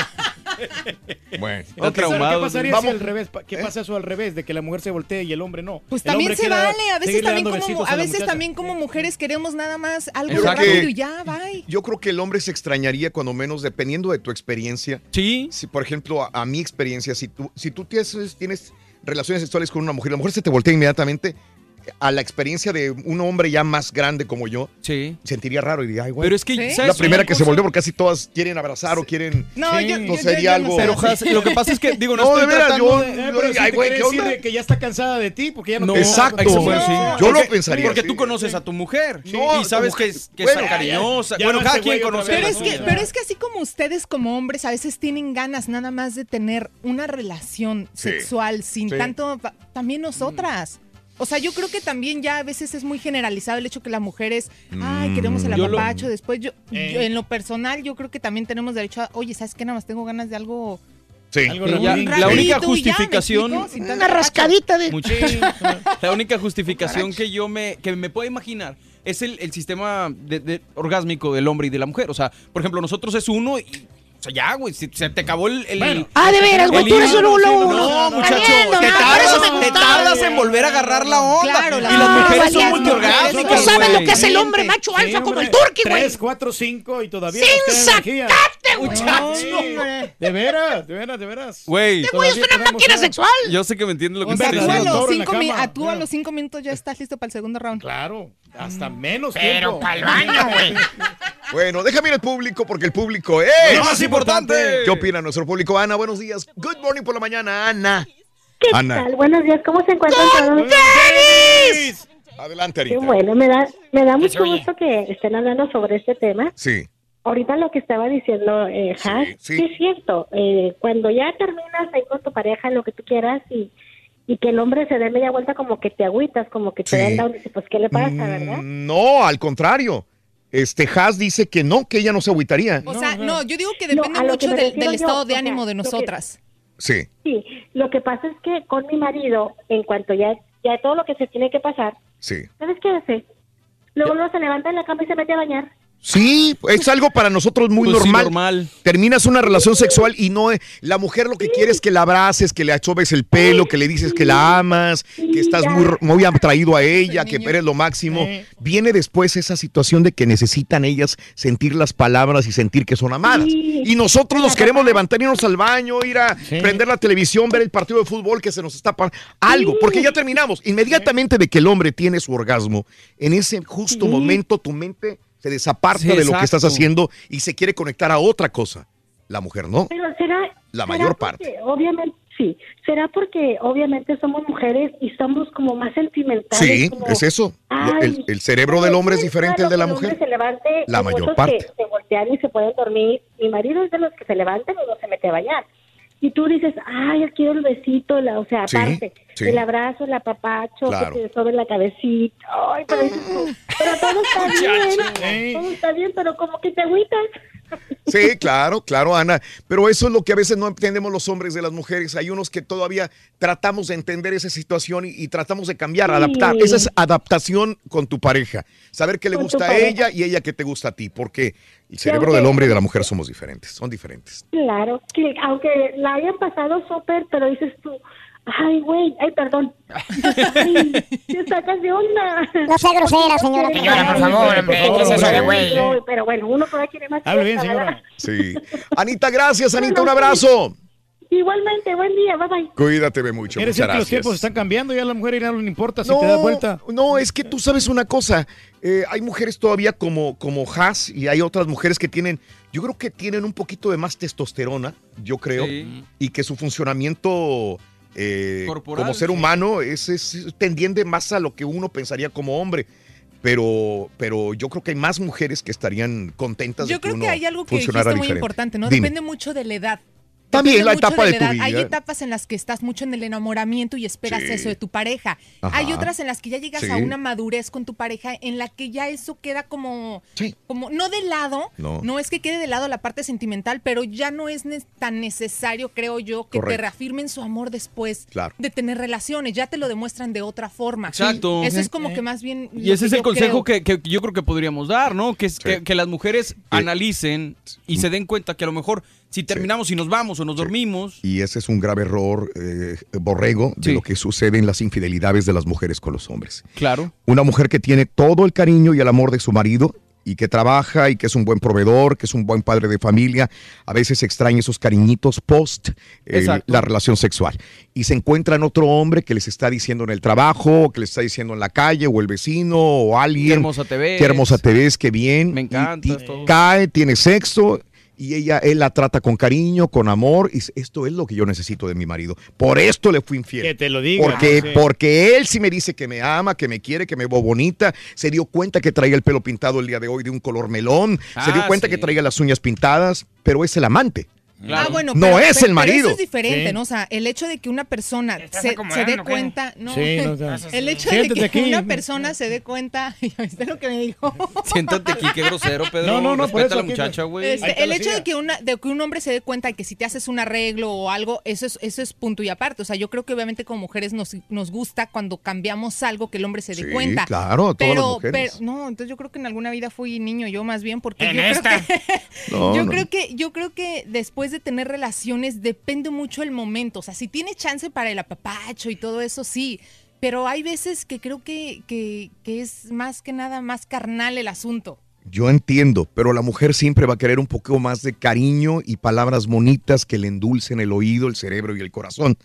Bueno. Están Ok, ¿pero traumados, ¿Qué pasaría güey. si al revés? ¿Qué pasa eso al revés? De que la mujer se voltee y el hombre no. Pues El también se vale, a veces también como besitos a la veces muchacha. también como mujeres queremos nada más algo rápido y ya, bye. Yo creo que el hombre se extrañaría cuando menos, dependiendo de tu experiencia. Sí. Si, por ejemplo, a, a mi experiencia, si tú, si tú tienes, tienes relaciones sexuales con una mujer, la mujer se te voltea inmediatamente a la experiencia de un hombre ya más grande como yo, sí. sentiría raro y diría, ay, güey. Pero es que, Es ¿sabes la primera que se volvió porque casi todas quieren abrazar o quieren. No, yo- yo- no yo- sería yo algo. sé. Pero, Has, lo que pasa es que, digo, no, No, estoy de veras, tratando yo- de- Eh, pero sí Ay, te güey, quiere ¿qué decir onda? de que ya está cansada de ti porque ya no, No, Exacto. No, sí. yo lo pensaría Porque tú conoces a tu mujer No, y sabes que es, cariñosa. bueno, no cada quien conoce Pero es, que, suya. pero es que así como ustedes como hombres a veces tienen ganas nada más de tener una relación Sí. sexual sin Sí. tanto, también nosotras. O sea, yo creo que también ya a veces es muy generalizado el hecho que la mujer es, ay, queremos el lo- apapacho. Después, yo, Eh. yo, en lo personal, yo creo que también tenemos derecho a, oye, ¿sabes qué? Nada más tengo ganas de algo. Sí. Algo ya, la única rapidito y ya, ¿me justificación- explico? Una rascadita de... Mucho. (laughs) La única justificación que yo me, que me puedo imaginar es el, el sistema de, de- orgásmico del hombre y de la mujer. O sea, por ejemplo, nosotros es uno y. O sea, ya, güey, si se te acabó el. el- Bueno. Ah, de veras, güey, el tú eres un luego, luego, No, uno. muchacho, te tardas, te en volver a agarrar la onda. Claro, y la- las no, mujeres son valiente, multiorgásmicas. No sabes lo que es el hombre macho Sí, alfa como el turqui, güey. Tres, cuatro, cinco y todavía Sin güey. Sí, De veras, de veras, de veras. Güey, Este güey es Todavía una máquina sexual. yo sé que me entiendes lo que verdadero diciendo. a tú a los cinco minutos ya estás listo para el segundo round. Claro, hasta menos Pero tiempo. pa'l baño, güey. (laughs) Bueno, déjame ir al público porque el público es. Importante. ¿Qué opina nuestro público? Ana, buenos días. Good morning por la mañana, Ana. ¿Qué Ana. tal? Buenos días, ¿cómo se encuentran todos? Adelante, Qué Arita. bueno, me da, me da mucho gusto que estén hablando sobre este tema. Sí. Ahorita lo que estaba diciendo eh, Has, sí. sí es cierto. Eh, cuando ya terminas ahí con tu pareja, lo que tú quieras, y, y que el hombre se dé media vuelta como que te agüitas, como que te Sí. dan down, y dices, pues, ¿qué le pasa, verdad? Mm, No, al contrario. Este Haas dice que no, que ella no se agüitaría. O sea, no, yo digo que depende mucho que del, refiero del yo, estado o de sea, ánimo de que- nosotras. Sí. Sí, lo que pasa es que con mi marido, en cuanto ya, ya todo lo que se tiene que pasar, Sí. ¿sabes qué hace? Luego luego se levanta en la cama y se mete a bañar. Sí, es algo para nosotros muy Pues sí, normal. normal. Terminas una relación sexual y no es- la mujer lo que quiere es que la abraces, que le achobes el pelo, que le dices que la amas, que estás muy, muy atraído a ella, que eres lo máximo. Viene después esa situación de que necesitan ellas sentir las palabras y sentir que son amadas. Y nosotros nos queremos levantar, irnos al baño, ir a prender la televisión, ver el partido de fútbol que se nos está algo, porque ya terminamos. Inmediatamente de que el hombre tiene su orgasmo, en ese justo Sí. momento tu mente se desaparta Sí, de lo que estás haciendo y se quiere conectar a otra cosa. La mujer no. Pero será... La será mayor porque, parte. Obviamente, sí. Será porque obviamente somos mujeres y somos como más sentimentales. Sí, como, es eso. ay, el, el cerebro del hombre es diferente al de la mujer. Se levante, La mayor parte. Que se voltean y se pueden dormir. Mi marido es de los que se levantan y no se mete a bañar. Y tú dices, ay, yo quiero el besito, la, o sea, aparte, sí. el abrazo, el apapacho, Claro. que te sobe la cabecita. Ay, pero dices tú, pero todo está (laughs) bien, todo está bien, pero como que te agüitas. Sí, claro, claro, Ana. Pero eso es lo que a veces no entendemos los hombres de las mujeres. Hay unos que todavía tratamos de entender esa situación y, y tratamos de cambiar, Sí. adaptar. Esa es adaptación con tu pareja. Saber qué le Con gusta a ella y ella qué te gusta a ti. Porque el cerebro del hombre y de la mujer somos diferentes. Son diferentes. Claro, que aunque la hayan pasado súper, pero dices tú, ay, güey, ay, perdón. (laughs) Ay, te sacas de onda. No sea grosera, señora. Señora, por favor, hombre, ¿qué es eso de güey? Pero bueno, uno todavía quiere más. Hable bien, señora. Sí. Anita, gracias, Anita. Un abrazo. Igualmente, buen día, bye bye. Cuídate mucho. Muchas que los gracias. tiempos están cambiando, ya a la mujer ya no le importa si te das vuelta. No, es que tú sabes una cosa. eh, hay mujeres todavía como, como Haas y hay otras mujeres que tienen, yo creo que tienen un poquito de más testosterona, yo creo, Sí. y que su funcionamiento eh, Corporal, como ser sí. humano es, es tendiente más a lo que uno pensaría como hombre. Pero, pero yo creo que hay más mujeres que estarían contentas de Yo que creo uno que hay algo que dijiste funcionara muy diferente. importante, ¿no? Dime. Depende mucho de la edad. También la etapa de tu la edad. Hay vida. etapas en las que estás mucho en el enamoramiento y esperas Sí. eso de tu pareja. Ajá. Hay otras en las que ya llegas a una madurez con tu pareja en la que ya eso queda como, Sí. como no de lado, No. es que quede de lado la parte sentimental, pero ya no es ne- tan necesario, creo yo, que te reafirmen su amor después Claro. de tener relaciones, ya te lo demuestran de otra forma. Exacto. Eso es como que más bien... Y ese es el consejo que, que yo creo que podríamos dar, ¿no? Que, es que, que las mujeres analicen y se den cuenta que a lo mejor si terminamos y nos vamos o nos dormimos. Y ese es un grave error, eh, borrego, de Sí. lo que sucede en las infidelidades de las mujeres con los hombres. Claro. Una mujer que tiene todo el cariño y el amor de su marido y que trabaja y que es un buen proveedor, que es un buen padre de familia, a veces extraña esos cariñitos post eh, la relación sexual. Y se encuentra en otro hombre que les está diciendo en el trabajo, o que les está diciendo en la calle, o el vecino, o alguien. Qué hermosa te ves. Qué hermosa te ves, qué bien. Me Y- encantas, y todo. cae, tiene sexo. Y ella, él la trata con cariño, con amor. Y esto es lo que yo necesito de mi marido. Por esto le fui infiel. Que te lo diga. Porque, Sí. porque él sí me dice que me ama, que me quiere, que me veo bonita. Se dio cuenta que traía el pelo pintado el día de hoy de un color melón. se dio Ah, cuenta sí. que traía las uñas pintadas, pero es el amante. Ah, bueno, no pero- es pero- el marido. Pero eso es diferente, Sí. ¿no? O sea, el hecho de que una persona se, se dé cuenta, no, Sí, no, no. (laughs) el hecho de que aquí. una persona se dé cuenta, (laughs) ¿viste lo que me dijo? (laughs) Siéntate aquí, qué grosero, Pedro. No, no, no, por Respeta eso a la muchacha, güey. Este, el hecho de que, una, de que un hombre se dé cuenta de que si te haces un arreglo o algo, eso es, eso es punto y aparte. O sea, yo creo que obviamente como mujeres nos, nos gusta cuando cambiamos algo que el hombre se dé Sí, cuenta. claro, todas pero, las mujeres. pero- no, entonces yo creo que en alguna vida fui niño yo más bien porque En yo esta. creo que No, yo no. creo que yo creo que después de tener relaciones depende mucho el momento. O sea, si tiene chance para el apapacho y todo eso, sí. Pero hay veces que creo que, que, es más que nada más carnal el asunto. Yo entiendo, pero la mujer siempre va a querer un poco más de cariño y palabras bonitas que le endulcen el oído, el cerebro y el corazón.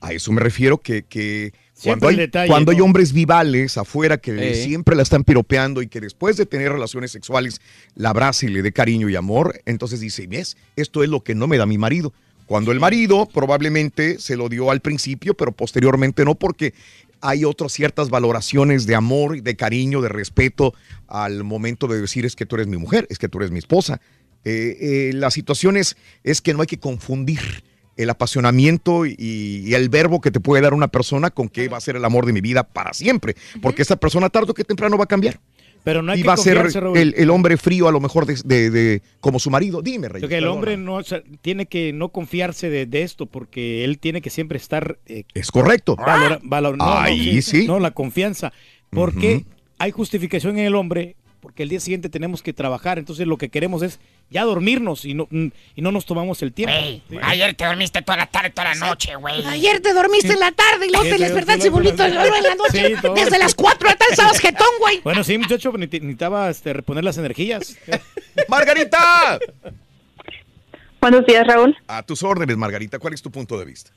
A eso me refiero que, que cuando, hay, el detalle, cuando hay ¿no? hombres vivales afuera que Eh. siempre la están piropeando y que después de tener relaciones sexuales la abraza y le dé cariño y amor, entonces dice, ¿ves? Esto es lo que no me da mi marido. Cuando el marido probablemente se lo dio al principio, pero posteriormente no, porque hay otras ciertas valoraciones de amor, y de cariño, de respeto al momento de decir es que tú eres mi mujer, es que tú eres mi esposa. Eh, eh, la situación es, es que no hay que confundir el apasionamiento y, y el verbo que te puede dar una persona con que va a ser el amor de mi vida para siempre, porque esa persona tarde o que temprano va a cambiar. Pero no hay y que va a ser el, el hombre frío a lo mejor de, de- de- como su marido. Dime, Rey. Yo que el hombre no o sea, tiene que no confiarse de, de esto porque él tiene que siempre estar eh, Es correcto. valor- no, no, Ahí sí. No, la confianza. Porque hay justificación en el hombre, porque el día siguiente tenemos que trabajar. Entonces lo que queremos es ya dormirnos y no, y no nos tomamos el tiempo. Güey, ayer te dormiste toda la tarde, toda la noche, güey. Ayer te dormiste en la tarde y luego te despertaste dormir en la noche. sí. Desde las 4 de la tarde estabas jetón, güey. Bueno, sí, muchacho, necesitaba, este, reponer las energías. (laughs) ¡Margarita! Buenos días, Raúl. A tus órdenes, Margarita. ¿Cuál es tu punto de vista?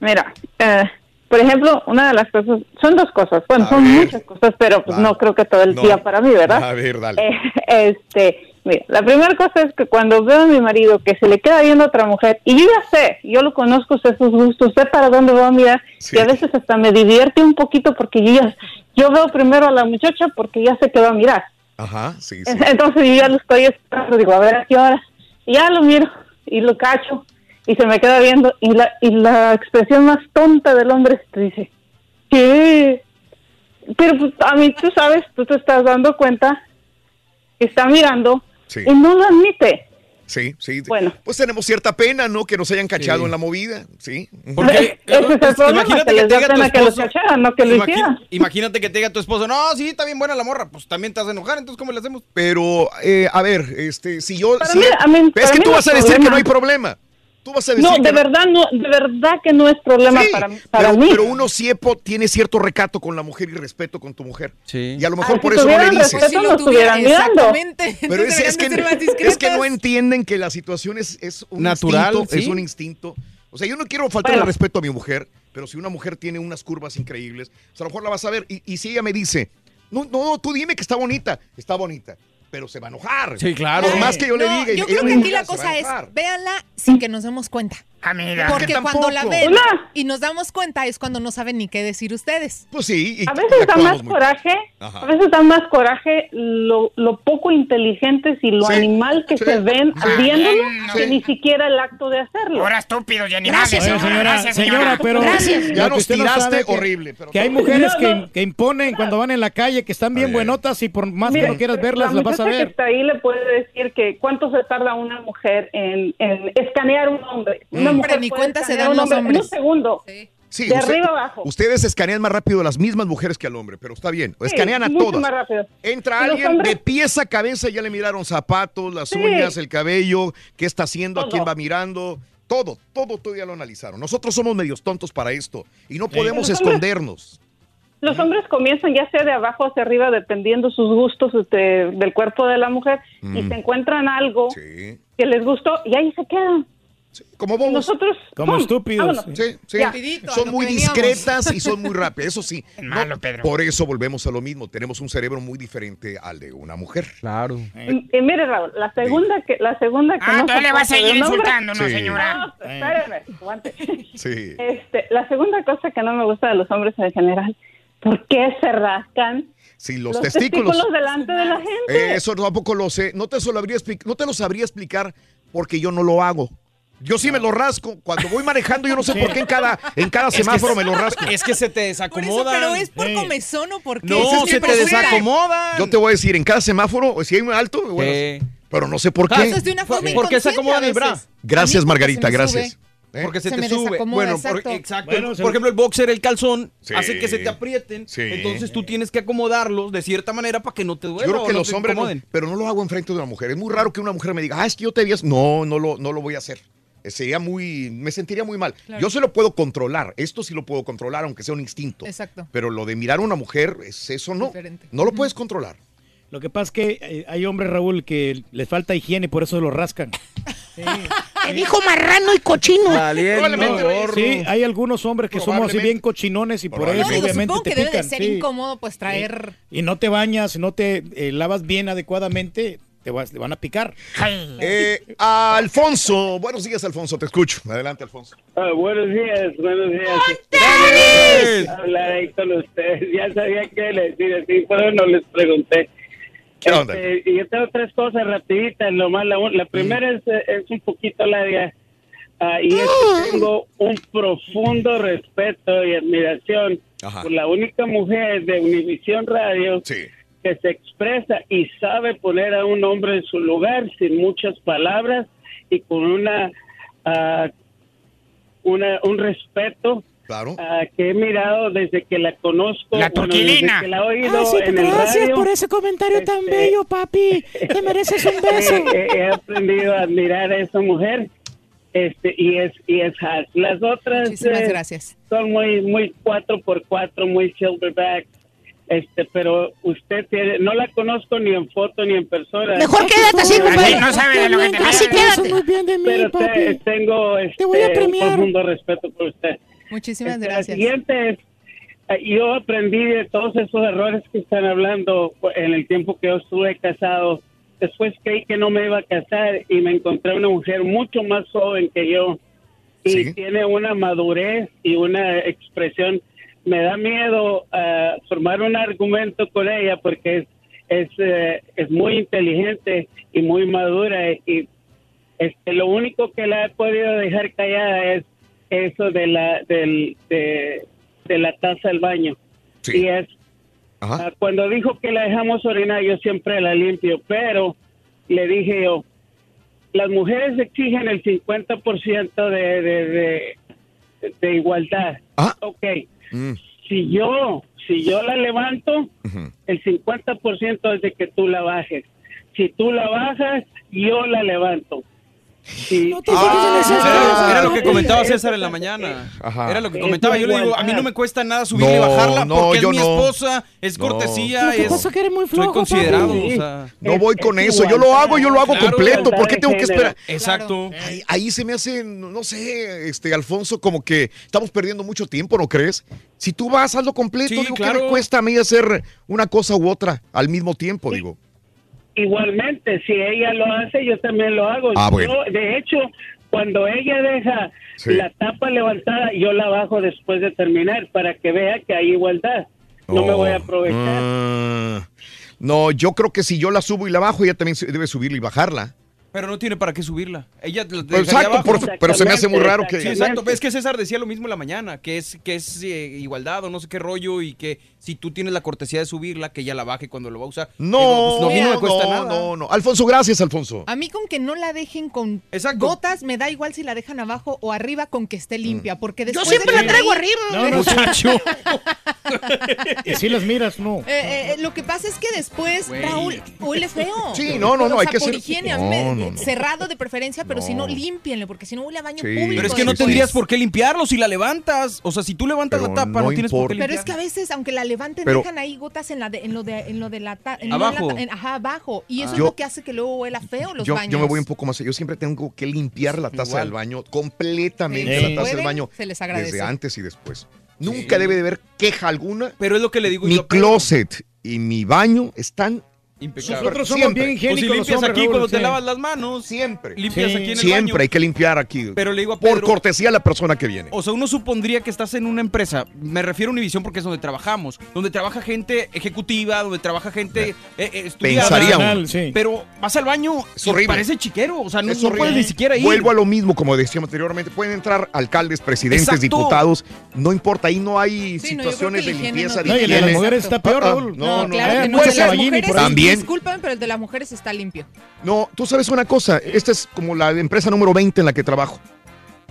Mira, eh, por ejemplo, una de las cosas, son dos cosas, bueno, A son ver. muchas cosas, pero pues no creo que todo el No. día para mí, ¿verdad? A ver, dale. Eh, este, mira, la primera cosa es que cuando veo a mi marido que se le queda viendo a otra mujer, y yo ya sé, yo lo conozco, sé sus gustos, sé para dónde va a mirar, y a veces hasta me divierte un poquito porque yo ya, yo veo primero a la muchacha porque ya sé que va a mirar. Ajá, sí, sí. (laughs) Entonces yo ya lo estoy esperando, digo, a ver a qué hora. Y ya lo miro y lo cacho y se me queda viendo y la, y la expresión más tonta del hombre te dice, ¿qué? Pero pues, a mí tú sabes, tú te estás dando cuenta que está mirando Sí. y no lo admite. Sí, sí. Bueno. Pues tenemos cierta pena, ¿no? Que nos hayan cachado en la movida, ¿sí? Porque, Ese es el pues, problema, imagínate que que les da diga tu pena que los esposo. cacharan, no que lo Imagi- hicieran. Imagínate que te diga tu esposo, no, sí, está bien buena la morra, pues también te vas a enojar, entonces ¿cómo le hacemos? Pero, eh, a ver, este, si yo... Para si- mí- a mí- es para que mí tú no vas a decir que no hay problema. Tú vas a decir No, que de verdad no, de verdad que no es problema Sí, para, para pero, mí. pero uno siempre tiene cierto recato con la mujer y respeto con tu mujer. Y a lo mejor Ah, por si eso no le tuvieran dices. respeto, no estuvieran mirando. (laughs) Pero es, es que, es que no entienden que la situación es, es un Natural, instinto, sí. es un instinto. O sea, yo no quiero faltar Bueno. el respeto a mi mujer, pero si una mujer tiene unas curvas increíbles, pues a lo mejor la vas a ver. Y, y si ella me dice, no, no, tú dime que está bonita, está bonita, pero se va a enojar. Sí, claro. Por más que yo le diga. yo creo que aquí la cosa es, véanla sin que nos demos cuenta. Mira. Porque Que cuando la ven y nos damos cuenta es cuando no saben ni qué decir ustedes. Pues sí. A veces da más coraje, Ajá. a veces da más coraje lo, lo poco inteligentes y lo Sí, animal que sí. se ven viéndolo que sí. ni siquiera el acto de hacerlo. Ahora estúpidos y animales. Oye, señora, señora, gracias, señora. señora, pero Gracias. Ya nos no tiraste horrible, pero que hay mujeres No, que, no. que imponen cuando van en la calle, que están bien buenotas y por más que no quieras verlas, la las vas a muchacha que ver. está ahí le puede decir que cuánto se tarda una mujer en, en escanear un hombre. Una mujer ni cuenta se dan los En hombres. un segundo. Sí, de usted- arriba abajo. Ustedes escanean más rápido a las mismas mujeres que al hombre, pero está bien. Sí, Escanean a todas. más rápido. Entra Y alguien hombres- de pies a cabeza, ya le miraron zapatos, las Sí. uñas, el cabello, qué está haciendo, a Todo. quién va mirando. Todo, todo, todo ya lo analizaron. Nosotros somos medios tontos para esto y no Sí. podemos Los hombres- escondernos. Los hombres comienzan ya sea de abajo hacia arriba, dependiendo sus gustos este, del cuerpo de la mujer, y Mm. se encuentran algo que les gustó y ahí se quedan. Como vos. Nosotros. Como ¡pum! estúpidos. Sí, sí. Son muy discretas y son muy rápidas. Eso sí. (laughs) no, malo, Pedro. Por eso volvemos a lo mismo. Tenemos un cerebro muy diferente al de una mujer. Claro. Y, y mire, Raúl, la segunda que, la segunda que Ah, no le va a seguir Sí. señora. No, espéreme, aguante. (laughs) Sí. Este, la segunda cosa que no me gusta de los hombres en general, ¿por qué se rascan Sí, los, testículos. delante de la gente? Eh, eso tampoco lo sé. No te, lo sabría no te lo sabría explicar porque yo no lo hago. Yo sí me lo rasco. Cuando voy manejando, yo no sé por qué en cada, en cada Es que semáforo me lo rasco. Es que se te desacomoda. pero es por comezón o por qué. No, se te desacomoda. Yo te voy a decir, en cada semáforo, si hay un alto, Sí. pero no sé por qué. de una forma ¿Por qué se acomoda a el bra? Gracias, Margarita, gracias. ¿Eh? Porque se, Se te me sube. Bueno, exacto. por, exacto. Bueno, se- por ejemplo, el boxer, el calzón, Sí. hace que se te aprieten. Sí. Entonces tú tienes que acomodarlos de cierta manera para que no te duela. Yo creo o que no los hombres, no- pero no lo hago enfrente de una mujer. Es muy raro que una mujer me diga, ah, es que yo te vi. así". No, no lo, no lo voy a hacer. Eh, Sería muy, me sentiría muy mal. Claro. Yo se lo puedo controlar. Esto sí lo puedo controlar, aunque sea un instinto. Exacto. Pero lo de mirar a una mujer, es eso no. Diferente. No lo puedes controlar. Lo que pasa es que eh, hay hombres, Raúl, que les falta higiene y por eso lo rascan. Me dijo marrano y cochino. Sí, hay algunos hombres que somos así bien cochinones y por eso No, digo, obviamente supongo te que debe de ser sí. incómodo pues traer... Y no te bañas, no te eh, lavas bien adecuadamente, te, vas, te van a picar. Eh, Alfonso, buenos días, Alfonso, te escucho. Adelante, Alfonso. Ah, buenos días, buenos días. Hablar ahí con ustedes. Ya sabía qué les decir, así, pero no les pregunté. ¿Qué onda? Este, y yo tengo tres cosas rapiditas. Nomás la, un- la primera es, eh, es un poquito larga. ah, y es que tengo un profundo respeto y admiración Ajá. por la única mujer de Univisión Radio Sí. Que se expresa y sabe poner a un hombre en su lugar sin muchas palabras y con una, una un respeto Claro. ah, que he mirado desde que la conozco. La bueno, turquilina. la he oído Ah, sí, en el gracias radio. por ese comentario tan Este- bello, papi. (laughs) Te mereces un beso. he, he aprendido a admirar a esa mujer este y es y es las otras eh, gracias. son muy muy cuatro por cuatro muy silverback este pero usted tiene no la conozco ni en foto ni en persona Mejor quédate así, compadre. Así No sabe de lo que te Así quédate. muy bien de mí, pero te- papi. tengo este, Te voy a un premiar. profundo respeto por usted Muchísimas Este, gracias. La siguiente es, eh, yo aprendí de todos esos errores que están hablando en el tiempo que yo estuve casado. Después creí que no me iba a casar y me encontré una mujer mucho más joven que yo y Sí. tiene una madurez y una expresión. Me da miedo ah, formar un argumento con ella porque es es, eh, es muy inteligente y muy madura y este, lo único que la he podido dejar callada es eso de la del, de, de la taza del baño Sí. y es Ajá. ah, cuando dijo que la dejamos orinar yo siempre la limpio pero le dije yo las mujeres exigen el 50% de, de, de, de igualdad Ah. ok Mm, si yo si yo la levanto ujú. el 50% es de que tú la bajes. Si tú la bajas, yo la levanto. No te esas Era, era lo que comentaba César en la mañana. Ajá. Era lo que Es comentaba. Yo le digo, a mí no me cuesta nada subirla y bajarla no, porque yo es mi esposa, es No. cortesía, Lo que es... pasa que eres muy soy flojo, considerado, papi. o sea... No voy es con eso. Yo lo hago, yo lo hago Claro, completo. ¿Por qué tengo que esperar? Exacto. Ahí, ahí se me hace, no sé, este Alfonso, como que estamos perdiendo mucho tiempo, ¿no crees? Si tú vas, hazlo completo. Sí, digo, ¿qué claro. me cuesta a mí hacer una cosa u otra al mismo tiempo? Digo. Igualmente, si ella lo hace, yo también lo hago. Ah, bueno. Yo, de hecho, cuando ella deja Sí. la tapa levantada, yo la bajo después de terminar para que vea que hay igualdad. No me Oh, voy a aprovechar. ah. no, yo creo que si yo la subo y la bajo, ella también debe subirla y bajarla. Pero no tiene para qué subirla. Ella la Pues exacto, abajo. por- pero se me hace muy raro que- Sí, exacto. Es que César decía lo mismo en la mañana, que es que es eh, igualdad o no sé qué rollo y que si tú tienes la cortesía de subirla, que ella la baje cuando lo va a usar. No, Digo, pues, a mí no me no, cuesta no, nada. no, no. Alfonso, gracias, Alfonso. A mí con que no la dejen con gotas, me da igual si la dejan abajo o arriba con que esté limpia, porque después siempre de la que traigo ahí- arriba, No, no, muchacho. y si las miras, no. Eh, eh, lo que pasa es que después, Güey. Raúl, huele feo. Sí, no, no, no, O hay que por ser- higiene, no, no, no. cerrado de preferencia, pero si no, No. límpienle, porque si no huele a baño Sí. público. Pero es que no tendrías por qué limpiarlo si la levantas. O sea, si tú levantas Pero la tapa, no, no tienes por qué. Pero es que a veces, aunque la levanten, Pero- dejan ahí gotas en, la de, en, lo, de, en lo de la ta- en la Abajo. ta- en- ajá, abajo. Y eso Yo- es lo que hace que luego huela feo los Yo, baños. yo me voy un poco más. Yo siempre tengo que limpiar la taza Igual. del baño completamente, Sí. la taza del baño. Se les agradece. Desde antes y después. Nunca debe de haber queja alguna. Pero es lo que le digo Mi yo Pedro. closet y mi baño están Impecable. Nosotros somos bien Pues si higiénicos los limpias hombres, aquí Raúl, cuando te lavas las manos. Siempre. Limpias aquí en el Siempre baño. hay que limpiar aquí. Pero le digo a Por Pedro- cortesía a la persona que viene. O sea, uno supondría que estás en una empresa, me refiero a Univisión porque es donde trabajamos, donde trabaja gente ejecutiva, donde trabaja gente eh, eh, estudiada. Pensaría uno. Pero vas al baño Es y horrible. parece chiquero, o sea, no, Es no puedes ni siquiera ir. Vuelvo a lo mismo, como decíamos anteriormente. Pueden entrar alcaldes, presidentes, Exacto. diputados. No, importa, ahí no hay no, situaciones de limpieza. no de y las mujeres está peor, Ah, ah, Raúl. No, no, no. que Disculpen, pero el de las mujeres está limpio. No, tú sabes una cosa. Esta es como la empresa número 20 en la que trabajo.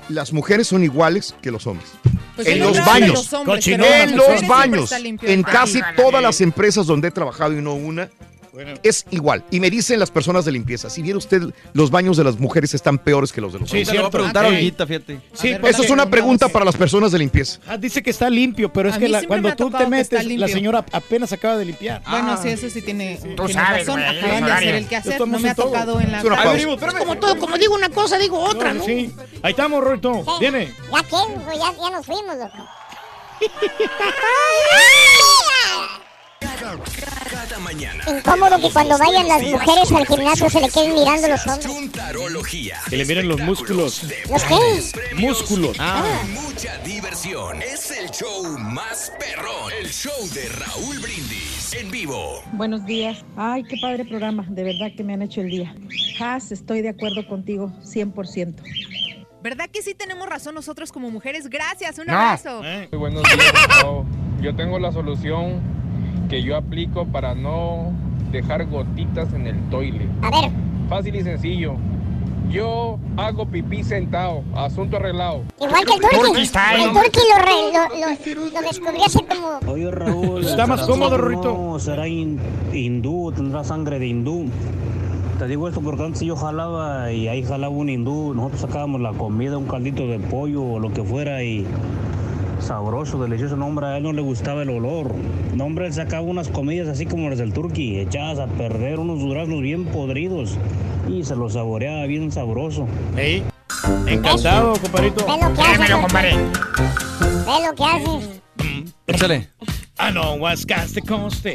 Las mujeres son iguales que los hombres. Pues en los baños. los hombres, en los baños. está limpio En el casi todas las empresas donde he trabajado y no una. Es igual. Y me dicen las personas de limpieza, si viera usted, los baños de las mujeres están peores que los de los Sí, hombres. Te lo voy a cierto. preguntar Sí. ahorita, fíjate. Sí, Eso es una pregunta para las personas de limpieza. Ah, dice que está limpio, pero es A que la- cuando me tú te metes, la señora apenas acaba de limpiar. Bueno, sí, eso sí tiene, tiene sabes, razón. güey, Acaban de hacer el que hacer. Estamos No me ha todo. tocado en la Es una tarde. pausa. Es como todo, como digo una cosa, digo otra, ¿no? Sí. Ahí estamos, Rorito. Viene. Ya que, ya, ya nos fuimos, loco. (laughs) Cada mañana. Incómodo que cuando vayan las mujeres al gimnasio se le queden mirando los hombres. Juntarología. Que le miren los músculos. ¿Los qué? Músculos. Mucha diversión. Es el show más perrón. El show de Raúl Brindis. En vivo. Buenos días. Ay, qué padre programa. De verdad que me han hecho el día. Has, estoy de acuerdo contigo, 100%. ¿Verdad que sí tenemos razón nosotros como mujeres? Gracias, un No. abrazo. Eh. Muy buenos días. Yo tengo la solución que yo aplico para no dejar gotitas en el toilet. A ver. Fácil y sencillo. Yo hago pipí sentado, asunto arreglado. Igual que el Turqui. El Turqui lo, re- lo, lo, lo descubrí hace como... Oye, Raúl. Está más cómodo, Rorrito. No, será hin- hindú, tendrá sangre de hindú. Te digo esto porque antes yo jalaba y ahí jalaba un hindú. Nosotros sacábamos la comida, un caldito de pollo o lo que fuera y sabroso, delicioso. No, hombre, a él no le gustaba el olor. No, hombre, él sacaba unas comidas así como las del turqui, echadas a perder, unos duraznos bien podridos y se los saboreaba bien sabroso. Ey, encantado, compadrito. Ve lo que haces, Turqui. Ve lo que haces. Échale. I know what's got the gusta,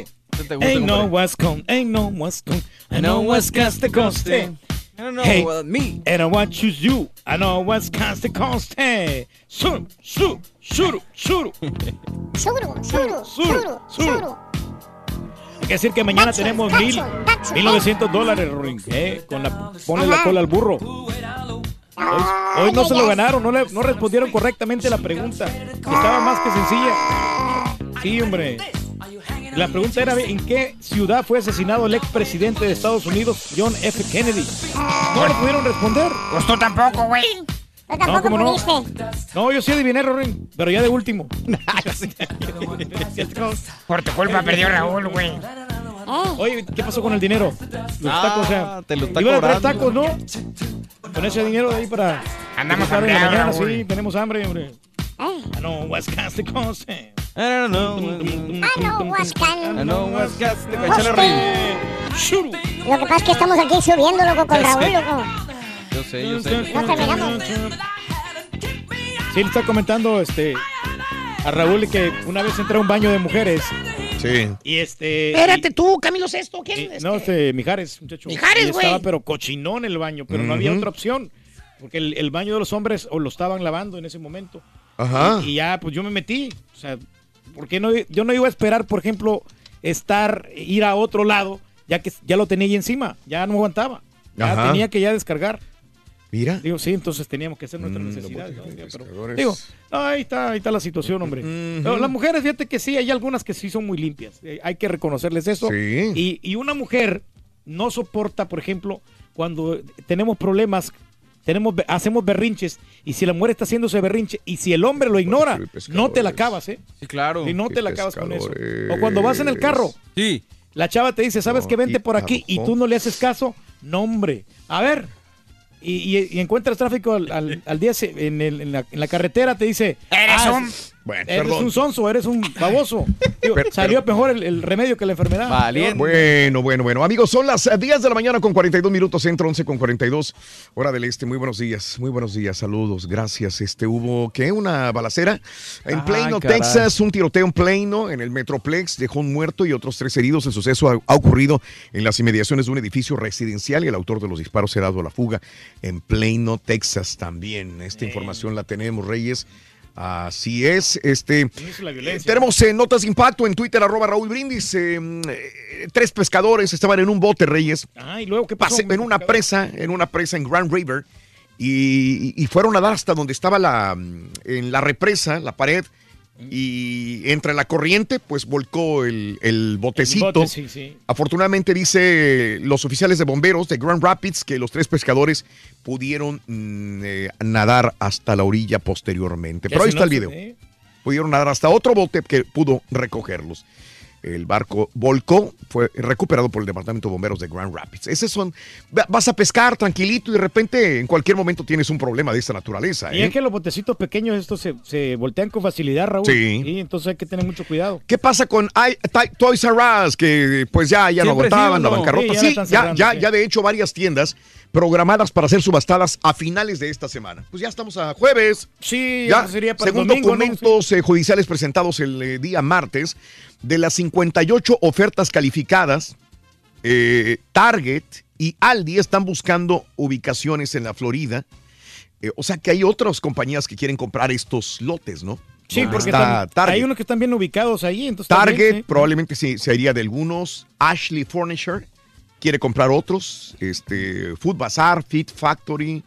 Ain't no compadre. what's con, ain't no what's con. I know what's got the coste. I don't know Hey, what me. and I want choose you. I know what's got the sur, shuru, shuru. Suru, suru, suru, suru. Hay que decir que mañana Tacho, tenemos tacho, mil, tacho, mil novecientos dólares, Ruin, eh, con la, ponle la cola al burro. Hoy, hoy no se lo ganaron, no, le, no respondieron correctamente la pregunta. que Estaba más que sencilla. Sí, hombre. La pregunta era, ¿en qué ciudad fue asesinado el expresidente de Estados Unidos, John F. Kennedy? No le pudieron responder. Pues tú tampoco, güey. No, tampoco ¿cómo no? pudiste. No, yo sí adiviné, Rorin, pero ya de último. (laughs) (laughs) Por tu culpa perdió Raúl, güey. Oye, ¿qué pasó con el dinero? Los Ah, tacos, o sea. te lo está iban a traer cobrando. tacos, ¿no? Con ese dinero de ahí para. Andamos hambriados, mañana, Raúl. sí, tenemos hambre, hombre. Eh, I know what's got the cost. I don't know. I know what's I can. know what's arriba. Lo que pasa es que estamos aquí subiendo, loco, con. Raúl, loco. Yo sé, yo sé. No terminamos. Sí, le está comentando este a Raúl que una vez entré a un baño de mujeres Sí. y este. Espérate tú, Camilo Sesto, ¿quién? y- Este? no, este, Mijares, muchacho. Mijares, Y Estaba güey. pero cochinón el baño, pero no había otra opción. Porque el, el baño de los hombres o lo estaban lavando en ese momento. Ajá. Y, y ya, pues yo me metí. O sea, porque no, yo no iba a esperar, por ejemplo, estar, ir a otro lado, ya que ya lo tenía ahí encima, ya no aguantaba. Ya Ajá. tenía que ya descargar. Mira. Digo, sí, entonces teníamos que hacer nuestras Mm, necesidades. digo, ahí está, ahí está la situación, hombre. Las mujeres, fíjate que sí, hay algunas que sí son muy limpias. Eh, hay que reconocerles eso. Sí. Y, y una mujer no soporta, por ejemplo, cuando tenemos problemas, tenemos, hacemos berrinches, y si la mujer está haciéndose berrinche, y si el hombre lo ignora, no te la acabas, ¿eh? Sí, claro. Y no te la acabas con eso. O cuando vas en el carro. Sí. La chava te dice, ¿sabes No, qué? Vente por aquí. Y tú no le haces caso. No, hombre. A ver. Y, y- y encuentras tráfico al, al- al día en, el- en la, en la carretera, te dice... Eres "Ah, un- Bueno, Eres perdón. un sonso, eres un baboso. (laughs) Digo, salió mejor el, el remedio que la enfermedad. Bueno, bueno, bueno. Amigos, son las eh, 10 de la mañana con 42 minutos, centro 11 con 42, hora del este. Muy buenos días, muy buenos días, saludos, gracias. Este, hubo, ¿qué? Una balacera en Ay, Plano. Texas, un tiroteo en Plano, en el Metroplex, dejó un muerto y otros tres heridos. El suceso ha, ha ocurrido en las inmediaciones de un edificio residencial y el autor de los disparos se ha dado a la fuga en Plano, Texas también. Esta información la tenemos, Reyes. Así es, este... violencia. Tenemos eh, notas de impacto en Twitter, arroba Raúl Brindis. eh, eh, tres pescadores estaban en un bote, Reyes. Ah, y luego, ¿qué pasó? Pase- en una presa, en una presa en Grand River. Y, y fueron a dar hasta donde estaba la, mm, en la represa, la pared. Y entre la corriente, pues volcó el, el botecito. bote, sí, sí. Afortunadamente dice los oficiales de bomberos de Grand Rapids que los tres pescadores pudieron mm, eh, nadar hasta la orilla posteriormente. Pero ahí está no el se- video eh, pudieron nadar hasta otro bote que pudo recogerlos. El barco volcó, fue recuperado por el Departamento de Bomberos de Grand Rapids. Esos son, va- vas a pescar tranquilito y de repente en cualquier momento tienes un problema de esta naturaleza. Y ¿eh? es que los botecitos pequeños estos se, se voltean con facilidad, Raúl. Sí. entonces hay que tener mucho cuidado. ¿Qué pasa con I- Toys R Us? Que pues ya, ya no Siempre sí, aguantaban ¿o la bancarrota. Sí, ya Sí, ya, cerrando, ya, de hecho varias tiendas programadas para ser subastadas a finales de esta semana. Pues ya estamos a jueves. Sí, ya sería para el según domingo, ¿no? documentos eh, judiciales presentados el eh, día martes, de las 58 ofertas calificadas, eh, Target y Aldi están buscando ubicaciones en la Florida. Eh, o sea que hay otras compañías que quieren comprar estos lotes, ¿no? Sí, porque está tam- Target. hay unos que están bien ubicados ahí. Entonces Target bien, sí. probablemente sí, sería de algunos. Ashley Furniture quiere comprar otros. Este, Food Bazaar, Fit Factory,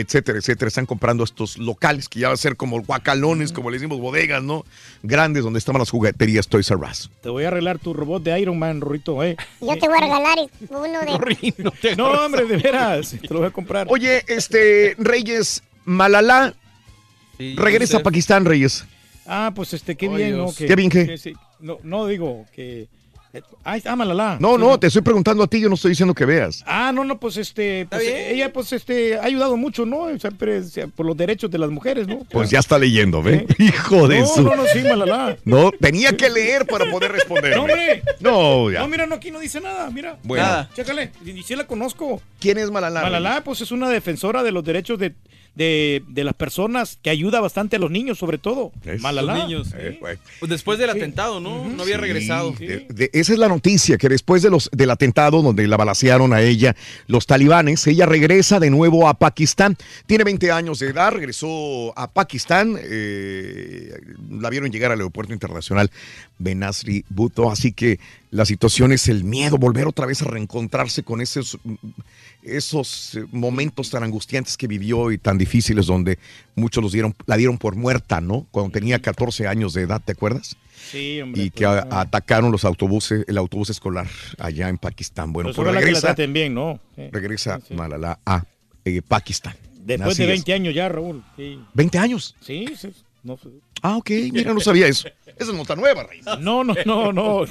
etcétera, etcétera. Están comprando estos locales que ya va a ser como guacalones, como le decimos, bodegas, ¿no? Grandes donde estaban las jugueterías Toys R Us. Te voy a arreglar tu robot de Iron Man, Rorrito, ¿eh? Yo te voy a regalar uno de... (laughs) No, hombre, de veras. Te lo voy a comprar. Oye, este, Reyes, Malala regresa a Pakistán, Reyes. Ah, pues este, qué Oh, bien, ¿no? Que- ¿Qué bien qué? que sí. No, no digo que... eh, Ah, ah, Malala. No, no, te estoy preguntando a ti, yo no estoy diciendo que veas. Ah, no, no, pues este, pues, ella pues este ha ayudado mucho, ¿no? Siempre por los derechos de las mujeres, ¿no? Pues ya está leyendo, ¿ve? (laughs) Hijo de no, su. no, no, sí, Malala. No, tenía que leer para poder responder. No, hombre. No, ya. No, mira, no, aquí no dice nada, mira. Bueno. Nada. Chécale, y sí la conozco. ¿Quién es Malala? Malala, pues es una defensora de los derechos de, de, de las personas que ayuda bastante a los niños, sobre todo. Malala. Los niños. Eh, pues. Pues después del atentado, ¿no? No había Sí, regresado. de- de- esa es la noticia, que después de los, del atentado donde la balacearon a ella los talibanes, ella regresa de nuevo a Pakistán. Tiene 20 años de edad, regresó a Pakistán, eh, la vieron llegar al aeropuerto internacional Benazri Bhutto, así que la situación es el miedo, volver otra vez a reencontrarse con esos, esos eh, momentos tan angustiantes que vivió y tan difíciles donde muchos los dieron, la dieron por muerta, ¿no? Cuando tenía 14 años de edad, ¿te acuerdas? Sí, hombre. y que a- atacaron los autobuses, el autobús escolar allá en Pakistán. Bueno, Pues pues ojalá que la regresa, bien, ¿no? Sí. regresa Malala a eh, Pakistán. Después Así de es. 20 años ya, Raúl. Sí, 20 años. sí, sí, no sé. Ah, ok, mira, no (laughs) sabía eso. Esa es nota nueva, Rey. No, no, no, no.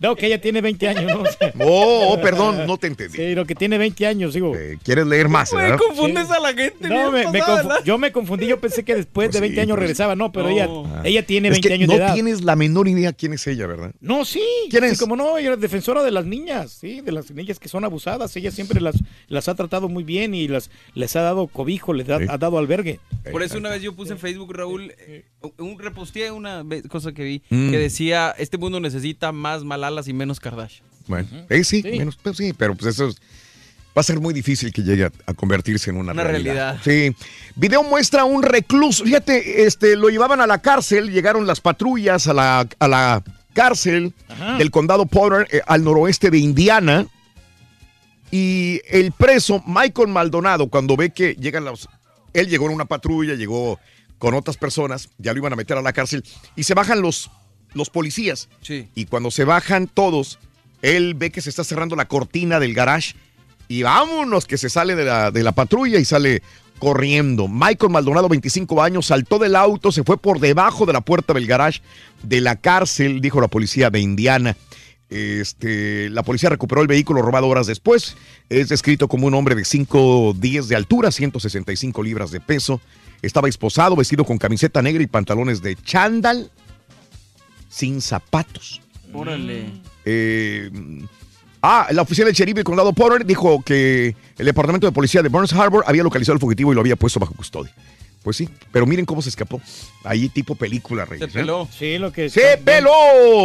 No, que ella tiene 20 años, ¿no? Oh, oh, perdón, no te entendí. Sí, lo que tiene 20 años, digo. ¿Quieres leer más, verdad? confundes a la gente. No, me, me yo me confundí, yo pensé que después de 20 años regresaba, no, pero ella, ella tiene Es 20 que años no de edad. tienes la menor idea quién es ella, ¿verdad? No, sí. ¿Quién sí, es? como no, ella es defensora de las niñas, sí, de las niñas que son abusadas. Ella siempre las, las ha tratado muy bien y las, les ha dado cobijo, les ha, ha dado albergue. Por eso una vez yo puse en Facebook, Raúl, eh, un reposteé una cosa que vi Mm. que decía, este mundo necesita más Malalas y menos Kardashian. Bueno, eh, sí, menos, pues sí, pero pues eso es- va a ser muy difícil que llegue a, a convertirse en una, Una realidad. Sí. Video muestra a un recluso. Fíjate, este, lo llevaban a la cárcel, llegaron las patrullas a la, a la cárcel Ajá. del condado Potter, eh, al noroeste de Indiana. Y el preso, Michael Maldonado, cuando ve que llegan los... Él llegó en una patrulla, llegó con otras personas, ya lo iban a meter a la cárcel, y se bajan los, los policías. Sí. Y cuando se bajan todos, él ve que se está cerrando la cortina del garage y vámonos, que se sale de la, de la patrulla y sale corriendo. Michael Maldonado, 25 años, saltó del auto, se fue por debajo de la puerta del garage de la cárcel, dijo la policía de Indiana. Este, la policía recuperó el vehículo robado horas después. Es descrito como un hombre de 5 10 de altura, 165 libras de peso. Estaba esposado, vestido con camiseta negra y pantalones de chándal, sin zapatos. Órale. Eh, ah, la oficial del sheriff del condado Porter dijo que el departamento de policía de Burns Harbor había localizado al fugitivo y lo había puesto bajo custodia. Pues sí, pero miren cómo se escapó. Ahí tipo película, Reyes. ¿eh? Sí, lo que ¡Se peló!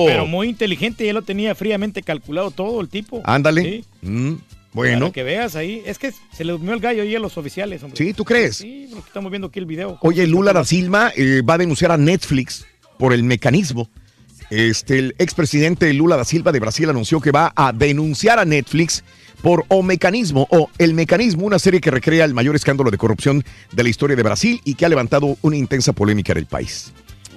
Pero muy inteligente, ya lo tenía fríamente calculado todo el tipo. Ándale. Sí. Mm, bueno. Para que veas ahí. Es que se le durmió el gallo ahí a los oficiales, hombre. Sí, ¿tú crees? Sí, porque estamos viendo aquí el video. Oye, Lula da Silva eh, va a denunciar a Netflix por el mecanismo. Este, el expresidente Lula da Silva de Brasil anunció que va a denunciar a Netflix por O Mecanismo o El Mecanismo, una serie que recrea el mayor escándalo de corrupción de la historia de Brasil y que ha levantado una intensa polémica en el país.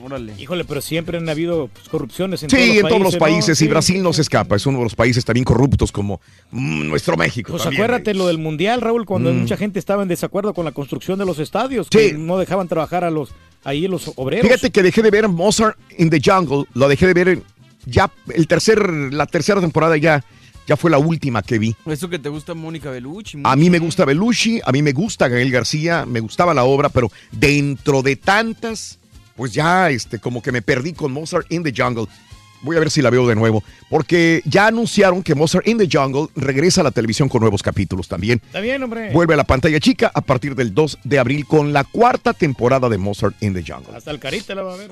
Órale. Híjole, pero siempre han habido pues, corrupciones en Sí, todos los en países. todos los ¿no? países, y Sí. Brasil no se escapa, es uno de los países también corruptos como mm, nuestro México. Pues también. acuérdate lo del mundial, Raúl, cuando Mm. mucha gente estaba en desacuerdo con la construcción de los estadios, que no dejaban trabajar a los ahí los obreros. Fíjate que dejé de ver Mozart in the Jungle, lo dejé de ver en- ya el tercer, la tercera temporada ya, ya fue la última que vi. Eso que te gusta Mónica Bellucci. A mí me gusta Belushi, a mí me gusta Gael García, me gustaba la obra, pero dentro de tantas, pues ya este, como que me perdí con Mozart in the Jungle. Voy a ver si la veo de nuevo, porque ya anunciaron que Mozart in the Jungle regresa a la televisión con nuevos capítulos también. Está bien, hombre. Vuelve a la pantalla chica a partir del 2 de abril con la cuarta temporada de Mozart in the Jungle. Hasta el carita la va a ver.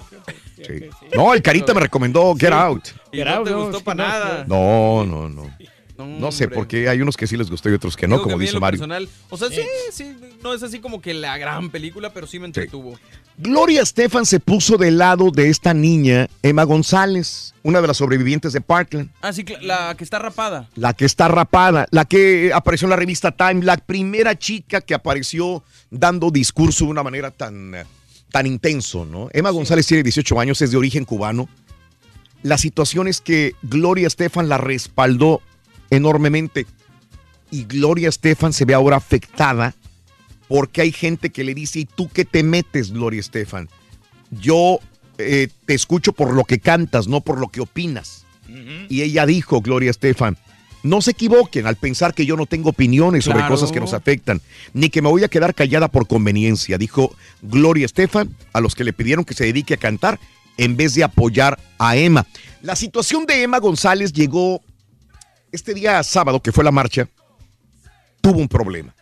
No, el Carita me recomendó Get Sí. Out. Y no te gustó para nada. No, no, no. No sé, porque hay unos que sí les gustó y otros que no, Digo como dice Mario. personal, o sea, sí, sí, no es así como que la gran película, pero sí me entretuvo. Gloria Estefan se puso del lado de esta niña, Emma González, una de las sobrevivientes de Parkland. Ah, sí, la que está rapada. La que está rapada, la que apareció en la revista Time, la primera chica que apareció dando discurso de una manera tan, eh, tan intenso, ¿no? Emma González tiene 18 años, es de origen cubano. La situación es que Gloria Estefan la respaldó enormemente y Gloria Estefan se ve ahora afectada porque hay gente que le dice, ¿y tú qué te metes, Gloria Estefan? Yo eh, te escucho por lo que cantas, no por lo que opinas. Y ella dijo, Gloria Estefan, no se equivoquen al pensar que yo no tengo opiniones sobre cosas que nos afectan, ni que me voy a quedar callada por conveniencia, dijo Gloria Estefan a los que le pidieron que se dedique a cantar en vez de apoyar a Emma. La situación de Emma González llegó este día sábado, que fue la marcha, tuvo un problema.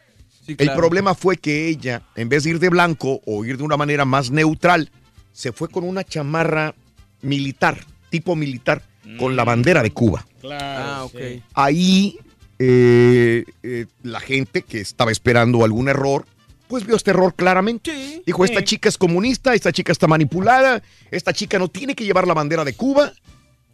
Sí, El claro. problema fue que ella, en vez de ir de blanco o ir de una manera más neutral, se fue con una chamarra militar, tipo militar, con la bandera de Cuba. ah, ok. Ahí eh, eh, la gente que estaba esperando algún error, pues vio este error claramente. Dijo, esta chica es comunista, esta chica está manipulada, esta chica no tiene que llevar la bandera de Cuba.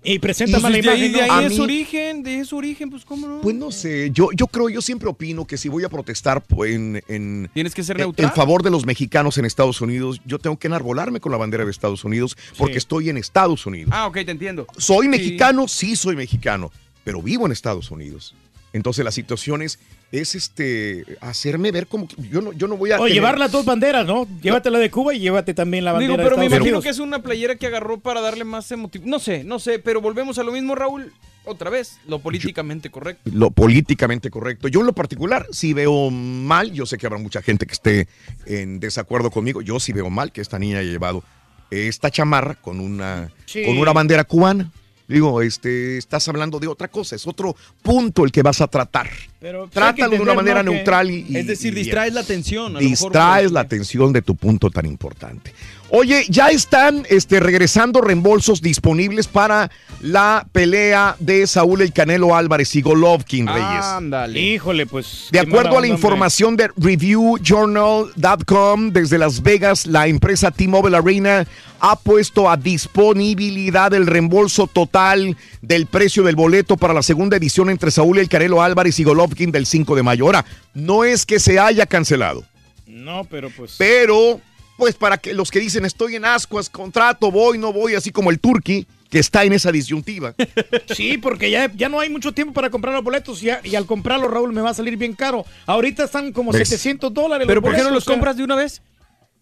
Y presenta Pues mala de ahí, imagen. de ahí es mí- su origen, de ahí es su origen, pues cómo no. Pues no sé, yo, yo creo, yo siempre opino que si voy a protestar pues, en, en, Tienes que ser neutral. en favor de los mexicanos en Estados Unidos, yo tengo que enarbolarme con la bandera de Estados Unidos porque estoy en Estados Unidos. Ah, ok, te entiendo. ¿Soy Sí. mexicano? Sí, soy mexicano, pero vivo en Estados Unidos. Entonces la situación es, es este, hacerme ver como que yo no, yo no voy a... O tener- llevar las dos banderas, ¿no? Llévate la de Cuba y llévate también la bandera Digo, pero de me imagino Unidos. que es una playera que agarró para darle más emotivo. No sé, no sé, pero volvemos a lo mismo, Raúl. Otra vez, lo políticamente correcto. lo políticamente correcto. Yo en lo particular sí veo mal, yo sé que habrá mucha gente que esté en desacuerdo conmigo, yo sí veo mal que esta niña haya llevado esta chamarra con una, Sí. con una bandera cubana. Digo, este, estás hablando de otra cosa, es otro punto el que vas a tratar. Pero, Trátalo de una manera neutral y, y- Es decir, y distraes la atención. a lo mejor, Distraes la atención de tu punto tan importante. Oye, ya están este, regresando reembolsos disponibles para la pelea de Saúl El Canelo Álvarez y Golovkin, Reyes. Ándale. Híjole, pues. De acuerdo a la información de ReviewJournal.com, desde Las Vegas, la empresa T-Mobile Arena ha puesto a disponibilidad el reembolso total del precio del boleto para la segunda edición entre Saúl El Canelo Álvarez y Golovkin del 5 de mayo. Ahora, no es que se haya cancelado, No, pero pues. pero pues para que los que dicen estoy en ascuas, contrato, voy, no voy, así como el Turqui, que está en esa disyuntiva. (laughs) Sí, porque ya, ya no hay mucho tiempo para comprar los boletos y, a- y al comprarlos, Raúl, me va a salir bien caro. Ahorita están como ¿Ves? 700 dólares. ¿Pero por qué no los o sea, compras de una vez?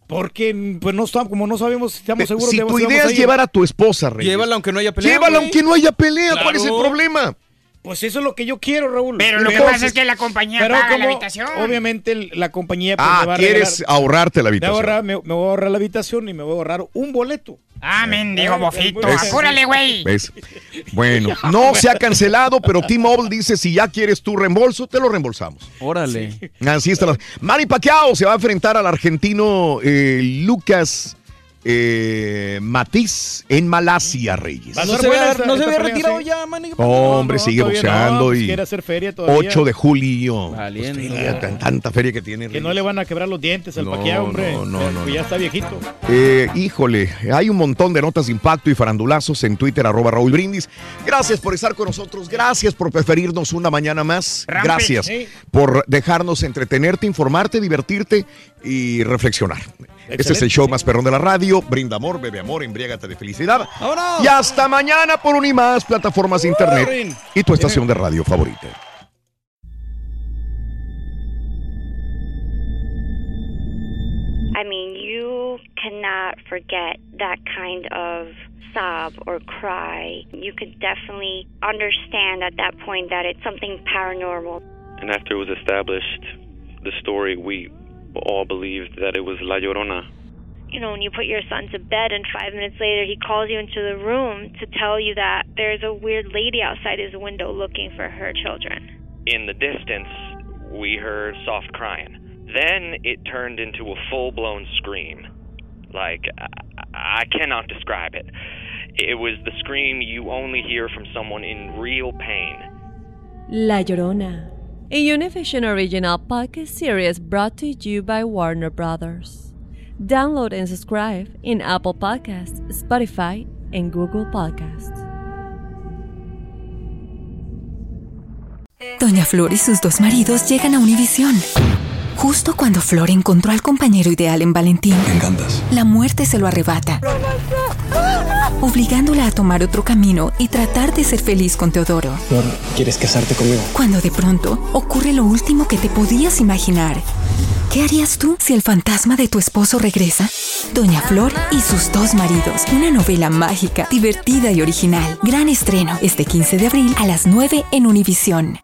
Porque pues no estamos, como no sabemos si estamos seguros si de tu si vamos idea a es llevar a tu esposa, Reyes. Llévala aunque no haya pelea. Llévala güey. aunque no haya pelea, ¿cuál es el Claro. problema? Pues eso es lo que yo quiero, Raúl. Pero lo que pasa es que la compañía pero paga la como, habitación. Obviamente la compañía pues, me va Ah, a quieres regalar- ahorrarte la me, habitación. ahorrar, me, me voy a ahorrar la habitación y me voy a ahorrar un boleto. Ah, mendigo Eh, bofito. Apúrale, güey. ¿Ves? Bueno, no se ha cancelado, pero T-Mobile dice si ya quieres tu reembolso, te lo reembolsamos. Órale. Así está. la- Manny Pacquiao se va a enfrentar al argentino eh, Lucas eh, Matiz en Malasia, Reyes. No se buena había, esta- no se esta había pelea, retirado sí. ya, Manny. Hombre, No, sigue boxeando pues y quiere hacer feria todavía. 8 de julio. Pues, feria, tan- tanta feria que tiene. Que no Reyes. le van a quebrar los dientes al No, Pacquiao, hombre. no, no, Eh, no, pues ya no. está viejito. Eh, híjole, hay un montón de notas de impacto y farandulazos en Twitter, arroba Raúl Brindis. Gracias por estar con nosotros, gracias por preferirnos una mañana más. Rampe, Gracias sí. por dejarnos entretenerte, informarte, divertirte y reflexionar. Este es el Excelente, show más perrón de la radio. Brinda amor, bebe amor, embriágate de felicidad. ¡Vámonos! Y hasta mañana por un y más plataformas de internet y tu estación de radio favorita. I mean, you cannot forget that kind of sob or cry. You could definitely understand at that point that it's something paranormal. And after it was established, the story, we all believed that it was La Llorona. You know, when you put your son to bed and five minutes later he calls you into the room to tell you that there's a weird lady outside his window looking for her children. In the distance, we heard soft crying. Then it turned into a full blown scream. Like, I-, I cannot describe it. It was the scream you only hear from someone in real pain. La Llorona, a Univision original podcast series brought to you by Warner Brothers. Download and subscribe in Apple Podcasts, Spotify, and Google Podcasts. Doña Flor y sus dos maridos llegan a Univisión. Justo cuando Flor encontró al compañero ideal en Valentín, Me encantas. la muerte se lo arrebata, obligándola a tomar otro camino y tratar de ser feliz con Teodoro. Flor, ¿quieres casarte conmigo? Cuando de pronto ocurre lo último que te podías imaginar. ¿Qué harías tú si el fantasma de tu esposo regresa? Doña Flor y sus dos maridos. Una novela mágica, divertida y original. Gran estreno este 15 de abril a las 9 en Univisión.